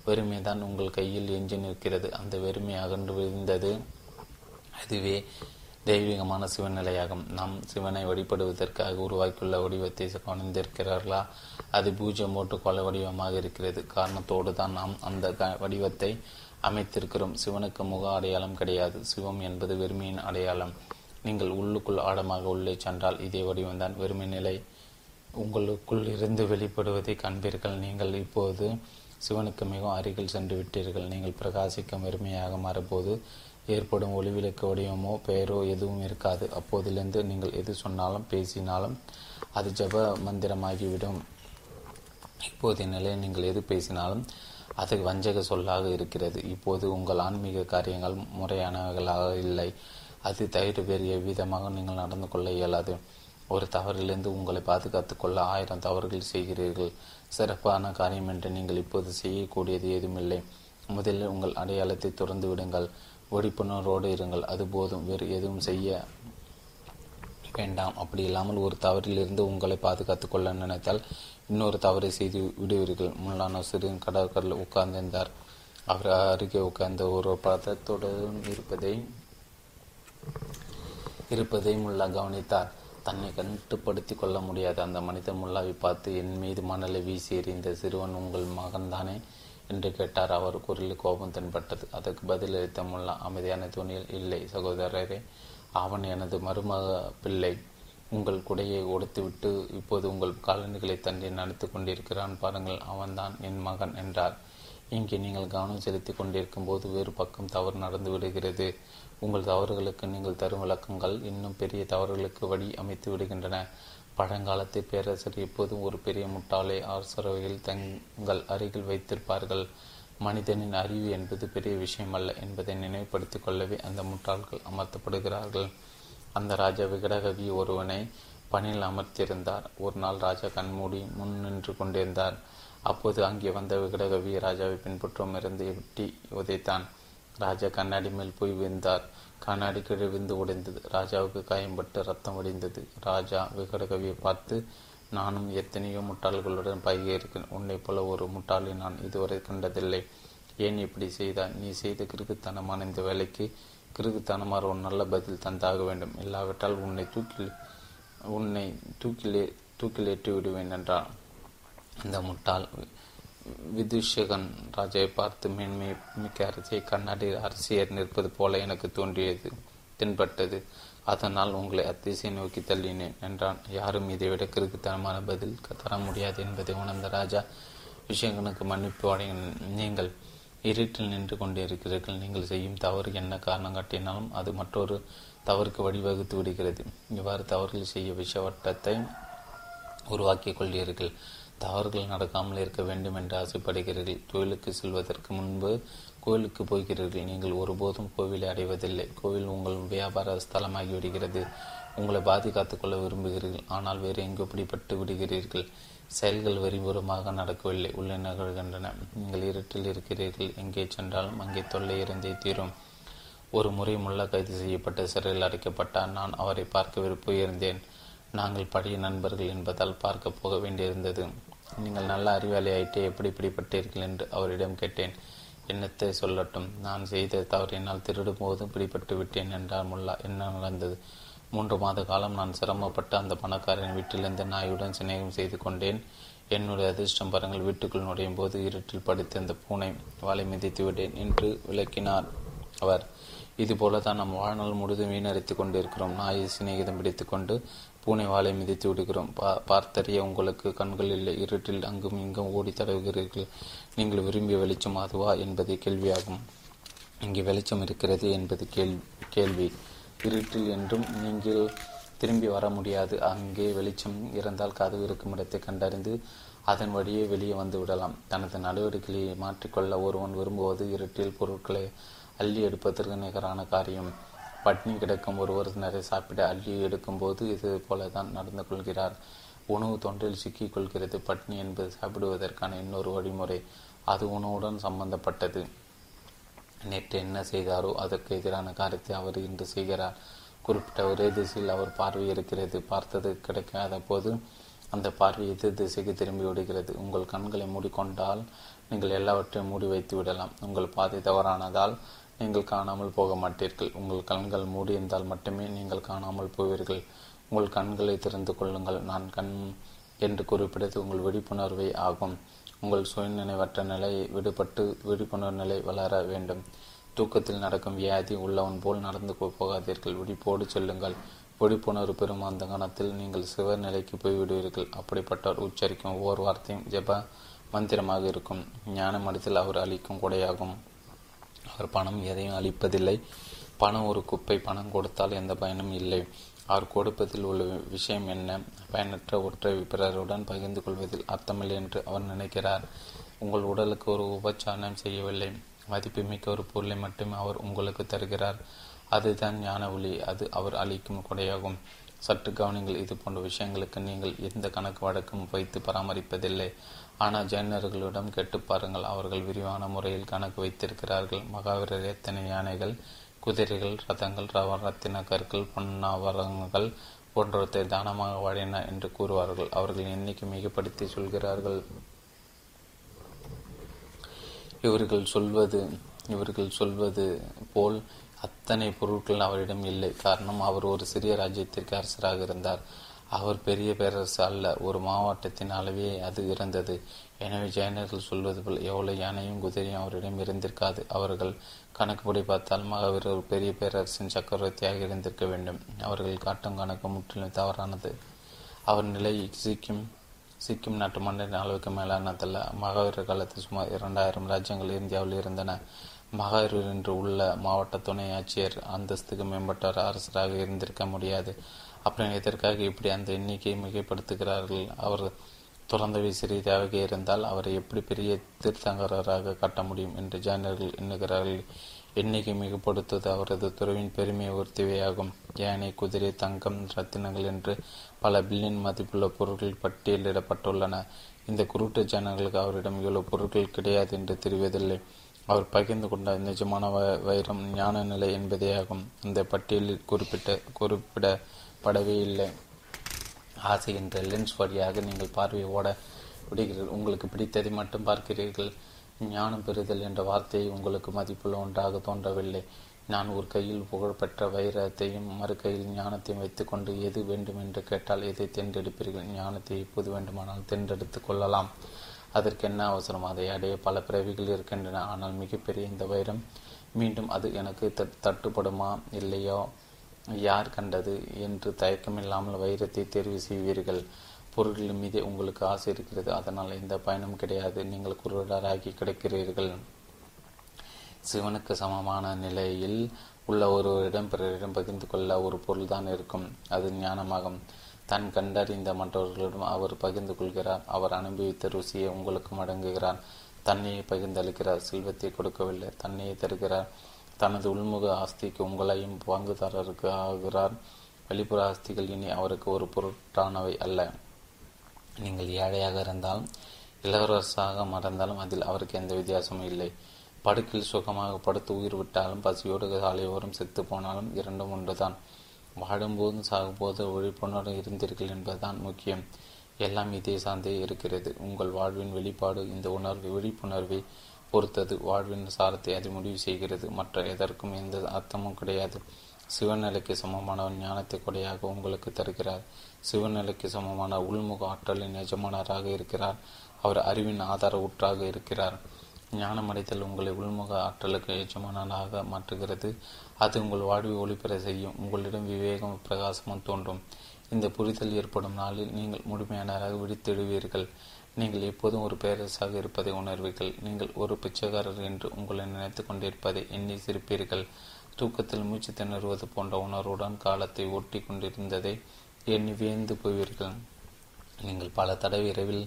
வெறுமைதான் உங்கள் கையில் எஞ்சி நிற்கிறது. அந்த வெறுமை அகன்று விழுந்தது அதுவே தெய்வீகமான சிவநிலையாகும். நாம் சிவனை வழிபடுவதற்காக உருவாக்கியுள்ள வடிவத்தை கவனிந்திருக்கிறார்களா? அது பூஜ்யம் போட்டு கொலை வடிவமாக இருக்கிறது. காரணத்தோடு தான் நாம் அந்த வடிவத்தை அமைத்திருக்கிறோம். சிவனுக்கு முக அடையாளம் கிடையாது. சிவம் என்பது வெறுமையின் அடையாளம். நீங்கள் உள்ளுக்குள் ஆழமாக உள்ளே சென்றால் இதே வடிவம்தான் வெறுமை நிலை உங்களுக்குள் இருந்து வெளிப்படுவதை காண்பீர்கள் நீங்கள் இப்போது சிவனுக்கு மிகவும் அருகில் சென்று விட்டீர்கள். நீங்கள் பிரகாசிக்கும் வெறுமையாக மாறும்போது ஏற்படும் ஒளிவிளக்கு வடிவமோ பெயரோ எதுவும் இருக்காது. அப்போதிலிருந்து நீங்கள் எது சொன்னாலும் பேசினாலும் அது ஜப மந்திரமாகிவிடும். இப்போதைய நிலையில் நீங்கள் எது பேசினாலும் அது வஞ்சக சொல்லாக இருக்கிறது. இப்போது உங்கள் ஆன்மீக காரியங்கள் முறையானவைகளாக இல்லை. அது தவிர வேறு எவ்விதமாக நீங்கள் நடந்து கொள்ள இயலாது. ஒரு தவறிலிருந்து உங்களை பாதுகாத்து கொள்ள ஆயிரம் தவறுகள் செய்கிறீர்கள். சிறப்பான காரியம் என்று நீங்கள் இப்போது செய்யக்கூடியது எதுவுமில்லை. முதலில் உங்கள் அடையாளத்தை துறந்து விடுங்கள். விழிப்புணர்வோடு இருங்கள். அது போதும். வேறு எதுவும் செய்ய வேண்டாம். அப்படி இல்லாமல் ஒரு தவறிலிருந்து உங்களை பாதுகாத்து கொள்ள நினைத்தால் இன்னொரு தவறை செய்து விடுவீர்கள். முல்லா சிறின் கடற்கரில் உட்கார்ந்திருந்தார். அவர் அருகே உட்கார்ந்த ஒரு பதத்துடன் இருப்பதை இருப்பதை முல்லா கவனித்தார். தன்னை கட்டுப்படுத்தி கொள்ள முடியாது. அந்த மனிதன் முல்லாவை பார்த்து என் மீது மணலை வீசி எறிந்த சிறுவன் உங்கள் மகன்தானே? என்று கேட்டார். அவர் குரலில் கோபம் தென்பட்டது. அதற்கு பதிலளித்த முல்லா அமைதியான துணியில் இல்லை சகோதரரே. அவன் எனது மருமக பிள்ளை. உங்கள் குடையை உடைத்துவிட்டு இப்போது உங்கள் காலணிகளை தன்னை நடத்தி கொண்டிருக்கிறான் பாருங்கள் அவன்தான் என் மகன் என்றார். இங்கே நீங்கள் கவனம் செலுத்தி கொண்டிருக்கும் போது வேறு பக்கம் தவறு நடந்து விடுகிறது. உங்கள் தவறுகளுக்கு நீங்கள் தரும் விளக்கங்கள் இன்னும் பெரிய தவறுகளுக்கு வழி அமைத்து விடுகின்றன. பழங்காலத்து பேரரசர் எப்போதும் ஒரு பெரிய முட்டாளை அரசரவையில் தங்கள் அருகில் வைத்திருப்பார்கள். மனிதனின் அறிவு என்பது பெரிய விஷயமல்ல என்பதை நினைவுபடுத்திக் கொள்ளவே அந்த முட்டாள்கள் அமர்த்தப்படுகிறார்கள். அந்த ராஜா விகடகவி ஒருவனை பணியில் அமர்த்தியிருந்தார். ஒரு நாள் ராஜா கண்மூடி முன் நின்று கொண்டிருந்தார். அப்போது அங்கே வந்த விகடகவி ராஜாவை பின்பற்றும் இருந்து எட்டி உதைத்தான். ராஜா கண்ணாடி மேல் போய் விழுந்தார். கண்ணாடி கீழே விந்து உடைந்தது ராஜாவுக்கு காயம்பட்டு ரத்தம் வடிந்தது. ராஜா விகடகவியை பார்த்து நானும் எத்தனையோ முட்டாள்களுடன் பழகியிருக்கேன் உன்னை போல ஒரு முட்டாளை நான் இதுவரை கண்டதில்லை. ஏன் இப்படி செய்தாய்? நீ செய்த கிறுக்குத்தனமான இந்த வேலைக்கு கிறுக்குத்தனமாறு ஒரு நல்ல பதில் தந்தாக வேண்டும். இல்லாவிட்டால் உன்னை தூக்கில் உன்னை தூக்கிலே தூக்கிலேற்றி விடுவேன் என்றார் இந்த முட்டாள் விதுஷகன் ராஜாவை பார்த்து மேன்மை மிக்க அரசியை கண்ணாடி அரசியர் நிற்பது போல எனக்கு தோன்றியது தென்பட்டது. அதனால் உங்களை அத்திசை நோக்கி தள்ளினேன் என்றான். யாரும் இதைவிட கிறுக்குத்தனமான பதில் தர முடியாது என்பதை உணர்ந்த ராஜா விஷயங்களுக்கு மன்னிப்பு வழங்கின நீங்கள் இருட்டில் நின்று கொண்டிருக்கிறீர்கள் நீங்கள் செய்யும் தவறு என்ன காரணம் காட்டினாலும் அது மற்றொரு தவறுக்கு வழிவகுத்து விடுகிறது. இவ்வாறு தவறுகள் செய்ய விஷவட்டத்தை உருவாக்கிக் கொள்கிறீர்கள். தவறுகள் நடக்காமல் இருக்க வேண்டும் என்று ஆசைப்படுகிறீர்கள். கோயிலுக்கு செல்வதற்கு முன்பு கோயிலுக்கு போகிறீர்கள். நீங்கள் ஒருபோதும் கோவிலை அடைவதில்லை. கோவில் உங்கள் வியாபார ஸ்தலமாகி விடுகிறது. உங்களை பாதுகாத்துக் கொள்ள விரும்புகிறீர்கள். ஆனால் வேறு எங்கு பிடிபட்டு விடுகிறீர்கள். செயல்கள் வெறிபுறமாக நடக்கவில்லை. உள்ளே நகர்கின்றன. நீங்கள் இருட்டில் இருக்கிறீர்கள். எங்கே சென்றாலும் அங்கே தொல்லை இருந்தே தீரும். ஒரு முறை முள்ள கைது செய்யப்பட்ட சிறையில் அடைக்கப்பட்டார். நான் அவரை பார்க்க விரும்புகிறேன் நாங்கள் பழைய நண்பர்கள் என்பதால் பார்க்க போக வேண்டியிருந்தது. நீங்கள் நல்ல அறிவாளி ஆயிட்டே எப்படி பிடிப்பட்டீர்கள் என்று அவரிடம் கேட்டேன். என்னத்தை சொல்லட்டும். நான் செய்த தவறினால் திருடும் போதும் பிடிபட்டு விட்டேன் என்றார் முல்லா. என்ன நடந்தது? மூன்று மாத காலம் நான் சிரமப்பட்டு அந்த பணக்காரன் வீட்டிலிருந்து நாயுடன் சிநேகம் செய்து கொண்டேன். என்னுடைய அதிர்ஷ்டம் பாருங்கள் வீட்டுக்குள் நுழையும் போது இருட்டில் படித்திருந்த பூனை வாழை மிதித்து விட்டேன். என்று விளக்கினார் அவர் இதுபோல தான் நம் வாழ்நாள் முழுதும் வீணடித்துக் கொண்டிருக்கிறோம். நாயை சிநேகிதம் பிடித்து கொண்டு பூனை வாழை மிதித்து விடுகிறோம். பா பார்த்தறிய உங்களுக்கு கண்கள் இல்லை. இருட்டில் அங்கும் இங்கும் ஓடி தடவுகிறீர்கள். நீங்கள் விரும்பிய வெளிச்சம் அதுவா? என்பதே கேள்வியாகும். இங்கே வெளிச்சம் இருக்கிறது என்பது கேள்வி கேள்வி. இருட்டில் என்றும் நீங்கள் திரும்பி வர முடியாது. அங்கே வெளிச்சம் இருந்தால் கதவு இருக்கும் இடத்தை கண்டறிந்து அதன் வழியே வெளியே வந்து விடலாம். தனது நடவடிக்கைகளை மாற்றிக்கொள்ள ஒருவன் விரும்புவது இருட்டில் பொருட்களை அள்ளி எடுப்பதற்கு நிகரான காரியம். பட்னி கிடக்கும் ஒருவர் நிறைய சாப்பிட அள்ளி எடுக்கும்போது இது போல தான் நடந்து கொள்கிறார். உணவு தொன்றில் சிக்கிக் கொள்கிறது பட்னி என்பது சாப்பிடுவதற்கான இன்னொரு வழிமுறை. அது உணவுடன் சம்பந்தப்பட்டது. நேற்று என்ன செய்தாரோ அதற்கு எதிரான காரியத்தை அவர் இன்று செய்கிறார். குறிப்பிட்ட ஒரே திசையில் அவர் பார்வை இருக்கிறது. பார்த்தது கிடைக்காத போது அந்த பார்வை எதிர் திசைக்கு திரும்பி விடுகிறது உங்கள் கண்களை மூடிக்கொண்டால் நீங்கள் எல்லாவற்றையும் மூடி வைத்து விடலாம். உங்கள் பாதை தவறானதால் நீங்கள் காணாமல் போக மாட்டீர்கள். உங்கள் கண்கள் மூடியிருந்தால் மட்டுமே நீங்கள் காணாமல் போவீர்கள். உங்கள் கண்களை திறந்து கொள்ளுங்கள். நான் கண் என்று குறிப்பிட்டது உங்கள் விழிப்புணர்வை ஆகும். உங்கள் சுயநினைவற்ற நிலை விடுபட்டு விழிப்புணர்வு நிலை வளர வேண்டும். தூக்கத்தில் நடக்கும் வியாதி உள்ளவன் போல் நடந்து போகாதீர்கள். விழிப்போடு செல்லுங்கள். விழிப்புணர்வு பெறும் அந்த கணத்தில் நீங்கள் சிவ நிலைக்கு போய்விடுவீர்கள் அப்படிப்பட்டவர் உச்சரிக்கும் ஒவ்வொரு வார்த்தையும் ஜப மந்திரமாக இருக்கும். ஞான மடத்தில் அவர் அளிக்கும் கொடையாகும். அவர் பணம் எதையும் அளிப்பதில்லை. பணம் ஒரு குப்பை. பணம் கொடுத்தால் எந்த பயனும் இல்லை. அவர் கொடுப்பதில் உள்ள விஷயம் என்ன? பயனற்ற ஒற்றை பிறருடன் பகிர்ந்து கொள்வதில் அர்த்தமில்லை என்று அவர் நினைக்கிறார். உங்கள் உடலுக்கு ஒரு உபச்சாரணம் செய்யவில்லை. மதிப்புமிக்க ஒரு பொருளை மட்டுமே அவர் உங்களுக்கு தருகிறார். அதுதான் ஞான ஒளி. அது அவர் அளிக்கும் கொடையாகும். சற்று கவனிங்கள் இது போன்ற விஷயங்களுக்கு நீங்கள் எந்த கணக்கு வழக்கும் வைத்து பராமரிப்பதில்லை. ஆனால் ஜெயினர்களிடம் கேட்டு பாருங்கள். அவர்கள் விரிவான முறையில் கணக்கு வைத்திருக்கிறார்கள். மகாவீரர் எத்தனை யானைகள்? குதிரைகள் ரதங்கள் ரத்தின கற்கள் பொன்னாவரங்கள் போன்றவற்றை தானமாக வழங்கின என்று கூறுவார்கள். அவர்கள் எண்ணிக்கை மிகப்படுத்தி சொல்கிறார்கள். இவர்கள் சொல்வது இவர்கள் சொல்வது போல் அத்தனை பொருட்கள் அவரிடம் இல்லை. காரணம் அவர் ஒரு சிறிய ராஜ்யத்திற்கு அரசராக இருந்தார். அவர் பெரிய பேரரசு அல்ல. ஒரு மாவட்டத்தின் அளவே அது இருந்தது. எனவே ஜெயினர்கள் சொல்வது போல் எவ்வளவு யானையும் குதிரையும் அவரிடம் இருந்திருக்காது. அவர்கள் கணக்குப்படி பார்த்தால் மகாவீர் ஒரு பெரிய பேரரசின் சக்கரவர்த்தியாக இருந்திருக்க வேண்டும். அவர்கள் காட்டும் கணக்கு முற்றிலும் தவறானது. அவர் நிலை சிக்கிம் சிக்கிம் நாட்டு மன்னரின் அளவுக்கு மேலானதல்ல. மகாவீரர் காலத்தில் சுமார் இரண்டாயிரம் ராஜ்யங்கள் இந்தியாவில் இருந்தன. மகாவீரர் என்று உள்ள மாவட்ட துணை ஆட்சியர் அந்தஸ்துக்கு மேம்பட்டவர் அரசராக இருந்திருக்க முடியாது. அப்புறம் எதற்காக இப்படி அந்த எண்ணிக்கையை மிகைப்படுத்துகிறார்கள்? அவர் துறந்தவை சிறியதாக இருந்தால் அவரை எப்படி பெரிய தீர்த்தங்கராக காட்ட முடியும் என்று ஜானர்கள் எண்ணுகிறார்கள். எண்ணிக்கை மிகப்படுத்துவது அவரது துறவின் பெருமை உறுத்திவையாகும் யானை குதிரை தங்கம் ரத்தினங்கள் என்று பல பில்லியன் மதிப்புள்ள பொருட்கள் பட்டியலிடப்பட்டுள்ளன. இந்த குருட்டு ஜனங்களுக்கு அவரிடம் இவ்வளவு பொருட்கள் கிடையாது என்று தெரிவதில்லை. அவர் பகிர்ந்து கொண்ட நிஜமான வைரம் ஞான நிலை என்பதேயாகும். இந்த பட்டியலில் குறிப்பிட்ட குறிப்பிடப்படவே இல்லை. ஆசை என்ற லென்ஸ் வழியாக நீங்கள் பார்வையை ஓட விடுகிறீர்கள். உங்களுக்கு பிடித்ததை மட்டும் பார்க்கிறீர்கள். ஞானம் பெறுதல் என்ற வார்த்தையை உங்களுக்கு மதிப்புள்ள ஒன்றாக தோன்றவில்லை. நான் ஒரு கையில் புகழ்பெற்ற வைரத்தையும் மறு கையில் ஞானத்தையும் வைத்துக்கொண்டு எது வேண்டும் என்று கேட்டால் எதை தேர்ந்தெடுப்பீர்கள்? ஞானத்தை எப்போது வேண்டுமானால் தேர்ந்தெடுத்து கொள்ளலாம். அதற்கு என்ன அவசரம்? அதை அடைய பல பிறவிகள் இருக்கின்றன. ஆனால் மிகப்பெரிய இந்த வைரம் மீண்டும் அது எனக்கு தட்டுப்படுமா இல்லையோ? யார் கண்டது என்று தயக்கமில்லாமல் வைரத்தை தேர்வு செய்வீர்கள். பொருட்களின் மீது உங்களுக்கு ஆசை இருக்கிறது. அதனால் எந்த பயனும் கிடையாது. நீங்கள் குருடராகி கிடக்கிறீர்கள். சிவனுக்கு சமமான நிலையில் உள்ள ஒருவரிடம் பிறரிடம் பகிர்ந்து கொள்ள ஒரு பொருள்தான் இருக்கும். அது ஞானமாகும். தன் கண்டறிந்த மற்றவர்களிடம் அவர் பகிர்ந்து கொள்கிறார். அவர் அனுபவித்த ருசியை உங்களுக்கு அடங்குகிறார் தன்னையை பகிர்ந்தளிக்கிறார். செல்வத்தை கொடுக்கவில்லை. தன்னையை தருகிறார். தனது உள்முக ஆஸ்திக்கு உங்களையும் பங்குதாரருக்கு ஆகிறார் வெளிப்புற ஆஸ்திகள் இனி அவருக்கு ஒரு பொருட்டானவை அல்ல. நீங்கள் ஏழையாக இருந்தாலும் இளவரசாக மறந்தாலும் அதில் அவருக்கு எந்த வித்தியாசமும் இல்லை. படுக்கில் சுகமாக படுத்து உயிர் விட்டாலும் பசியோடு சாலையோரம் செத்து போனாலும் இரண்டும் ஒன்றுதான். வாடும்போதும் சாகும்போது விழிப்புணர்வு இருந்தீர்கள் என்பதுதான் முக்கியம். எல்லாம் இதே சார்ந்தே இருக்கிறது. உங்கள் வாழ்வின் வெளிப்பாடு இந்த உணர்வு விழிப்புணர்வை பொறுத்தது. வாழ்வின் சாரத்தை அது முடிவு செய்கிறது. மற்ற எதற்கும் எந்த அர்த்தமும் கிடையாது. சிவநிலைக்கு சமமானவன் ஞானத்தை கொடையாக உங்களுக்கு தருகிறார். சிவநிலைக்கு சமமான உள்முக ஆற்றலின் எஜமானராக இருக்கிறார். அவர் அறிவின் ஆதார ஊற்றாக இருக்கிறார். ஞானமடைதல் உங்களை உள்முக ஆற்றலுக்கு எஜமானனாக மாற்றுகிறது. அது உங்கள் வாழ்வை ஒளிபெற செய்யும். உங்களிடம் விவேகம் பிரகாசமும் தோன்றும். இந்த புரிதல் ஏற்படும் நாளில் நீங்கள் முழுமையானராக விழித்தெழுவீர்கள். நீங்கள் எப்போதும் ஒரு பேரரசாக இருப்பதை உணர்வீர்கள். நீங்கள் ஒரு பிச்சைக்காரர் என்று உங்களை நினைத்து கொண்டிருப்பதை எண்ணி சிரிப்பீர்கள். தூக்கத்தில் மூச்சு திணறுவது போன்ற உணர்வுடன் காலத்தை ஒட்டி கொண்டிருந்ததை எண்ணி வியந்து போவீர்கள். நீங்கள் பல தடவை இரவில்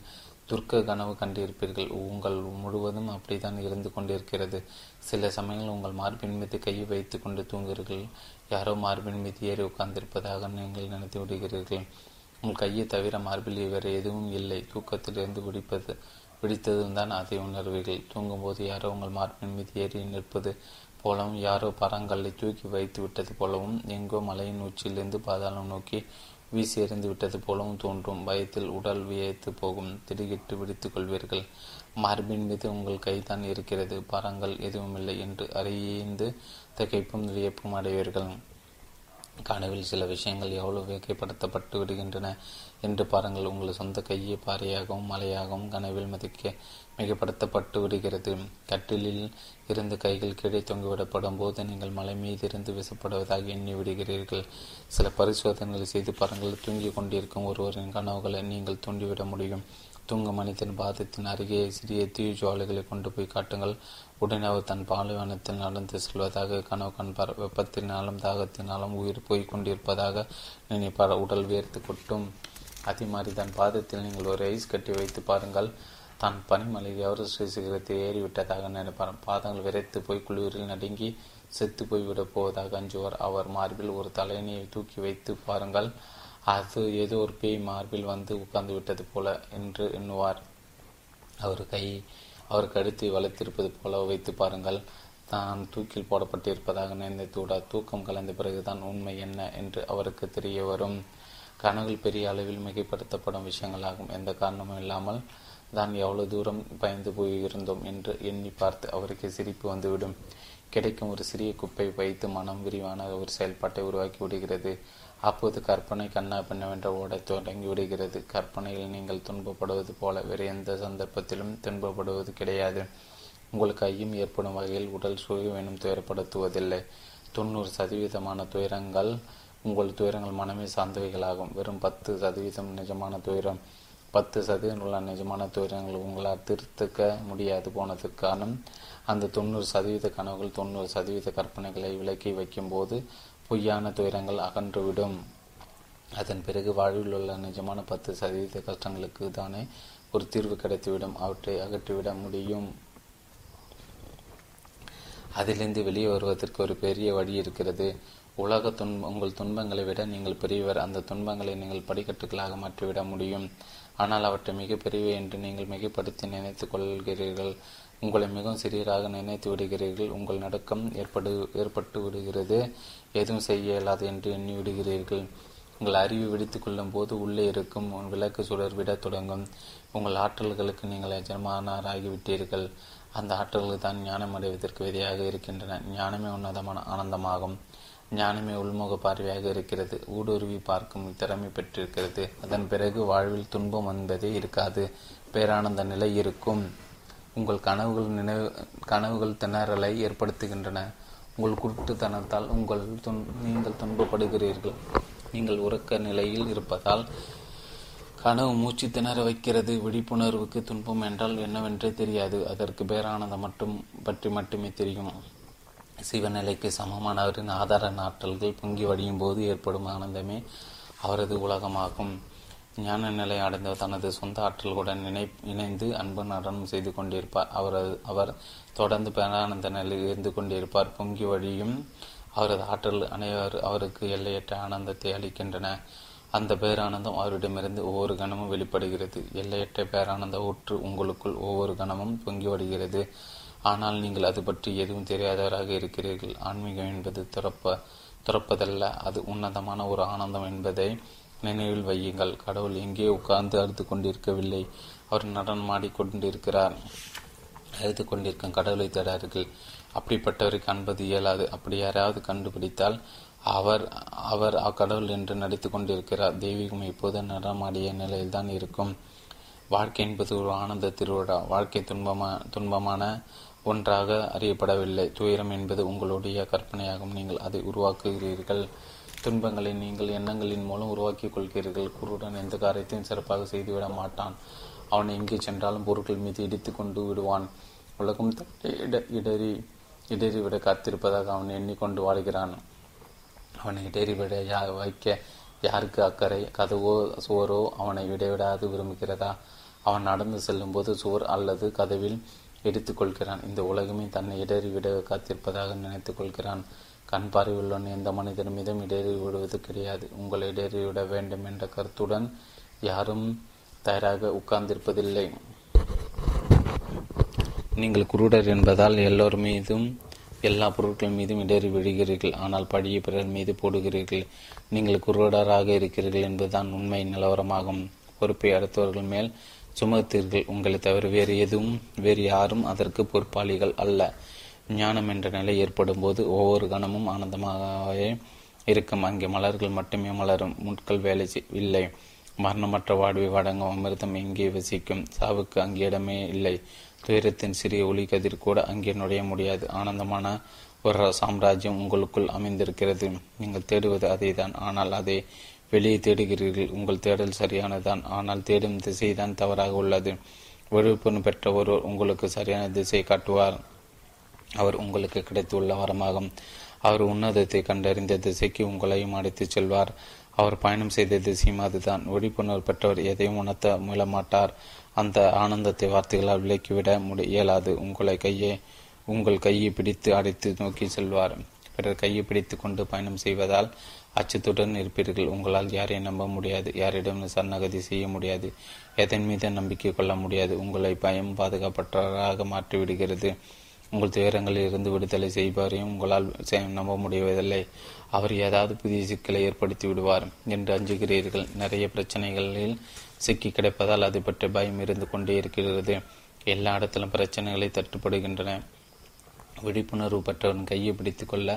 துர்க்க கனவு கண்டிருப்பீர்கள். உங்கள் முழுவதும் அப்படித்தான் இருந்து கொண்டிருக்கிறது. சில சமயங்கள் உங்கள் மார்பின் மீது கையை வைத்து கொண்டு தூங்குகிறீர்கள். யாரோ மார்பின் மீது ஏறி உட்கார்ந்திருப்பதாக நீங்கள் நினைத்து விடுகிறீர்கள். உங்கள் கையை தவிர மார்பில் வேறு எதுவும் இல்லை. தூக்கத்திலிருந்து பிடிப்பது விடித்ததும் தான் அதை உணர்வீர்கள். தூங்கும்போது யாரோ உங்கள் மார்பின் மீது ஏறி நிற்பது போலவும் யாரோ பரங்கல்லை தூக்கி வைத்து விட்டது போலவும் எங்கோ மலையின் உச்சியிலிருந்து பாதாளம் நோக்கி வீசி எறிந்து விட்டது போலவும் தோன்றும். பயத்தில் உடல் வியத்து போகும். திடுகிட்டு விடுத்துக் கொள்வீர்கள். மார்பின் மீது உங்கள் கைதான் இருக்கிறது. பரங்கள் எதுவுமில்லை என்று அறிந்து திகைப்பும் வியப்பும் அடைவீர்கள். கனவில் சில விஷயங்கள் எவ்வளவு வேகைப்படுத்தப்பட்டு விடுகின்றன என்று பாருங்கள். உங்கள் சொந்த கையை பாறையாகவும் மலையாகவும் கனவில் மதிக்க மிகப்படுத்தப்பட்டு விடுகிறது. கட்டிலில் இருந்து கைகள் கீழே தொங்கிவிடப்படும் போது நீங்கள் மலை மீது இருந்து விசப்படுவதாக எண்ணி விடுகிறீர்கள். சில பரிசோதனைகளை செய்து பாருங்கள். தூங்கிக் கொண்டிருக்கும் ஒருவரின் கனவுகளை நீங்கள் தூண்டிவிட முடியும். தூங்கும் மனிதன் பாதத்தின் அருகே சிறிய தீ ஜுவாலைகளை கொண்டு போய் காட்டுங்கள். உடனே அவர் தன் பாலைவனத்தில் நடந்து செல்வதாக கனவு காண்பார் வெப்பத்தினாலும் தாகத்தினாலும் உயிர் போய் கொண்டிருப்பதாக நினைப்பார். உடல் வேர்த்து கொட்டும். அதே மாதிரி தன் பாதத்தில் நீங்கள் ஒரு ஐஸ் கட்டி வைத்து பாருங்கள். தான் பனிமலை எவரெஸ்ட் சிகரத்தை ஏறிவிட்டதாக நினைப்பார். பாதங்கள் விரைத்து போய் குளிரில் நடுங்கி செத்து போய்விடப் போவதாக அஞ்சுவார். அவர் மார்பில் ஒரு தலையணியை தூக்கி வைத்து பாருங்கள். அது ஏதோ ஒரு பேய் மார்பில் வந்து உட்கார்ந்து விட்டது போல என்று எண்ணுவார். அவர் கை அவர் கழுத்தை வளர்த்திருப்பது போல வைத்து பாருங்கள். தான் தூக்கில் போடப்பட்டிருப்பதாக நினைத்து விட தூக்கம் கலந்த பிறகுதான் உண்மை என்ன என்று அவருக்கு தெரிய வரும். கனவுகள் பெரிய அளவில் மிகைப்படுத்தப்படும் விஷயங்களாகும். எந்த காரணமும் இல்லாமல் தான் எவ்வளவு தூரம் பயந்து போயிருந்தோம் என்று எண்ணி பார்த்து அவருக்கு சிரிப்பு வந்துவிடும். கிடைக்கும் ஒரு சிறிய குப்பை வைத்து மனம் விரிவான ஒரு செயல்பாட்டை உருவாக்கி விடுகிறது. அப்போது கற்பனை கண்ணா பின்னவென்ற ஓடத் தொடங்கி விடுகிறது. கற்பனையில் நீங்கள் துன்பப்படுவது போல வேறு எந்த சந்தர்ப்பத்திலும் துன்பப்படுவது கிடையாது. உங்களுக்கு கையும் ஏற்படும் வகையில் உடல் சுகம் துயரப்படுத்துவதில்லை. தொண்ணூறு சதவீதமான துயரங்கள் உங்கள் துயரங்கள் மனமே சார்ந்தவைகளாகும். வெறும் பத்து சதவீதம் நிஜமான துயரம். பத்து சதவீதம் உள்ள நிஜமான துயரங்கள் உங்களால் திருத்துக்க முடியாது போனதுக்கான அந்த தொண்ணூறு சதவீத கனவுகள் தொண்ணூறு சதவீத கற்பனைகளை விலக்கி வைக்கும்போது பொய்யான துயரங்கள் அகன்றுவிடும். அதன் பிறகு வாழ்வில் உள்ள நிஜமான பத்து சதவீத கஷ்டங்களுக்கு தானே ஒரு தீர்வு கிடைத்துவிடும். அவற்றை அகற்றிவிட முடியும். அதிலிருந்து வெளியே வருவதற்கு ஒரு பெரிய வழி இருக்கிறது. உலக துன்ப உங்கள் துன்பங்களை விட நீங்கள் பெரியவர். அந்த துன்பங்களை நீங்கள் படிக்கட்டுகளாக மாற்றிவிட முடியும். ஆனால் அவற்றை மிக பெரியவை என்று நீங்கள் மிகப்படுத்தி நினைத்துக் கொள்கிறீர்கள். உங்களை மிகவும் சிறியராக நினைத்து விடுகிறீர்கள். உங்கள் நடுக்கம் ஏற்படு ஏற்பட்டு விடுகிறது. எதுவும் செய்ய இயலாது என்று எண்ணிவிடுகிறீர்கள். உங்கள் அறிவு வெடித்து கொள்ளும் போது உள்ளே இருக்கும் விளக்கு சுடர் விட தொடங்கும். உங்கள் ஆற்றல்களுக்கு நீங்கள் எஜமானாராகிவிட்டீர்கள். அந்த ஆற்றல்கள் தான் ஞானம் அடைவதற்கு விதையாக இருக்கின்றன. ஞானமே உன்னதமான ஆனந்தமாகும். ஞானமே உள்முக பார்வையாக இருக்கிறது. ஊடுருவி பார்க்கும் திறமை பெற்றிருக்கிறது. அதன் பிறகு வாழ்வில் துன்பம் என்பதே இருக்காது. பேரானந்த நிலை இருக்கும். உங்கள் கனவுகள் நினைவு கனவுகள் திணறலை ஏற்படுத்துகின்றன. உங்கள் குருட்டுத்தனத்தால் உங்கள் துன் நீங்கள் துன்பப்படுகிறீர்கள். நீங்கள் உறக்க நிலையில் இருப்பதால் கனவு மூச்சு திணற வைக்கிறது. விழிப்புணர்வுக்கு துன்பம் என்றால் என்னவென்றே தெரியாது. அதற்கு பேரானந்தம் மட்டும் பற்றி மட்டுமே தெரியும். சிவநிலைக்கு சமமானவரின் ஆதார நாற்றல்கள் பொங்கி வடியும் போது ஏற்படும் ஆனந்தமே அவரது உலகமாகும். ஞான நிலை அடைந்த தனது சொந்த ஆற்றல்களுடன் இணை இணைந்து அன்பு நடனம் செய்து கொண்டிருப்பார். அவரது அவர் தொடர்ந்து பேரானந்த நிலையில் இருந்து கொண்டிருப்பார். பொங்கி வழியும் அவரது ஆற்றல் அனைவர் அவருக்கு எல்லையற்ற ஆனந்தத்தை அளிக்கின்றன. அந்த பேரானந்தம் அவரிடமிருந்து ஒவ்வொரு கணமும் வெளிப்படுகிறது. எல்லையற்ற பேரானந்த ஊற்று உங்களுக்குள் ஒவ்வொரு கணமும் பொங்கி வடுகிறது ஆனால் நீங்கள் அது பற்றி எதுவும் தெரியாதவராக இருக்கிறீர்கள். ஆன்மீகம் என்பது துறப்ப துறப்பதல்ல. அது உன்னதமான ஒரு ஆனந்தம் என்பதை நினைவில் வையுங்கள். கடவுள் எங்கே உட்கார்ந்து அறுத்து கொண்டிருக்கவில்லை. அவர் நடனமாடி கொண்டிருக்கிறார். அழுது கொண்டிருக்கும் கடவுளை தேடார்கள் அப்படிப்பட்டவரை காண்பது இயலாது. அப்படி யாராவது கண்டுபிடித்தால் அவர் அவர் அக்கடவுள் என்று நடித்து கொண்டிருக்கிறார் தெய்வீகம் இப்போது நடமாடிய நிலையில்தான் இருக்கும். வாழ்க்கை என்பது ஒரு ஆனந்த திருவிழா. வாழ்க்கை துன்பமா துன்பமான ஒன்றாக அறியப்படவில்லை. துயரம் என்பது உங்களுடைய கற்பனையாகும். நீங்கள் அதை உருவாக்குகிறீர்கள். துன்பங்களை நீங்கள் எண்ணங்களின் மூலம் உருவாக்கிக் கொள்கிறீர்கள். குருடன் எந்த காரியத்தையும் சிறப்பாக செய்துவிட மாட்டான். அவன் எங்கே சென்றாலும் பொருட்கள் மீது இடித்து கொண்டு விடுவான். உலகம் இட இடறி இடறிவிட காத்திருப்பதாக அவன் எண்ணிக்கொண்டு வாழ்கிறான் அவனை இடறிவிட யா வைக்க யாருக்கு அக்கறை? கதவோ சுவரோ அவனை விடைவிடாது விரும்புகிறதா? அவன் நடந்து செல்லும்போது சுவர் அல்லது கதவில் எடுத்துக்கொள்கிறான் இந்த உலகமே தன்னை இடறிவிட காத்திருப்பதாக நினைத்துக் கொள்கிறான். கண் பார்வையுள்ளவன் எந்த மனிதன் மீதும் இடறி விடுவது கிடையாது. உங்களை இடறிவிட வேண்டும் என்ற கருத்துடன் யாரும் தயாராக உட்கார்ந்திருப்பதில்லை. நீங்கள் குருடர் என்பதால் எல்லோர் மீதும் எல்லா பொருட்கள் மீதும் இடறி விடுகிறீர்கள் ஆனால் பழியை பிறர் மீது போடுகிறீர்கள். நீங்கள் குருடராக இருக்கிறீர்கள் என்பதுதான் உண்மை நிலவரமாகும். பொறுப்பை அடுத்தவர்கள் மேல் சுமத்தீர்கள். உங்களை தவிர வேறு எதுவும் வேறு யாரும் அதற்கு பொறுப்பாளிகள் அல்ல. ஞானம் என்ற நிலை ஏற்படும் போது ஒவ்வொரு கணமும் ஆனந்தமாகவே இருக்கும். அங்கே மலர்கள் மட்டுமே மலரும். முட்கள் வேலை இல்லை. மரணமற்ற வாழ்வை வழங்கும் அமிர்தம் எங்கே வசிக்கும்? சாவுக்கு அங்கே இடமே இல்லை. துயரத்தின் சிறிய ஒளி கதிர் கூட அங்கே நுழைய முடியாது. ஆனந்தமான ஒரு சாம்ராஜ்யம் உங்களுக்குள் அமைந்திருக்கிறது. நீங்கள் தேடுவது அதை தான் ஆனால் அதை வெளியே தேடுகிறீர்கள். உங்கள் தேடல் சரியானதான் ஆனால் தேடும் திசைதான் தவறாக உள்ளது. விழிப்புணர்வு பெற்ற ஒருவர் உங்களுக்கு சரியான திசை காட்டுவார். அவர் உங்களுக்கு கிடைத்துள்ள வரமாகும். அவர் உன்னதத்தை கண்டறிந்த திசைக்கு உங்களையும் அழைத்துச் செல்வார். அவர் பயணம் செய்த திசையும் அதுதான். விழிப்புணர்வு பெற்றவர் எதையும் உணர்த்த முயலமாட்டார் அந்த ஆனந்தத்தை வார்த்தைகளால் விலக்கிவிட முடி இயலாது. உங்களை கையை உங்கள் கையை பிடித்து அடைத்து நோக்கி செல்வார். பிறர் கையை பிடித்து கொண்டு பயணம் செய்வதால் அச்சத்துடன் இருப்பீர்கள். உங்களால் யாரையும் நம்ப முடியாது. யாரிடம் சன்னகதி செய்ய முடியாது. எதன் மீது நம்பிக்கை கொள்ள முடியாது. உங்களை பயம் பாதுகாப்பற்றவராக மாற்றிவிடுகிறது. உங்கள் துயரங்களில் இருந்து விடுதலை செய்பவரையும் உங்களால் நம்ப முடிவதில்லை. அவர் ஏதாவது புதிய சிக்கலை ஏற்படுத்தி விடுவார் என்று அஞ்சுகிறீர்கள். நிறைய பிரச்சனைகளில் சிக்கி கிடைப்பதால் அது பற்றி பயம் இருந்து கொண்டே இருக்கிறது. எல்லா இடத்திலும் பிரச்சனைகளை தட்டுப்படுகின்றன. விழிப்புணர்வு பெற்றவன் கையை பிடித்து கொள்ள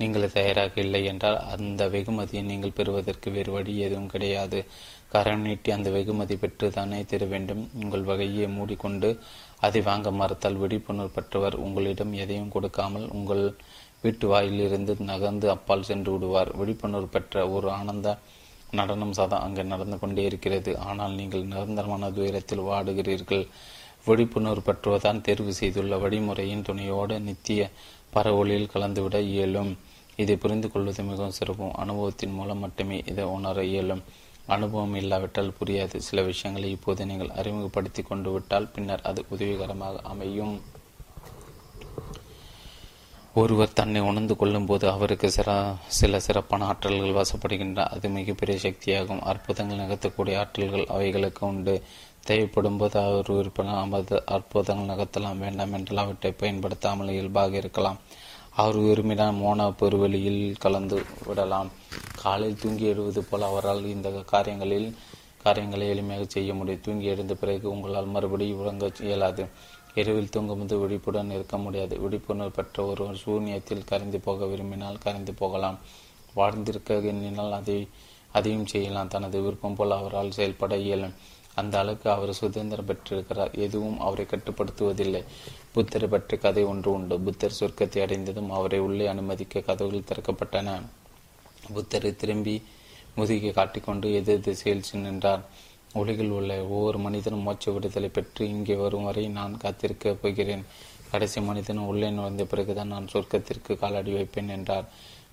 நீங்கள் தயாராக இல்லை என்றால் அந்த வெகுமதியை நீங்கள் பெறுவதற்கு வேறு வழி எதுவும் கிடையாது. கரம் நீட்டி அந்த வெகுமதி பெற்று தானே தர வேண்டும். உங்கள் வகையை மூடிக்கொண்டு அதை வாங்க மறுத்தால் விழிப்புணர்வு பெற்றவர் உங்களிடம் எதையும் கொடுக்காமல் உங்கள் வீட்டு வாயிலிருந்து நகர்ந்து அப்பால் சென்று விடுவார். விழிப்புணர்வு பெற்ற ஒரு ஆனந்த நடனம் சதா அங்கே நடந்து கொண்டே இருக்கிறது. ஆனால் நீங்கள் நிரந்தரமான துயரத்தில் வாடுகிறீர்கள். விழிப்புணர்வு பற்றுவதான் தேர்வு செய்துள்ள வழிமுறையின் துணையோடு நித்திய பரவொலியில் கலந்துவிட இயலும். இதை புரிந்து கொள்வது மிகவும் சிறப்பும். அனுபவத்தின் மூலம் மட்டுமே இதை உணர இயலும். அனுபவம் இல்லாவிட்டால் புரியாது. சில விஷயங்களை இப்போது நீங்கள் அறிமுகப்படுத்தி கொண்டு விட்டால் பின்னர் அது உதவிகரமாக அமையும். ஒருவர் தன்னை உணர்ந்து கொள்ளும் போது அவருக்கு சிற சில சிறப்பான ஆற்றல்கள் வசப்படுகின்றன அது மிகப்பெரிய சக்தியாகும். அற்புதங்கள் நிகழ்த்தக்கூடிய ஆற்றல்கள் அவைகளுக்கு உண்டு. தேவைப்படும் போது அவர் விருப்பம் அமது அற்புதங்கள் நகர்த்தலாம். வேண்டாம் என்றால் அவற்றை பயன்படுத்தாமல் இயல்பாக இருக்கலாம். அவர் விரும்பினால் மோன பெருவெளியில் கலந்து விடலாம். காலையில் தூங்கி எழுவது போல் அவரால் இந்த காரியங்களில் காரியங்களை எளிமையாக செய்ய முடியும். தூங்கி எழுந்த பிறகு உங்களால் மறுபடியும் உறங்க இயலாது. இரவில் தூங்கும்போது விழிப்புடன் இருக்க முடியாது. விழிப்புணர்வு பெற்ற ஒருவர் சூன்யத்தில் கரைந்து போக விரும்பினால் கரைந்து போகலாம். வாழ்ந்திருக்க எண்ணினால் அதை அதையும் செய்யலாம். தனது விருப்பம் போல் அவரால் செயல்பட இயலும். அந்த அளவுக்கு அவர் சுதந்திரம் பெற்றிருக்கிறார். எதுவும் அவரை கட்டுப்படுத்துவதில்லை. புத்தரை பற்றி கதை ஒன்று உண்டு. புத்தர் சொர்க்கத்தை அடைந்ததும் அவரை உள்ளே அனுமதிக்க கதவுகள் திறக்கப்பட்டன. புத்தரை திரும்பி முதுகை காட்டிக்கொண்டு எதிர் திசையில் நின்றார். உலகில் உள்ள ஒவ்வொரு மனிதனும் மோட்ச விடுதலை பெற்று இங்கே வரும் வரை நான் காத்திருக்கப் போகிறேன். கடைசி மனிதன் உள்ளே நுழைந்த பிறகுதான் நான் சொர்க்கத்திற்கு காலடி வைப்பேன் என்றார்.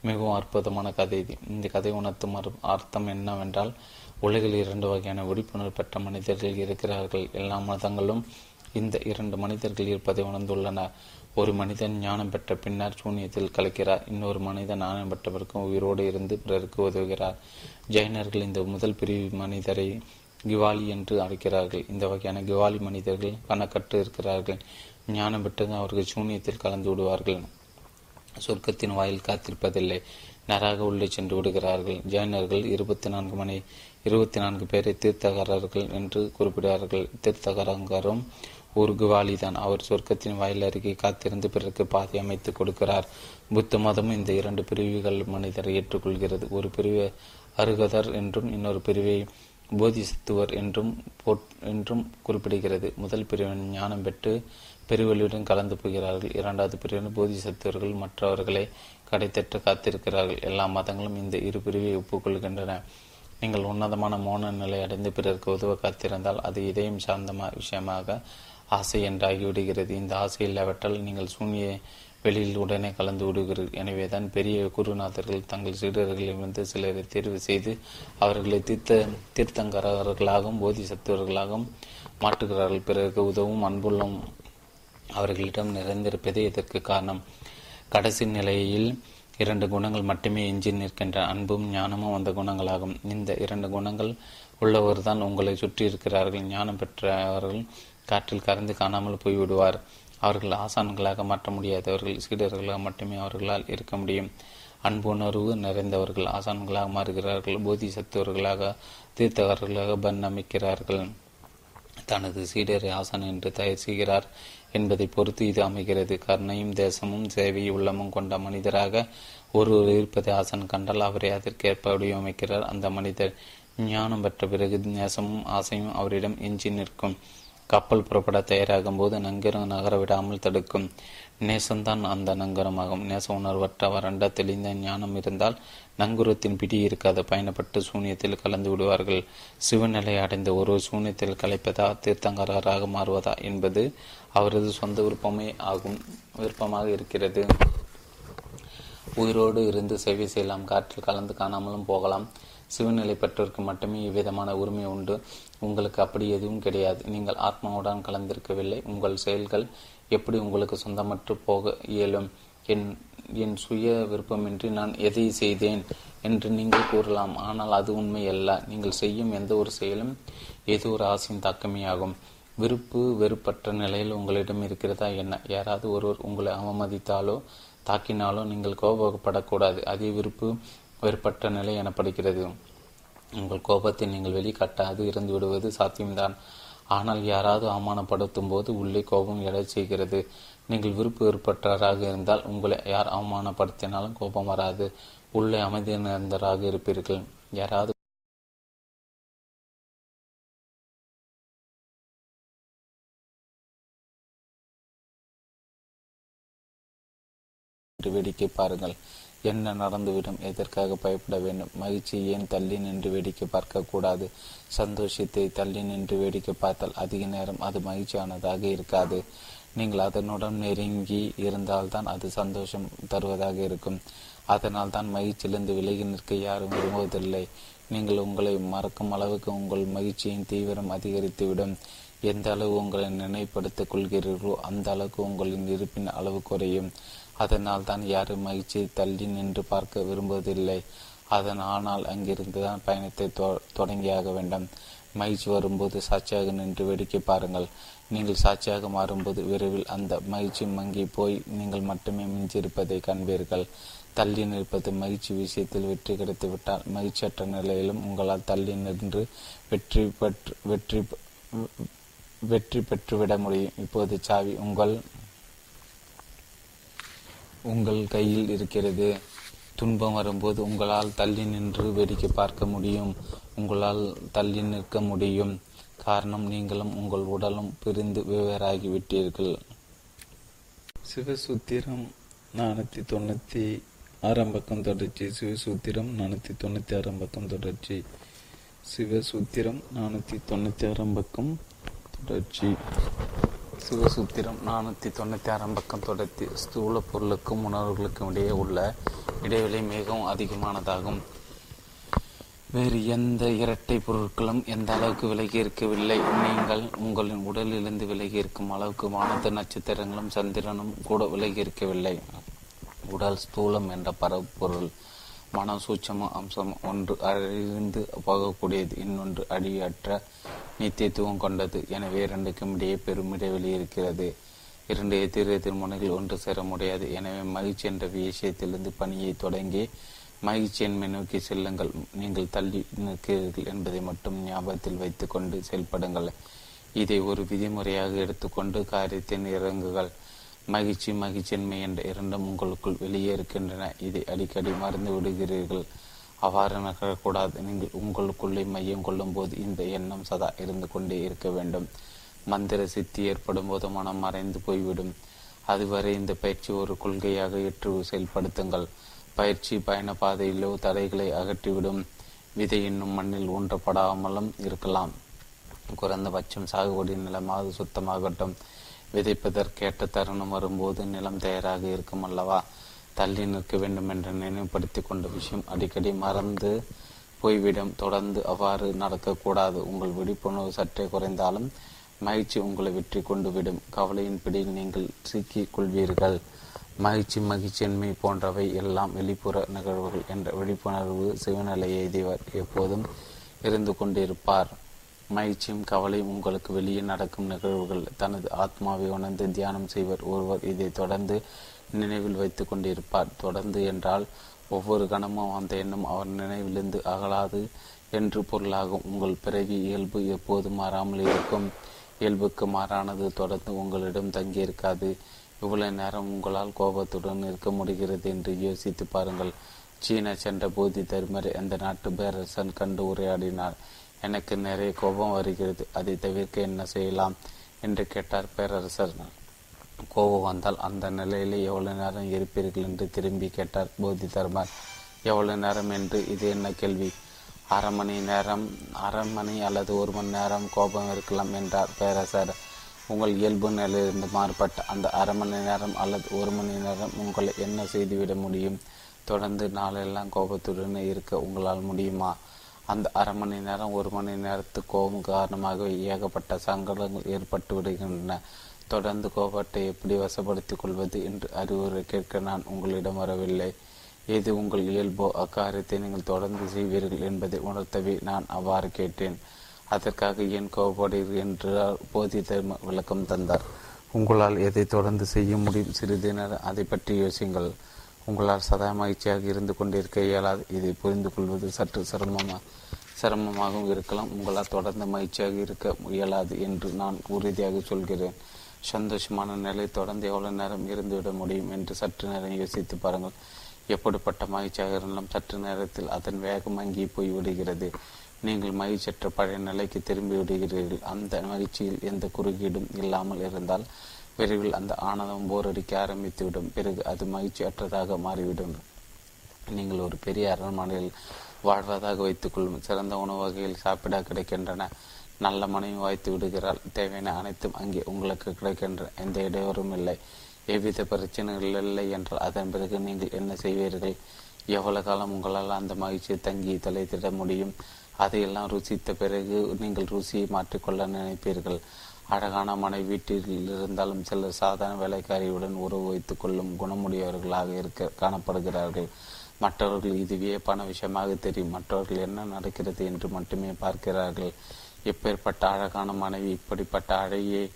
மிகவும் அற்புதமான கதை இது. இந்த கதை உணர்த்தும் அர்த்தம் என்னவென்றால் உலகில் இரண்டு வகையான விழிப்புணர்வு பெற்ற மனிதர்கள் இருக்கிறார்கள். எல்லா மதங்களும் இந்த இரண்டு மனிதர்கள் இருப்பதை உணர்ந்துள்ளனர் ஒரு மனிதன் ஞானம் பெற்ற பின்னர் சூன்யத்தில் கலக்கிறார். இன்னொரு மனிதன் ஞானம் பெற்றவருக்கும் உயிரோடு இருந்து பிறருக்கு உதவுகிறார். ஜெயினர்கள் இந்த முதல் பிரிவு மனிதரை கிவாலி என்று அழைக்கிறார்கள். இந்த வகையான கிவாலி மனிதர்கள் கணக்கற்று இருக்கிறார்கள். ஞானம் பெற்றது அவர்கள் சூன்யத்தில் கலந்து விடுவார்கள். சொர்க்கத்தின் வாயில் காத்திருப்பதில்லை. நராக உள்ளே சென்று விடுகிறார்கள். ஜெயினர்கள் இருபத்தி நான்கு மணி இருபத்தி நான்கு பேரை தீர்த்தகரர்கள் என்று குறிப்பிடுவார்கள். தீர்த்தகரங்கரும் ஒரு குவாலிதான். அவர் சொர்க்கத்தின் வாயில் அருகே காத்திருந்து பிறகு பாதை அமைத்து கொடுக்கிறார். புத்த மதமும் இந்த இரண்டு பிரிவுகள் மனிதரை ஏற்றுக்கொள்கிறது. ஒரு பிரிவு அருகதர் என்றும் இன்னொரு பிரிவை போதிசத்துவர் என்றும் என்றும் குறிப்பிடுகிறது. முதல் பிரிவின் ஞானம் பெற்று பெருவெளியுடன் கலந்து போகிறார்கள். இரண்டாவது பிரிவினர் போதிசத்துவர்கள் மற்றவர்களை கடைத்தற்ற காத்திருக்கிறார்கள். எல்லா மதங்களும் இந்த இரு பிரிவை ஒப்புக்கொள்கின்றன. நீங்கள் உன்னதமான மோன நிலை அடைந்து பிறருக்கு உதவ காத்திருந்தால் அது இதயம் சார்ந்த விஷயமாக ஆசை என்றாகிவிடுகிறது. இந்த ஆசை இல்லாவிட்டால் நீங்கள் சூன்ய வெளியில் உடனே கலந்து விடுகிறீர்கள் எனவேதான் பெரிய குருநாதர்கள் தங்கள் சீடர்களிலிருந்து சிலரை தேர்வு செய்து அவர்களை தீர்த்த தீர்த்தங்கரர்களாகவும் போதிசத்துவர்களாகவும் மாற்றுகிறார்கள். பிறருக்கு உதவும் அன்புள்ளம் அவர்களிடம் நிறைந்திருப்பதே இதற்கு காரணம் கடைசி நிலையில் இரண்டு குணங்கள் மட்டுமே எஞ்சி நிற்கின்ற அன்பும் ஞானமும் அந்த குணங்களாகும். இந்த இரண்டு குணங்கள் உள்ளவர் தான் உங்களை சுற்றி இருக்கிறார்கள். ஞானம் பெற்றவர்கள் காற்றில் கறந்து காணாமல் போய்விடுவார். அவர்கள் ஆசான்களாக மாற்ற முடியாதவர்கள் சீடர்களாக மட்டுமே அவர்களால் இருக்க முடியும். அன்புணர்வு நிறைந்தவர்கள் ஆசான்களாக மாறுகிறார்கள். போதி சத்துவர்களாக தீர்த்தகர்களாக பன்னமிக்கிறார்கள் தனது சீடரை ஆசான் என்று தயார் செய்கிறார் என்பதை பொறுத்து இது அமைகிறது. கருணையும் தேசமும் சேவை உள்ளமும் கொண்ட மனிதராக ஒருவர் இருப்பதை ஆசன் கண்டால் அவரை அதற்கேற்ப வடிவமைக்கிறார். அந்த மனிதர் ஞானம் பெற்ற பிறகு நேசமும் ஆசையும் அவரிடம் எஞ்சி நிற்கும். கப்பல் புறப்பட தயாராகும் போது நங்கரம் நகர விடாமல் தடுக்கும். நேசம்தான் அந்த நங்கரமாகும். நேச உணர்வற்ற வறண்ட தெளிந்த ஞானம் இருந்தால் நங்குரத்தின் பிடி இருக்காது. பயணப்பட்டு சூன்யத்தில் கலந்து விடுவார்கள். சிவநிலை அடைந்த ஒரு சூன்யத்தில் கலைப்பதா தீர்த்தங்கராக மாறுவதா என்பது அவரது சொந்த விருப்பமே ஆகும் விருப்பமாக இருக்கிறது. உயிரோடு இருந்து சேவை செய்யலாம். காற்றில் கலந்து காணாமலும் போகலாம். சிவநிலை பெற்றோருக்கு மட்டுமே இவ்விதமான உரிமை உண்டு. உங்களுக்கு அப்படி எதுவும் கிடையாது. நீங்கள் ஆத்மாவுடன் கலந்திருக்கவில்லை. உங்கள் செயல்கள் எப்படி உங்களுக்கு சொந்தமற்று போக இயலும்? என் என் சுய விருப்பமின்றி நான் எதை செய்தேன் என்று நீங்கள் கூறலாம். ஆனால் அது உண்மை அல்ல நீங்கள் செய்யும் எந்த ஒரு செயலும் ஏதோ ஒரு ஆசையின் தாக்கமே ஆகும் விருப்பு வெறுப்பற்ற நிலையில் உங்களிடம் இருக்கிறதா என்ன? யாராவது ஒருவர் உங்களை அவமதித்தாலோ தாக்கினாலோ நீங்கள் கோபப்படக்கூடாது. அதே விருப்பு வெறுப்பற்ற நிலை எனப்படுகிறது. உங்கள் கோபத்தை நீங்கள் வெளிக்காட்டாது இருந்து விடுவது சாத்தியம்தான். ஆனால் யாராவது அவமானப்படுத்தும் போது உள்ளே கோபம் எடை செய்கிறது. நீங்கள் விருப்பு வெறுப்பற்றராக இருந்தால் உங்களை யார் அவமானப்படுத்தினாலும் கோபம் வராது. உள்ளே அமைதி நிறந்தராக இருப்பீர்கள். யாராவது வேடிக்கை பாருங்கள். என்ன நடந்துவிடும்? எதற்காக பயப்பட வேண்டும்? மகிழ்ச்சி ஏன் தள்ளி நின்று வேடிக்கை பார்க்கக்கூடாது சந்தோஷத்தை தள்ளி நின்று வேடிக்கை பார்த்தால் அதிக நேரம் அது மகிழ்ச்சியானதாக இருக்காது. நீங்கள் அதனுடன் நெருங்கி இருந்தால்தான் அது சந்தோஷம் தருவதாக இருக்கும். அதனால் தான் மகிழ்ச்சியிலிருந்து விலகி நிற்க யாரும் விரும்புவதில்லை. நீங்கள் உங்களை மறக்கும் அளவுக்கு உங்கள் மகிழ்ச்சியின் தீவிரம் அதிகரித்துவிடும். எந்த அளவு உங்களை நினைப்படுத்திக் கொள்கிறீர்களோ அந்த அளவுக்கு உங்களின் இருப்பின் அளவு குறையும். அதனால் தான் யாரும் மகிழ்ச்சியை தள்ளி நின்று பார்க்க விரும்புவதில்லை. அதன் ஆனால் அங்கிருந்து தான் பயணத்தை தொடங்கியாக வேண்டும். மகிழ்ச்சி வரும்போது சாட்சியாக நின்று வேடிக்கை பாருங்கள். நீங்கள் சாட்சியாக மாறும்போது விரைவில் அந்த மகிழ்ச்சி மங்கி போய் நீங்கள் மட்டுமே மிஞ்சிருப்பதை காண்பீர்கள். தள்ளி நிற்பது மகிழ்ச்சி விஷயத்தில் வெற்றி கிடைத்துவிட்டால் மகிழ்ச்சியற்ற நிலையிலும் உங்களால் தள்ளி நின்று வெற்றி பெற்று வெற்றி வெற்றி பெற்றுவிட முடியும். இப்போது சாவி உங்கள் உங்கள் கையில் இருக்கிறது. துன்பம் வரும்போது உங்களால் தள்ளி நின்று வேடிக்கை பார்க்க முடியும். உங்களால் தள்ளி நிற்க முடியும். காரணம் நீங்களும் உங்கள் உடலும் பிரிந்து வெவ்வேறாகிவிட்டீர்கள் சிவசூத்திரம் நானூற்றி தொண்ணூற்றி ஆறாம் பக்கம் தொடர்ச்சி. சிவசூத்திரம் நானூற்றி தொண்ணூற்றி ஆறாம் பக்கம் தொடர்ச்சி. சிவசூத்திரம் நானூற்றி தொண்ணூற்றி ஆறாம் பக்கம் தொடர்ச்சி. சிவசூத்திரம் நானூற்றி தொண்ணூற்றி ஆறாம் பக்கம் தொடர்த்தி ஸ்தூல பொருளுக்கும் உணர்வுகளுக்கும் இடையே உள்ள இடைவெளி மிகவும் அதிகமானதாகும். வேறு எந்த இரட்டை பொருட்களும் எந்த அளவுக்கு விலகி இருக்கவில்லை. நீங்கள் உங்களின் உடலிலிருந்து விலகி இருக்கும் அளவுக்கு வானத்து நட்சத்திரங்களும் சந்திரனும் கூட விலகி இருக்கவில்லை. உடல் ஸ்தூலம் என்ற பரப்பொருள் மன சூட்சம அம்சம் ஒன்று அறிந்து போகக்கூடியது இன்னொன்று அடியற்ற நித்தியத்துவம் கொண்டது. எனவே இரண்டுக்கும் இடையே பெரும் இடைவெளி இருக்கிறது. இரண்டு எதிர் எதிர்முனைகள் ஒன்று சேர முடியாது. எனவே மகிழ்ச்சி என்ற விஷயத்திலிருந்து பணியை தொடங்கி மகிழ்ச்சியின்மை நோக்கி செல்லுங்கள். நீங்கள் தள்ளி நிற்கிறீர்கள் என்பதை மட்டும் ஞாபகத்தில் வைத்துக்கொண்டு செயல்படுங்கள். இதை ஒரு விதிமுறையாக எடுத்துக்கொண்டு காரியத்தின் இறங்குகள் மகிழ்ச்சி மகிழ்ச்சியின்மை என்ற இரண்டும் உங்களுக்குள் வெளியே இருக்கின்றன. இதை அடிக்கடி மறந்து விடுகிறீர்கள். அவ்வாறு நகரக்கூடாது நீங்கள் உங்களுக்குள்ளே மையம் கொள்ளும் போது இந்த எண்ணம் சதா இருந்து கொண்டே இருக்க வேண்டும். மந்திர சித்தி ஏற்படும் போது மனம் மறைந்து போய்விடும். அதுவரை இந்த பயிற்சி ஒரு கொள்கையாக ஏற்று செயல்படுத்துங்கள். பயிற்சி பயண பாதையிலோ தடைகளை அகற்றிவிடும். விதை இன்னும் மண்ணில் ஊன்றப்படாமலும் இருக்கலாம். குறைந்தபட்சம் சாகுபடி நிலமாவது சுத்தமாகட்டும். விதைப்பதற்கேற்ற தருணம் வரும்போது நிலம் தயாராக இருக்கும் அல்லவா? தள்ளி நிற்க வேண்டும் என்று நினைவுபடுத்தி கொண்ட விஷயம் அடிக்கடி மறந்து போய்விடும். தொடர்ந்து அவ்வாறு நடக்கக்கூடாது. உங்கள் விழிப்புணர்வு சற்றே குறைந்தாலும் மகிழ்ச்சி உங்களை வெற்றி கொண்டு விடும். கவலையின் பிடியில் நீங்கள் சிக்கிக் கொள்வீர்கள். மகிழ்ச்சி மகிழ்ச்சியின்மை போன்றவை எல்லாம் வெளிப்புற நிகழ்வுகள் என்ற விழிப்புணர்வு சிவநிலையை எய்தியவர் எப்போதும் இருந்து கொண்டிருப்பார். மகிழ்ச்சியும் கவலையும் உங்களுக்கு வெளியே நடக்கும் நிகழ்வுகள். தனது ஆத்மாவை உணர்ந்து தியானம் செய்வர். ஒருவர் இதை தொடர்ந்து நினைவில் வைத்து கொண்டிருப்பார். தொடர்ந்து என்றால் ஒவ்வொரு கணமும் அந்த எண்ணம் அவர் நினைவிலிருந்து அகலாது என்று பொருளாகும். உங்கள் பிறவி இயல்பு எப்போது மாறாமல் இருக்கும். இயல்புக்கு மாறானது தொடர்ந்து உங்களிடம் தங்கியிருக்காது. இவ்வளவு நேரம் உங்களால் கோபத்துடன் இருக்க முடிகிறது என்று யோசித்து பாருங்கள். சீனா சென்ற போதி தருமரை அந்த நாட்டு பேரரசன்? கண்டு உரையாடினார். எனக்கு நிறைய கோபம் வருகிறது. அதை தவிர்க்க என்ன செய்யலாம் என்று கேட்டார் பேரரசர். கோபம் வந்தால் அந்த நிலையிலே எவ்வளவு நேரம் இருப்பீர்கள் என்று திரும்பி கேட்டார் போதி தர்மர் எவ்வளவு நேரம் என்று? இது என்ன கேள்வி? அரை மணி நேரம் அரை மணி அல்லது ஒரு மணி நேரம் கோபம் இருக்கலாம் என்றார் பேரரசர். உங்கள் இயல்பு நிலையிலிருந்து மாறுபட்ட அந்த அரை மணி நேரம் அல்லது ஒரு மணி நேரம் உங்களை என்ன செய்துவிட முடியும்? தொடர்ந்து நாளெல்லாம் கோபத்துடன் இருக்க உங்களால் முடியுமா? அந்த அரை மணி நேரம் ஒரு மணி நேரத்து கோபம் காரணமாக ஏகப்பட்ட சங்கடங்கள் ஏற்பட்டு விடுகின்றன. தொடர்ந்து கோபத்தை எப்படி வசப்படுத்திக் கொள்வது என்று அறிவுரை கேட்க நான் உங்களிடம் வரவில்லை. எது உங்கள் இயல்போ அக்காரியத்தை நீங்கள் தொடர்ந்து செய்வீர்கள் என்பதை உணர்த்தவே நான் அவ்வாறு கேட்டேன். அதற்காக ஏன் கோபப்படுகிறீர்கள் என்று போதி தர்ம விளக்கம் தந்தார். உங்களால் எதை தொடர்ந்து செய்ய முடியும்? சிறிது நேரம் அதை பற்றி யோசிங்கள் உங்களால் சதா மகிழ்ச்சியாக இருந்து கொண்டிருக்க இயலாது. இதை புரிந்து கொள்வது சற்று சிரமமாக சிரமமாகவும் இருக்கலாம். உங்களால் தொடர்ந்து மகிழ்ச்சியாக இருக்க இயலாது என்று நான் உறுதியாக சொல்கிறேன். சந்தோஷமான நிலை தொடர்ந்து எவ்வளவு நேரம் இருந்துவிட முடியும் என்று சற்று நேரம் யோசித்து பாருங்கள். எப்படிப்பட்ட மகிழ்ச்சியாக இருந்தாலும் சற்று நேரத்தில் அதன் வேகம் அங்கி போய் விடுகிறது நீங்கள் மகிழ்ச்சியற்ற பழைய நிலைக்கு திரும்பி விடுகிறீர்கள். அந்த மகிழ்ச்சியில் எந்த குறுக்கீடும் இல்லாமல் இருந்தால் விரைவில் அந்த ஆனந்தம் போரடிக்க ஆரம்பித்துவிடும். பிறகு அது மகிழ்ச்சியற்றதாக மாறிவிடும். நீங்கள் ஒரு பெரிய அரண்மனையில் வாழ்வதாக வைத்துக்கொள்ளும். சிறந்த உணவு வகையில் சாப்பிட கிடைக்கின்றன. நல்ல மனைவி வாய்த்து விடுகிறாள். தேவையான அனைத்தும் அங்கே உங்களுக்கு கிடைக்கின்ற எந்த இடையூறும் இல்லை. எவ்வித பிரச்சனைகள் இல்லை என்றால் அதன் பிறகு நீங்கள் என்ன செய்வீர்கள்? எவ்வளவு காலம் உங்களால் அந்த மகிழ்ச்சியை தங்கி தலைத்திட முடியும்? அதையெல்லாம் ருசித்த பிறகு நீங்கள் ருசியை மாற்றிக்கொள்ள நினைப்பீர்கள். அழகான மனைவி வீட்டில் இருந்தாலும் சிலர் சாதாரண வேலைக்காரியுடன் உறவு வைத்துக் கொள்ளும் குணமுடையவர்களாக இருக்க காணப்படுகிறார்கள். மற்றவர்கள் இதுவே பண விஷயமாக தெரியும். மற்றவர்கள் என்ன நடக்கிறது என்று மட்டுமே பார்க்கிறார்கள். இப்பேற்பட்ட அழகான மனைவி இப்படிப்பட்ட அழகியை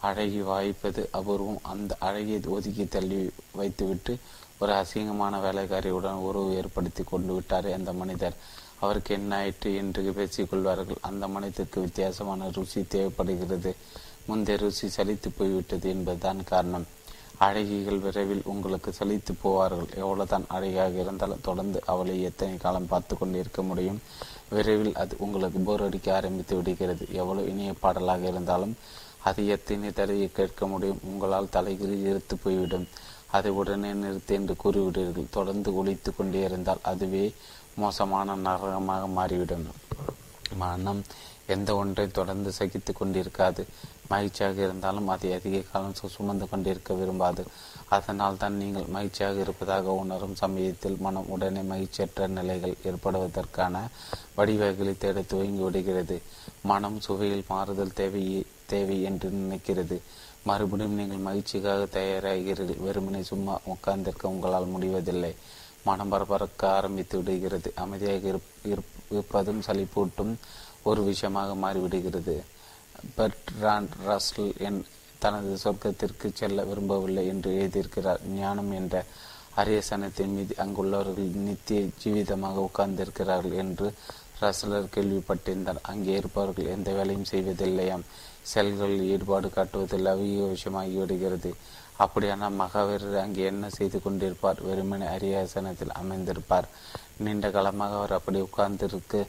அழகி வாய்ப்பது அபூர்வம். அந்த அழகியை ஒதுக்கி தள்ளி வைத்துவிட்டு ஒரு அசிங்கமான வேலைக்காரியுடன் உறவு ஏற்படுத்தி கொண்டு விட்டார் அந்த மனிதர். அவருக்கு என்ன ஆயிற்று என்று பேசிக்கொள்வார்கள் அந்த மனிதருக்கு வித்தியாசமான ருசி தேவைப்படுகிறது. முந்தைய ருசி சலித்து போய்விட்டது என்பதுதான் காரணம். அழகிகள் விரைவில் உங்களுக்கு சலித்து போவார்கள். எவ்வளவுதான் அழகியாக இருந்தாலும் தொடர்ந்து அவளை எத்தனை காலம் பார்த்து கொண்டிருக்க முடியும்? விரைவில் அது உங்களுக்கு போர் அடிக்க ஆரம்பித்து விடுகிறது. எவ்வளவு இனிய பாடலாக இருந்தாலும் அது எத்தனை தடவை கேட்க முடியும்? உங்களால் தலைகிரி இருத்து போய்விடும். அதை உடனே நிறுத்து என்று கூறிவிடுவீர்கள். தொடர்ந்து ஒழித்து கொண்டே இருந்தால் அதுவே மோசமான நரகமாக மாறிவிடும். மனம் எந்த ஒன்றை தொடர்ந்து சகித்து கொண்டிருக்காது. மகிழ்ச்சியாக இருந்தாலும் அதை அதிக காலம் சுமந்து கொண்டிருக்க விரும்பாது. அதனால் தான் நீங்கள் மகிழ்ச்சியாக இருப்பதாக உணரும் சமயத்தில் மனம் உடனே மகிழ்ச்சியற்ற நிலைகள் ஏற்படுவதற்கான வடிவகைகளை தேட துவங்கி விடுகிறது. மனம் சுவையில் மாறுதல் தேவை தேவை என்று நினைக்கிறது. மறுபடியும் நீங்கள் மகிழ்ச்சிக்காக தயாராகிறீர்கள். வெறுமனை சும்மா உட்கார்ந்திருக்க உங்களால் முடிவதில்லை. மனம் பரபரக்க ஆரம்பித்து விடுகிறது. அமைதியாக இருப்பதும் சளிப்பூட்டும் ஒரு விஷயமாக மாறிவிடுகிறது. பெர்ட்ராண்ட் ரஸ்ல் என் தனது சொர்க்கத்திற்கு செல்ல விரும்பவில்லை என்று எழுதியிருக்கிறார். ஞானம் என்ற அரியசனத்தின் மீது அங்குள்ளவர்கள் நித்திய ஜீவிதமாக உட்கார்ந்திருக்கிறார்கள் என்று ரசலர் கேள்விப்பட்டிருந்தார். அங்கே இருப்பவர்கள் எந்த வேலையும் செய்வதில்லையாம். செல்களில் ஈடுபாடு காட்டுவதில் அவிய விஷயமாகி விடுகிறது அப்படியானால் மகாவீரர் அங்கே என்ன செய்து கொண்டிருப்பார்? வெறுமனை அரியாசனத்தில் அமைந்திருப்பார். நீண்ட காலமாக அவர் அப்படி உட்கார்ந்திருக்கு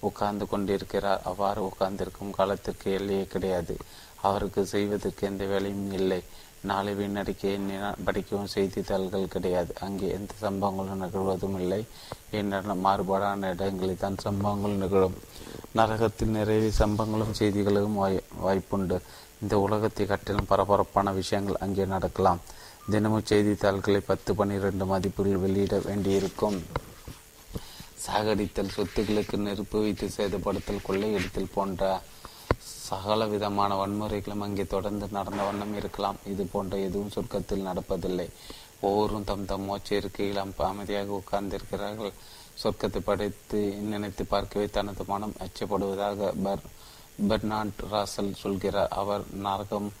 உட்கார்ந்து கொண்டிருக்கிறார். அவ்வாறு உட்கார்ந்திருக்கும் காலத்திற்கு எல்லையே கிடையாது. அவருக்கு செய்வதற்கு எந்த வேலையும் இல்லை. நாளை வீணடிக்க படிக்கவும் செய்தித்தாள்கள் கிடையாது. அங்கே எந்த சம்பவங்களும் நிகழ்வதும் இல்லை. என்னென்ன மாறுபாடான இடங்களில் தான் சம்பவங்கள் நிகழும்? நரகத்தில் நிறைய சம்பவங்களும் செய்திகளும் வாய் வாய்ப்புண்டு. இந்த உலகத்தை கட்டிலும் பரபரப்பான விஷயங்கள் அங்கே நடக்கலாம். தினமும் செய்தித்தாள்களை பத்து பன்னிரண்டு மதிப்புகள் வெளியிட வேண்டியிருக்கும். சாகடித்தல் சொத்துக்களுக்கு நெருப்பு வைத்து சேதப்படுத்தல் கொள்ளையடித்தல் போன்ற சகல விதமான வன்முறைகளும் அங்கே தொடர்ந்து நடந்த வண்ணம் இருக்கலாம். இது போன்ற எதுவும் சொர்க்கத்தில் நடப்பதில்லை. ஒவ்வொருவரும் தம் தம் மோச்ச இருக்கையில் அமைதியாக உட்கார்ந்திருக்கிறார்கள். சொர்க்கத்தை படைத்து நினைத்து பார்க்கவே தனது மனம் அச்சப்படுவதாக பர் பெர்னாண்ட் ராசல் சொல்கிறார் அவர் நரகம்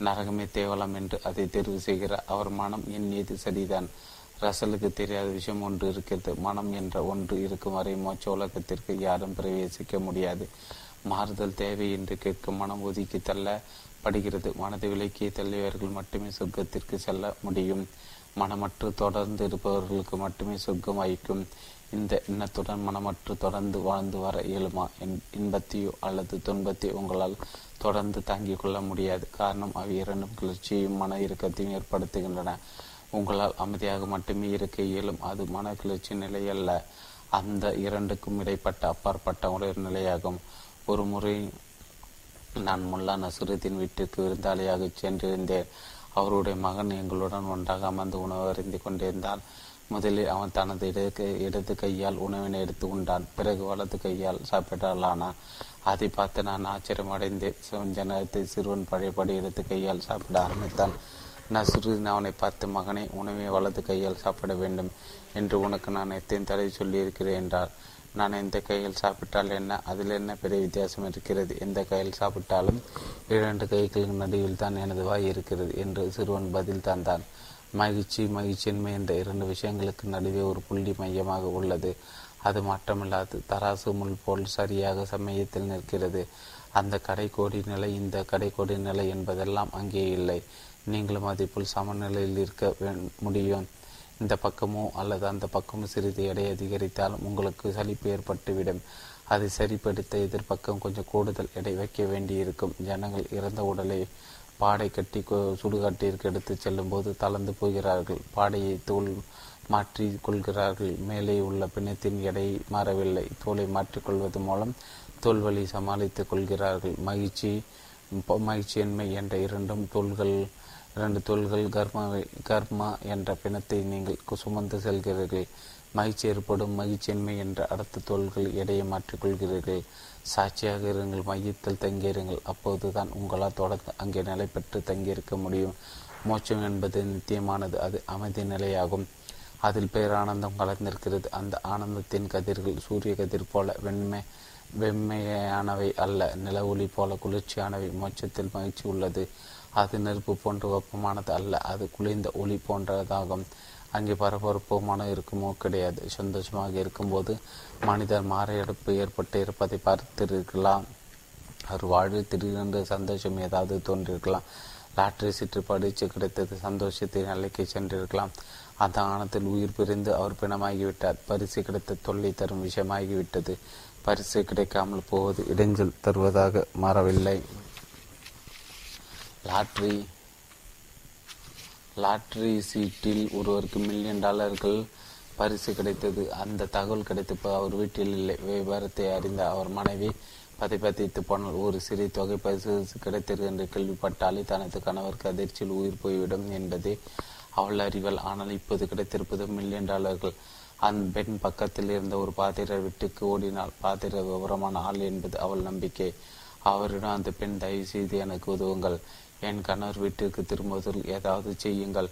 நரகமே தேவலாம் என்று அதை தெரிவு செய்கிறார். அவர் மனம் எண்ணியது சரிதான். ரசலுக்கு தெரியாத விஷயம் ஒன்று இருக்கிறது. மனம் என்ற ஒன்று இருக்கும் வரை மோச்ச உலகத்திற்கு யாரும் பிரவேசிக்க முடியாது. மாறுதல் தேவை என்று கேட்கும் மனம் ஒதுக்கி தள்ளப்படுகிறது. மனதை விலக்கிய தள்ளியவர்கள் மட்டுமே சொர்க்கத்திற்கு செல்ல முடியும். மனமற்று தொடர்ந்து இருப்பவர்களுக்கு மட்டுமே சொர்க்கம் வகிக்கும் இந்த எண்ணத்துடன் மனமற்று தொடர்ந்து வாழ்ந்து வர இயலுமா? இன்பத்தையோ அல்லது துன்பத்தையோ உங்களால் தொடர்ந்து தாங்கிக் கொள்ள முடியாது. காரணம் அவை இரண்டும் கிளர்ச்சியையும் மன இறுக்கத்தையும் ஏற்படுத்துகின்றன. உங்களால் அமைதியாக மட்டுமே இருக்க இயலும். அது மன கிளர்ச்சி நிலை அல்ல அந்த இரண்டுக்கும் இடைப்பட்ட அப்பாற்பட்ட ஒரு நிலையாகும் ஒரு முறை நான் முல்லா நசுரத்தின் வீட்டிற்கு விருந்தாளியாக சென்றிருந்தேன். அவருடைய மகன் எங்களுடன் ஒன்றாக அமர்ந்து உணவு அறிந்து கொண்டிருந்தால் முதலில் அவன் தனது இடது இடது கையால் உணவினை எடுத்து உண்டான். பிறகு வலது கையால் சாப்பிடலானான் அதை பார்த்து நான் ஆச்சரியமடைந்தேன் கொஞ்ச சிறுவன் பழையபடி எடுத்து கையால் சாப்பிட ஆரம்பித்தான். நசுருதீன் அவனை பார்த்து மகனை உணவை வலது கையால் சாப்பிட வேண்டும் என்று உனக்கு நான் எத்தனை தடவை சொல்லியிருக்கிறேன் என்றார் நான் எந்த கையில் சாப்பிட்டால் என்ன? அதில் என்ன பெரிய வித்தியாசம் இருக்கிறது? எந்த கையில் சாப்பிட்டாலும் இரண்டு கைகளுக்கு நடுவில் தான் எனது வாய் இருக்கிறது என்று சிறுவன் பதில் தந்தான். மகிழ்ச்சி மகிழ்ச்சியின்மை என்ற இரண்டு விஷயங்களுக்கு நடுவே ஒரு புள்ளி மையமாக உள்ளது. அது மாற்றமில்லாது தராசு முள் போல் சரியாக சமயத்தில் நிற்கிறது. அந்த கடைக்கோடி நிலை இந்த கடைக்கோடி நிலை என்பதெல்லாம் அங்கே இல்லை. நீங்களும் அதேபோல் சமநிலையில் இருக்க முடியும். இந்த பக்கமோ அல்லது அந்த பக்கமோ சிறிது எடை அதிகரித்தாலும் உங்களுக்கு சலிப்பு ஏற்பட்டுவிடும். அதை சரிப்படுத்த எதிர்பக்கம் கொஞ்சம் கூடுதல் எடை வைக்க வேண்டியிருக்கும். ஜனங்கள் இறந்த உடலை பாடை கட்டி சுடுகாட்டிற்கு எடுத்து செல்லும்போது தளர்ந்து போகிறார்கள். பாடையை தோல் மாற்றி கொள்கிறார்கள். மேலே உள்ள பிணத்தின் எடை மாறவில்லை. தோலை மாற்றிக்கொள்வது மூலம் தோல்வழி சமாளித்துக் கொள்கிறார்கள். மகிழ்ச்சி மகிழ்ச்சியின்மை என்ற இரண்டும் தோள்கள் இரண்டு தோள்கள் கர்மாவை கர்மா என்ற பிணத்தை நீங்கள் சுமந்து செல்கிறீர்கள். மகிழ்ச்சி ஏற்படும். மகிழ்ச்சியின்மை என்ற அடுத்த தோள்கள் எடையை மாற்றிக்கொள்கிறீர்கள் சாட்சியாக இருங்கள் மையத்தில் தங்கியிருங்கள். அப்போதுதான் உங்களால் தொடர்ந்து அங்கே நிலை பெற்று தங்கியிருக்க முடியும். மோட்சம் என்பது நித்தியமானது அது அமைதி நிலையாகும். அதில் பேரானந்தம் கலந்திருக்கிறது. அந்த ஆனந்தத்தின் கதிர்கள் சூரிய கதிர் போல வெண்மை வெண்மையானவை அல்ல நில ஒளி போல குளிர்ச்சியானவை. மோட்சத்தில் மகிழ்ச்சி உள்ளது. அது நெருப்பு போன்ற வெப்பமானது அல்ல அது குளிர்ந்த ஒளி போன்றதாகும். அங்கே பரபரப்பு மனம் இருக்குமோ கிடையாது. சந்தோஷமாக இருக்கும்போது மனிதர் மாறையெடுப்பு ஏற்பட்டு இருப்பதை பார்த்திருக்கலாம். அவர் வாழ்வில் திடீரென்று சந்தோஷம் ஏதாவது தோன்றிருக்கலாம். லாட்டரி சீட்டு படித்து கிடைத்தது சந்தோஷத்தை நிலைக்கு சென்றிருக்கலாம். அந்த ஆணத்தில் உயிர் பிரிந்து அவர் பிணமாகிவிட்டார். பரிசு கிடைத்த தொல்லை தரும் விஷயமாகிவிட்டது. பரிசு கிடைக்காமல் போவது இடைஞ்சல் தருவதாக மாறவில்லை. லாட்ரி லாட்ரி சீட்டில் ஒருவருக்கு மில்லியன் டாலர்கள் பரிசு கிடைத்தது. அந்த தகவல் கிடைத்தப்போ அவர் வீட்டில் இல்லை. விவரத்தை அறிந்த அவர் மனைவி பதை பதித்து போனால் ஒரு சிறிய தொகை பரிசு கிடைத்தது என்று கேள்விப்பட்டாலே தனது கணவருக்கு அதிர்ச்சியில் உயிர் போய்விடும் என்பதே அவள் அறிவல் ஆனால் இப்போது கிடைத்திருப்பது மில்லியன் டாலர்கள். அந்த பெண் பக்கத்தில் இருந்த ஒரு பாத்திரர் வீட்டுக்கு ஓடினாள். பாத்திர விவரமான ஆள் என்பது அவள் நம்பிக்கை. அவரிடம் அந்த பெண் தயவு செய்து எனக்கு உதவுங்கள். என் கணவர் வீட்டிற்கு திரும்புவதில் ஏதாவது செய்யுங்கள்.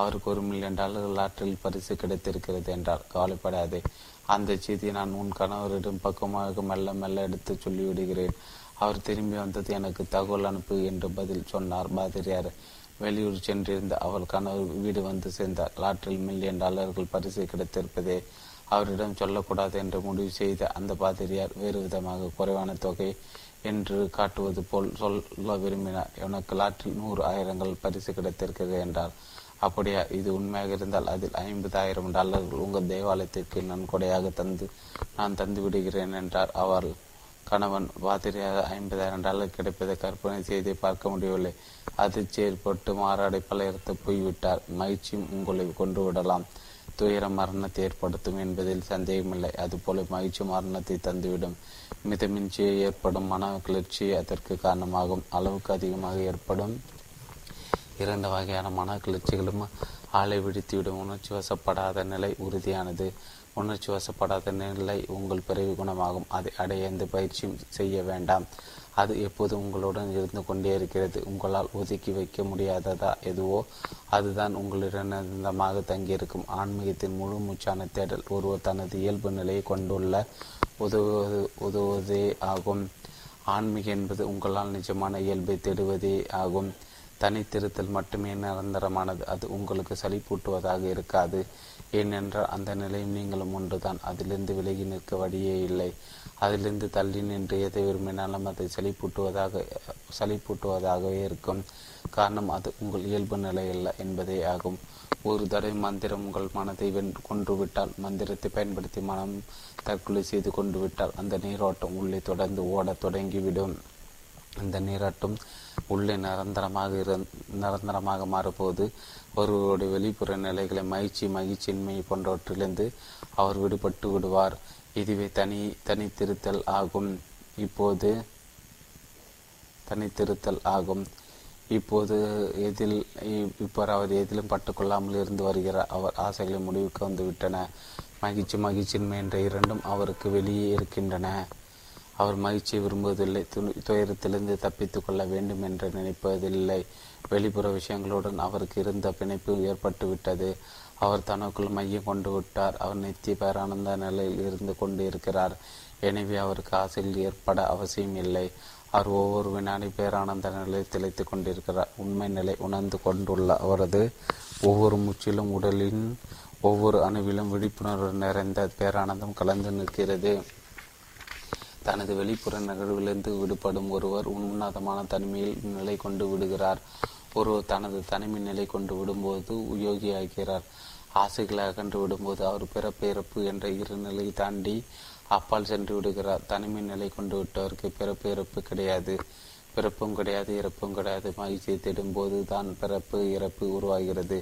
அவருக்கு ஒரு மில்லியன் டாலர் லாற்றில் பரிசு கிடைத்திருக்கிறது என்றார் கவலைப்படாதே. அந்த செய்தியை நான் உன் கணவரிடம் பக்கமாக மெல்ல மெல்ல எடுத்து சொல்லிவிடுகிறேன். அவர் திரும்பி வந்தது எனக்கு தகவல் அனுப்பு என்று பதில் சொன்னார். பாதிரியார் வெளியூர் சென்றிருந்த அவள் கணவர் வீடு வந்து சேர்ந்தார். லாற்றில் மில்லியன் டாலர்கள் பரிசு கிடைத்திருப்பதே அவரிடம் சொல்லக்கூடாது என்று முடிவு செய்த அந்த பாதிரியார் வேறு விதமாக குறைவான தொகை என்று காட்டுவது போல் சொல்ல விரும்பினார். எனக்கு லாற்றில் நூறு ஆயிரங்கள் பரிசு கிடைத்திருக்கிறது என்றார். அப்படியா இது உண்மையாக இருந்தால் அதில் ஐம்பதாயிரம் டாலர்கள் உங்கள் தேவாலயத்திற்கு நன்கொடையாக தந்து நான் தந்து விடுகிறேன் என்றார். அவர் கணவன் பாத்திரியாக ஐம்பதாயிரம் டாலர் கிடைப்பதை கற்பனை செய்து பார்க்க முடியவில்லை. அதிர்ச்சி ஏற்பட்டு மாறாடை பலையர்த்து போய்விட்டார். மகிழ்ச்சியும் உங்களை கொண்டு விடலாம். துயர மரணத்தை ஏற்படுத்தும் என்பதில் சந்தேகமில்லை. அதுபோல மகிழ்ச்சி மரணத்தை தந்துவிடும். மிதமிஞ்சி ஏற்படும் மன கிளர்ச்சி அதற்கு காரணமாகும். அளவுக்கு அதிகமாக ஏற்படும் இரண்டு வகையான மன கிளர்ச்சிகளும் ஆளை விடுத்திவிடும். உணர்ச்சி வசப்படாத நிலை உறுதியானது. உணர்ச்சி வசப்படாத நிலை உங்கள் பிறவி குணமாகும். அதை அடைய எந்த பயிற்சியும் செய்ய வேண்டாம். அது எப்போதும் உங்களுடன் இருந்து கொண்டே இருக்கிறது. உங்களால் ஒதுக்கி வைக்க முடியாததா எதுவோ அதுதான் உங்களிடமாக தங்கியிருக்கும். ஆன்மீகத்தின் முழு மூச்சான தேடல் ஒருவர் தனது இயல்பு நிலையை கொண்டுள்ள உதவுவது உதவுவதே ஆகும். ஆன்மீகம் என்பது உங்களால் நிஜமான இயல்பை தேடுவதே ஆகும். தனித்திருத்தல் மட்டுமே நிரந்தரமானது. அது உங்களுக்கு சளிப்பூட்டுவதாக இருக்காது. ஏனென்றால் அந்த நிலையும் நீங்களும் ஒன்றுதான் அதிலிருந்து விலகி நிற்க வழியே இல்லை. அதிலிருந்து தள்ளி நின்று எதை விரும்பினாலும் அதை சளிப்பூட்டுவதாக சளிப்பூட்டுவதாகவே இருக்கும். காரணம் அது உங்கள் இயல்பு நிலை அல்ல என்பதே ஆகும். ஒரு தடவை மந்திரம் உங்கள் மனதை வென் கொன்றுவிட்டால் மந்திரத்தை பயன்படுத்தி மனம் தற்கொலை செய்து கொண்டு விட்டால் அந்த நீரோட்டம் உள்ளே தொடர்ந்து ஓடத் தொடங்கிவிடும். அந்த நீராட்டம் உள்ளே நிரந்தரமாக இரு நிரந்தரமாக மாறும்போது ஒருவருடைய வெளிப்புற நிலைகளை மகிழ்ச்சி மகிழ்ச்சியின்மை போன்றவற்றிலிருந்து அவர் விடுபட்டு விடுவார். இதுவே தனி தனித்திருத்தல் ஆகும். இப்போது தனித்திருத்தல் ஆகும். இப்போது எதில் இப்போ அவர் எதிலும் பட்டுக்கொள்ளாமல் இருந்து வருகிறார் அவர் ஆசைகளை முடிவுக்கு வந்துவிட்டன. மகிழ்ச்சி மகிழ்ச்சியின்மை என்ற இரண்டும் அவருக்கு வெளியே இருக்கின்றன. அவர் மகிழ்ச்சியை விரும்புவதில்லை துயரத்திலிருந்து தப்பித்துக்கொள்ள வேண்டும் என்று நினைப்பதில்லை. வெளிப்புற விஷயங்களுடன் அவருக்கு இருந்த பிணைப்பு ஏற்பட்டுவிட்டது. அவர் தனக்குள் மையம் கொண்டு விட்டார். அவர் நித்திய பேரானந்த நிலையில் இருந்து கொண்டு இருக்கிறார் எனவே அவருக்கு ஆசையில் ஏற்பட அவசியம் இல்லை. அவர் ஒவ்வொரு வினாடி பேரானந்த நிலையில் திளைத்து கொண்டிருக்கிறார். உண்மை நிலை உணர்ந்து கொண்டுள்ள அவரது ஒவ்வொரு முற்றிலும் உடலின் ஒவ்வொரு அணுவிலும் விழிப்புணர்வு நிறைந்த பேரானந்தம் கலந்து நிற்கிறது. தனது வெளிப்புற நிகழ்விலிருந்து விடுபடும் ஒருவர் உன்னதமான தனிமையில் நிலை கொண்டு விடுகிறார். ஒருவர் தனது தனிமை நிலை கொண்டு விடும்போது யோகியாகிறார். ஆசைகளை அகன்று விடும்போது அவர் பிறப்பு இறப்பு என்ற இரு நிலை தாண்டி அப்பால் சென்று விடுகிறார். தனிமை நிலை கொண்டு விட்டவருக்கு பிறப்பு இறப்பு கிடையாது. பிறப்பும் கிடையாது இறப்பும் கிடையாது. மகிழ்ச்சியை தேடும்போது தான் பிறப்பு இறப்பு உருவாகிறது.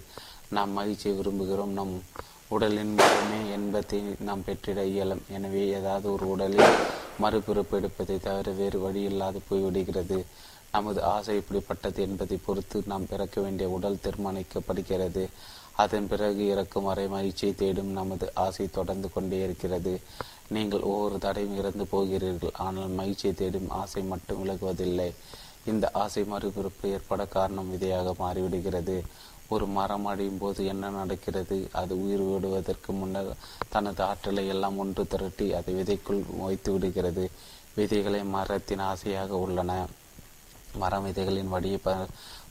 நாம் மகிழ்ச்சியை விரும்புகிறோம். நம் உடலின் மூலமே என்பத்தை நாம் பெற்றிட இயலும். எனவே ஏதாவது ஒரு உடலில் மறுபிறப்பு எடுப்பதை தவிர வேறு வழி இல்லாது போய்விடுகிறது. நமது ஆசை இப்படிப்பட்டது என்பதை பொறுத்து நாம் பிறக்க வேண்டிய உடல் தீர்மானிக்கப்படுகிறது. அதன் பிறகு இறக்கும் வரை மகிழ்ச்சியை தேடும் நமது ஆசை தொடர்ந்து கொண்டே இருக்கிறது. நீங்கள் ஒவ்வொரு தடையும் இறந்து போகிறீர்கள் ஆனால் மகிழ்ச்சியை தேடும் ஆசை மட்டும் விலகுவதில்லை. இந்த ஆசை மறுபிறப்பு ஏற்பட காரணம் விதையாக மாறிவிடுகிறது. ஒரு மரம் அடையும் போது என்ன நடக்கிறது? அது உயிர் விடுவதற்கு முன்னர் தனது ஆற்றலை எல்லாம் ஒன்று திரட்டி அதை விதைக்குள் வைத்து விடுகிறது. விதைகளை மரத்தின் ஆசையாக உள்ளன. மரம் விதைகளின் வழியை ப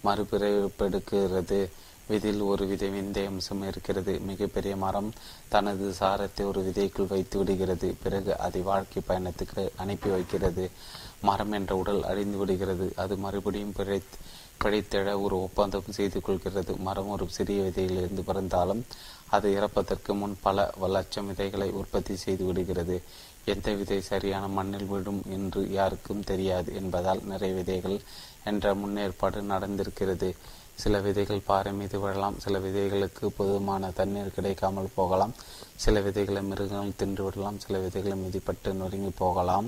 மறுபிறப்பெடுக்கிறது விதில் ஒரு விதை விந்தை அம்சம் இருக்கிறது. மிகப்பெரிய மரம் தனது சாரத்தை ஒரு விதைக்குள் வைத்து விடுகிறது. பிறகு அதை வாழ்க்கை பயணத்துக்கு அனுப்பி வைக்கிறது. மரம் என்ற உடல் அழிந்து விடுகிறது. அது மறுபடியும் பிழைத்து பிழைத்திட ஒரு ஒப்பந்தம் செய்து கொள்கிறது. மரம் ஒரு சிறிய விதையிலிருந்து பிறந்தாலும் அது இறப்பதற்கு முன் பல லட்சம் விதைகளை உற்பத்தி செய்து விடுகிறது. எந்த விதை சரியான மண்ணில் விடும் என்று யாருக்கும் தெரியாது என்பதால் நிறைய விதைகள் என்ற முன்னேற்பாடு நடந்திருக்கிறது. சில விதைகள் பாறை மீது விழலாம் சில விதைகளுக்கு போதுமான தண்ணீர் கிடைக்காமல் போகலாம் சில விதைகளை மிருகங்கள் தின்று விடலாம் சில விதைகளை மிதிப்பட்டு நொறுங்கி போகலாம்.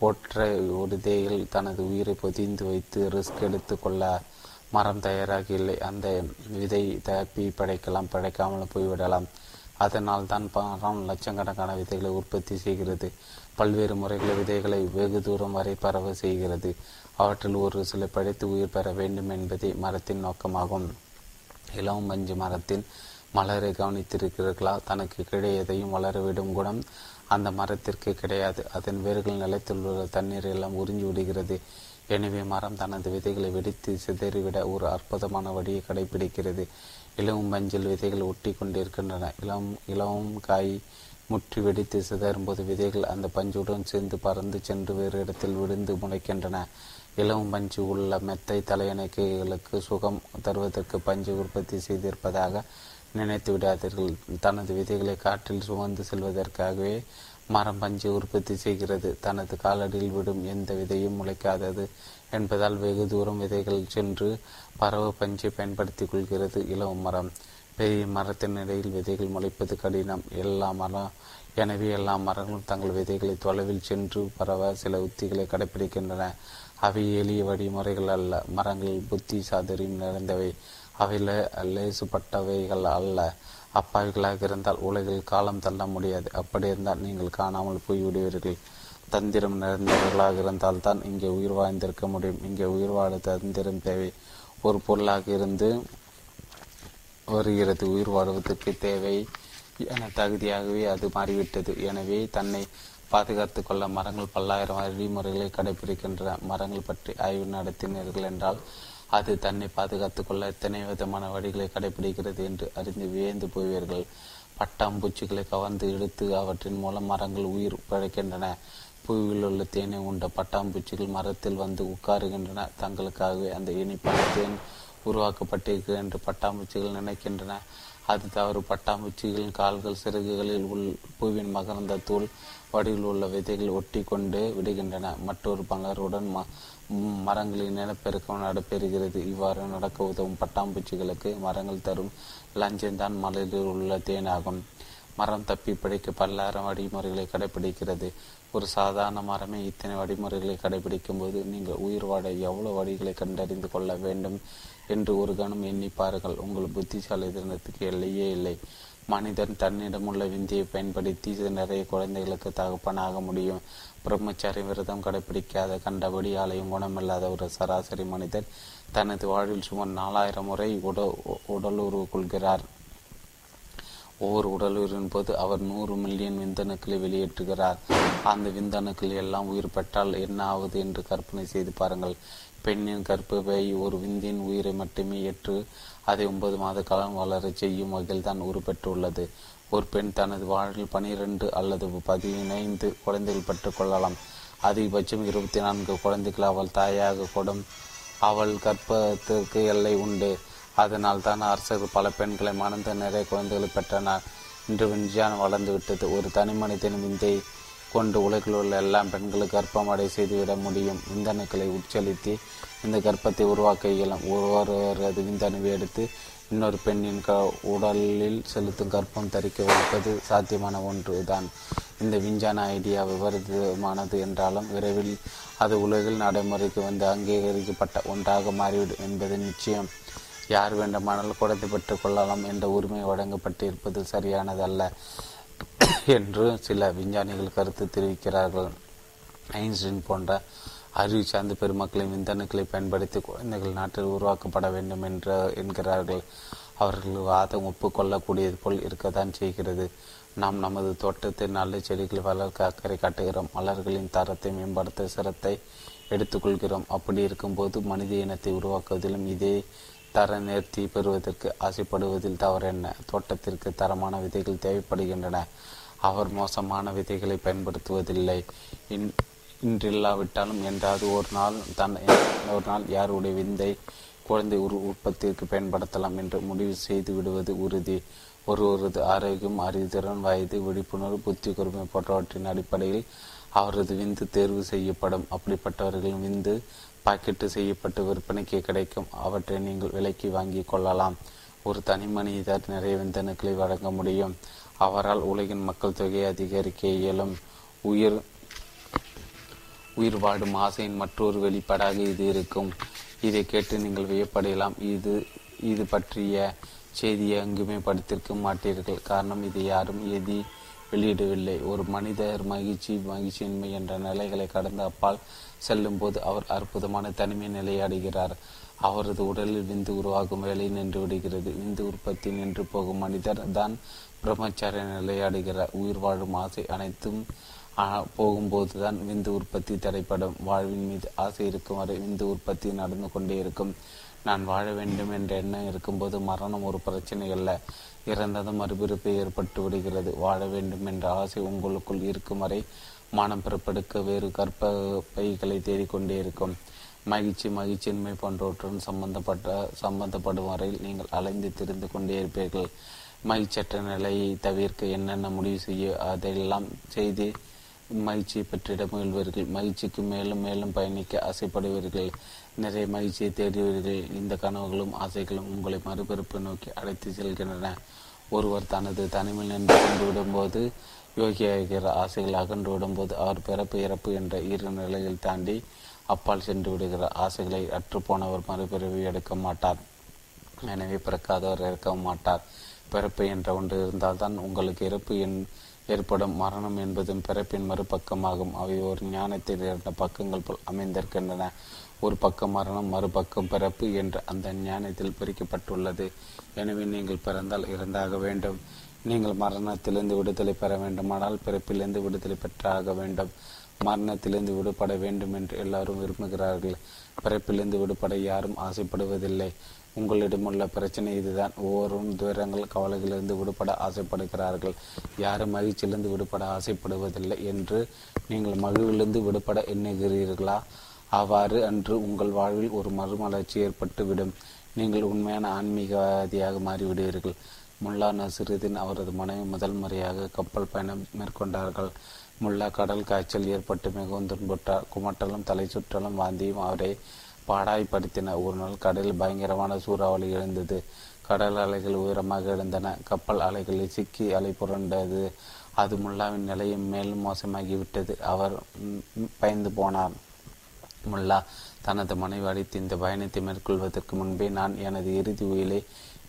ஒற்றை விதைகள் தனது உயிரை பொதிந்து வைத்து ரிஸ்க் எடுத்து கொள்ள மரம் தயாராக இல்லை. அந்த விதை தப்பி படைக்கலாம் படைக்காமல் போய்விடலாம். அதனால் தான் மரம் லட்சக்கணக்கான விதைகளை உற்பத்தி செய்கிறது. பல்வேறு முறைகளை விதைகளை வெகு தூரம் வரை பரவ செய்கிறது. அவற்றில் ஒரு சில படைத்து உயிர் பெற வேண்டும் என்பதே மரத்தின் நோக்கமாகும். இளம் மஞ்சு மரத்தின் மலரை கவனித்திருக்கிறீர்களா? தனக்கு கீழே எதையும் வளரவிடும் குணம் அந்த மரத்திற்கு கிடையாது. அதன் வேர்கள் நிலைத்துள்ள தண்ணீர் எல்லாம் உறிஞ்சி விடுகிறது. எனவே மரம் தனது விதைகளை வெடித்து சிதறிவிட ஒரு அற்புதமான வழியை கடைபிடிக்கிறது. இளவும் மஞ்சள் விதைகள் ஒட்டி கொண்டிருக்கின்றன. இளம் இளவும் காய் முற்றி வெடித்து சிதறும் போது விதைகள் அந்த பஞ்சுடன் சேர்ந்து பறந்து சென்று வேறு இடத்தில் விழுந்து முளைக்கின்றன. இளவும் பஞ்சு உள்ள மெத்தை தலையணைகளுக்கு சுகம் தருவதற்கு பஞ்சு உற்பத்தி செய்திருப்பதாக நினைத்து விடாதீர்கள். தனது விதைகளை காற்றில் சுமந்து செல்வதற்காகவே மரம் பஞ்சு உற்பத்தி செய்கிறது. தனது காலடியில் விடும் எந்த விதையும் முளைக்காதது என்பதால் வெகு தூரம் விதைகள் சென்று பறவை பஞ்சை பயன்படுத்திக் கொள்கிறது இளம் மரம். பெரிய மரத்தின் இடையில் விதைகள் முளைப்பது கடினம். எல்லா மரம் எனவே எல்லா மரங்களும் தங்கள் விதைகளை தொலைவில் சென்று பரவ சில உத்திகளை கடைபிடிக்கின்றன அவை எளிய வழிமுறைகள் அல்ல. மரங்கள் புத்தி சாதரியம் நிறைந்தவை. அவை லேசுப்பட்டவைகள் அல்ல. அப்பாவிகளாக இருந்தால் உலகில் காலம் தள்ள முடியாது. அப்படி இருந்தால் நீங்கள் காணாமல் போய்விடுவீர்கள். தந்திரம் நிறைந்தவர்களாக இருந்தால் தான் இங்கே உயிர் வாழ்ந்திருக்க முடியும். இங்கே உயிர் வாழ தந்திரம் தேவை. ஒரு பொருளாக இருந்து வருகிறது. உயிர் வாழ்வதற்கு தேவை என தகுதியாகவே அது மாறிவிட்டது. எனவே தன்னை பாதுகாத்து கொள்ள மரங்கள் பல்லாயிரம் வழிமுறைகளை கடைபிடிக்கின்றன. மரங்கள் பற்றி ஆய்வு நடத்தினீர்கள் என்றால் அது தன்னை பாதுகாத்து கொள்ள எத்தனை விதமான வழிகளை கடைபிடிக்கிறது என்று அறிந்து வியந்து போவீர்கள். பட்டாம்பூச்சிகளை கவர்ந்து எடுத்து அவற்றின் மூலம் மரங்கள் உயிர் பிழைக்கின்றன. புவியில் உள்ள தேனை உண்ட பட்டாம்பூச்சிகள் மரத்தில் வந்து உட்காருகின்றன. தங்களுக்காகவே அந்த இனிப்பான தேன் உருவாக்கப்பட்டிருக்கிறது என்று பட்டாம்பூச்சிகள் நினைக்கின்றன. அது தவறு. பட்டாம்பூச்சிகளின் கால்கள் சிறகுகளில் உள் பூவின் மகரந்த தூள் வடிவில் உள்ள விதைகள் ஒட்டி கொண்டு விடுகின்றன. மற்றொரு பலருடன் ம மரங்களின் நிலப்பெருக்கம் நடைபெறுகிறது. இவ்வாறு நடக்க உதவும் பட்டாம்பூச்சிகளுக்கு மரங்கள் தரும் லஞ்சம்தான் மலரில் உள்ள தேனாகும். மரம் தப்பி பிடிக்க பல்லாயிரம் வழிமுறைகளை கடைபிடிக்கிறது. ஒரு சாதாரண மரமே இத்தனை வழிமுறைகளை கடைபிடிக்கும் போது நீங்கள் உயிர் வாட எவ்வளவு வழிகளை கண்டறிந்து கொள்ள வேண்டும் என்று ஒரு கணம் எண்ணிப்பார்கள் உங்கள் புத்திசாலி தினத்துக்கு எல்லையே இல்லை. மனிதன் தன்னிடமுள்ள விந்தியை பயன்படுத்தி நிறைய குழந்தைகளுக்கு தகப்பனாக முடியும். பிரம்மச்சாரி விரதம் கடைபிடிக்காத கண்டபடி ஆலயம் குணமில்லாத ஒரு சராசரி மனிதர் தனது வாழ்வில் சுமார் நாலாயிரம் முறை உட உடலுறவு கொள்கிறார் ஒவ்வொரு உடலுறின் போது அவர் நூறு மில்லியன் விந்தணுக்களை வெளியேற்றுகிறார். அந்த விந்தணுக்கள் எல்லாம் உயிர் பெற்றால் என்ன ஆகுது என்று கற்பனை செய்து பாருங்கள். பெண்ணின் கற்பவை ஒரு விந்தின் உயிரை மட்டுமே ஏற்று அதை ஒன்பது மாத காலம் வளரச் செய்யும் வகையில் தான் உருப்பெற்றுள்ளது. ஒரு பெண் தனது வாழ்வில் பனிரெண்டு அல்லது பதினைந்து குழந்தைகள் பெற்றுக் கொள்ளலாம். அதிகபட்சம் இருபத்தி நான்கு குழந்தைகள் அவள் தாயாக கூடும். அவள் கற்பத்திற்கு எல்லை உண்டு. அதனால் தான் அரசர்கள் பல பெண்களை மணந்து நிறைய குழந்தைகளை பெற்றனர். இன்று விஞ்ஞானம் வளர்ந்து விட்டது. ஒரு தனி மனிதன் விந்தை கொண்டு உலகில் உள்ள எல்லா பெண்களும் கர்ப்பம் அடை செய்துவிட முடியும். விந்தணுக்களை உட்செலுத்தி இந்த கர்ப்பத்தை உருவாக்க இயலும். ஒருவரது விந்தணுவை எடுத்து இன்னொரு பெண்ணின் க உடலில் செலுத்தும் கர்ப்பம் தரிக்க வைப்பது சாத்தியமான ஒன்று தான் இந்த விஞ்ஞான ஐடியா விபரீதமானது என்றாலும் விரைவில் அது உலகில் நடைமுறைக்கு வந்து அங்கீகரிக்கப்பட்ட ஒன்றாக மாறிவிடும் என்பது நிச்சயம். யார் வேண்டுமானாலும் குழந்தை பெற்றுக் கொள்ளலாம் என்ற உரிமை வழங்கப்பட்டிருப்பது சரியானதல்ல என்று சில விஞ்ஞானிகள் கருத்து தெரிவிக்கிறார்கள். ஐன்ஸ்டீன் போன்ற அறிவு சார்ந்த பெருமக்களின் விந்தணுக்களை பயன்படுத்தி குழந்தைகள் நாட்டில் உருவாக்கப்பட வேண்டும் என்ற என்கிறார்கள். அவர்கள் வாதம் ஒப்புக்கொள்ளக்கூடியது போல் இருக்கத்தான் செய்கிறது. நாம் நமது தோட்டத்தை நல்ல செடிகள் வளர்க்க அக்கறை காட்டுகிறோம். மலர்களின் தரத்தை மேம்படுத்த சிரத்தை எடுத்துக்கொள்கிறோம் அப்படி இருக்கும்போது மனித இனத்தை உருவாக்குவதிலும் இதே தர நேர்த்தி பெறுவதற்கு ஆசைப்படுவதில் தவறென்ன? தோட்டத்திற்கு தரமான விதைகள் தேவைப்படுகின்றன. அவர் மோசமான விதைகளை பயன்படுத்துவதில்லை. இன் இன்றில்லாவிட்டாலும் என்றாவது ஒரு நாள் தன் ஒரு நாள் யாருடைய விந்தை குழந்தை உரு உற்பத்திக்கு பயன்படுத்தலாம் என்று முடிவு செய்து விடுவது உறுதி. ஒருவரது ஆரோக்கியம் அறிவுத்திறன் வயது விழிப்புணர்வு புத்தி குறுமை போன்றவற்றின் அடிப்படையில் அவரது விந்து தேர்வு செய்யப்படும். அப்படிப்பட்டவர்களின் விந்து பாக்கெட்டு செய்யப்பட்டு விற்பனைக்கு கிடைக்கும். அவற்றை நீங்கள் விலைக்கு வாங்கி கொள்ளலாம். ஒரு தனி மனிதர் நிறைய விந்தணுக்களை வழங்க முடியும். அவரால் உலகின் மக்கள் தொகையை அதிகரிக்க இயலும். உயிர் உயிர் வாடும் ஆசையின் மற்றொரு வெளிப்பாடாக இது இருக்கும். இதை கேட்டு நீங்கள் வியப்படையலாம். இது இது பற்றிய செய்தியை எங்குமே படித்திருக்க மாட்டீர்கள். காரணம் இதை யாரும் எதி வெளியிடவில்லை. ஒரு மனிதர் மகிழ்ச்சி மகிழ்ச்சியின்மை என்ற நிலைகளை கடந்த அப்பால் செல்லும் போது அவர் அற்புதமான தனிமை நிலையை அடைகிறார். அவரது உடலில் விந்து உருவாகும் வேலை நின்று விடுகிறது. விந்து உற்பத்தி நின்று போகும் மனிதர் தான் பிரம்மச்சாரிய நிலையை அடைகிறார். உயிர் வாழும் ஆசை அனைத்தும் போகும்போதுதான் விந்து உற்பத்தி தடைப்படும். வாழ்வின் மீது ஆசை இருக்கும் வரை விந்து உற்பத்தி நடந்து கொண்டே இருக்கும். நான் வாழ வேண்டும் என்ற எண்ணம் இருக்கும்போது மரணம் ஒரு பிரச்சனை அல்ல. இறந்ததும் மறுபிறப்பு ஏற்பட்டு விடுகிறது. வாழ வேண்டும் என்ற ஆசை உங்களுக்குள் இருக்கும் வரை மனம் பிறப்பெடுக்க வேறு கற்ப பைகளை தேடிக்கொண்டே இருக்கும். மகிழ்ச்சி மகிழ்ச்சியின்மை போன்றவற்றுடன் சம்பந்தப்பட்ட சம்பந்தப்படும் வரையில் நீங்கள் அலைந்து திரிந்து கொண்டே இருப்பீர்கள். மகிழ்ச்சற்ற நிலையை தவிர்க்க என்னென்ன முடிவு செய்ய அதையெல்லாம் செய்து மகிழ்ச்சியை பெற்றிட முயல்வீர்கள் மகிழ்ச்சிக்கு மேலும் மேலும் பயணிக்க ஆசைப்படுவீர்கள். நிறைய மகிழ்ச்சியை தேடுவீர்கள். இந்த கனவுகளும் ஆசைகளும் உங்களை மறுபிறப்பு நோக்கி அழைத்து செல்கின்றன. ஒருவர் தனது தனிமையில் நின்று கொண்டு விடும்போது யோகியாகிற ஆசைகள் அகன்று விடும்போது அவர் பிறப்பு இறப்பு என்ற இரு நிலைகள் தாண்டி அப்பால் சென்று விடுகிற ஆசைகளை அற்றுப்போனவர் மறுபிறவி எடுக்க மாட்டார். எனவே பிறக்காதவர் இறக்க மாட்டார். பிறப்பு என்ற ஒன்று இருந்தால்தான் உங்களுக்கு இறப்பு என் ஏற்படும் மரணம் என்பதும் பிறப்பின் மறுபக்கமாகும். அவை ஒரு ஞானத்தில் இரண்டு பக்கங்கள் போல் அமைந்திருக்கின்றன. ஒரு பக்கம் மரணம் மறுபக்கம் பிறப்பு என்று அந்த ஞானத்தில் பிரிக்கப்பட்டுள்ளது. எனவே நீங்கள் பிறந்தால் இறந்தாக வேண்டும். நீங்கள் மரணத்திலிருந்து விடுதலை பெற வேண்டுமானால் பிறப்பிலிருந்து விடுதலை பெற்றாக வேண்டும். மரணத்திலிருந்து விடுபட வேண்டும் என்று எல்லாரும் விரும்புகிறார்கள். பிறப்பிலிருந்து விடுபட யாரும் ஆசைப்படுவதில்லை. உங்களிடமுள்ள பிரச்சனை இதுதான். ஒவ்வொருவரும் துயரங்கள் கவலைகளிலிருந்து விடுபட ஆசைப்படுகிறார்கள். யாரும் மகிழ்ச்சியிலிருந்து விடுபட ஆசைப்படுவதில்லை என்று நீங்கள் மகிழ்விலிருந்து விடுபட எண்ணுகிறீர்களா? அவ்வாறு அன்று உங்கள் வாழ்வில் ஒரு மறுமலர்ச்சி ஏற்பட்டுவிடும். நீங்கள் உண்மையான ஆன்மீகவாதியாக மாறிவிடுவீர்கள். முல்லா நசிருதீன் அவரது மனைவி முதல் முறையாக கப்பல் பயணம் மேற்கொண்டார்கள். முல்லா கடல் காய்ச்சல் ஏற்பட்டு மிகவும் துன்புற்றார். குமட்டலும் தலை சுற்றலும் வாந்தியும் அவரை பாடாய்படுத்தின ஒரு நாள் கடலில் பயங்கரமான சூறாவளி எழுந்தது. கடல் அலைகள் உயரமாக எழுந்தன. கப்பல் அலைகளில் சிக்கி அலை புரண்டது. அது முல்லாவின் நிலையும் மேலும் மோசமாகிவிட்டது. அவர் பயந்து போனார். முல்லா தனது மனைவி அடித்து இந்த பயணத்தை மேற்கொள்வதற்கு முன்பே நான் எனது இறுதி உயிலை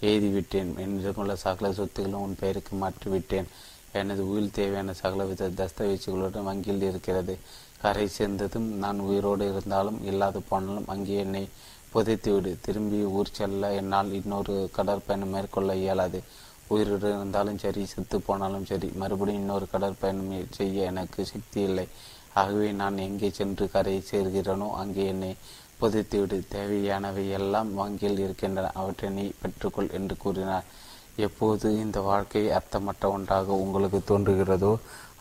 எழுதிவிட்டேன் என்னிடமுள்ள சகல சொத்துக்களும் உன் பெயருக்கு மாற்றிவிட்டேன். எனது உயில் தேவையான சகலவித தஸ்தவீச்சுகளுடன் வங்கியில் இருக்கிறது. கரை சேர்ந்ததும் நான் உயிரோடு இருந்தாலும் இல்லாது போனாலும் அங்கே என்னை புதைத்துவிடு. திரும்பி ஊர் செல்ல என்னால் இன்னொரு கடற்பயணம் மேற்கொள்ள இயலாது. உயிரோடு இருந்தாலும் சரி செத்து போனாலும் சரி மறுபடியும் இன்னொரு கடற்பயணம் செய்ய எனக்கு சக்தி இல்லை. ஆகவே நான் எங்கே சென்று கரையை சேர்கிறேனோ அங்கே என்னை புதைத்துவிடு. தேவையானவை எல்லாம் வங்கியில் இருக்கின்றன. அவற்றை நீ பெற்றுக்கொள் என்று கூறினார். எப்போது இந்த வாழ்க்கை அர்த்தமற்ற ஒன்றாக உங்களுக்கு தோன்றுகிறதோ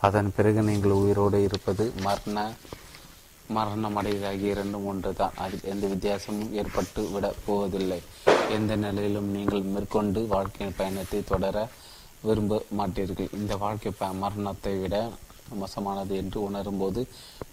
அதன் பிறகு நீங்கள் உயிரோடு இருப்பது மரண மரணமடைவதாகிய இரண்டும் ஒன்று தான் அதில் எந்த வித்தியாசமும் ஏற்பட்டு விட போவதில்லை. எந்த நிலையிலும் நீங்கள் மேற்கொண்டு வாழ்க்கையின் பயணத்தை தொடர விரும்ப மாட்டீர்கள். இந்த வாழ்க்கை ப மரணத்தை விட மோசமானது என்று உணரும்போது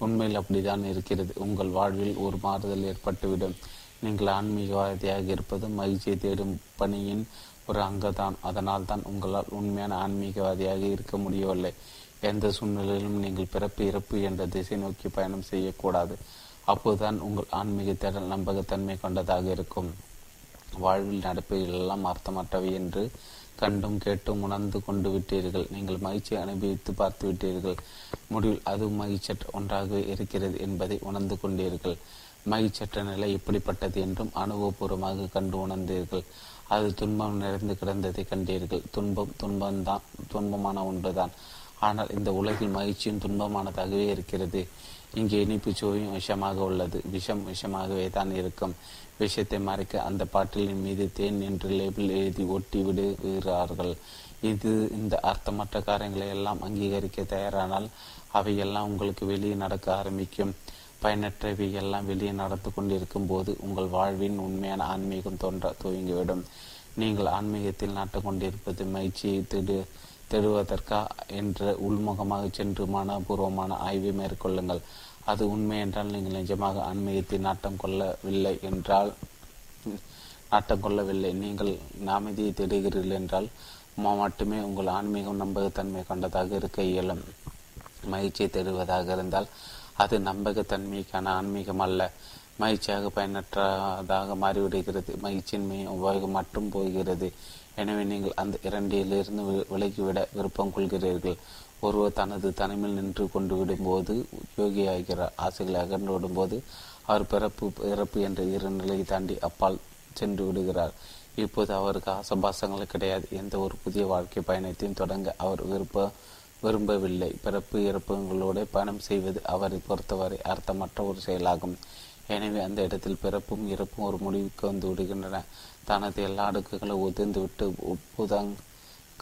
உண்மையில் அப்படித்தான் இருக்கிறது. உங்கள் வாழ்வில் ஒரு மாறுதல் ஏற்பட்டுவிடும். நீங்கள் ஆன்மீகவாதியாக இருப்பது மகிழ்ச்சியை தேடும் பணியின் ஒரு அங்கதான் அதனால் தான் உங்களால் உண்மையான ஆன்மீகவாதியாக இருக்க முடியவில்லை. எந்த சூழ்நிலையிலும் நீங்கள் பிறப்பு இறப்பு என்ற திசை நோக்கி பயணம் செய்யக்கூடாது. அப்போதுதான் உங்கள் ஆன்மீக தேடல் நம்பகத்தன்மை கொண்டதாக இருக்கும். வாழ்வில் நடப்பைகளெல்லாம் அர்த்தமற்றவை என்று கண்டும் கேட்டும் உணர்ந்து கொண்டு விட்டீர்கள். நீங்கள் மகிழ்ச்சியை அனுபவித்து பார்த்து விட்டீர்கள். முடிவில் அது மகிழ்ச்சற்ற ஒன்றாக இருக்கிறது என்பதை உணர்ந்து கொண்டீர்கள். மகிழ்ச்சற்ற நிலை எப்படிப்பட்டது என்றும் அனுபவபூர்வமாக கண்டு உணர்ந்தீர்கள். அது துன்பம் நிறைந்து கிடந்ததை கண்டீர்கள். துன்பம் துன்பம்தான் துன்பமான ஒன்றுதான். ஆனால் இந்த உலகில் மகிழ்ச்சியும் துன்பமானதாகவே இருக்கிறது. இங்கே இனிப்பு சுவையும் விஷமாக உள்ளது. விஷம் விஷமாகவே தான் இருக்கும். விஷயத்தை மறைக்க அந்த பாட்டிலின் மீது தேன் என்று லேபிள் எழுதி ஒட்டி விடுகிறார்கள் இது இந்த அர்த்தமற்ற காரியங்களை எல்லாம் அங்கீகரிக்க தயாரானால் அவையெல்லாம் உங்களுக்கு வெளியே நடக்க ஆரம்பிக்கும். பயனற்றவை எல்லாம் வெளியே நடந்து கொண்டிருக்கும் போது உங்கள் வாழ்வின் உண்மையான ஆன்மீகம் தோன்ற துவங்கிவிடும். நீங்கள் ஆன்மீகத்தில் நாட்டு கொண்டிருப்பது மகிழ்ச்சியை திடு. தேடுவதற்கா என்ற உள்முகமாக சென்று மனப்பூர்வமான ஆய்வை மேற்கொள்ளுங்கள். அது உண்மை என்றால் நீங்கள் நிஜமாக ஆன்மீகத்தை நாட்டம் கொள்ளவில்லை என்றால் நாட்டம் கொள்ளவில்லை. நீங்கள் அமைதியை தேடுகிறீர்கள் என்றால் மட்டுமே உங்கள் ஆன்மீகம் நம்பகத்தன்மை கொண்டதாக இருக்க இயலும். மகிழ்ச்சியை தேடுவதாக இருந்தால் அது நம்பகத்தன்மைக்கான ஆன்மீகம் அல்ல. மகிழ்ச்சியாக பயனற்றதாக மாறிவிடுகிறது. மகிழ்ச்சியின்மை உபயோகம் மட்டும் போகிறது. எனவே நீங்கள் அந்த இரண்டிலிருந்து விலகிவிட விருப்பம் கொள்கிறீர்கள். ஒருவர் தனது தனிமையில் நின்று கொண்டு விடும்போது யோகியாகிறார் ஆசைகளை அகன்று விடும்போது அவர் பிறப்பு இறப்பு என்ற இரு நிலையை தாண்டி அப்பால் சென்று விடுகிறார். இப்போது அவருக்கு ஆசபாசங்கள் கிடையாது. எந்த ஒரு புதிய வாழ்க்கை பயணத்தையும் தொடங்க அவர் விருப்ப விரும்பவில்லை. பிறப்பு இறப்புகளோடு பயணம் செய்வது அவரை பொறுத்தவரை அர்த்தமற்ற ஒரு செயலாகும். எனவே அந்த இடத்தில் பிறப்பும் இறப்பும் ஒரு முடிவுக்கு வந்து விடுகின்றன. தனது எல்லா அடுக்குகளும் உதிர்ந்துவிட்டு உப்புதங்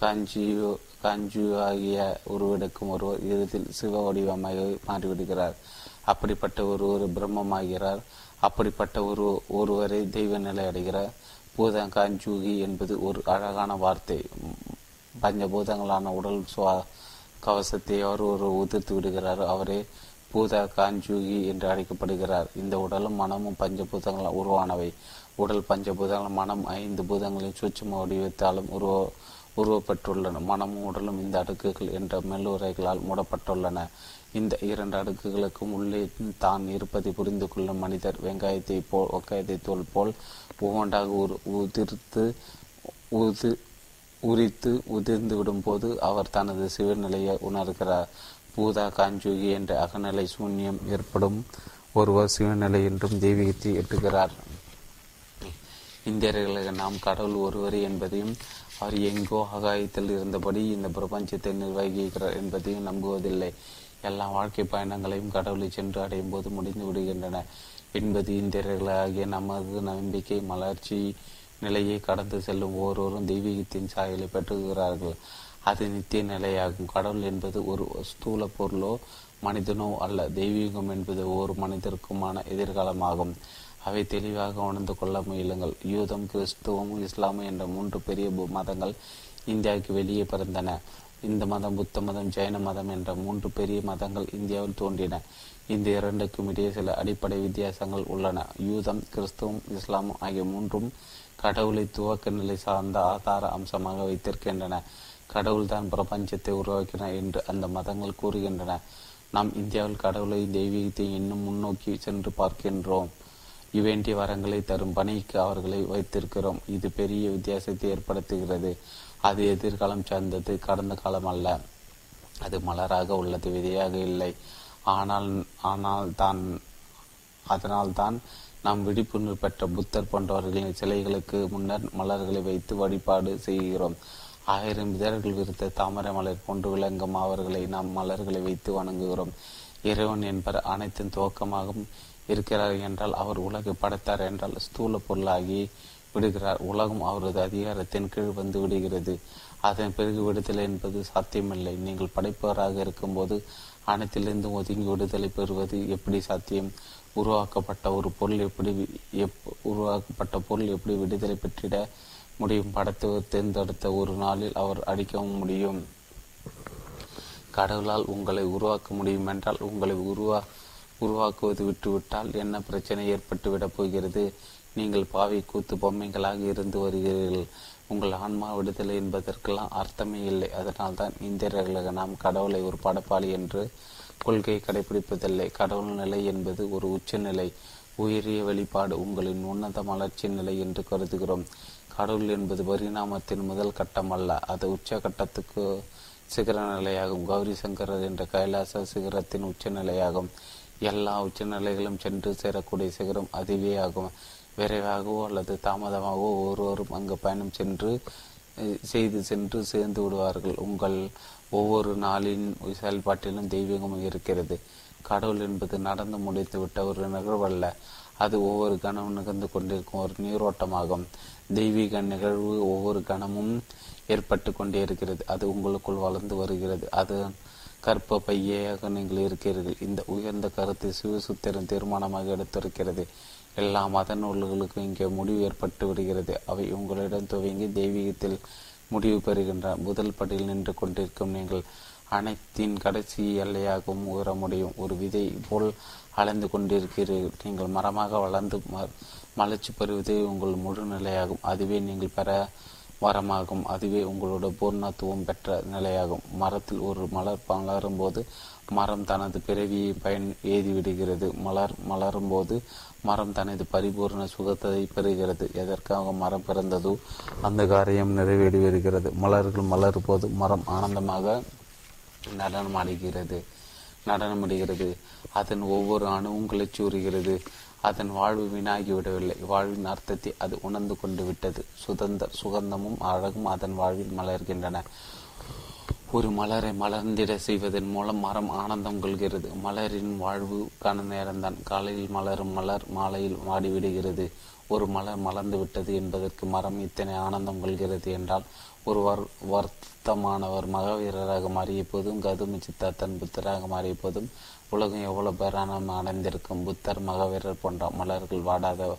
காஞ்சியோ காஞ்சியோ ஆகிய உருவெடுக்கும் ஒருவர் இறுதியில் சிவ வடிவமாக மாறிவிடுகிறார். அப்படிப்பட்ட ஒருவர் பிரம்மமாகிறார். அப்படிப்பட்ட ஒரு ஒருவரை தெய்வ நிலை அடைகிறார். பூதங்காஞ்சூகி என்பது ஒரு அழகான வார்த்தை. பஞ்சபூதங்களான உடல் சுவா கவசத்தை அவர் ஒரு உதிர்த்து விடுகிறார். அவரே பூத காஞ்சூகி என்று அழைக்கப்படுகிறார். இந்த உடலும் மனமும் பஞ்சபூதங்களால் உருவானவை. உடல் பஞ்சபூதங்கள் மனம் ஐந்து பூதங்களின் சூட்சம வடிவத்தாலும் உருவ உருவப்பட்டுள்ளன மனமும் உடலும் இந்த அடுக்குகள் என்ற மெல்லுரைகளால் மூடப்பட்டுள்ளன. இந்த இரண்டு அடுக்குகளுக்கும் உள்ளே தான் இருப்பதை புரிந்து கொள்ளும் மனிதர் வெங்காயத்தை போல் வெங்காயத்தை தோல் போல் ஒவ்வொன்றாக உதிர்த்து உது உரித்து உதிர்ந்து விடும்போது அவர் தனது சிவநிலையை உணர்கிறார். பூதா காஞ்சுகி என்ற அகநிலை சூன்யம் ஏற்படும். ஒருவர் சிவநிலை என்றும் தெய்வீகத்தை எட்டுகிறார். இந்தியர்களுக்கு நாம் கடவுள் ஒருவர் என்பதையும் அவர் எங்கோ ஆகாயத்தில் இருந்தபடி இந்த பிரபஞ்சத்தை நிர்வகிக்கிறார் என்பதையும் நம்புவதில்லை. எல்லா வாழ்க்கை பயணங்களையும் கடவுளை சென்று அடையும் போது முடிந்து விடுகின்றன. என்பது இந்தியர்களாகிய நமது நம்பிக்கை மலர்ச்சி நிலையை கடந்து செல்லும் ஒவ்வொருவரும் தெய்வீகத்தின் சாயலை பெற்றுகிறார்கள். அது நித்திய நிலையாகும். கடவுள் என்பது ஒரு ஸ்தூல பொருளோ மனிதனோ அல்ல. தெய்வீகம் என்பது ஒரு மனிதருக்குமான எதிர்காலமாகும். அவை தெளிவாக உணர்ந்து கொள்ள முயலுங்கள். யூதம் கிறிஸ்துவம் இஸ்லாமு என்ற மூன்று பெரிய மதங்கள் இந்தியாவுக்கு வெளியே பிறந்தன. இந்த மதம் புத்த மதம் ஜெயின மதம் என்ற மூன்று பெரிய மதங்கள் இந்தியாவில் தோன்றின. இந்த இரண்டுக்கும் இடையே சில அடிப்படை வித்தியாசங்கள் உள்ளன. யூதம் கிறிஸ்துவம் இஸ்லாமும் ஆகிய மூன்றும் கடவுளை துவக்க நிலை சார்ந்த ஆதார அம்சமாக வைத்திருக்கின்றன. கடவுள்தான் பிரபஞ்சத்தை உருவாக்கினார் என்று அந்த மதங்கள் கூறுகின்றன. நாம் இந்தியாவில் கடவுளை தெய்வீகத்தை இன்னும் முன்னோக்கி சென்று பார்க்கின்றோம். இவ்வேண்டிய வரங்களை தரும் பணிக்கு அவர்களை வைத்திருக்கிறோம். இது பெரிய வித்தியாசத்தை ஏற்படுத்துகிறது. அது எதிர்காலம் சார்ந்தது கடந்த காலம் அல்ல. அது மலராக உள்ளது விதையாக இல்லை. ஆனால் ஆனால் தான் அதனால்தான் நாம் விழிப்புணர்வு பெற்ற புத்தர் போன்றவர்களின் சிலைகளுக்கு முன்னர் மலர்களை வைத்து வழிபாடு செய்கிறோம். ஆயிரம் இதழ்கள் விருத்த தாமரை மலர் போன்று விளங்கும் அவர்களை நாம் மலர்களை வைத்து வணங்குகிறோம். இறைவன் என்பர் அனைத்தின் துவக்கமாகவும் இருக்கிறார் என்றால் அவர் உலகை படைத்தார் என்றால் ஸ்தூல பொருளாகி விடுகிறார். உலகம் அவரது அதிகாரத்தின் கீழ் வந்து விடுகிறது. அதன் பிறகு விடுதலை என்பது சாத்தியமில்லை. நீங்கள் படைப்பவராக இருக்கும்போது அனைத்திலிருந்து ஒதுங்கி விடுதலை பெறுவது எப்படி சாத்தியம்? உருவாக்கப்பட்ட ஒரு பொருள் எப்படி எப் உருவாக்கப்பட்ட பொருள் எப்படி விடுதலை பெற்றிட முடியும்? படத்தை தேர்ந்தெடுத்த ஒரு நாளில் அவர் அடிக்கவும் முடியும். கடவுளால் உங்களை உருவாக்க முடியும் என்றால் உங்களை உருவா உருவாக்குவது விட்டுவிட்டால் என்ன பிரச்சனை ஏற்பட்டு விடப் போகிறது? நீங்கள் பாவி கூத்து பொம்மைகளாக இருந்து வருகிறீர்கள். உங்கள் ஆன்மா விடுதலை என்பதற்கெல்லாம் அர்த்தமே இல்லை. அதனால்தான் இந்தியர்களுக்கு நாம் கடவுளை ஒரு படப்பாளி என்று கொள்கையை கடைபிடிப்பதில்லை கடவுள் நிலை என்பது ஒரு உச்சநிலை. உயரிய வெளிப்பாடு உங்களின் உன்னத வளர்ச்சி நிலை என்று கருதுகிறோம். கடவுள் என்பது பரிணாமத்தின் முதல் கட்டம் அல்ல. அது உச்ச கட்டத்துக்கு சிகர நிலையாகும் கௌரி சங்கரர் என்ற கைலாச சிகரத்தின் உச்சநிலையாகும். எல்லா உச்சநிலைகளும் சென்று சேரக்கூடிய சிகரம் அதுவே ஆகும் விரைவாகவோ அல்லது தாமதமாகவோ ஒருவரும் அங்கு பயணம் சென்று செய்து சென்று சேர்ந்து விடுவார்கள். உங்கள் ஒவ்வொரு நாளின் செயல்பாட்டிலும் தெய்வீகம் இருக்கிறது. கடவுள் என்பது நடந்து முடித்து விட்ட ஒரு நிகழ்வல்ல. அது ஒவ்வொரு கணமும் நிகழ்ந்து கொண்டிருக்கும் ஒரு நீரோட்டமாகும். தெய்வீக நிகழ்வு ஒவ்வொரு கணமும் ஏற்பட்டு கொண்டே இருக்கிறது. அது உங்களுக்குள் வளர்ந்து வருகிறது. அது கற்ப பையாக நீங்கள் இருக்கிறீர்கள். இந்த உயர்ந்த கருத்தை சிவசுத்திரன் தீர்மானமாக எடுத்திருக்கிறது. எல்லா மத நூல்களுக்கும் இங்கே முடிவு ஏற்பட்டு விடுகிறது. அவை உங்களிடம் துவங்கி தெய்வீகத்தில் முடிவு பெறுகின்றன. முதல் படியில் நின்று கொண்டிருக்கும் நீங்கள் அனைத்தின் கடைசி எல்லையாகவும் உயர முடியும். ஒரு விதை போல் அலைந்து கொண்டிருக்கிறீர்கள். நீங்கள் மரமாக வளர்ந்து மலர்ச்சி பெறுவதே உங்கள் முழு நிலையாகும். அதுவே நீங்கள் பெற மரமாகும் அதுவே உங்களோட பூர்ணத்துவம் பெற்ற நிலையாகும். மரத்தில் ஒரு மலர் மலரும் போது மரம் தனது பிறவியை பயன் எய்திவிடுகிறது மலர் மலரும் போது மரம் தனது பரிபூர்ண சுகத்தை பெறுகிறது. எதற்காக மரம் பிறந்ததோ அந்த காரியம் நிறைவேறி வருகிறது. மலர்கள் மலரும் போது மரம் ஆனந்தமாக நடனமாடுகிறது. நடனமடைகிறது. அதன் ஒவ்வொரு அணுவும் கிளச்சூறுகிறது அதன் வாழ்வு வீணாகிவிடவில்லை வாழ்வின் அர்த்தத்தை அது உணர்ந்து கொண்டு விட்டது. சுதந்திர சுகந்தமும் அழகும் அதன் வாழ்வில் மலர்கின்றன. ஒரு மலரை மலர்ந்திட செய்வதன் மூலம் மரம் ஆனந்தம் கொள்கிறது. மலரின் வாழ்வு கன நேரம்தான். காலையில் மலரும் மலர் மாலையில் வாடிவிடுகிறது ஒரு மலர் மலர்ந்து விட்டது என்பதற்கு மரம் இத்தனை ஆனந்தம் கொள்கிறது என்றால் ஒரு வர் வருத்தமானவர் மகவீரராக மாறிய போதும் கதுமி சித்தார்த்தன் புத்தராக மாறிய போதும் உலகம் எவ்வளவு பேரானம் அடைந்திருக்கும்? புத்தர் மகவீரர் போன்ற மலர்கள் வாடாத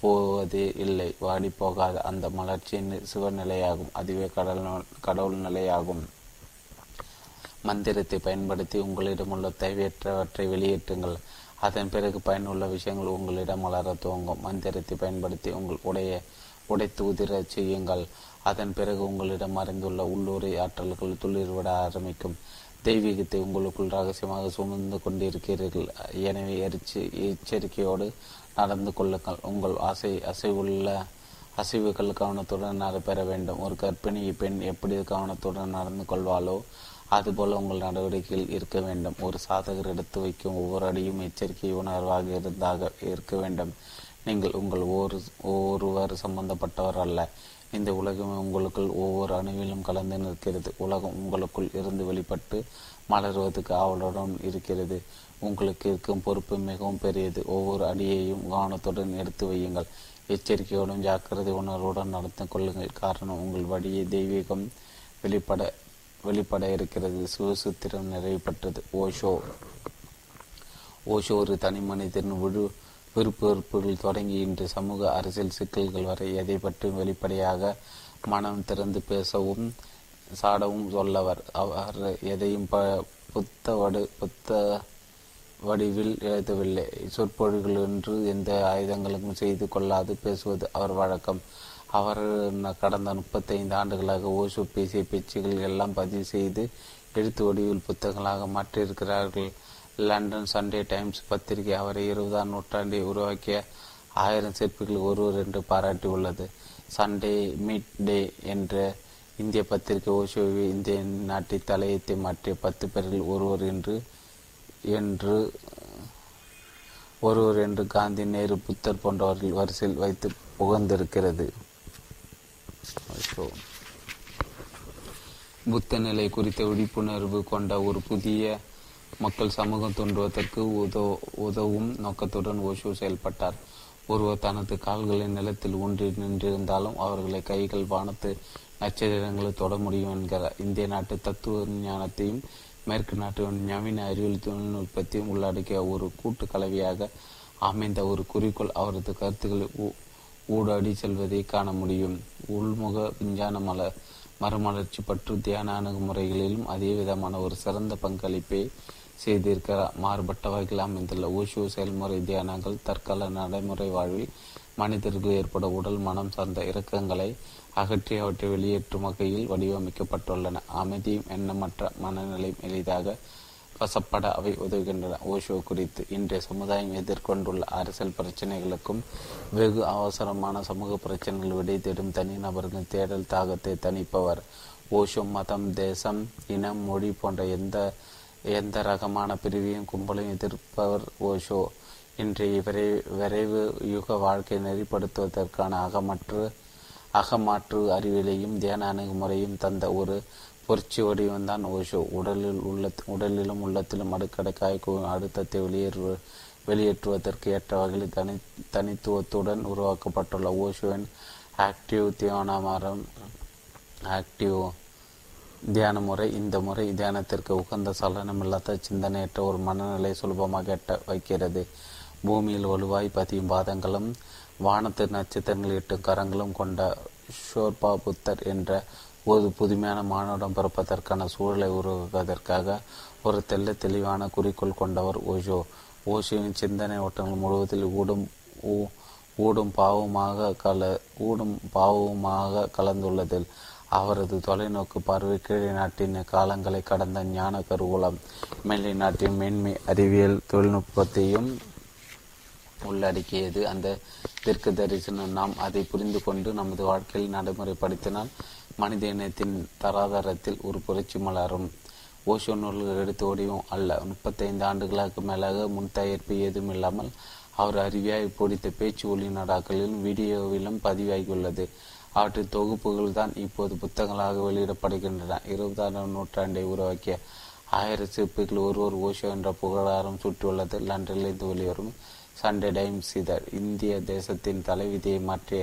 போவதே இல்லை. வாடி போகாத அந்த மலர்ச்சியின் சிவநிலையாகும். அதுவே கடல் கடவுள் நிலையாகும். மந்திரத்தை பயன்படுத்தி உங்களிடமுள்ள தேவையற்றவற்றை வெளியேற்றுங்கள் அதன் பிறகு பயனுள்ள விஷயங்கள் உங்களிடம் வளர துவங்கும். மந்திரத்தை பயன்படுத்தி உங்கள் உடைய உடைத்து உதிர செய்யுங்கள். அதன் பிறகு உங்களிடம் மறைந்துள்ள உள்ளூரை ஆற்றல்கள் துளிர்விட ஆரம்பிக்கும். தெய்வீகத்தை உங்களுக்குள் ரகசியமாக சுமந்து கொண்டிருக்கிறீர்கள். எனவே எரிச்சு எச்சரிக்கையோடு நடந்து கொள்ளுங்கள். உங்கள் ஆசை அசைவுள்ள அசைவுகள் கவனத்துடன் நடைபெற வேண்டும். ஒரு கற்பிணி பெண் எப்படி கவனத்துடன் நடந்து கொள்வாளோ அதுபோல உங்கள் நடவடிக்கைகள் இருக்க வேண்டும். ஒரு சாதகர் எடுத்து வைக்கும் ஒவ்வொரு அடியும் எச்சரிக்கை உணர்வாக இருந்தாக இருக்க வேண்டும். நீங்கள் உங்கள் ஒரு ஒருவர் சம்பந்தப்பட்டவர் அல்ல. இந்த உலகம் உங்களுக்குள் ஒவ்வொரு அணுவிலும் கலந்து நிற்கிறது. உலகம் உங்களுக்குள் இருந்து வெளிப்பட்டு மலர்வதற்கு ஆவலுடன் இருக்கிறது. உங்களுக்கு இருக்கும் பொறுப்பு மிகவும் பெரியது. ஒவ்வொரு அடியையும் கவனத்துடன் எடுத்து வையுங்கள். எச்சரிக்கையோடும் ஜாக்கிரதை உணர்வுடன் நடந்து கொள்ளுங்கள். காரணம் உங்கள் வழியை தெய்வீகம் வெளிப்பட வெளிப்பட இருக்கிறது. சுயசூத்திரம் நிறைவு பெற்றது. ஓஷோ ஓஷோ ஒரு தனி மனிதன் விழு விருப்பு வெறுப்புகள் தொடங்கி இன்று சமூக அரசியல் சிக்கல்கள் வரை எதை பற்றியும் வெளிப்படையாக மனம் திறந்து பேசவும் சாடவும் சொல்லவர். அவர் எதையும் ப புத்த வடு புத்த வடிவில் எழுதவில்லை. சொற்பொழிகள் என்று எந்த ஆயுதங்களுக்கும் செய்து கொள்ளாது பேசுவது அவர் வழக்கம். அவர் கடந்த முப்பத்தைந்து ஆண்டுகளாக ஓஷோ பேசிய பேச்சுகள் எல்லாம் பதிவு செய்து எழுத்து வடிவில் புத்தகங்களாக மாற்றியிருக்கிறார்கள். லண்டன் சண்டே டைம்ஸ் பத்திரிகை அவரை இருபதாம் நூற்றாண்டை உருவாக்கிய ஆயிரம் சிற்பிகள் ஒருவர் என்று பாராட்டியுள்ளது சண்டே மீட் டே என்ற இந்திய பத்திரிகை ஓஷோவை இந்திய நாட்டின் தலையத்தை மாற்றிய பத்து பேரில் ஒருவர் என்று என்று ஒருவர் என்று காந்தி நேரு புத்தர் போன்றவர்கள் வரிசையில் வைத்து புகழ்ந்திருக்கிறது. புத்த நிலை குறித்த விழிப்புணர்வு கொண்ட ஒரு புதிய மக்கள் சமூகம் தோன்றுவதற்கு உதோ உதவும் நோக்கத்துடன் ஓஷோ செயல்பட்டார். ஒருவர் தனது கால்களை நிலத்தில் ஊன்றி நின்றிருந்தாலும் அவர்களை கைகள் வானத்து நட்சத்திரங்களை தொட முடியும் என்கிறார். இந்திய நாட்டு தத்துவ ஞானத்தையும் மேற்கு நாட்டு நவீன அறிவியல் தொழில்நுட்பத்தையும் உள்ளடக்கிய ஒரு கூட்டு கலவையாக அமைந்த ஒரு குறிக்கோள் அவரது கருத்துக்களை ஊடாடி செல்வதை காண முடியும். உள்முக விஞ்ஞான மல மறுமலர்ச்சி பற்று தியான அணுகுமுறைகளிலும் அதே விதமான ஒரு சிறந்த பங்களிப்பை செய்திருக்கிறார் மாறுபட்ட வகையில் அமைந்துள்ள ஊஷு செயல்முறை தியானங்கள் தற்கால நடைமுறை வாழ்வில் மனிதர்கள் ஏற்பட உடல் மனம் சார்ந்த இறக்கங்களை அகற்றி அவற்றை வெளியேற்றும் வகையில் வடிவமைக்கப்பட்டுள்ளன. அமைதியும் எண்ணமற்ற மனநிலையும் எளிதாக வசப்பட அவை உதவுகின்றன. ஓஷோ குறித்து இன்றைய சமுதாயம் எதிர்கொண்டுள்ள அரசியல் பிரச்சனைகளுக்கும் வெகு அவசரமான சமூக பிரச்சனைகள் விடை தேடும் தனிநபர்களின் தேடல் தாகத்தை தணிப்பவர். ஓஷோ மதம் தேசம் இனம் மொழி போன்ற எந்த எந்த ரகமான பிரிவையும் கும்பலையும் எதிர்ப்பவர் ஓஷோ. இன்றைய விரை விரைவு யுக வாழ்க்கை நெறிப்படுத்துவதற்கான அகமற்று அகமாற்று அறிவியலையும் தியான அணுகுமுறையும் தந்த ஒரு புரட்சி வடிவம்தான் ஓஷோ. உடலில் உள்ள உடலிலும் உள்ளத்திலும் அடுக்கடுக்காய் அழுத்தத்தை வெளியேறு வெளியேற்றுவதற்கு ஏற்ற வகையில் தனி தனித்துவத்துடன் உருவாக்கப்பட்டுள்ள ஓஷோவின் ஆக்டிவ் தியான ஆக்டிவ் தியான முறை இந்த முறை தியானத்திற்கு உகந்த சலனமில்லாத சிந்தனையற்ற ஒரு மனநிலை சுலபமாக எட்ட வைக்கிறது. பூமியில் வலுவாய் பதியும் பாதங்களும் வானத்து நட்சத்திரங்கள் எட்டும் கரங்களும் கொண்ட ஷோர்பா புத்தர் என்ற ஒரு புதுமையான மானுடம் பிறப்பதற்கான சூழலை உருவாக்குவதற்காக ஒரு தெல்ல தெளிவான குறிக்கோள் கொண்டவர் ஓஷோ. ஓஷோவின் சிந்தனை ஓட்டங்கள் முழுவதில் ஊடும் ஊடும் பாவமாக கல ஊடும் பாவமாக கலந்துள்ளதில் அவரது தொலைநோக்கு பார்வை கீழே நாட்டின் காலங்களை கடந்த ஞான கருவூலம் மேலை நாட்டின் மேன்மை அறிவியல் தொழில்நுட்பத்தையும் உள்ளடக்கியது. அந்த தெற்கு தரிசனம் நாம் அதை புரிந்து கொண்டு நமது வாழ்க்கையில் நடைமுறைப்படுத்தினால் மனித இனத்தின் தராதரத்தில் ஒரு புரட்சி மலரும். ஓஷோ நூல்கள் எடுத்து ஓடியும் அல்ல. முப்பத்தைந்து ஆண்டுகளுக்கு மேலாக முன் தயாரிப்பு ஏதும் இல்லாமல் அவர் அறிவியாய் பிடித்த பேச்சு ஒளி நடாக்களிலும் வீடியோவிலும் பதிவாகியுள்ளது. அவற்றின் தொகுப்புகள் தான் இப்போது புத்தகங்களாக வெளியிடப்படுகின்றன. இருபதாம் நூற்றாண்டை உருவாக்கிய ஆயிரம் சிற்பிகள் ஒருவர் ஓஷோ என்ற புகழாரம் சுற்றியுள்ளது லண்டனிலிருந்து வெளிவரும் சண்டே டைம்ஸ் இதழ். இந்திய தேசத்தின் தலைவிதியை மாற்றிய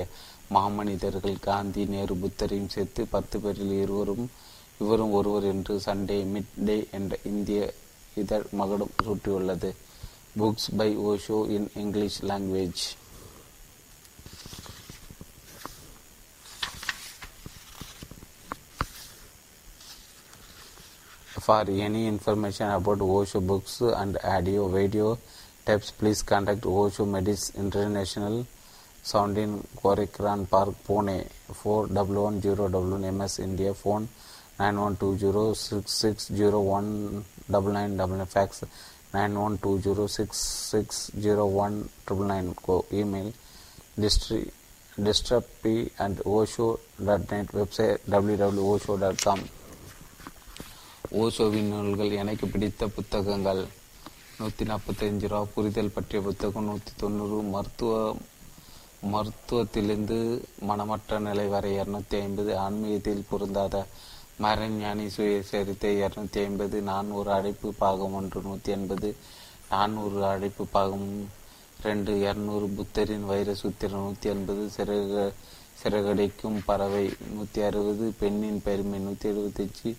மாமனிதர்கள் காந்தி நேரு புத்தரையும் சேர்த்து பத்து பேரில் இருவரும் இவரும் ஒருவர் என்று சண்டே மிட் டே என்ற இந்திய இதழ் மகடும் சுற்றியுள்ளது books by Osho in English language. For any information about Osho books and audio video tapes, please contact Osho Medis International, Sound in Korekran Park, Pune, 4110 MS India, phone 912066019999, fax 9120660199, email distrapy and osho.net, website www.osho.com. ஓசோவின் நூல்கள் எனக்கு பிடித்த புத்தகங்கள். நூற்றி நாற்பத்தஞ்சு ரூபா புரிதல் பற்றிய புத்தகம் நூற்றி தொண்ணூறு மருத்துவ மருத்துவத்திலிருந்து மனமற்ற நிலை வரை இரநூத்தி ஐம்பது ஆன்மீகத்தில் பொருந்தாத மரஞானி சுயசரித்தை இரநூத்தி ஐம்பது நான் ஒரு அழைப்பு பாகம் ஒன்று நூற்றி எண்பது நான் ஒரு அழைப்பு பாகம் ரெண்டு இரநூறு புத்தரின் வைர சூத்திரம் நூற்றி எண்பது சிறக சிறகடிக்கும் பறவை நூற்றி அறுபது பெண்ணின் பெருமை நூற்றி எழுபத்தஞ்சு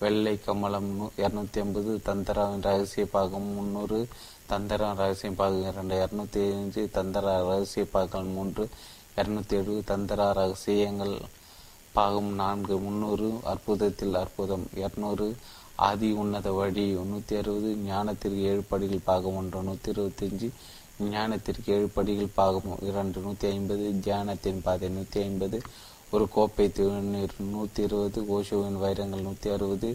வெள்ளை கமலம் இரநூத்தி ஐம்பது தந்தராவின் ரகசிய பாகம் முந்நூறு தந்தரா ரகசிய பாகம் இரண்டு இரநூத்தி அஞ்சு தந்தரா ரகசிய பாகம் மூன்று இரநூத்தி எழுபது தந்தரா ரகசியங்கள் பாகம் நான்கு முந்நூறு அற்புதத்தில் அற்புதம் இரநூறு ஆதி உன்னத வழி நூற்றி அறுபது ஞானத்திற்கு ஏழு படிகள் பாகம் ஒன்று நூற்றி இருபத்தஞ்சு ஞானத்திற்கு ஏழு படிகள் பாகம் இரண்டு நூற்றி ஐம்பது தியானத்தின் பாதை நூற்றி ஐம்பது ஒரு கோப்பை திருநீர் நூற்றி இருபது ஓஷோவின் வைரங்கள் நூற்றி அறுபது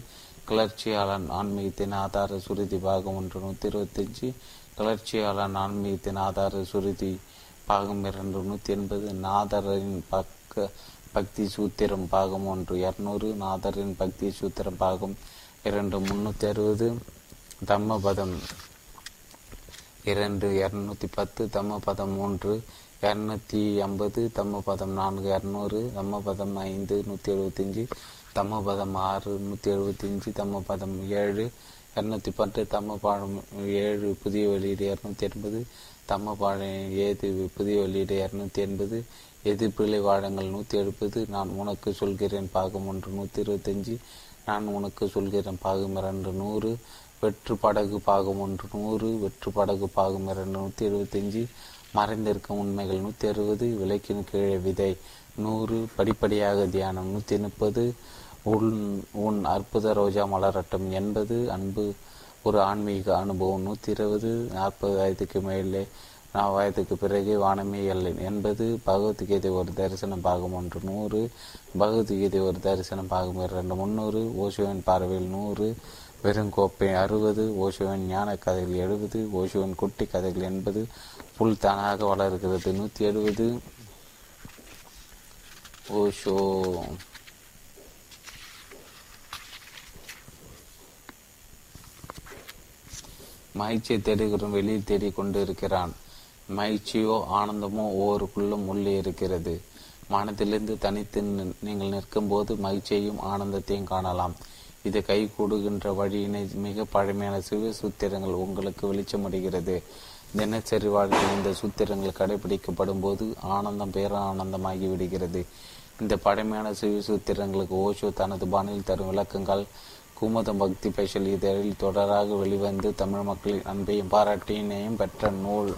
கிளர்ச்சியாளன் ஆன்மீகத்தின் ஆதார சுருதி பாகம் ஒன்று நூற்றி இருபத்தஞ்சு கிளர்ச்சியாளன் ஆன்மீகத்தின் ஆதார சுருதி பாகம் இரண்டு நூற்றி எண்பது நாதரின் பக்க பக்தி சூத்திரம் பாகம் ஒன்று இரநூறு நாதரின் பக்தி சூத்திரம் பாகம் இரண்டு முன்னூற்றி அறுபது தம்மபதம் இரண்டு இரநூத்தி பத்து தம்மபதம் மூன்று இரநூத்தி ஐம்பது தம்மபதம் நான்கு இரநூறு தம்மபதம் ஐந்து நூற்றி எழுபத்தஞ்சி தம்மபதம் ஆறு நூற்றி எழுபத்தஞ்சி தம்மபதம் ஏழு இரநூத்தி பத்து தம்மபாடம் ஏழு புதிய வெளியீடு இரநூத்தி எண்பது தம்மபாடம் ஏது புதிய வெளியீடு இரநூத்தி எண்பது எதிர்ப்பிலை வாழங்கள் நூற்றி எழுபது நான் உனக்கு சொல்கிறேன் பாகம் ஒன்று நூற்றி இருபத்தஞ்சி நான் உனக்கு சொல்கிறேன் பாகம் இரண்டு நூறு வெற்று படகு பாகம் ஒன்று நூறு வெற்று படகு பாகம் இரண்டு நூற்றி எழுபத்தஞ்சி மறைந்திருக்கும் உண்மைகள். நூற்றி அறுபது விலைக்கின் கீழே விதை. நூறு படிப்படியாக தியானம். நூற்றி முப்பது உன் உன் அற்புத ரோஜா மலரட்டம் எண்பது அன்பு ஒரு ஆன்மீக அனுபவம். நூற்றி இருபது நாற்பது வயதுக்கு மேலே. நான் வயதுக்கு பிறகு வானமே இல்லை. என்பது பகவத்கீதை ஒரு தரிசனம் பாகம் ஒன்று. நூறு பகவத்கீதை ஒரு தரிசனம் பாகம் இரண்டு. முந்நூறு ஓஷோவின் பார்வையில் நூறு வெறுங்கோப்பை அறுபது ஓஷோவின் ஞான கதைகள் எழுபது ஓஷோவின் குட்டி கதைகள் எண்பது புல் தானாக வளர்கிறது. நூற்றி எழுபது ஓஷோ. மகிழ்ச்சியை தேடுகிறோம் வெளியில் தேடிக் கொண்டு இருக்கிறான் மகிழ்ச்சியோ ஆனந்தமோ ஒவ்வொருக்குள்ளும் உள்ளே இருக்கிறது. மனத்திலிருந்து தனித்து நீங்கள் நிற்கும் போது மகிழ்ச்சியையும் ஆனந்தத்தையும் காணலாம். இது கை கூடுகின்ற வழியினை மிக பழமையான சிவ சூத்திரங்கள் உங்களுக்கு வெளிச்சமடைகிறது. தினசரி வாழ்க்கையில் இந்த சூத்திரங்கள் கடைபிடிக்கப்படும் போது ஆனந்தம் பேரானந்தமாகி விடுகிறது. இந்த பழமையான சிவ சூத்திரங்களுக்கு ஓஷோ தனது பாணியில் தரும் விளக்கங்கள் குமுதம் பக்தி பெஷல் இதழில் தொடராக வெளிவந்து தமிழ் மக்களின் அன்பையும் பாராட்டினையும் பெற்ற நூல்.